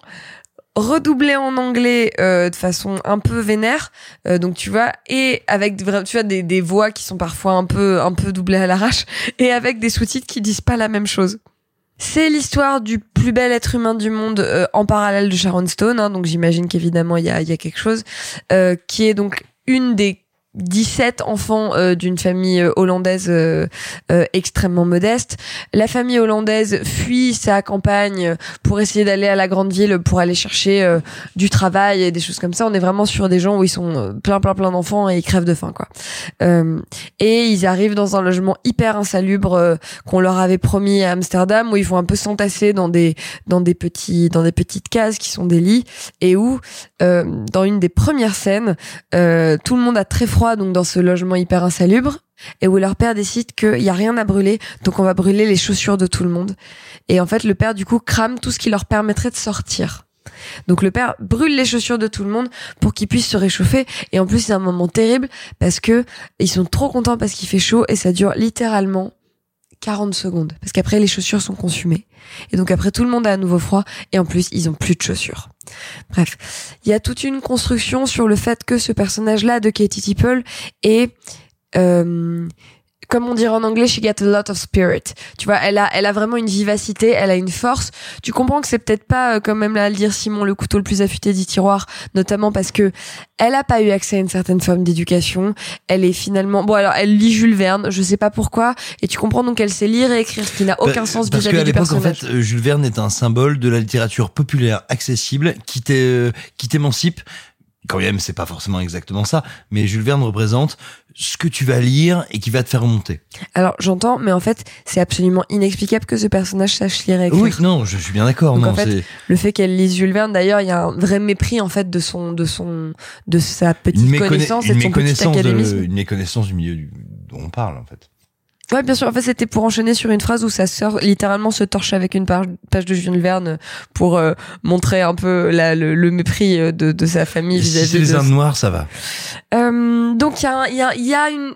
redoublée en anglais euh, de façon un peu vénère Euh, donc tu vois et avec tu vois des, des voix qui sont parfois un peu un peu doublées à l'arrache et avec des sous-titres qui disent pas la même chose. C'est l'histoire du plus bel être humain du monde euh, en parallèle de Sharon Stone, hein, donc j'imagine qu'évidemment il y a, y a quelque chose, euh, qui est donc une des 17 enfants euh, d'une famille euh, hollandaise euh, euh, extrêmement modeste. La famille hollandaise fuit sa campagne pour essayer d'aller à la grande ville pour aller chercher euh, du travail et des choses comme ça. On est vraiment sur des gens où ils sont euh, plein plein plein d'enfants et ils crèvent de faim quoi. Et ils arrivent dans un logement hyper insalubre qu'on leur avait promis à Amsterdam où ils vont un peu s'entasser dans des dans des petits dans des petites cases qui sont des lits et où dans une des premières scènes tout le monde a très froid donc dans ce logement hyper insalubre et où leur père décide qu'il y a rien à brûler donc on va brûler les chaussures de tout le monde. Et en fait le père du coup crame tout ce qui leur permettrait de sortir. Donc le père brûle les chaussures de tout le monde pour qu'ils puissent se réchauffer et en plus c'est un moment terrible parce que ils sont trop contents parce qu'il fait chaud et ça dure littéralement 40 secondes. Parce qu'après les chaussures sont consumées. Et donc après tout le monde a à nouveau froid. Et en plus ils ont plus de chaussures. Bref, il y a toute une construction sur le fait que ce personnage-là de Katie Tipple est euh, comme on dirait en anglais, she got a lot of spirit. Tu vois, elle a, elle a vraiment une vivacité, elle a une force. Tu comprends que c'est peut-être pas, euh, comme même là à le dire Simon, le couteau le plus affûté du tiroir, notamment parce que elle a pas eu accès à une certaine forme d'éducation. Elle est finalement, bon alors, elle lit Jules Verne, je sais pas pourquoi, et tu comprends donc qu'elle sait lire et écrire, ce qui n'a aucun Bah, sens Parce vis-à-vis qu'à du l'époque, en personnage. fait, euh, Jules Verne est un symbole de la littérature populaire accessible euh, qui t'émancipe. Quand même, c'est pas forcément exactement ça, mais Jules Verne représente ce que tu vas lire et qui va te faire remonter. Alors j'entends, mais en fait, c'est absolument inexplicable que ce personnage sache lire et écrire. Oui, non, je suis bien d'accord. En fait, le fait qu'elle lise Jules Verne, d'ailleurs, il y a un vrai mépris en fait de son, de son, de sa petite connaissance et une de son petit de, académisme. une méconnaissance du milieu du- dont on parle, en fait. Ouais, bien sûr. En fait, c'était pour enchaîner sur une phrase où sa sœur littéralement se torche avec une page, de Jules Verne pour euh, montrer un peu la, le, le mépris euh, de, de sa famille Si vis-à-vis c'est les de Indes noires, ça va. Euh, donc il y a, y, a, il y a une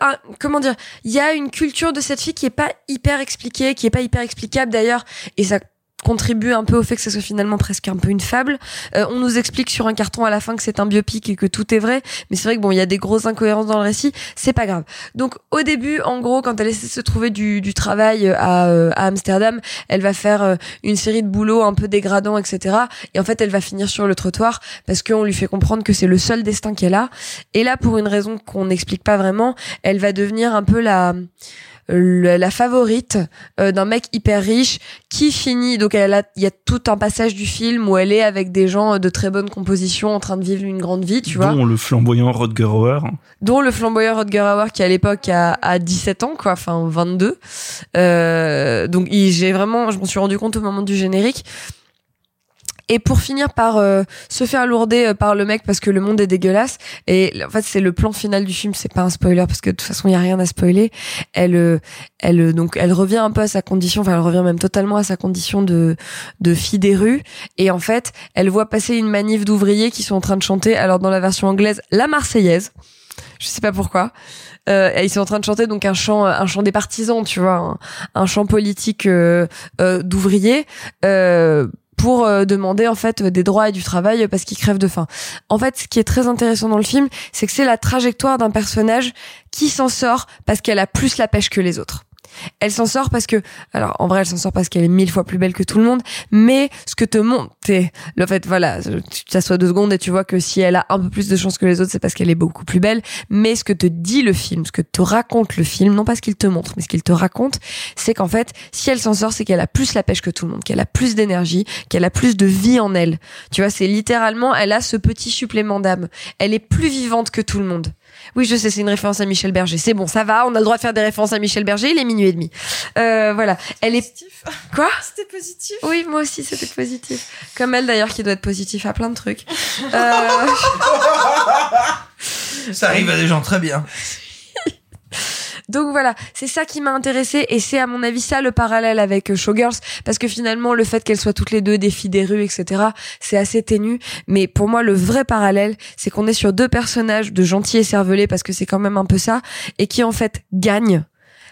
un- comment dire, il y a une culture de cette fille qui est pas hyper expliquée, qui est pas hyper explicable d'ailleurs, et ça contribue un peu au fait que ça soit finalement presque un peu une fable. Euh, on nous explique sur un carton à la fin que c'est un biopic et que tout est vrai, mais c'est vrai que bon, il y a des grosses incohérences dans le récit, c'est pas grave. Donc au début, en gros, quand elle essaie de se trouver du, travail euh, à, euh, à Amsterdam, elle va faire une série de boulots un peu dégradants, etc. Et en fait, elle va finir sur le trottoir parce qu'on lui fait comprendre que c'est le seul destin qu'elle a. Et là, pour une raison qu'on n'explique pas vraiment, elle va devenir un peu la la, la favorite euh, d'un mec hyper riche qui finit donc elle a il y a tout un passage du film où elle est avec des gens de très bonne composition en train de vivre une grande vie tu vois. Dont le flamboyant Rodger Hauer. dont le flamboyant Rodger Hauer qui à l'époque a, a 17 ans quoi enfin 22 euh, donc j'ai vraiment je m'en suis rendu compte au moment du générique et pour finir par euh, se faire lourder euh, par le mec parce que le monde est dégueulasse et en fait c'est le plan final du film c'est pas un spoiler parce que de toute façon il y a rien à spoiler. Elle euh, elle euh, donc elle revient un peu à sa condition enfin elle revient même totalement à sa condition de de fille des rues. Et en fait elle voit passer une manif d'ouvriers qui sont en train de chanter. Alors dans la version anglaise la marseillaise je sais pas pourquoi. Euh, ils sont en train de chanter donc un chant, un chant des partisans, tu vois, un, chant politique euh, euh, d'ouvriers pour euh, demander en fait des droits et du travail parce qu'ils crèvent de faim. En fait, ce qui est très intéressant dans le film, c'est que c'est la trajectoire d'un personnage qui s'en sort parce qu'elle a plus la pêche que les autres. Elle s'en sort parce que, alors en vrai, elle s'en sort parce qu'elle est mille fois plus belle que tout le monde, mais ce que te montre, le fait, voilà, tu t'assois deux secondes et tu vois que si elle a un peu plus de chance que les autres, c'est parce qu'elle est beaucoup plus belle, mais ce que te dit le film, ce que te raconte le film, non pas ce qu'il te montre, mais ce qu'il te raconte, c'est qu'en fait, si elle s'en sort, c'est qu'elle a plus la pêche que tout le monde, qu'elle a plus d'énergie, qu'elle a plus de vie en elle. Tu vois, c'est littéralement, elle a ce petit supplément d'âme. Elle est plus vivante que tout le monde. Oui, je sais, c'est une référence à Michel Berger. C'est bon, ça va, on a le droit de faire des références à Michel Berger, il est minuit et demi. Euh, voilà. Elle est... Quoi *laughs* C'était positif. Oui, moi aussi, c'était positif. Comme elle, d'ailleurs, qui doit être positif à plein de trucs. Euh... Ça arrive à des gens très bien. *laughs* Donc voilà, c'est ça qui m'a intéressé et c'est à mon avis ça le parallèle avec euh, Showgirls parce que finalement le fait qu'elles soient toutes les deux des filles des rues etc c'est assez ténu. Mais pour moi le vrai parallèle c'est qu'on est sur deux personnages de gentils et cervelés parce que c'est quand même un peu ça et qui en fait gagnent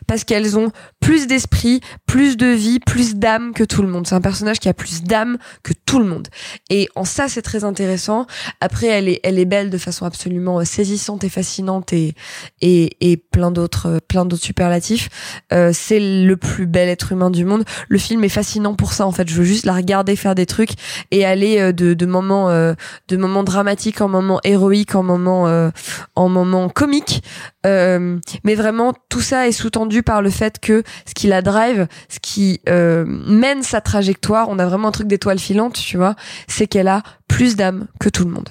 parce qu'elles ont plus d'esprit, plus de vie, plus d'âme que tout le monde. C'est un personnage qui a plus d'âme que tout le monde. Et en ça, c'est très intéressant. Après, elle est, elle est belle de façon absolument euh, saisissante et fascinante et, et, et plein d'autres, euh, plein d'autres superlatifs. Euh, c'est le plus bel être humain du monde. Le film est fascinant pour ça, en fait. Je veux juste la regarder faire des trucs et aller euh, de, de moments, euh, de moments dramatiques en moments héroïques, en moments, euh, en moments comiques. Mais vraiment, tout ça est sous-tendu par le fait que ce qui la drive, ce qui euh, mène sa trajectoire, on a vraiment un truc d'étoile filante, tu vois, c'est qu'elle a plus d'âme que tout le monde.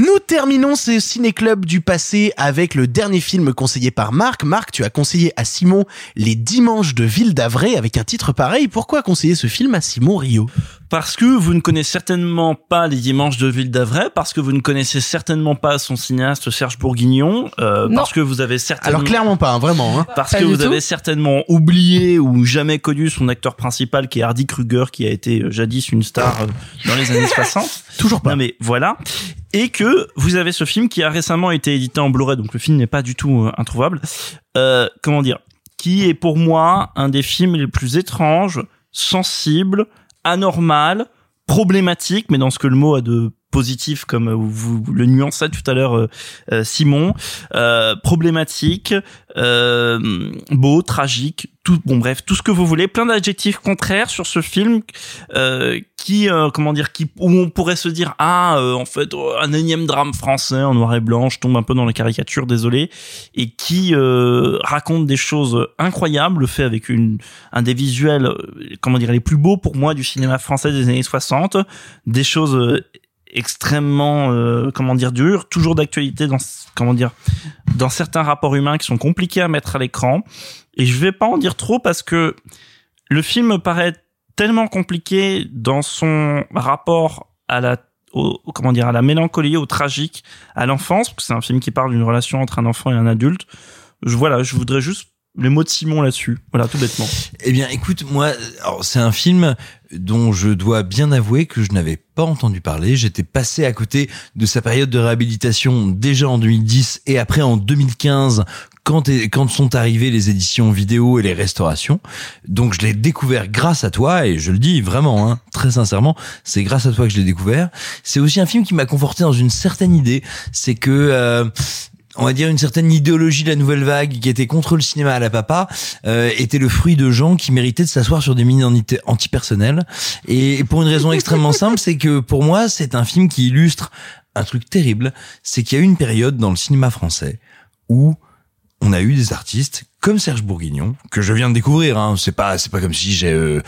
Nous terminons ce ciné-club du passé avec le dernier film conseillé par Marc. Marc, tu as conseillé à Simon Les Dimanches de Ville d'Avray avec un titre pareil. Pourquoi conseiller ce film à Simon Rio Parce que vous ne connaissez certainement pas les dimanches de Ville d'Avray, parce que vous ne connaissez certainement pas son cinéaste Serge Bourguignon, euh, parce que vous avez certainement... Alors clairement pas, hein, vraiment. Hein. Parce Pas que vous tout. avez certainement oublié ou jamais connu son acteur principal qui est Hardy Kruger, qui a été euh, jadis une star euh, dans les années 60. *laughs* Toujours pas. Non mais voilà. Et que vous avez ce film qui a récemment été édité en Blu-ray, donc le film n'est pas du tout euh, introuvable. Euh, comment dire? Qui est pour moi un des films les plus étranges, sensibles, anormal, problématique, mais dans ce que le mot a de positif, comme euh, vous, le nuancez tout à l'heure, euh, euh, Simon, euh, problématique, euh, beau, tragique, tout, bon bref, tout ce que vous voulez, plein d'adjectifs contraires sur ce film euh, qui, comment dire, qui où on pourrait se dire ah en fait oh, un énième drame français en noir et blanc, je tombe un peu dans la caricature, désolé, et qui raconte des choses incroyables, fait avec une un des visuels, comment dire, les plus beaux pour moi du cinéma français des années 60, des choses extrêmement euh, comment dire dur, toujours d'actualité dans comment dire dans certains rapports humains qui sont compliqués à mettre à l'écran. Et je vais pas en dire trop parce que le film me paraît tellement compliqué dans son rapport à la au, comment dire à la mélancolie, au tragique, à l'enfance, parce que c'est un film qui parle d'une relation entre un enfant et un adulte. Voilà, je voudrais juste les mots de Simon là-dessus. Voilà, tout bêtement. Eh bien, écoute, moi, c'est un film dont je dois bien avouer que je n'avais pas entendu parler. J'étais passé à côté de sa période de réhabilitation déjà en 2010 et après en 2015 quand, quand sont arrivées les éditions vidéo et les restaurations. Donc je l'ai découvert grâce à toi et je le dis vraiment, hein, très sincèrement, c'est grâce à toi que je l'ai découvert. C'est aussi un film qui m'a conforté dans une certaine idée, c'est que euh, on va dire une certaine idéologie de la nouvelle vague qui était contre le cinéma à la papa euh, était le fruit de gens qui méritaient de s'asseoir sur des mines antipersonnelles et pour une raison extrêmement simple c'est que pour moi c'est un film qui illustre un truc terrible c'est qu'il y a eu une période dans le cinéma français où on a eu des artistes comme Serge Bourguignon que je viens de découvrir hein. c'est pas c'est pas comme si j'ai euh,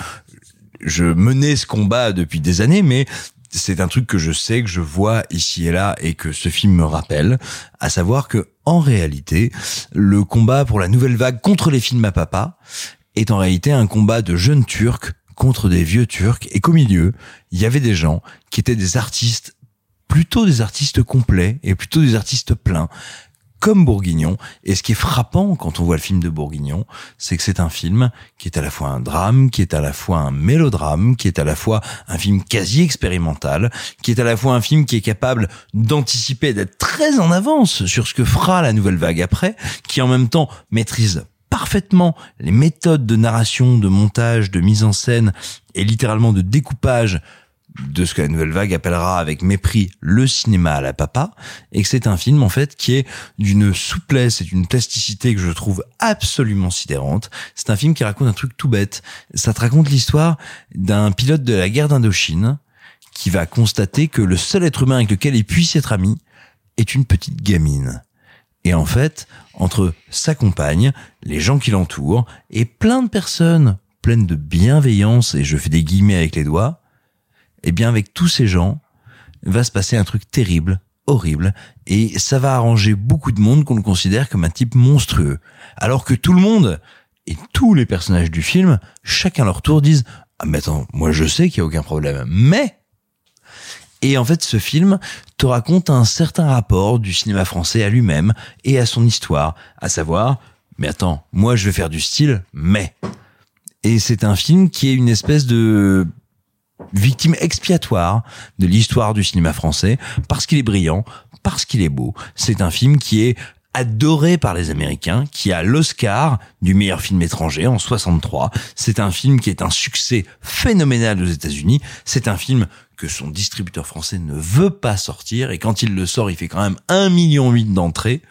je menais ce combat depuis des années mais c'est un truc que je sais, que je vois ici et là et que ce film me rappelle, à savoir que en réalité, le combat pour la nouvelle vague contre les films à papa est en réalité un combat de jeunes Turcs contre des vieux Turcs et qu'au milieu, il y avait des gens qui étaient des artistes plutôt des artistes complets et plutôt des artistes pleins comme Bourguignon. Et ce qui est frappant quand on voit le film de Bourguignon, c'est que c'est un film qui est à la fois un drame, qui est à la fois un mélodrame, qui est à la fois un film quasi expérimental, qui est à la fois un film qui est capable d'anticiper, d'être très en avance sur ce que fera la nouvelle vague après, qui en même temps maîtrise parfaitement les méthodes de narration, de montage, de mise en scène et littéralement de découpage de ce que la nouvelle vague appellera avec mépris le cinéma à la papa, et que c'est un film en fait qui est d'une souplesse et d'une plasticité que je trouve absolument sidérante. C'est un film qui raconte un truc tout bête. Ça te raconte l'histoire d'un pilote de la guerre d'Indochine qui va constater que le seul être humain avec lequel il puisse être ami est une petite gamine. Et en fait, entre sa compagne, les gens qui l'entourent, et plein de personnes pleines de bienveillance, et je fais des guillemets avec les doigts, eh bien avec tous ces gens, va se passer un truc terrible, horrible, et ça va arranger beaucoup de monde qu'on le considère comme un type monstrueux. Alors que tout le monde, et tous les personnages du film, chacun leur tour disent Ah mais attends, moi je sais qu'il n'y a aucun problème, mais... Et en fait, ce film te raconte un certain rapport du cinéma français à lui-même et à son histoire, à savoir, mais attends, moi je vais faire du style, mais... Et c'est un film qui est une espèce de victime expiatoire de l'histoire du cinéma français parce qu'il est brillant, parce qu'il est beau. C'est un film qui est adoré par les Américains, qui a l'Oscar du meilleur film étranger en 63. C'est un film qui est un succès phénoménal aux États-Unis. C'est un film que son distributeur français ne veut pas sortir et quand il le sort, il fait quand même un million d'entrées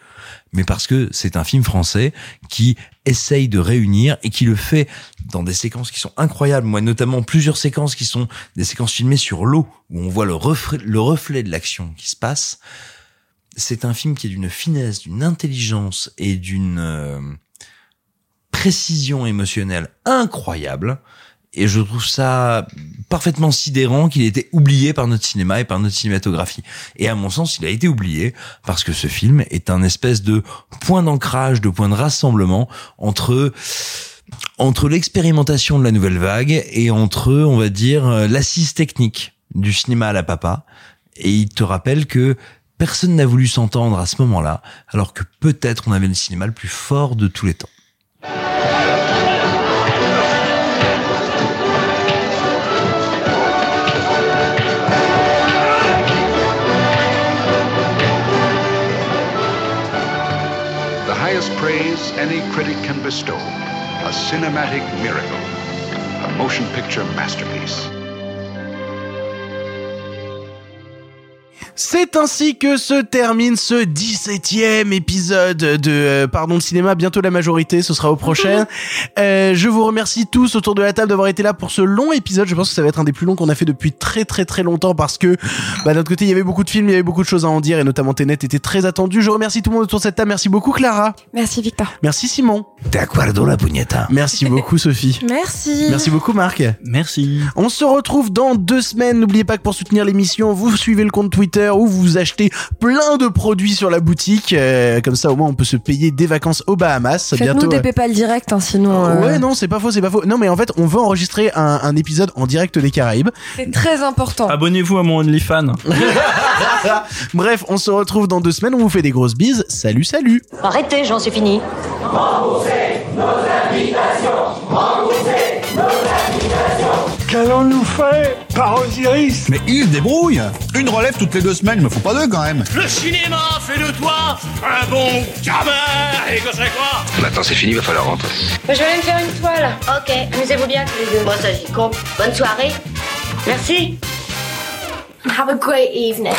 mais parce que c'est un film français qui essaye de réunir et qui le fait dans des séquences qui sont incroyables. Moi, notamment plusieurs séquences qui sont des séquences filmées sur l'eau, où on voit le reflet, le reflet de l'action qui se passe. C'est un film qui est d'une finesse, d'une intelligence et d'une euh, précision émotionnelle incroyable. Et je trouve ça parfaitement sidérant qu'il ait été oublié par notre cinéma et par notre cinématographie. Et à mon sens, il a été oublié parce que ce film est un espèce de point d'ancrage, de point de rassemblement entre entre l'expérimentation de la nouvelle vague et entre, on va dire, l'assise technique du cinéma à la papa. Et il te rappelle que personne n'a voulu s'entendre à ce moment-là, alors que peut-être on avait le cinéma le plus fort de tous les temps. A cinematic miracle. A motion picture masterpiece. C'est ainsi que se termine ce 17e épisode de euh, Pardon de cinéma. Bientôt la majorité, ce sera au prochain. *laughs* Euh, je vous remercie tous autour de la table d'avoir été là pour ce long épisode. Je pense que ça va être un des plus longs qu'on a fait depuis très très très longtemps parce que bah, d'un autre côté il y avait beaucoup de films, il y avait beaucoup de choses à en dire et notamment Tenet était très attendu. Je remercie tout le monde autour de cette table. Merci beaucoup Clara. Merci Victor. Merci Simon. D'accordo la pugnetta. Merci *laughs* beaucoup Sophie. Merci. Merci beaucoup Marc. Merci. On se retrouve dans deux semaines. N'oubliez pas que pour soutenir l'émission, vous suivez le compte Twitter ou vous achetez plein de produits sur la boutique. Euh, comme ça, au moins, on peut se payer des vacances aux Bahamas. Faites-nous Bientôt. des euh, PayPal direct, hein, sinon. euh, Ouais, non, c'est pas faux, c'est pas faux. Non, mais en fait, on veut enregistrer un, un épisode en direct des Caraïbes. C'est très important. Abonnez-vous à mon OnlyFans. *laughs* Bref, on se retrouve dans deux semaines. On vous fait des grosses bises. Salut, salut. Arrêtez, j'en suis fini. Qu'allons-nous faire? Mais il se débrouille Une relève toutes les deux semaines, il me faut pas deux quand même Le cinéma fait de toi un bon gamin Et que c'est quoi? Maintenant c'est fini, va falloir rentrer. Je vais aller me faire une toile. Ok, amusez-vous bien tous les deux. Bon, ça j'y compte. Bonne soirée. Merci. Have a great evening.